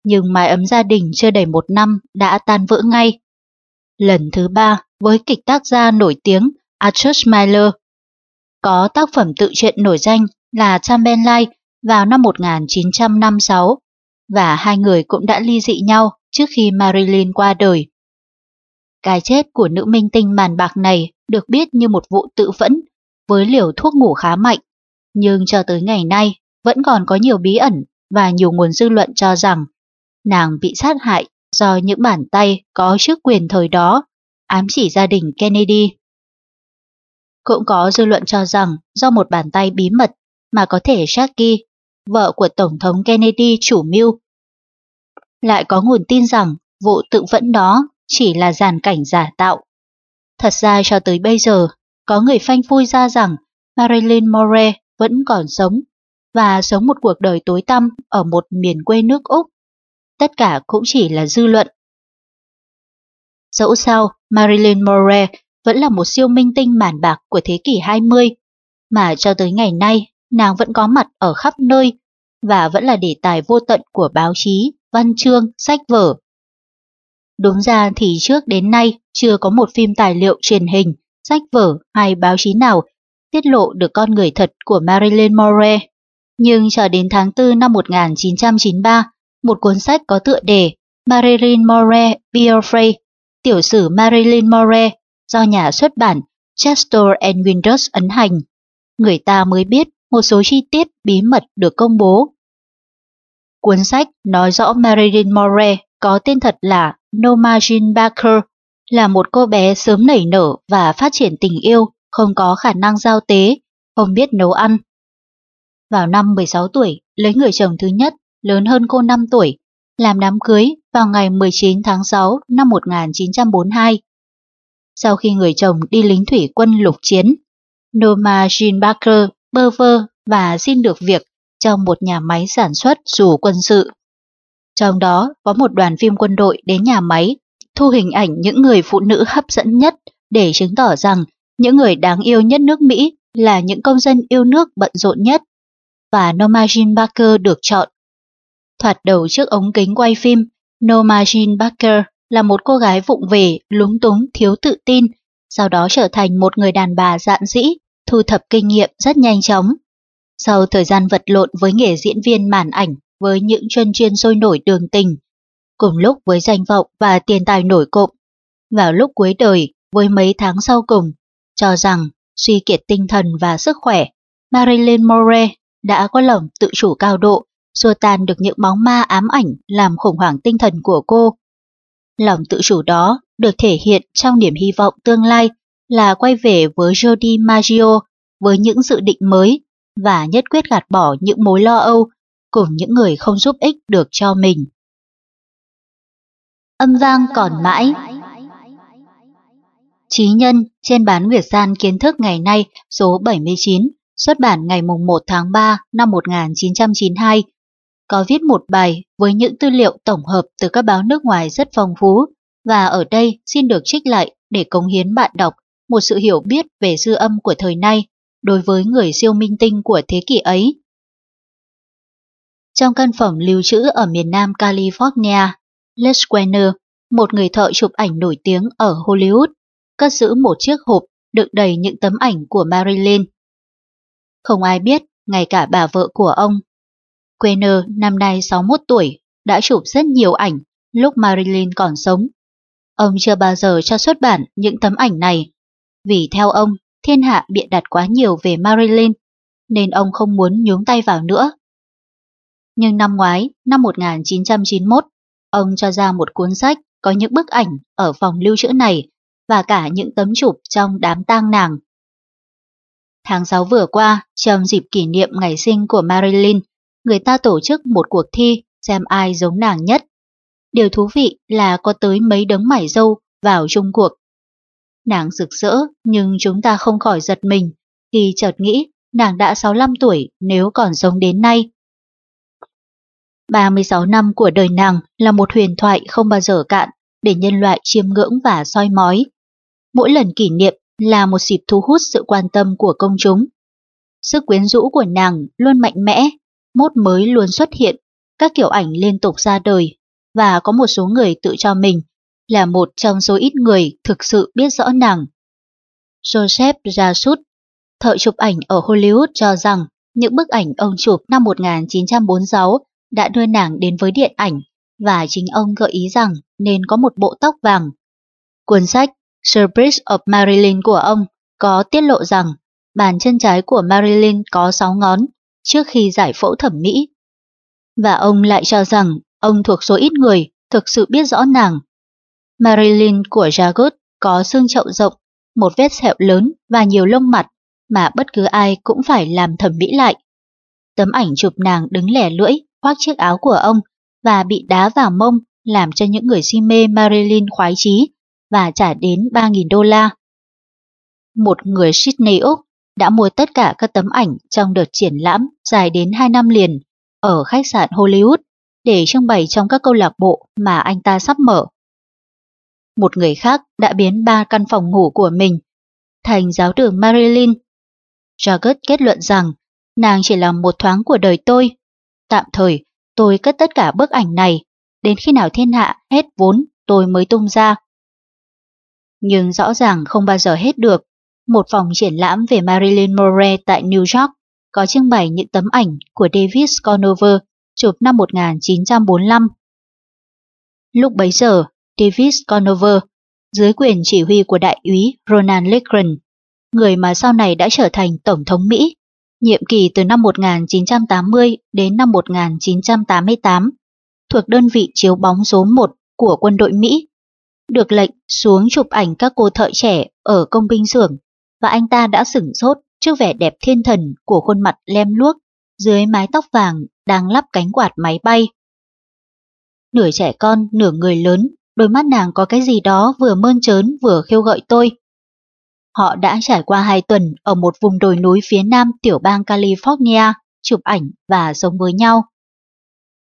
nhưng mái ấm gia đình chưa đầy một năm đã tan vỡ ngay. Lần thứ ba với kịch tác gia nổi tiếng Arthur Miller. Có tác phẩm tự truyện nổi danh là Chamberlain vào năm 1956 và hai người cũng đã ly dị nhau trước khi Marilyn qua đời. Cái chết của nữ minh tinh màn bạc này được biết như một vụ tự vẫn với liều thuốc ngủ khá mạnh, nhưng cho tới ngày nay vẫn còn có nhiều bí ẩn và nhiều nguồn dư luận cho rằng nàng bị sát hại do những bàn tay có chức quyền thời đó ám chỉ gia đình Kennedy. Cũng có dư luận cho rằng do một bàn tay bí mật mà có thể Jackie, vợ của Tổng thống Kennedy chủ mưu. Lại có nguồn tin rằng vụ tự vẫn đó chỉ là giàn cảnh giả tạo. Thật ra cho tới bây giờ, có người phanh phui ra rằng Marilyn Monroe vẫn còn sống và sống một cuộc đời tối tăm ở một miền quê nước Úc. Tất cả cũng chỉ là dư luận. Dẫu sao, Marilyn Monroe vẫn là một siêu minh tinh màn bạc của thế kỷ 20, mà cho tới ngày nay nàng vẫn có mặt ở khắp nơi và vẫn là đề tài vô tận của báo chí, văn chương, sách vở. Đúng ra thì trước đến nay chưa có một phim tài liệu truyền hình, sách vở hay báo chí nào tiết lộ được con người thật của Marilyn Monroe. Nhưng cho đến tháng 4 năm 1993, một cuốn sách có tựa đề Marilyn Monroe Biography, tiểu sử Marilyn Monroe do nhà xuất bản Chester and Windows ấn hành. Người ta mới biết một số chi tiết bí mật được công bố. Cuốn sách nói rõ Marilyn Monroe có tên thật là Norma Jean Barker, là một cô bé sớm nảy nở và phát triển tình yêu, không có khả năng giao tế, không biết nấu ăn. Vào năm 16 tuổi, lấy người chồng thứ nhất, lớn hơn cô 5 tuổi, làm đám cưới vào ngày 19 tháng 6 năm 1942. Sau khi người chồng đi lính thủy quân lục chiến, Norma Jean Barker bơ vơ và xin được việc trong một nhà máy sản xuất dù quân sự. Trong đó có một đoàn phim quân đội đến nhà máy thu hình ảnh những người phụ nữ hấp dẫn nhất để chứng tỏ rằng những người đáng yêu nhất nước Mỹ là những công dân yêu nước bận rộn nhất. Và Norma Jean Barker được chọn. Thoạt đầu trước ống kính quay phim, Norma Jean Barker là một cô gái vụng về, lúng túng, thiếu tự tin, sau đó trở thành một người đàn bà dạn dĩ, thu thập kinh nghiệm rất nhanh chóng. Sau thời gian vật lộn với nghề diễn viên màn ảnh với những chân chuyên sôi nổi đường tình, cùng lúc với danh vọng và tiền tài nổi cộm, vào lúc cuối đời với mấy tháng sau cùng, cho rằng suy kiệt tinh thần và sức khỏe, Marilyn Monroe đã có lòng tự chủ cao độ, xua tan được những bóng ma ám ảnh, làm khủng hoảng tinh thần của cô. Lòng tự chủ đó được thể hiện trong niềm hy vọng tương lai là quay về với Jody Maggio, với những dự định mới và nhất quyết gạt bỏ những mối lo âu cùng những người không giúp ích được cho mình. Âm vang còn mãi Chí nhân trên bán Nguyệt San kiến thức ngày nay số 79 xuất bản ngày 1 tháng 3 năm 1992 có viết một bài với những tư liệu tổng hợp từ các báo nước ngoài rất phong phú và ở đây xin được trích lại để cống hiến bạn đọc một sự hiểu biết về dư âm của thời nay đối với người siêu minh tinh của thế kỷ ấy. Trong căn phòng lưu trữ ở miền nam California, Les Werner, một người thợ chụp ảnh nổi tiếng ở Hollywood, cất giữ một chiếc hộp đựng đầy những tấm ảnh của Marilyn. Không ai biết, ngay cả bà vợ của ông. Quenner năm nay 61 tuổi, đã chụp rất nhiều ảnh lúc Marilyn còn sống. Ông chưa bao giờ cho xuất bản những tấm ảnh này, vì theo ông, thiên hạ bịa đặt quá nhiều về Marilyn, nên ông không muốn nhúng tay vào nữa. Nhưng năm ngoái, năm 1991, ông cho ra một cuốn sách có những bức ảnh ở phòng lưu trữ này và cả những tấm chụp trong đám tang nàng. Tháng 6 vừa qua, trong dịp kỷ niệm ngày sinh của Marilyn, người ta tổ chức một cuộc thi xem ai giống nàng nhất. Điều thú vị là có tới mấy đấng mải dâu vào chung cuộc. Nàng rực rỡ nhưng chúng ta không khỏi giật mình khi chợt nghĩ nàng đã 65 tuổi nếu còn sống đến nay. 36 năm của đời nàng là một huyền thoại không bao giờ cạn để nhân loại chiêm ngưỡng và soi mói. Mỗi lần kỷ niệm là một dịp thu hút sự quan tâm của công chúng. Sức quyến rũ của nàng luôn mạnh mẽ, mốt mới luôn xuất hiện, các kiểu ảnh liên tục ra đời, và có một số người tự cho mình là một trong số ít người thực sự biết rõ nàng. Joseph Jasut, thợ chụp ảnh ở Hollywood cho rằng những bức ảnh ông chụp năm 1946 đã đưa nàng đến với điện ảnh và chính ông gợi ý rằng nên có một bộ tóc vàng. Cuốn sách Surprise of Marilyn của ông có tiết lộ rằng bàn chân trái của Marilyn có 6 ngón trước khi giải phẫu thẩm mỹ. Và ông lại cho rằng ông thuộc số ít người thực sự biết rõ nàng. Marilyn của Jagut có xương chậu rộng, một vết sẹo lớn và nhiều lông mặt mà bất cứ ai cũng phải làm thẩm mỹ lại. Tấm ảnh chụp nàng đứng lẻ lưỡi khoác chiếc áo của ông và bị đá vào mông làm cho những người si mê Marilyn khoái chí và trả đến 3.000 đô la. Một người Sydney Úc đã mua tất cả các tấm ảnh trong đợt triển lãm dài đến 2 năm liền ở khách sạn Hollywood để trưng bày trong các câu lạc bộ mà anh ta sắp mở. Một người khác đã biến ba căn phòng ngủ của mình thành giáo đường Marilyn. Jagged kết luận rằng nàng chỉ là một thoáng của đời tôi. Tạm thời, tôi cất tất cả bức ảnh này, đến khi nào thiên hạ hết vốn tôi mới tung ra. Nhưng rõ ràng không bao giờ hết được. Một phòng triển lãm về Marilyn Monroe tại New York có trưng bày những tấm ảnh của David Conover chụp năm 1945. Lúc bấy giờ, David Conover, dưới quyền chỉ huy của đại úy Ronald Reagan, người mà sau này đã trở thành Tổng thống Mỹ, nhiệm kỳ từ năm 1980 đến năm 1988, thuộc đơn vị chiếu bóng số 1 của quân đội Mỹ, được lệnh xuống chụp ảnh các cô thợ trẻ ở công binh xưởng và anh ta đã sửng sốt trước vẻ đẹp thiên thần của khuôn mặt lem luốc dưới mái tóc vàng đang lắp cánh quạt máy bay. Nửa trẻ con, nửa người lớn, đôi mắt nàng có cái gì đó vừa mơn trớn vừa khiêu gợi tôi. Họ đã trải qua hai tuần ở một vùng đồi núi phía nam tiểu bang California, chụp ảnh và sống với nhau.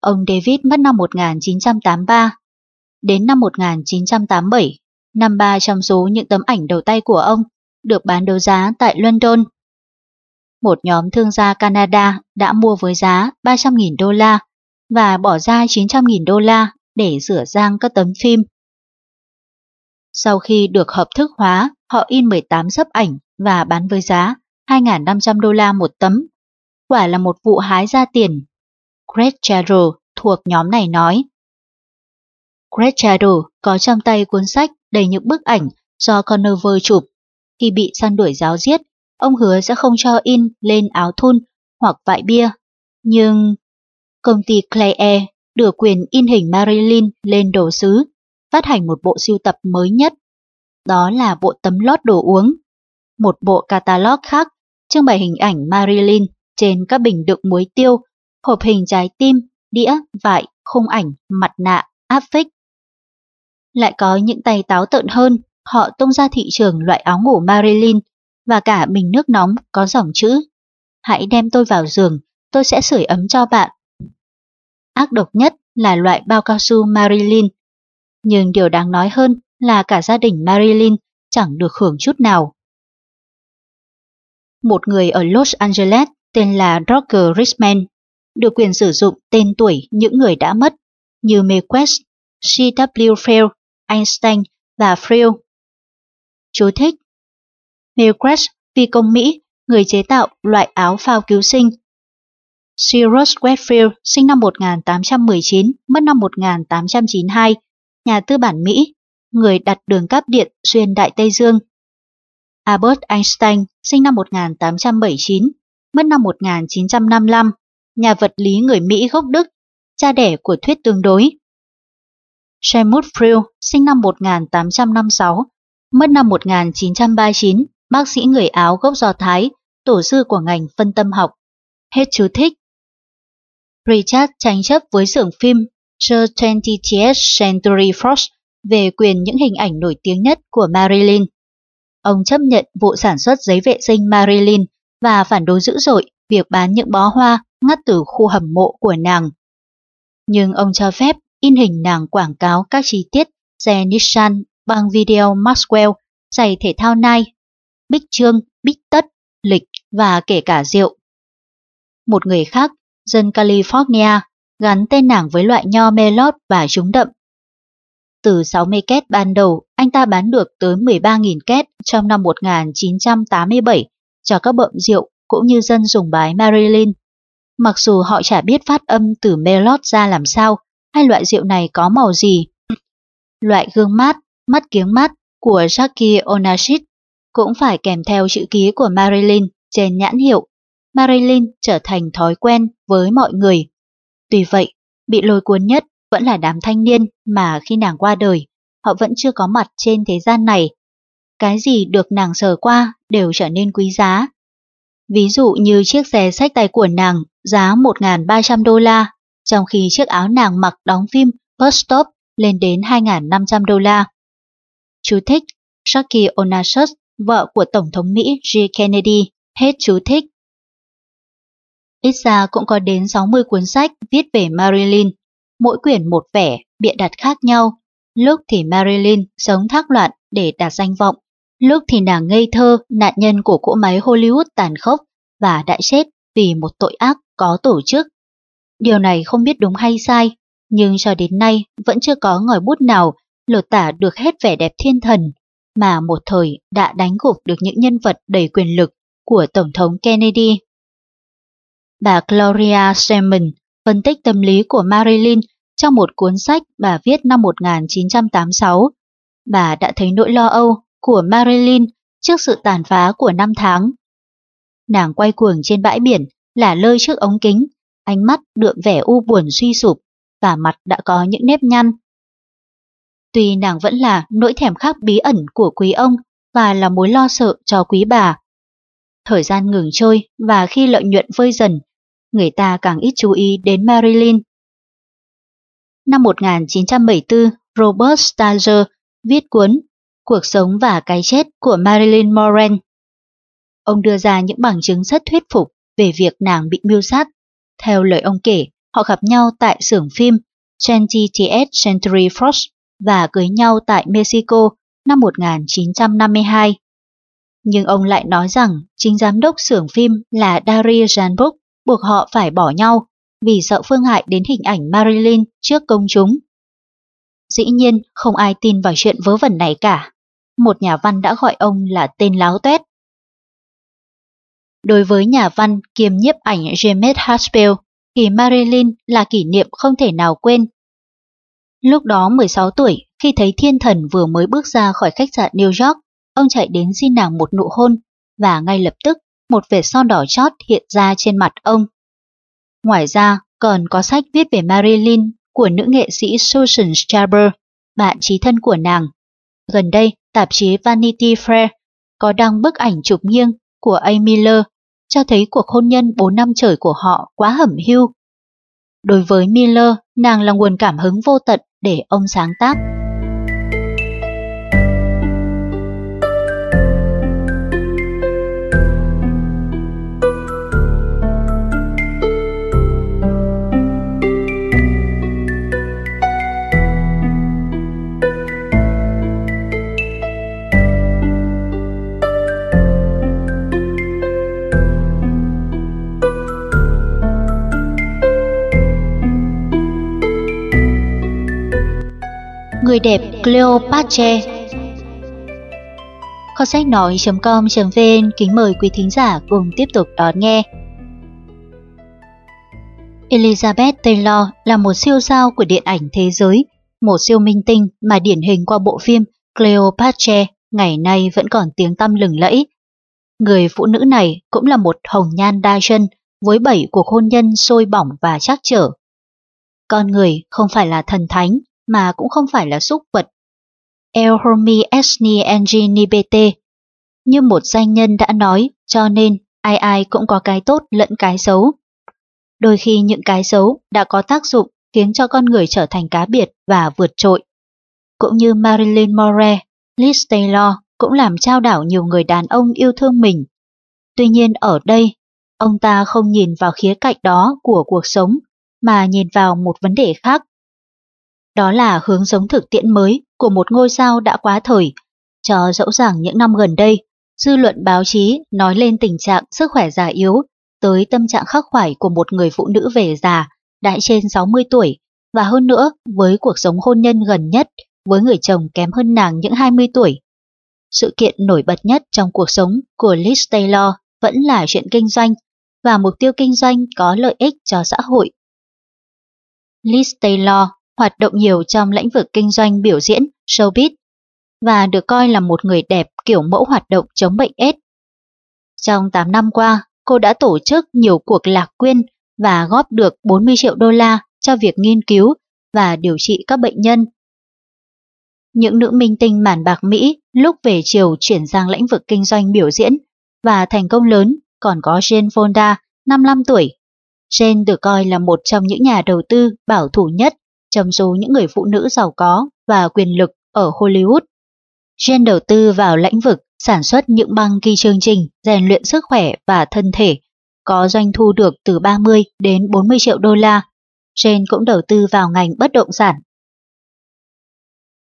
Ông David mất năm 1983. Đến năm 1987, năm ba trong số những tấm ảnh đầu tay của ông được bán đấu giá tại London. Một nhóm thương gia Canada đã mua với giá 300.000 đô la và bỏ ra 900.000 đô la để rửa rang các tấm phim. Sau khi được hợp thức hóa, họ in 18 sấp ảnh và bán với giá 2.500 đô la một tấm. Quả là một vụ hái ra tiền. Greg Chadro thuộc nhóm này nói. Greg Chadro có trong tay cuốn sách đầy những bức ảnh do Conover chụp. Khi bị săn đuổi giáo giết, ông hứa sẽ không cho in lên áo thun hoặc vại bia. Nhưng công ty Clay được quyền in hình Marilyn lên đồ sứ, phát hành một bộ sưu tập mới nhất. Đó là bộ tấm lót đồ uống. Một bộ catalog khác trưng bày hình ảnh Marilyn trên các bình đựng muối tiêu, hộp hình trái tim, đĩa, vải, khung ảnh, mặt nạ, áp phích. Lại có những tay táo tợn hơn, họ tung ra thị trường loại áo ngủ Marilyn và cả bình nước nóng có dòng chữ Hãy đem tôi vào giường, tôi sẽ sưởi ấm cho bạn. Ác độc nhất là loại bao cao su Marilyn. Nhưng điều đáng nói hơn là cả gia đình Marilyn chẳng được hưởng chút nào. Một người ở Los Angeles tên là Roger Richman được quyền sử dụng tên tuổi những người đã mất như Mequest, C.W. Freel, Einstein và Friel. Chú thích Mequest, phi công Mỹ, người chế tạo loại áo phao cứu sinh. Cyrus Westfield, sinh năm 1819, mất năm 1892, nhà tư bản Mỹ, người đặt đường cáp điện xuyên Đại Tây Dương. Albert Einstein, sinh năm 1879, mất năm 1955, nhà vật lý người Mỹ gốc Đức, cha đẻ của thuyết tương đối. Helmut Friel, sinh năm 1856, mất năm 1939, bác sĩ người Áo gốc Do Thái, tổ sư của ngành phân tâm học. Hết chú thích. Richard tranh chấp với xưởng phim The 20th Century Fox về quyền những hình ảnh nổi tiếng nhất của Marilyn. Ông chấp nhận vụ sản xuất giấy vệ sinh Marilyn và phản đối dữ dội việc bán những bó hoa ngắt từ khu hầm mộ của nàng. Nhưng ông cho phép in hình nàng quảng cáo các chi tiết xe Nissan bằng video Maxwell, giày thể thao Nike, bích trương, bích tất, lịch và kể cả rượu. Một người khác, dân California, gắn tên nàng với loại nho melot và trúng đậm. Từ 60 két ban đầu, anh ta bán được tới 13.000 két trong năm 1987 cho các bợm rượu cũng như dân dùng bái Marilyn. Mặc dù họ chả biết phát âm từ melot ra làm sao, hay loại rượu này có màu gì. Loại gương mát, mắt kiếng mắt của Jackie Onassis cũng phải kèm theo chữ ký của Marilyn trên nhãn hiệu. Marilyn trở thành thói quen với mọi người. Tuy vậy, bị lôi cuốn nhất vẫn là đám thanh niên mà khi nàng qua đời, họ vẫn chưa có mặt trên thế gian này. Cái gì được nàng sờ qua đều trở nên quý giá. Ví dụ như chiếc xe sách tay của nàng giá 1.300 đô la, trong khi chiếc áo nàng mặc đóng phim Bus Stop lên đến 2.500 đô la. Chú thích, Jackie Onassis, vợ của Tổng thống Mỹ G. Kennedy, hết chú thích. Ít ra cũng có đến 60 cuốn sách viết về Marilyn, mỗi quyển một vẻ, bịa đặt khác nhau. Lúc thì Marilyn sống thác loạn để đạt danh vọng, lúc thì nàng ngây thơ, nạn nhân của cỗ máy Hollywood tàn khốc và đã chết vì một tội ác có tổ chức. Điều này không biết đúng hay sai, nhưng cho đến nay vẫn chưa có ngòi bút nào lột tả được hết vẻ đẹp thiên thần mà một thời đã đánh gục được những nhân vật đầy quyền lực của Tổng thống Kennedy. Bà Gloria Steinem phân tích tâm lý của Marilyn trong một cuốn sách bà viết năm 1986. Bà đã thấy nỗi lo âu của Marilyn trước sự tàn phá của năm tháng. Nàng quay cuồng trên bãi biển, lả lơi trước ống kính, ánh mắt đượm vẻ u buồn suy sụp và mặt đã có những nếp nhăn. Tuy nàng vẫn là nỗi thèm khát bí ẩn của quý ông và là mối lo sợ cho quý bà. Thời gian ngừng trôi và khi lợi nhuận vơi dần, người ta càng ít chú ý đến Marilyn. Năm 1974, Robert Stager viết cuốn Cuộc sống và cái chết của Marilyn Moran. Ông đưa ra những bằng chứng rất thuyết phục về việc nàng bị mưu sát. Theo lời ông kể, họ gặp nhau tại xưởng phim 20th Century Fox và cưới nhau tại Mexico năm 1952. Nhưng ông lại nói rằng chính giám đốc xưởng phim là Daria Janbuk buộc họ phải bỏ nhau vì sợ phương hại đến hình ảnh Marilyn trước công chúng. Dĩ nhiên không ai tin vào chuyện vớ vẩn này cả. Một nhà văn đã gọi ông là tên láo tuét. Đối với nhà văn kiêm nhiếp ảnh James Haspel, thì Marilyn là kỷ niệm không thể nào quên. Lúc đó 16 tuổi, khi thấy thiên thần vừa mới bước ra khỏi khách sạn New York, ông chạy đến xin nàng một nụ hôn và ngay lập tức một vệt son đỏ chót hiện ra trên mặt ông. Ngoài ra, còn có sách viết về Marilyn của nữ nghệ sĩ Susan Straber, bạn trí thân của nàng. Gần đây, tạp chí Vanity Fair có đăng bức ảnh chụp nghiêng của A. Miller cho thấy cuộc hôn nhân 4 năm trời của họ quá hẩm hiu Đối với Miller, nàng là nguồn cảm hứng vô tận để ông sáng tác. Người đẹp Cleopatra Kho sách nói.com.vn kính mời quý thính giả cùng tiếp tục đón nghe. Elizabeth Taylor là một siêu sao của điện ảnh thế giới, một siêu minh tinh mà điển hình qua bộ phim Cleopatra ngày nay vẫn còn tiếng tăm lừng lẫy. Người phụ nữ này cũng là một hồng nhan đa chân với bảy cuộc hôn nhân sôi bỏng và chắc trở. Con người không phải là thần thánh, mà cũng không phải là súc vật. El Homi Esni Engi Nibete Như một danh nhân đã nói, cho nên ai ai cũng có cái tốt lẫn cái xấu. Đôi khi những cái xấu đã có tác dụng khiến cho con người trở thành cá biệt và vượt trội. Cũng như Marilyn Monroe, Liz Taylor cũng làm trao đảo nhiều người đàn ông yêu thương mình. Tuy nhiên ở đây, ông ta không nhìn vào khía cạnh đó của cuộc sống, mà nhìn vào một vấn đề khác. Đó là hướng sống thực tiễn mới của một ngôi sao đã quá thời. Cho dẫu rằng những năm gần đây, dư luận báo chí nói lên tình trạng sức khỏe già yếu, tới tâm trạng khắc khoải của một người phụ nữ về già, đã trên 60 tuổi, và hơn nữa với cuộc sống hôn nhân gần nhất với người chồng kém hơn nàng những 20 tuổi. Sự kiện nổi bật nhất trong cuộc sống của Liz Taylor vẫn là chuyện kinh doanh, và mục tiêu kinh doanh có lợi ích cho xã hội. Liz Taylor hoạt động nhiều trong lĩnh vực kinh doanh biểu diễn, showbiz, và được coi là một người đẹp kiểu mẫu hoạt động chống bệnh AIDS. Trong 8 năm qua, cô đã tổ chức nhiều cuộc lạc quyên và góp được 40 triệu đô la cho việc nghiên cứu và điều trị các bệnh nhân. Những nữ minh tinh màn bạc Mỹ lúc về chiều chuyển sang lĩnh vực kinh doanh biểu diễn và thành công lớn còn có Jane Fonda, 55 tuổi. Jane được coi là một trong những nhà đầu tư bảo thủ nhất trong số những người phụ nữ giàu có và quyền lực ở Hollywood. Jen đầu tư vào lĩnh vực sản xuất những băng ghi chương trình rèn luyện sức khỏe và thân thể, có doanh thu được từ 30 đến 40 triệu đô la. Jen cũng đầu tư vào ngành bất động sản.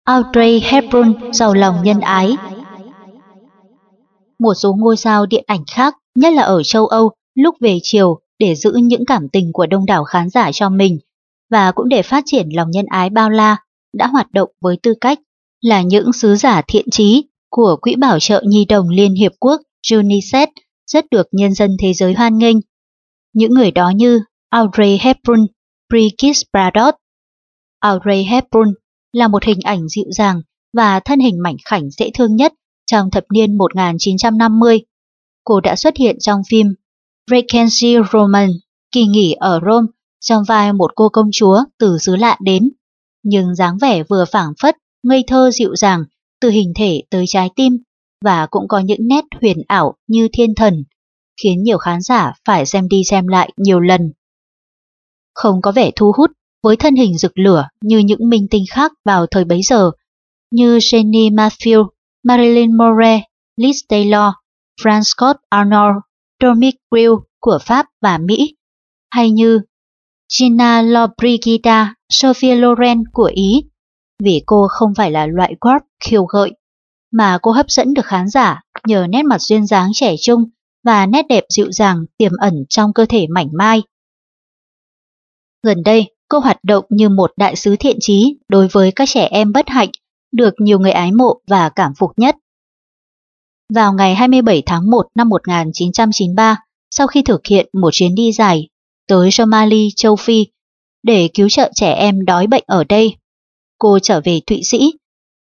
Audrey Hepburn giàu lòng nhân ái Một số ngôi sao điện ảnh khác, nhất là ở châu Âu, lúc về chiều để giữ những cảm tình của đông đảo khán giả cho mình, và cũng để phát triển lòng nhân ái bao la, đã hoạt động với tư cách là những sứ giả thiện trí của Quỹ Bảo trợ Nhi đồng Liên Hiệp Quốc UNICEF rất được nhân dân thế giới hoan nghênh. Những người đó như Audrey Hepburn, Brigitte Bardot. Audrey Hepburn là một hình ảnh dịu dàng và thân hình mảnh khảnh dễ thương nhất trong thập niên 1950. Cô đã xuất hiện trong phim Vacancy Roman, kỳ nghỉ ở Rome trong vai một cô công chúa từ xứ lạ đến, nhưng dáng vẻ vừa phảng phất, ngây thơ dịu dàng, từ hình thể tới trái tim, và cũng có những nét huyền ảo như thiên thần, khiến nhiều khán giả phải xem đi xem lại nhiều lần. Không có vẻ thu hút với thân hình rực lửa như những minh tinh khác vào thời bấy giờ, như Jenny Matthew, Marilyn Monroe, Liz Taylor, Franz Scott Arnold, Dominic Grill của Pháp và Mỹ, hay như Gina Lobrigida Sophia Loren của Ý, vì cô không phải là loại corp khiêu gợi, mà cô hấp dẫn được khán giả nhờ nét mặt duyên dáng trẻ trung và nét đẹp dịu dàng tiềm ẩn trong cơ thể mảnh mai. Gần đây, cô hoạt động như một đại sứ thiện trí đối với các trẻ em bất hạnh, được nhiều người ái mộ và cảm phục nhất. Vào ngày 27 tháng 1 năm 1993, sau khi thực hiện một chuyến đi dài tới Somali, châu Phi, để cứu trợ trẻ em đói bệnh ở đây. Cô trở về Thụy Sĩ,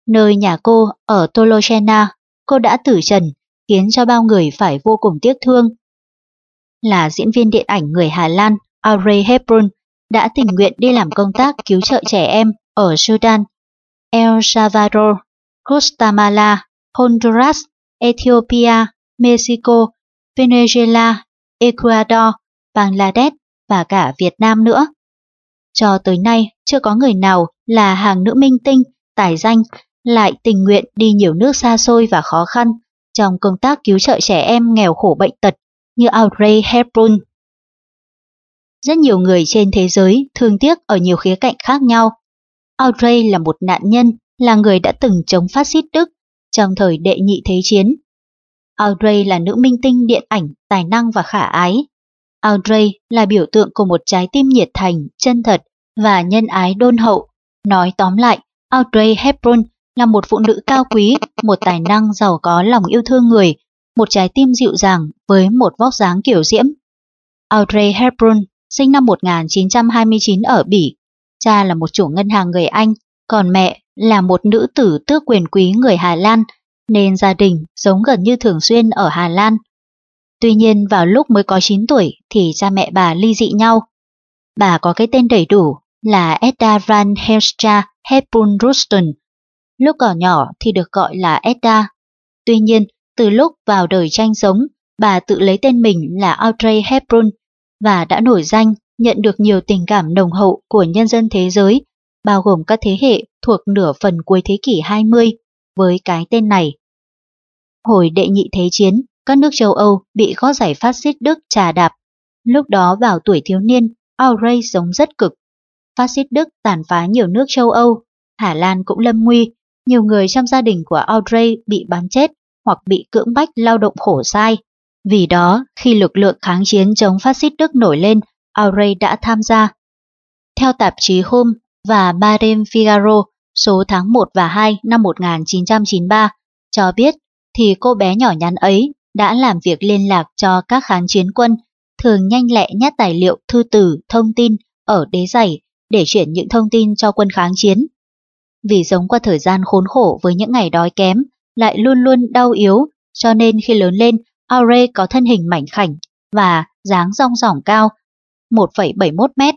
nơi nhà cô ở Tolosena, cô đã tử trần, khiến cho bao người phải vô cùng tiếc thương. Là diễn viên điện ảnh người Hà Lan, Audrey Hepburn đã tình nguyện đi làm công tác cứu trợ trẻ em ở Sudan, El Salvador, Guatemala, Honduras, Ethiopia, Mexico, Venezuela, Ecuador, Bangladesh và cả Việt Nam nữa. Cho tới nay, chưa có người nào là hàng nữ minh tinh, tài danh, lại tình nguyện đi nhiều nước xa xôi và khó khăn trong công tác cứu trợ trẻ em nghèo khổ bệnh tật như Audrey Hepburn. Rất nhiều người trên thế giới thương tiếc ở nhiều khía cạnh khác nhau. Audrey là một nạn nhân, là người đã từng chống phát xít Đức trong thời đệ nhị thế chiến. Audrey là nữ minh tinh điện ảnh, tài năng và khả ái. Audrey là biểu tượng của một trái tim nhiệt thành, chân thật và nhân ái đôn hậu. Nói tóm lại, Audrey Hepburn là một phụ nữ cao quý, một tài năng giàu có lòng yêu thương người, một trái tim dịu dàng với một vóc dáng kiểu diễm. Audrey Hepburn sinh năm 1929 ở Bỉ. Cha là một chủ ngân hàng người Anh, còn mẹ là một nữ tử tước quyền quý người Hà Lan, nên gia đình sống gần như thường xuyên ở Hà Lan. Tuy nhiên vào lúc mới có 9 tuổi thì cha mẹ bà ly dị nhau. Bà có cái tên đầy đủ là Edda Van Helstra Hepburn Ruston. Lúc còn nhỏ thì được gọi là Edda. Tuy nhiên, từ lúc vào đời tranh sống, bà tự lấy tên mình là Audrey Hepburn và đã nổi danh nhận được nhiều tình cảm nồng hậu của nhân dân thế giới, bao gồm các thế hệ thuộc nửa phần cuối thế kỷ 20 với cái tên này. Hồi đệ nhị thế chiến, các nước châu Âu bị gót giải phát xít Đức trà đạp. Lúc đó vào tuổi thiếu niên, Aurey sống rất cực. Phát xít Đức tàn phá nhiều nước châu Âu, Hà Lan cũng lâm nguy, nhiều người trong gia đình của Audrey bị bắn chết hoặc bị cưỡng bách lao động khổ sai. Vì đó, khi lực lượng kháng chiến chống phát xít Đức nổi lên, Aurey đã tham gia. Theo tạp chí Home và ba Figaro số tháng 1 và 2 năm 1993 cho biết thì cô bé nhỏ nhắn ấy đã làm việc liên lạc cho các kháng chiến quân, thường nhanh lẹ nhét tài liệu thư tử, thông tin ở đế giày để chuyển những thông tin cho quân kháng chiến. Vì sống qua thời gian khốn khổ với những ngày đói kém, lại luôn luôn đau yếu, cho nên khi lớn lên, Aure có thân hình mảnh khảnh và dáng rong ròng cao, 1,71 mét.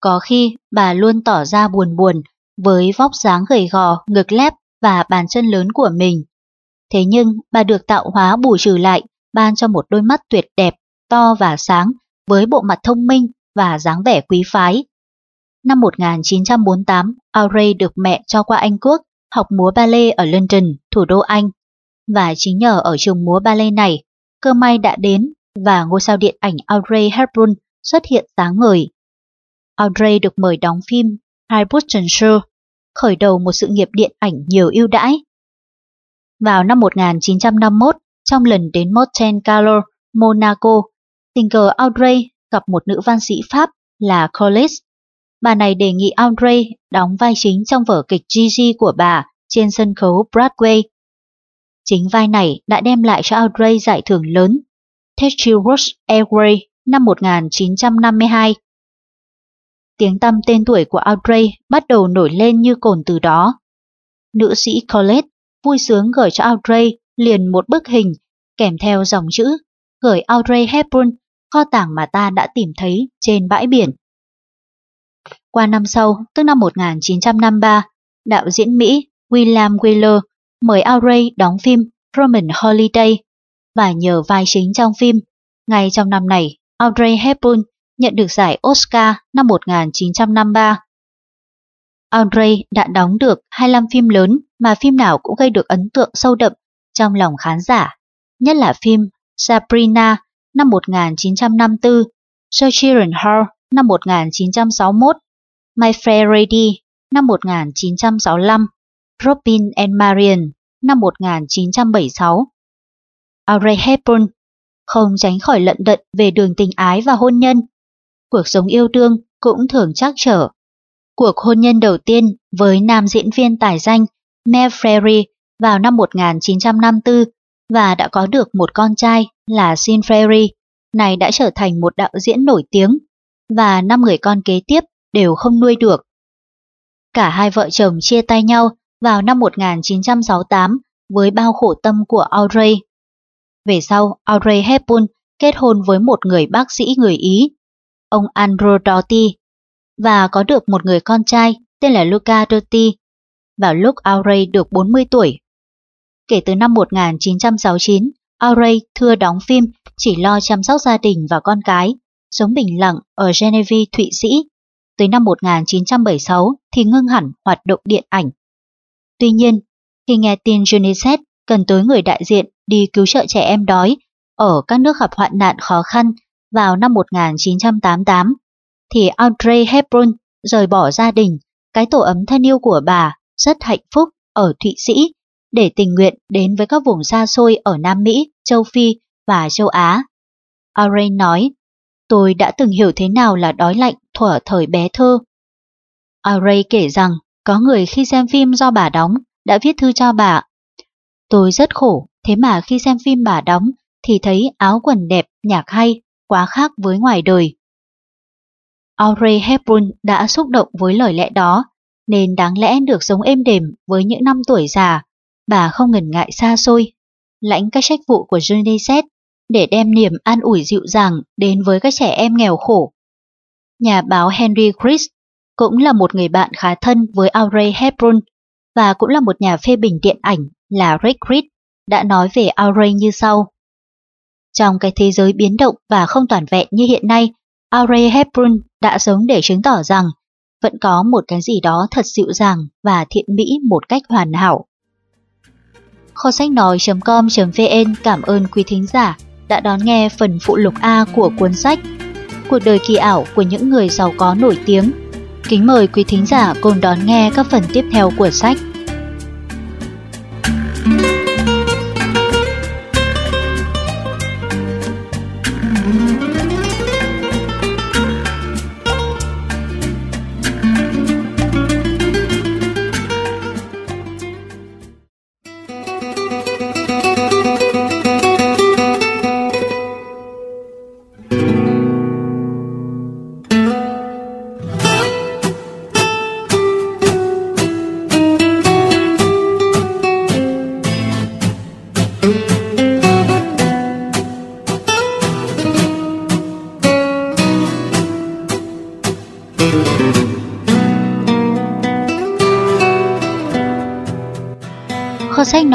Có khi bà luôn tỏ ra buồn buồn với vóc dáng gầy gò, ngực lép và bàn chân lớn của mình. Thế nhưng bà được tạo hóa bù trừ lại, ban cho một đôi mắt tuyệt đẹp, to và sáng, với bộ mặt thông minh và dáng vẻ quý phái. Năm 1948, Aurey được mẹ cho qua Anh Quốc học múa ballet ở London, thủ đô Anh. Và chính nhờ ở trường múa ballet này, cơ may đã đến và ngôi sao điện ảnh Audrey Hepburn xuất hiện sáng ngời. Audrey được mời đóng phim High Button Show, khởi đầu một sự nghiệp điện ảnh nhiều ưu đãi. Vào năm 1951, trong lần đến Monte Carlo, Monaco, tình cờ Audrey gặp một nữ văn sĩ Pháp là Collis. Bà này đề nghị Audrey đóng vai chính trong vở kịch Gigi của bà trên sân khấu Broadway. Chính vai này đã đem lại cho Audrey giải thưởng lớn Tetsurosh Airway năm 1952. Tiếng tăm tên tuổi của Audrey bắt đầu nổi lên như cồn từ đó. Nữ sĩ Colette vui sướng gửi cho Audrey liền một bức hình kèm theo dòng chữ gửi Audrey Hepburn kho tàng mà ta đã tìm thấy trên bãi biển. Qua năm sau, tức năm 1953, đạo diễn Mỹ William Wheeler mời Audrey đóng phim Roman Holiday và nhờ vai chính trong phim. Ngay trong năm này, Audrey Hepburn nhận được giải Oscar năm 1953. Audrey đã đóng được 25 phim lớn mà phim nào cũng gây được ấn tượng sâu đậm trong lòng khán giả, nhất là phim Sabrina năm 1954, Children Hall năm 1961, My Fair Lady năm 1965, Robin and Marian năm 1976. Audrey Hepburn không tránh khỏi lận đận về đường tình ái và hôn nhân. Cuộc sống yêu đương cũng thường trắc trở. Cuộc hôn nhân đầu tiên với nam diễn viên tài danh Mary vào năm 1954 và đã có được một con trai là Sean này đã trở thành một đạo diễn nổi tiếng và năm người con kế tiếp đều không nuôi được. Cả hai vợ chồng chia tay nhau vào năm 1968 với bao khổ tâm của Audrey. Về sau, Audrey Hepburn kết hôn với một người bác sĩ người Ý, ông Andrew Doughty, và có được một người con trai tên là Luca Doughty, vào lúc Audrey được 40 tuổi. Kể từ năm 1969, Audrey thưa đóng phim chỉ lo chăm sóc gia đình và con cái, sống bình lặng ở Geneva, Thụy Sĩ. Tới năm 1976 thì ngưng hẳn hoạt động điện ảnh. Tuy nhiên, khi nghe tin UNICEF cần tới người đại diện đi cứu trợ trẻ em đói ở các nước gặp hoạn nạn khó khăn vào năm 1988, thì Audrey Hepburn rời bỏ gia đình, cái tổ ấm thân yêu của bà rất hạnh phúc ở Thụy Sĩ để tình nguyện đến với các vùng xa xôi ở Nam Mỹ, châu Phi và châu Á. Aray nói, tôi đã từng hiểu thế nào là đói lạnh thuở thời bé thơ. Aray kể rằng có người khi xem phim do bà đóng đã viết thư cho bà. Tôi rất khổ, thế mà khi xem phim bà đóng thì thấy áo quần đẹp, nhạc hay, quá khác với ngoài đời. Audrey Hepburn đã xúc động với lời lẽ đó, nên đáng lẽ được sống êm đềm với những năm tuổi già, bà không ngần ngại xa xôi, lãnh các trách vụ của UNICEF để đem niềm an ủi dịu dàng đến với các trẻ em nghèo khổ. Nhà báo Henry Chris cũng là một người bạn khá thân với Audrey Hepburn và cũng là một nhà phê bình điện ảnh là Rick Reed đã nói về Audrey như sau. Trong cái thế giới biến động và không toàn vẹn như hiện nay, Audrey Hepburn đã sống để chứng tỏ rằng vẫn có một cái gì đó thật dịu dàng và thiện mỹ một cách hoàn hảo. Kho sách nói.com.vn cảm ơn quý thính giả đã đón nghe phần phụ lục A của cuốn sách Cuộc đời kỳ ảo của những người giàu có nổi tiếng. Kính mời quý thính giả cùng đón nghe các phần tiếp theo của sách. Thank sách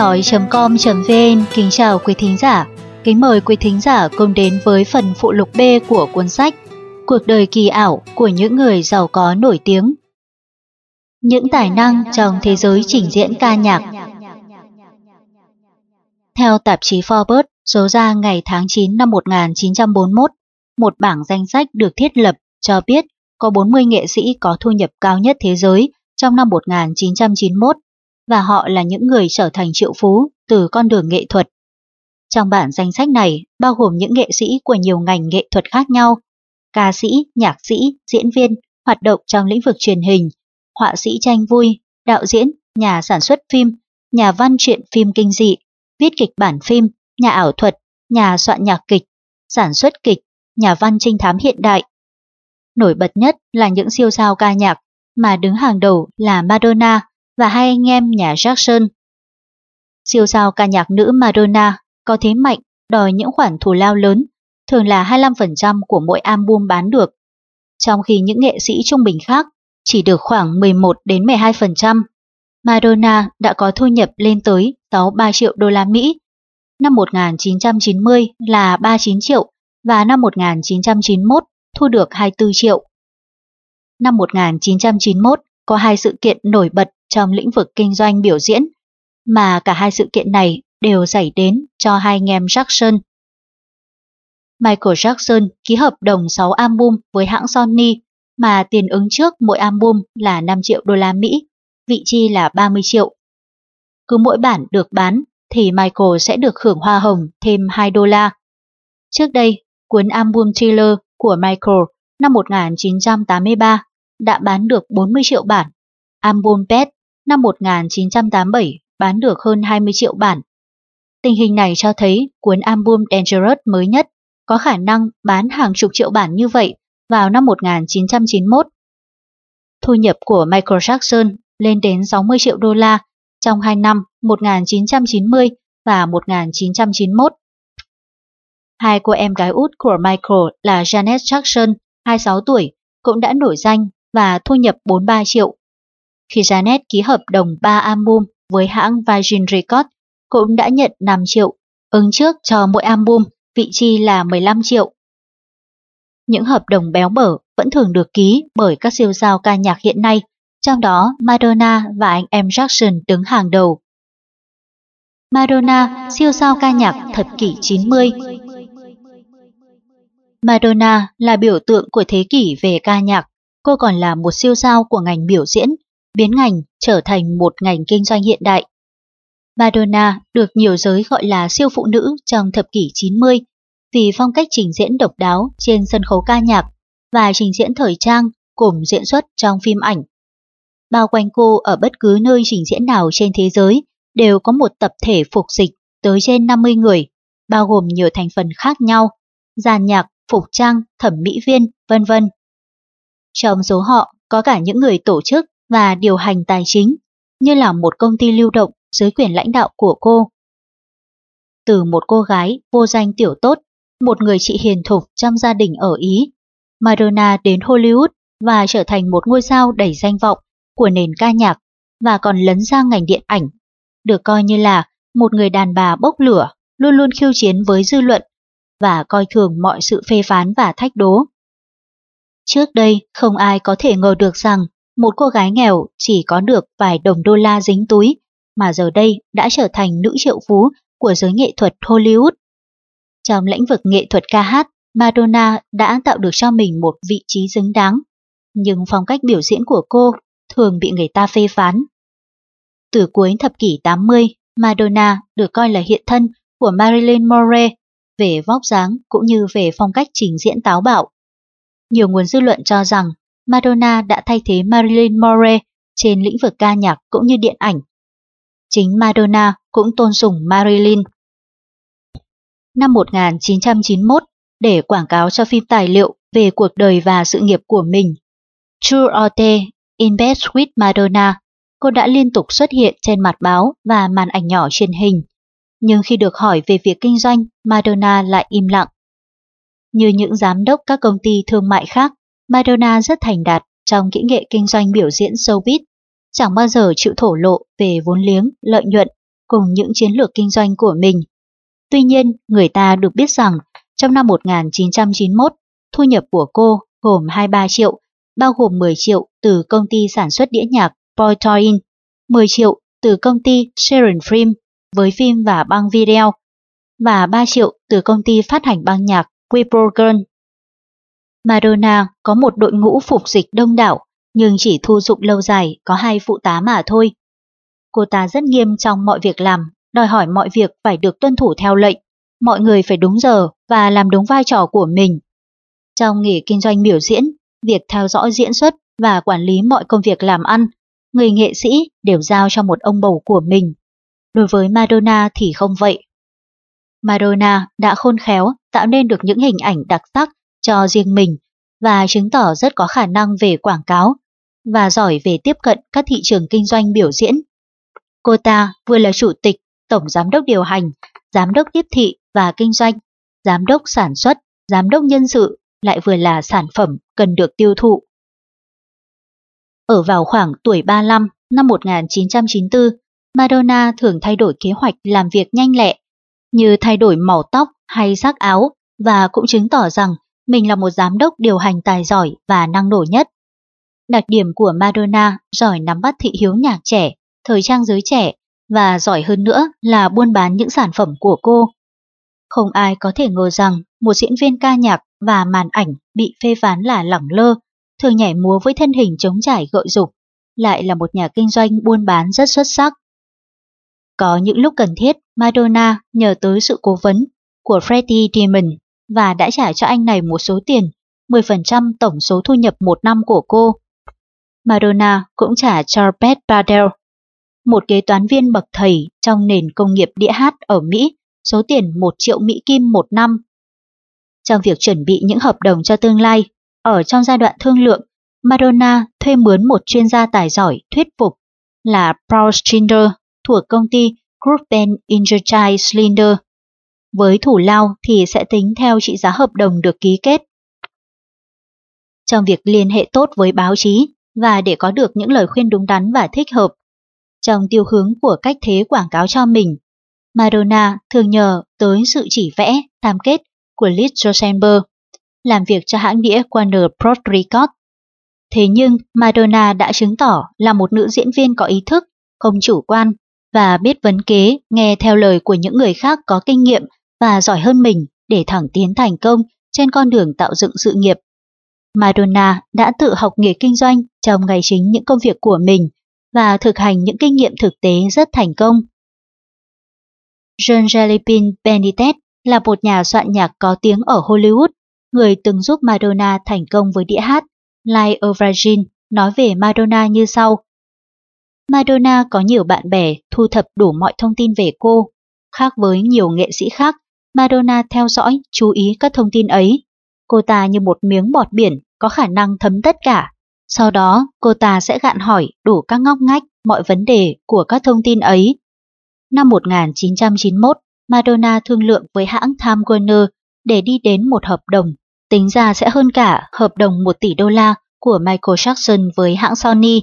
nói.com.vn kính chào quý thính giả. Kính mời quý thính giả cùng đến với phần phụ lục B của cuốn sách Cuộc đời kỳ ảo của những người giàu có nổi tiếng. Những tài năng trong thế giới trình diễn ca nhạc Theo tạp chí Forbes số ra ngày tháng 9 năm 1941, một bảng danh sách được thiết lập cho biết có 40 nghệ sĩ có thu nhập cao nhất thế giới trong năm 1991 và họ là những người trở thành triệu phú từ con đường nghệ thuật. Trong bản danh sách này bao gồm những nghệ sĩ của nhiều ngành nghệ thuật khác nhau, ca sĩ, nhạc sĩ, diễn viên, hoạt động trong lĩnh vực truyền hình, họa sĩ tranh vui, đạo diễn, nhà sản xuất phim, nhà văn truyện phim kinh dị, viết kịch bản phim, nhà ảo thuật, nhà soạn nhạc kịch, sản xuất kịch, nhà văn trinh thám hiện đại. Nổi bật nhất là những siêu sao ca nhạc mà đứng hàng đầu là Madonna và hai anh em nhà Jackson. Siêu sao ca nhạc nữ Madonna có thế mạnh đòi những khoản thù lao lớn, thường là 25% của mỗi album bán được, trong khi những nghệ sĩ trung bình khác chỉ được khoảng 11 đến 12%. Madonna đã có thu nhập lên tới 63 triệu đô la Mỹ. Năm 1990 là 39 triệu và năm 1991 thu được 24 triệu. Năm 1991 có hai sự kiện nổi bật trong lĩnh vực kinh doanh biểu diễn, mà cả hai sự kiện này đều xảy đến cho hai anh em Jackson. Michael Jackson ký hợp đồng 6 album với hãng Sony mà tiền ứng trước mỗi album là 5 triệu đô la Mỹ, vị chi là 30 triệu. Cứ mỗi bản được bán thì Michael sẽ được hưởng hoa hồng thêm 2 đô la. Trước đây, cuốn album Thriller của Michael năm 1983 đã bán được 40 triệu bản. Album Pet năm 1987 bán được hơn 20 triệu bản. Tình hình này cho thấy cuốn album Dangerous mới nhất có khả năng bán hàng chục triệu bản như vậy vào năm 1991. Thu nhập của Michael Jackson lên đến 60 triệu đô la trong hai năm 1990 và 1991. Hai cô em gái út của Michael là Janet Jackson, 26 tuổi, cũng đã nổi danh và thu nhập 43 triệu. Khi Janet ký hợp đồng 3 album với hãng Virgin Records, cũng đã nhận 5 triệu, ứng trước cho mỗi album, vị chi là 15 triệu. Những hợp đồng béo bở vẫn thường được ký bởi các siêu sao ca nhạc hiện nay, trong đó Madonna và anh em Jackson đứng hàng đầu. Madonna, siêu sao ca nhạc thập kỷ 90 Madonna là biểu tượng của thế kỷ về ca nhạc, cô còn là một siêu sao của ngành biểu diễn, biến ngành trở thành một ngành kinh doanh hiện đại. Madonna được nhiều giới gọi là siêu phụ nữ trong thập kỷ 90 vì phong cách trình diễn độc đáo trên sân khấu ca nhạc và trình diễn thời trang cùng diễn xuất trong phim ảnh. Bao quanh cô ở bất cứ nơi trình diễn nào trên thế giới đều có một tập thể phục dịch tới trên 50 người, bao gồm nhiều thành phần khác nhau, giàn nhạc, phục trang, thẩm mỹ viên, vân vân. Trong số họ có cả những người tổ chức và điều hành tài chính, như là một công ty lưu động dưới quyền lãnh đạo của cô. Từ một cô gái vô danh tiểu tốt, một người chị hiền thục trong gia đình ở Ý, Madonna đến Hollywood và trở thành một ngôi sao đầy danh vọng của nền ca nhạc và còn lấn sang ngành điện ảnh, được coi như là một người đàn bà bốc lửa, luôn luôn khiêu chiến với dư luận và coi thường mọi sự phê phán và thách đố. Trước đây, không ai có thể ngờ được rằng một cô gái nghèo chỉ có được vài đồng đô la dính túi, mà giờ đây đã trở thành nữ triệu phú của giới nghệ thuật Hollywood. Trong lĩnh vực nghệ thuật ca hát, Madonna đã tạo được cho mình một vị trí xứng đáng, nhưng phong cách biểu diễn của cô thường bị người ta phê phán. Từ cuối thập kỷ 80, Madonna được coi là hiện thân của Marilyn Monroe về vóc dáng cũng như về phong cách trình diễn táo bạo. Nhiều nguồn dư luận cho rằng Madonna đã thay thế Marilyn Monroe trên lĩnh vực ca nhạc cũng như điện ảnh. Chính Madonna cũng tôn sùng Marilyn. Năm 1991, để quảng cáo cho phim tài liệu về cuộc đời và sự nghiệp của mình, True or Dare In Bed with Madonna, cô đã liên tục xuất hiện trên mặt báo và màn ảnh nhỏ truyền hình nhưng khi được hỏi về việc kinh doanh, Madonna lại im lặng. Như những giám đốc các công ty thương mại khác, Madonna rất thành đạt trong kỹ nghệ kinh doanh biểu diễn showbiz, chẳng bao giờ chịu thổ lộ về vốn liếng, lợi nhuận cùng những chiến lược kinh doanh của mình. Tuy nhiên, người ta được biết rằng trong năm 1991, thu nhập của cô gồm 23 triệu, bao gồm 10 triệu từ công ty sản xuất đĩa nhạc Boytoin, 10 triệu từ công ty Sharon Film với phim và băng video và 3 triệu từ công ty phát hành băng nhạc Quiprogen. Madonna có một đội ngũ phục dịch đông đảo nhưng chỉ thu dụng lâu dài có hai phụ tá mà thôi. Cô ta rất nghiêm trong mọi việc làm, đòi hỏi mọi việc phải được tuân thủ theo lệnh, mọi người phải đúng giờ và làm đúng vai trò của mình. Trong nghề kinh doanh biểu diễn, việc theo dõi diễn xuất và quản lý mọi công việc làm ăn, người nghệ sĩ đều giao cho một ông bầu của mình Đối với Madonna thì không vậy. Madonna đã khôn khéo tạo nên được những hình ảnh đặc sắc cho riêng mình và chứng tỏ rất có khả năng về quảng cáo và giỏi về tiếp cận các thị trường kinh doanh biểu diễn. Cô ta vừa là chủ tịch, tổng giám đốc điều hành, giám đốc tiếp thị và kinh doanh, giám đốc sản xuất, giám đốc nhân sự, lại vừa là sản phẩm cần được tiêu thụ. Ở vào khoảng tuổi 35 năm 1994, Madonna thường thay đổi kế hoạch làm việc nhanh lẹ, như thay đổi màu tóc hay sắc áo và cũng chứng tỏ rằng mình là một giám đốc điều hành tài giỏi và năng nổ nhất. Đặc điểm của Madonna giỏi nắm bắt thị hiếu nhạc trẻ, thời trang giới trẻ và giỏi hơn nữa là buôn bán những sản phẩm của cô. Không ai có thể ngờ rằng một diễn viên ca nhạc và màn ảnh bị phê phán là lẳng lơ, thường nhảy múa với thân hình chống trải gợi dục, lại là một nhà kinh doanh buôn bán rất xuất sắc. Có những lúc cần thiết, Madonna nhờ tới sự cố vấn của Freddie Demon và đã trả cho anh này một số tiền, 10% tổng số thu nhập một năm của cô. Madonna cũng trả cho Beth Bradell, một kế toán viên bậc thầy trong nền công nghiệp đĩa hát ở Mỹ, số tiền 1 triệu Mỹ Kim một năm. Trong việc chuẩn bị những hợp đồng cho tương lai, ở trong giai đoạn thương lượng, Madonna thuê mướn một chuyên gia tài giỏi thuyết phục là Paul Schindler, thuộc công ty Groupen Energize Slinder với thủ lao thì sẽ tính theo trị giá hợp đồng được ký kết. Trong việc liên hệ tốt với báo chí và để có được những lời khuyên đúng đắn và thích hợp, trong tiêu hướng của cách thế quảng cáo cho mình, Madonna thường nhờ tới sự chỉ vẽ, cam kết của Liz Rosenberg, làm việc cho hãng đĩa Warner Bros. Records. Thế nhưng Madonna đã chứng tỏ là một nữ diễn viên có ý thức, không chủ quan và biết vấn kế nghe theo lời của những người khác có kinh nghiệm và giỏi hơn mình để thẳng tiến thành công trên con đường tạo dựng sự nghiệp. Madonna đã tự học nghề kinh doanh trong ngày chính những công việc của mình và thực hành những kinh nghiệm thực tế rất thành công. John Jellypin Benitez là một nhà soạn nhạc có tiếng ở Hollywood, người từng giúp Madonna thành công với đĩa hát Like a Virgin nói về Madonna như sau. Madonna có nhiều bạn bè thu thập đủ mọi thông tin về cô. Khác với nhiều nghệ sĩ khác, Madonna theo dõi, chú ý các thông tin ấy. Cô ta như một miếng bọt biển có khả năng thấm tất cả. Sau đó, cô ta sẽ gạn hỏi đủ các ngóc ngách, mọi vấn đề của các thông tin ấy. Năm 1991, Madonna thương lượng với hãng Time Warner để đi đến một hợp đồng, tính ra sẽ hơn cả hợp đồng 1 tỷ đô la của Michael Jackson với hãng Sony.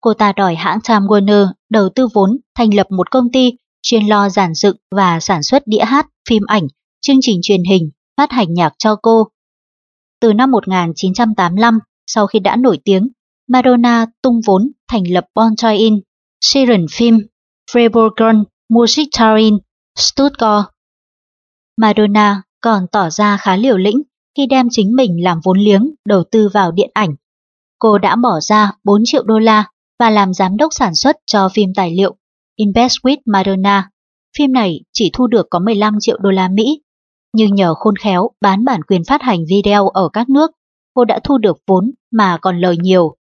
Cô ta đòi hãng Time Warner đầu tư vốn thành lập một công ty chuyên lo giản dựng và sản xuất đĩa hát, phim ảnh, chương trình truyền hình, phát hành nhạc cho cô. Từ năm 1985, sau khi đã nổi tiếng, Madonna tung vốn thành lập Bon In, Siren Film, Freiburger Musiktarin, Stuttgart. Madonna còn tỏ ra khá liều lĩnh khi đem chính mình làm vốn liếng đầu tư vào điện ảnh. Cô đã bỏ ra 4 triệu đô la và làm giám đốc sản xuất cho phim tài liệu Invest with Madonna. Phim này chỉ thu được có 15 triệu đô la Mỹ, nhưng nhờ khôn khéo bán bản quyền phát hành video ở các nước, cô đã thu được vốn mà còn lời nhiều.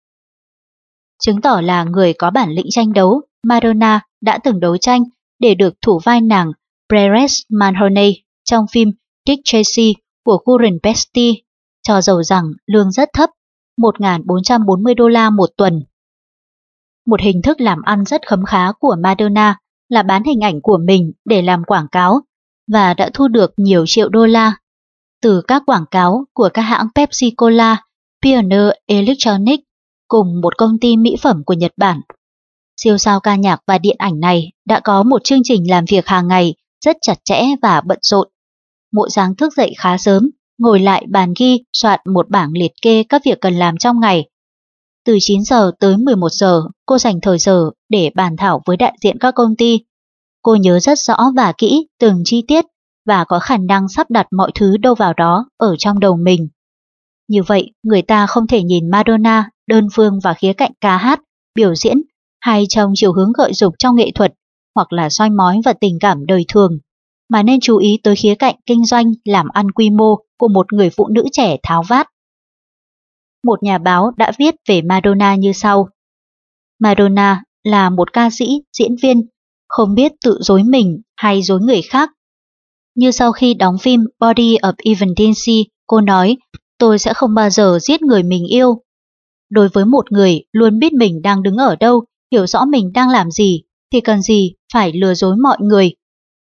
Chứng tỏ là người có bản lĩnh tranh đấu, Madonna đã từng đấu tranh để được thủ vai nàng Breres Manhoney trong phim Dick Tracy của Warren Beatty, cho dầu rằng lương rất thấp, 1.440 đô la một tuần. Một hình thức làm ăn rất khấm khá của Madonna là bán hình ảnh của mình để làm quảng cáo và đã thu được nhiều triệu đô la từ các quảng cáo của các hãng Pepsi Cola, Pioneer Electronics cùng một công ty mỹ phẩm của Nhật Bản. Siêu sao ca nhạc và điện ảnh này đã có một chương trình làm việc hàng ngày rất chặt chẽ và bận rộn. Mỗi sáng thức dậy khá sớm, ngồi lại bàn ghi soạn một bảng liệt kê các việc cần làm trong ngày. Từ 9 giờ tới 11 giờ, cô dành thời giờ để bàn thảo với đại diện các công ty. Cô nhớ rất rõ và kỹ từng chi tiết và có khả năng sắp đặt mọi thứ đâu vào đó ở trong đầu mình. Như vậy, người ta không thể nhìn Madonna đơn phương và khía cạnh ca hát, biểu diễn hay trong chiều hướng gợi dục trong nghệ thuật hoặc là soi mói và tình cảm đời thường, mà nên chú ý tới khía cạnh kinh doanh làm ăn quy mô của một người phụ nữ trẻ tháo vát. Một nhà báo đã viết về Madonna như sau. Madonna là một ca sĩ, diễn viên, không biết tự dối mình hay dối người khác. Như sau khi đóng phim Body of Evidence, cô nói, tôi sẽ không bao giờ giết người mình yêu. Đối với một người luôn biết mình đang đứng ở đâu, hiểu rõ mình đang làm gì, thì cần gì phải lừa dối mọi người.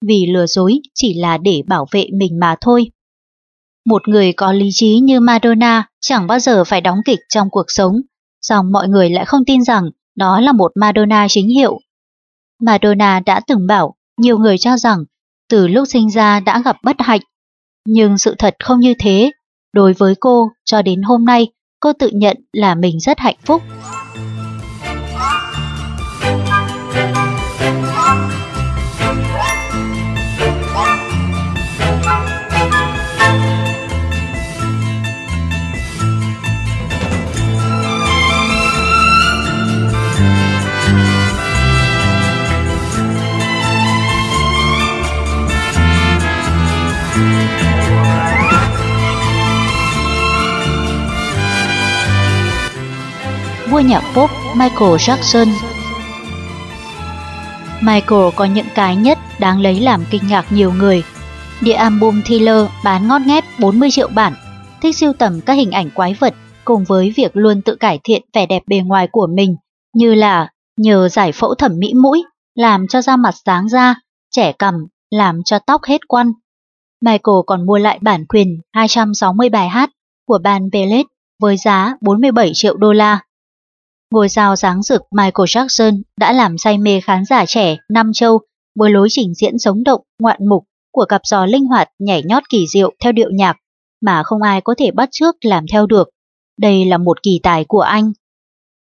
Vì lừa dối chỉ là để bảo vệ mình mà thôi. Một người có lý trí như Madonna chẳng bao giờ phải đóng kịch trong cuộc sống, song mọi người lại không tin rằng đó là một Madonna chính hiệu. Madonna đã từng bảo nhiều người cho rằng từ lúc sinh ra đã gặp bất hạnh. Nhưng sự thật không như thế. Đối với cô, cho đến hôm nay, cô tự nhận là mình rất hạnh phúc. Vua nhạc pop Michael Jackson. Michael có những cái nhất đáng lấy làm kinh ngạc nhiều người. Địa album Thriller bán ngót nghét 40 triệu bản, thích siêu tầm các hình ảnh quái vật cùng với việc luôn tự cải thiện vẻ đẹp bề ngoài của mình như là nhờ giải phẫu thẩm mỹ mũi làm cho da mặt sáng ra, trẻ cằm, làm cho tóc hết quăn. Michael còn mua lại bản quyền 260 bài hát của ban Bellet với giá 47 triệu đô la. Ngôi sao sáng rực Michael Jackson đã làm say mê khán giả trẻ Nam Châu với lối trình diễn sống động, ngoạn mục của cặp giò linh hoạt nhảy nhót kỳ diệu theo điệu nhạc mà không ai có thể bắt chước làm theo được. Đây là một kỳ tài của anh.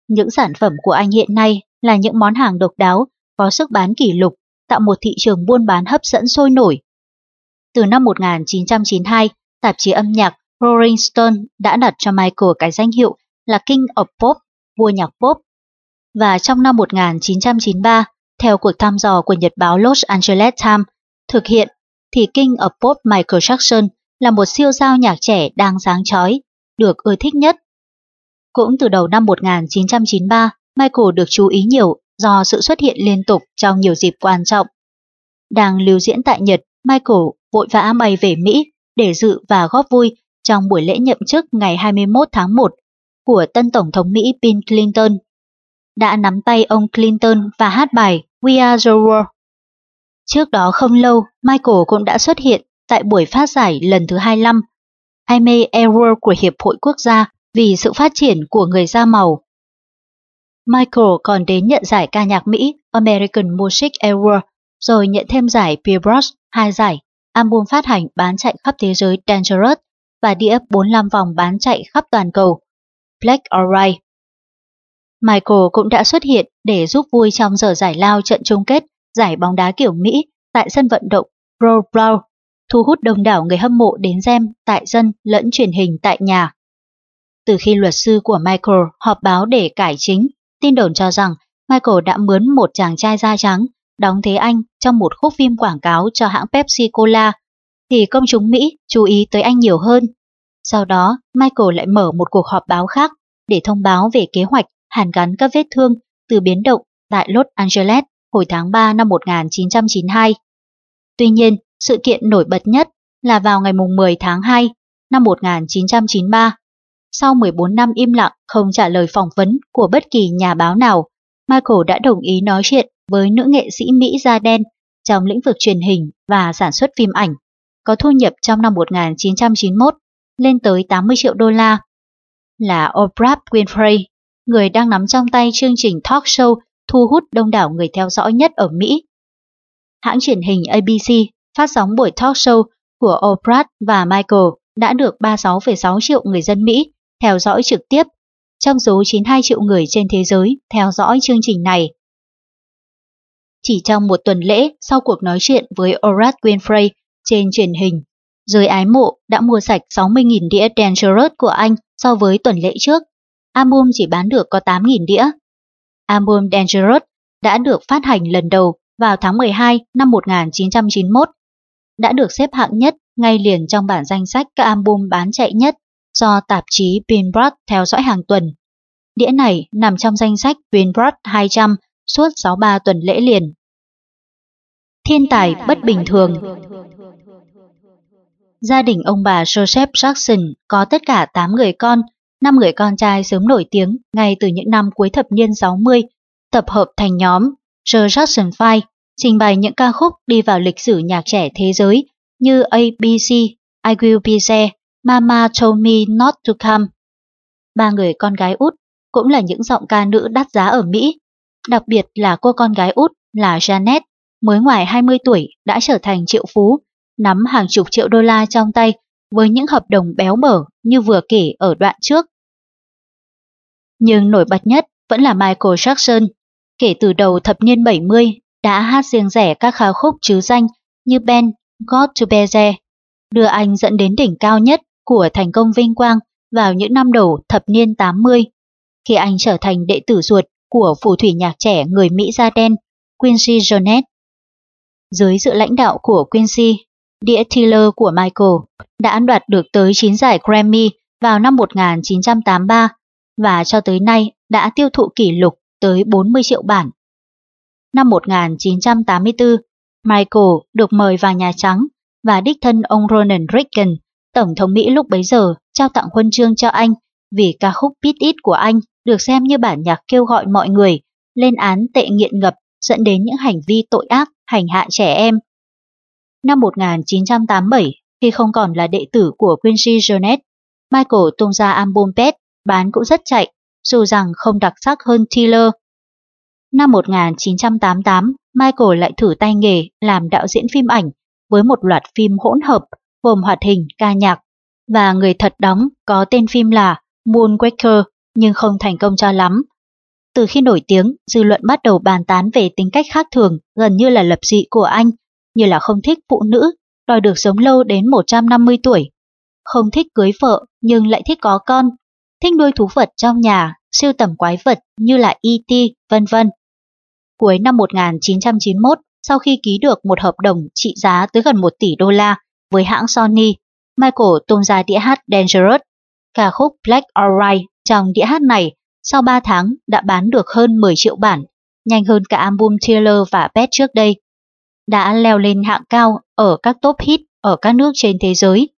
Những sản phẩm của anh hiện nay là những món hàng độc đáo, có sức bán kỷ lục, tạo một thị trường buôn bán hấp dẫn sôi nổi. Từ năm 1992, tạp chí âm nhạc Rolling Stone đã đặt cho Michael cái danh hiệu là King of Pop, vua nhạc pop. Và trong năm 1993, theo cuộc thăm dò của nhật báo Los Angeles Times thực hiện, thì King of Pop Michael Jackson là một siêu sao nhạc trẻ đang sáng chói, được ưa thích nhất. Cũng từ đầu năm 1993, Michael được chú ý nhiều do sự xuất hiện liên tục trong nhiều dịp quan trọng. Đang lưu diễn tại Nhật, Michael vội vã bay về Mỹ để dự và góp vui trong buổi lễ nhậm chức ngày 21 tháng 1 của tân Tổng thống Mỹ Bill Clinton. Đã nắm tay ông Clinton và hát bài We Are the World. Trước đó không lâu, Michael cũng đã xuất hiện tại buổi phát giải lần thứ 25 I'm a Award của Hiệp hội Quốc gia vì sự phát triển của người da màu. Michael còn đến nhận giải ca nhạc Mỹ American Music Award, rồi nhận thêm giải Billboard hai giải, album phát hành bán chạy khắp thế giới Dangerous và đĩa 45 vòng bán chạy khắp toàn cầu Black or Michael cũng đã xuất hiện để giúp vui trong giờ giải lao trận chung kết giải bóng đá kiểu Mỹ tại sân vận động Pro Bowl, thu hút đông đảo người hâm mộ đến xem tại dân lẫn truyền hình tại nhà. Từ khi luật sư của Michael họp báo để cải chính, tin đồn cho rằng Michael đã mướn một chàng trai da trắng đóng thế anh trong một khúc phim quảng cáo cho hãng Pepsi Cola, thì công chúng Mỹ chú ý tới anh nhiều hơn. Sau đó, Michael lại mở một cuộc họp báo khác để thông báo về kế hoạch hàn gắn các vết thương từ biến động tại Los Angeles hồi tháng 3 năm 1992. Tuy nhiên, sự kiện nổi bật nhất là vào ngày 10 tháng 2 năm 1993. Sau 14 năm im lặng không trả lời phỏng vấn của bất kỳ nhà báo nào, Michael đã đồng ý nói chuyện với nữ nghệ sĩ Mỹ da đen trong lĩnh vực truyền hình và sản xuất phim ảnh, có thu nhập trong năm 1991 lên tới 80 triệu đô la. Là Oprah Winfrey, người đang nắm trong tay chương trình talk show thu hút đông đảo người theo dõi nhất ở Mỹ. Hãng truyền hình ABC phát sóng buổi talk show của Oprah và Michael đã được 36,6 triệu người dân Mỹ theo dõi trực tiếp, trong số 92 triệu người trên thế giới theo dõi chương trình này. Chỉ trong một tuần lễ sau cuộc nói chuyện với Oprah Winfrey trên truyền hình, giới ái mộ đã mua sạch 60.000 đĩa Dangerous của anh so với tuần lễ trước. Album chỉ bán được có 8.000 đĩa. Album Dangerous đã được phát hành lần đầu vào tháng 12 năm 1991. Đã được xếp hạng nhất ngay liền trong bản danh sách các album bán chạy nhất do tạp chí Billboard theo dõi hàng tuần. Đĩa này nằm trong danh sách Billboard 200 suốt 63 tuần lễ liền. Thiên tài bất bình thường Gia đình ông bà Joseph Jackson có tất cả 8 người con, 5 người con trai sớm nổi tiếng ngay từ những năm cuối thập niên 60, tập hợp thành nhóm The Jackson Five, trình bày những ca khúc đi vào lịch sử nhạc trẻ thế giới như ABC, I Will Be There, Mama Told Me Not to Come. Ba người con gái út cũng là những giọng ca nữ đắt giá ở Mỹ, đặc biệt là cô con gái út là Janet, mới ngoài 20 tuổi đã trở thành triệu phú, nắm hàng chục triệu đô la trong tay với những hợp đồng béo bở như vừa kể ở đoạn trước. Nhưng nổi bật nhất vẫn là Michael Jackson, kể từ đầu thập niên 70 đã hát riêng rẻ các khá khúc chứ danh như Ben, God to Be There, đưa anh dẫn đến đỉnh cao nhất của thành công vinh quang vào những năm đầu thập niên 80, khi anh trở thành đệ tử ruột của phù thủy nhạc trẻ người Mỹ da đen Quincy Jones. Dưới sự lãnh đạo của Quincy, đĩa Thriller của Michael đã đoạt được tới 9 giải Grammy vào năm 1983 và cho tới nay đã tiêu thụ kỷ lục tới 40 triệu bản. Năm 1984, Michael được mời vào Nhà Trắng và đích thân ông Ronald Reagan, Tổng thống Mỹ lúc bấy giờ, trao tặng huân chương cho anh vì ca khúc Beat It của anh được xem như bản nhạc kêu gọi mọi người lên án tệ nghiện ngập dẫn đến những hành vi tội ác hành hạ trẻ em. Năm 1987, khi không còn là đệ tử của Quincy Jones, Michael tung ra album Pet, bán cũng rất chạy, dù rằng không đặc sắc hơn Thriller. Năm 1988, Michael lại thử tay nghề làm đạo diễn phim ảnh với một loạt phim hỗn hợp gồm hoạt hình, ca nhạc và người thật đóng có tên phim là Moonwaker nhưng không thành công cho lắm. Từ khi nổi tiếng, dư luận bắt đầu bàn tán về tính cách khác thường gần như là lập dị của anh, như là không thích phụ nữ, đòi được sống lâu đến 150 tuổi. Không thích cưới vợ nhưng lại thích có con, thích nuôi thú vật trong nhà, siêu tầm quái vật như là E.T., vân vân. Cuối năm 1991, sau khi ký được một hợp đồng trị giá tới gần 1 tỷ đô la với hãng Sony, Michael tung ra đĩa hát Dangerous. Ca khúc Black or White trong đĩa hát này sau 3 tháng đã bán được hơn 10 triệu bản, nhanh hơn cả album Thriller và Pet trước đây. Đã leo lên hạng cao ở các top hit ở các nước trên thế giới,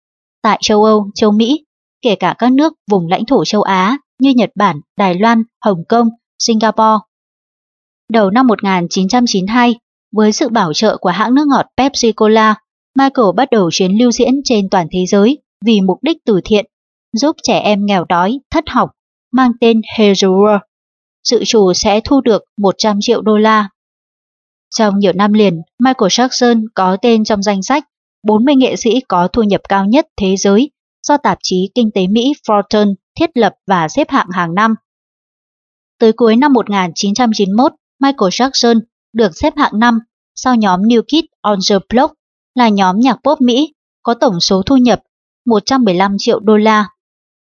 tại châu Âu, châu Mỹ, kể cả các nước vùng lãnh thổ châu Á như Nhật Bản, Đài Loan, Hồng Kông, Singapore. Đầu năm 1992, với sự bảo trợ của hãng nước ngọt Pepsi Cola, Michael bắt đầu chuyến lưu diễn trên toàn thế giới vì mục đích từ thiện, giúp trẻ em nghèo đói, thất học, mang tên Hezura. Sự chủ sẽ thu được 100 triệu đô la. Trong nhiều năm liền, Michael Jackson có tên trong danh sách 40 nghệ sĩ có thu nhập cao nhất thế giới do tạp chí Kinh tế Mỹ Fortune thiết lập và xếp hạng hàng năm. Tới cuối năm 1991, Michael Jackson được xếp hạng 5 sau nhóm New Kids on the Block là nhóm nhạc pop Mỹ có tổng số thu nhập 115 triệu đô la.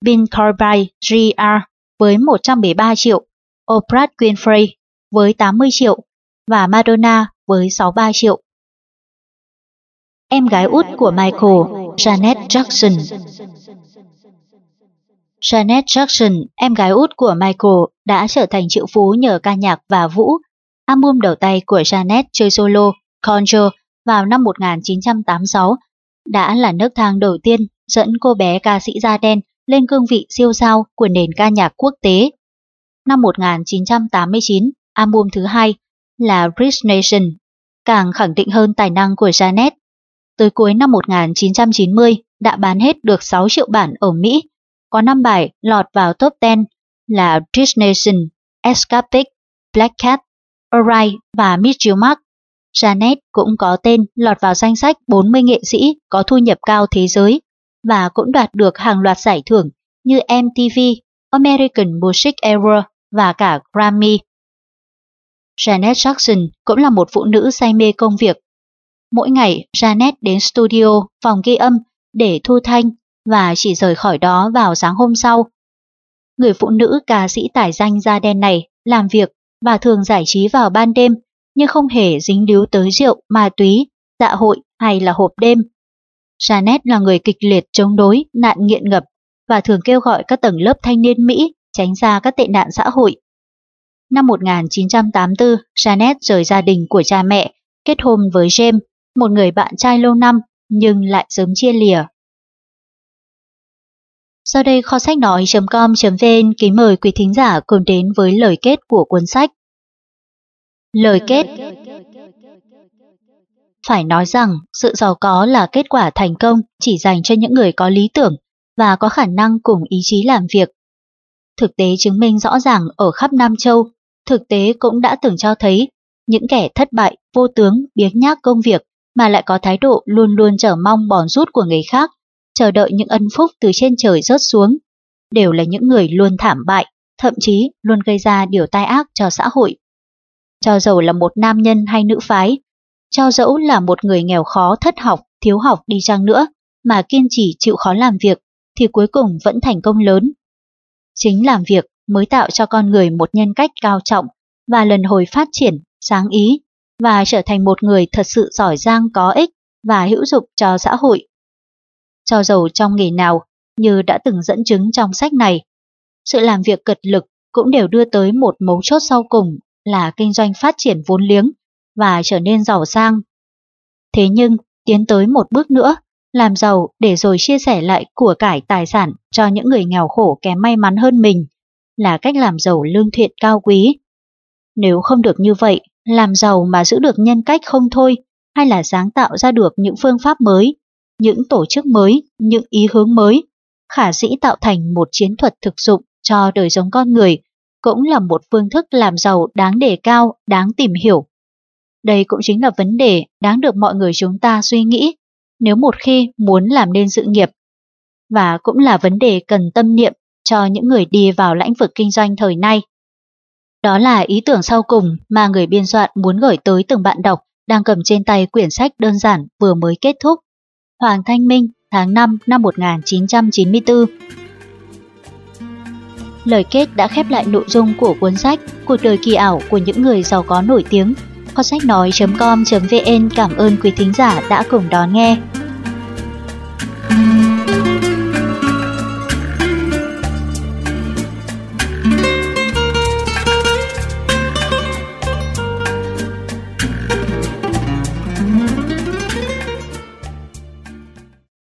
Bill Crosby Jr. với 113 triệu, Oprah Winfrey với 80 triệu và Madonna với 63 triệu. Em gái út của Michael, Janet Jackson Janet Jackson, em gái út của Michael, đã trở thành triệu phú nhờ ca nhạc và vũ. Album đầu tay của Janet chơi solo, Conjure, vào năm 1986 đã là nước thang đầu tiên dẫn cô bé ca sĩ da đen lên cương vị siêu sao của nền ca nhạc quốc tế. Năm 1989, album thứ hai là Rich Nation, càng khẳng định hơn tài năng của Janet. Tới cuối năm 1990 đã bán hết được 6 triệu bản ở Mỹ, có 5 bài lọt vào top 10 là Rich Nation, Escapic, Black Cat, Alright và Meet You Mark. Janet cũng có tên lọt vào danh sách 40 nghệ sĩ có thu nhập cao thế giới và cũng đoạt được hàng loạt giải thưởng như MTV, American Music Award và cả Grammy. Janet Jackson cũng là một phụ nữ say mê công việc. Mỗi ngày, Janet đến studio, phòng ghi âm để thu thanh và chỉ rời khỏi đó vào sáng hôm sau. Người phụ nữ ca sĩ tải danh da đen này làm việc và thường giải trí vào ban đêm nhưng không hề dính líu tới rượu, ma túy, dạ hội hay là hộp đêm. Janet là người kịch liệt chống đối nạn nghiện ngập và thường kêu gọi các tầng lớp thanh niên Mỹ tránh ra các tệ nạn xã hội. Năm 1984, Janet rời gia đình của cha mẹ, kết hôn với James, một người bạn trai lâu năm nhưng lại sớm chia lìa. Sau đây kho sách nói.com.vn kính mời quý thính giả cùng đến với lời kết của cuốn sách. Lời kết Phải nói rằng, sự giàu có là kết quả thành công chỉ dành cho những người có lý tưởng và có khả năng cùng ý chí làm việc. Thực tế chứng minh rõ ràng ở khắp Nam Châu, thực tế cũng đã từng cho thấy những kẻ thất bại, vô tướng, biếng nhác công việc mà lại có thái độ luôn luôn chờ mong bòn rút của người khác, chờ đợi những ân phúc từ trên trời rớt xuống, đều là những người luôn thảm bại, thậm chí luôn gây ra điều tai ác cho xã hội. Cho dầu là một nam nhân hay nữ phái, cho dẫu là một người nghèo khó thất học, thiếu học đi chăng nữa, mà kiên trì chịu khó làm việc, thì cuối cùng vẫn thành công lớn. Chính làm việc mới tạo cho con người một nhân cách cao trọng và lần hồi phát triển, sáng ý và trở thành một người thật sự giỏi giang có ích và hữu dụng cho xã hội. Cho dầu trong nghề nào, như đã từng dẫn chứng trong sách này, sự làm việc cật lực cũng đều đưa tới một mấu chốt sau cùng là kinh doanh phát triển vốn liếng và trở nên giàu sang. Thế nhưng, tiến tới một bước nữa, làm giàu để rồi chia sẻ lại của cải tài sản cho những người nghèo khổ kém may mắn hơn mình là cách làm giàu lương thiện cao quý. Nếu không được như vậy làm giàu mà giữ được nhân cách không thôi, hay là sáng tạo ra được những phương pháp mới, những tổ chức mới, những ý hướng mới, khả dĩ tạo thành một chiến thuật thực dụng cho đời sống con người, cũng là một phương thức làm giàu đáng đề cao, đáng tìm hiểu. Đây cũng chính là vấn đề đáng được mọi người chúng ta suy nghĩ nếu một khi muốn làm nên sự nghiệp. Và cũng là vấn đề cần tâm niệm cho những người đi vào lĩnh vực kinh doanh thời nay. Đó là ý tưởng sau cùng mà người biên soạn muốn gửi tới từng bạn đọc đang cầm trên tay quyển sách đơn giản vừa mới kết thúc. Hoàng Thanh Minh, tháng 5 năm 1994 Lời kết đã khép lại nội dung của cuốn sách Cuộc đời kỳ ảo của những người giàu có nổi tiếng. Kho sách nói.com.vn cảm ơn quý thính giả đã cùng đón nghe. Thank you.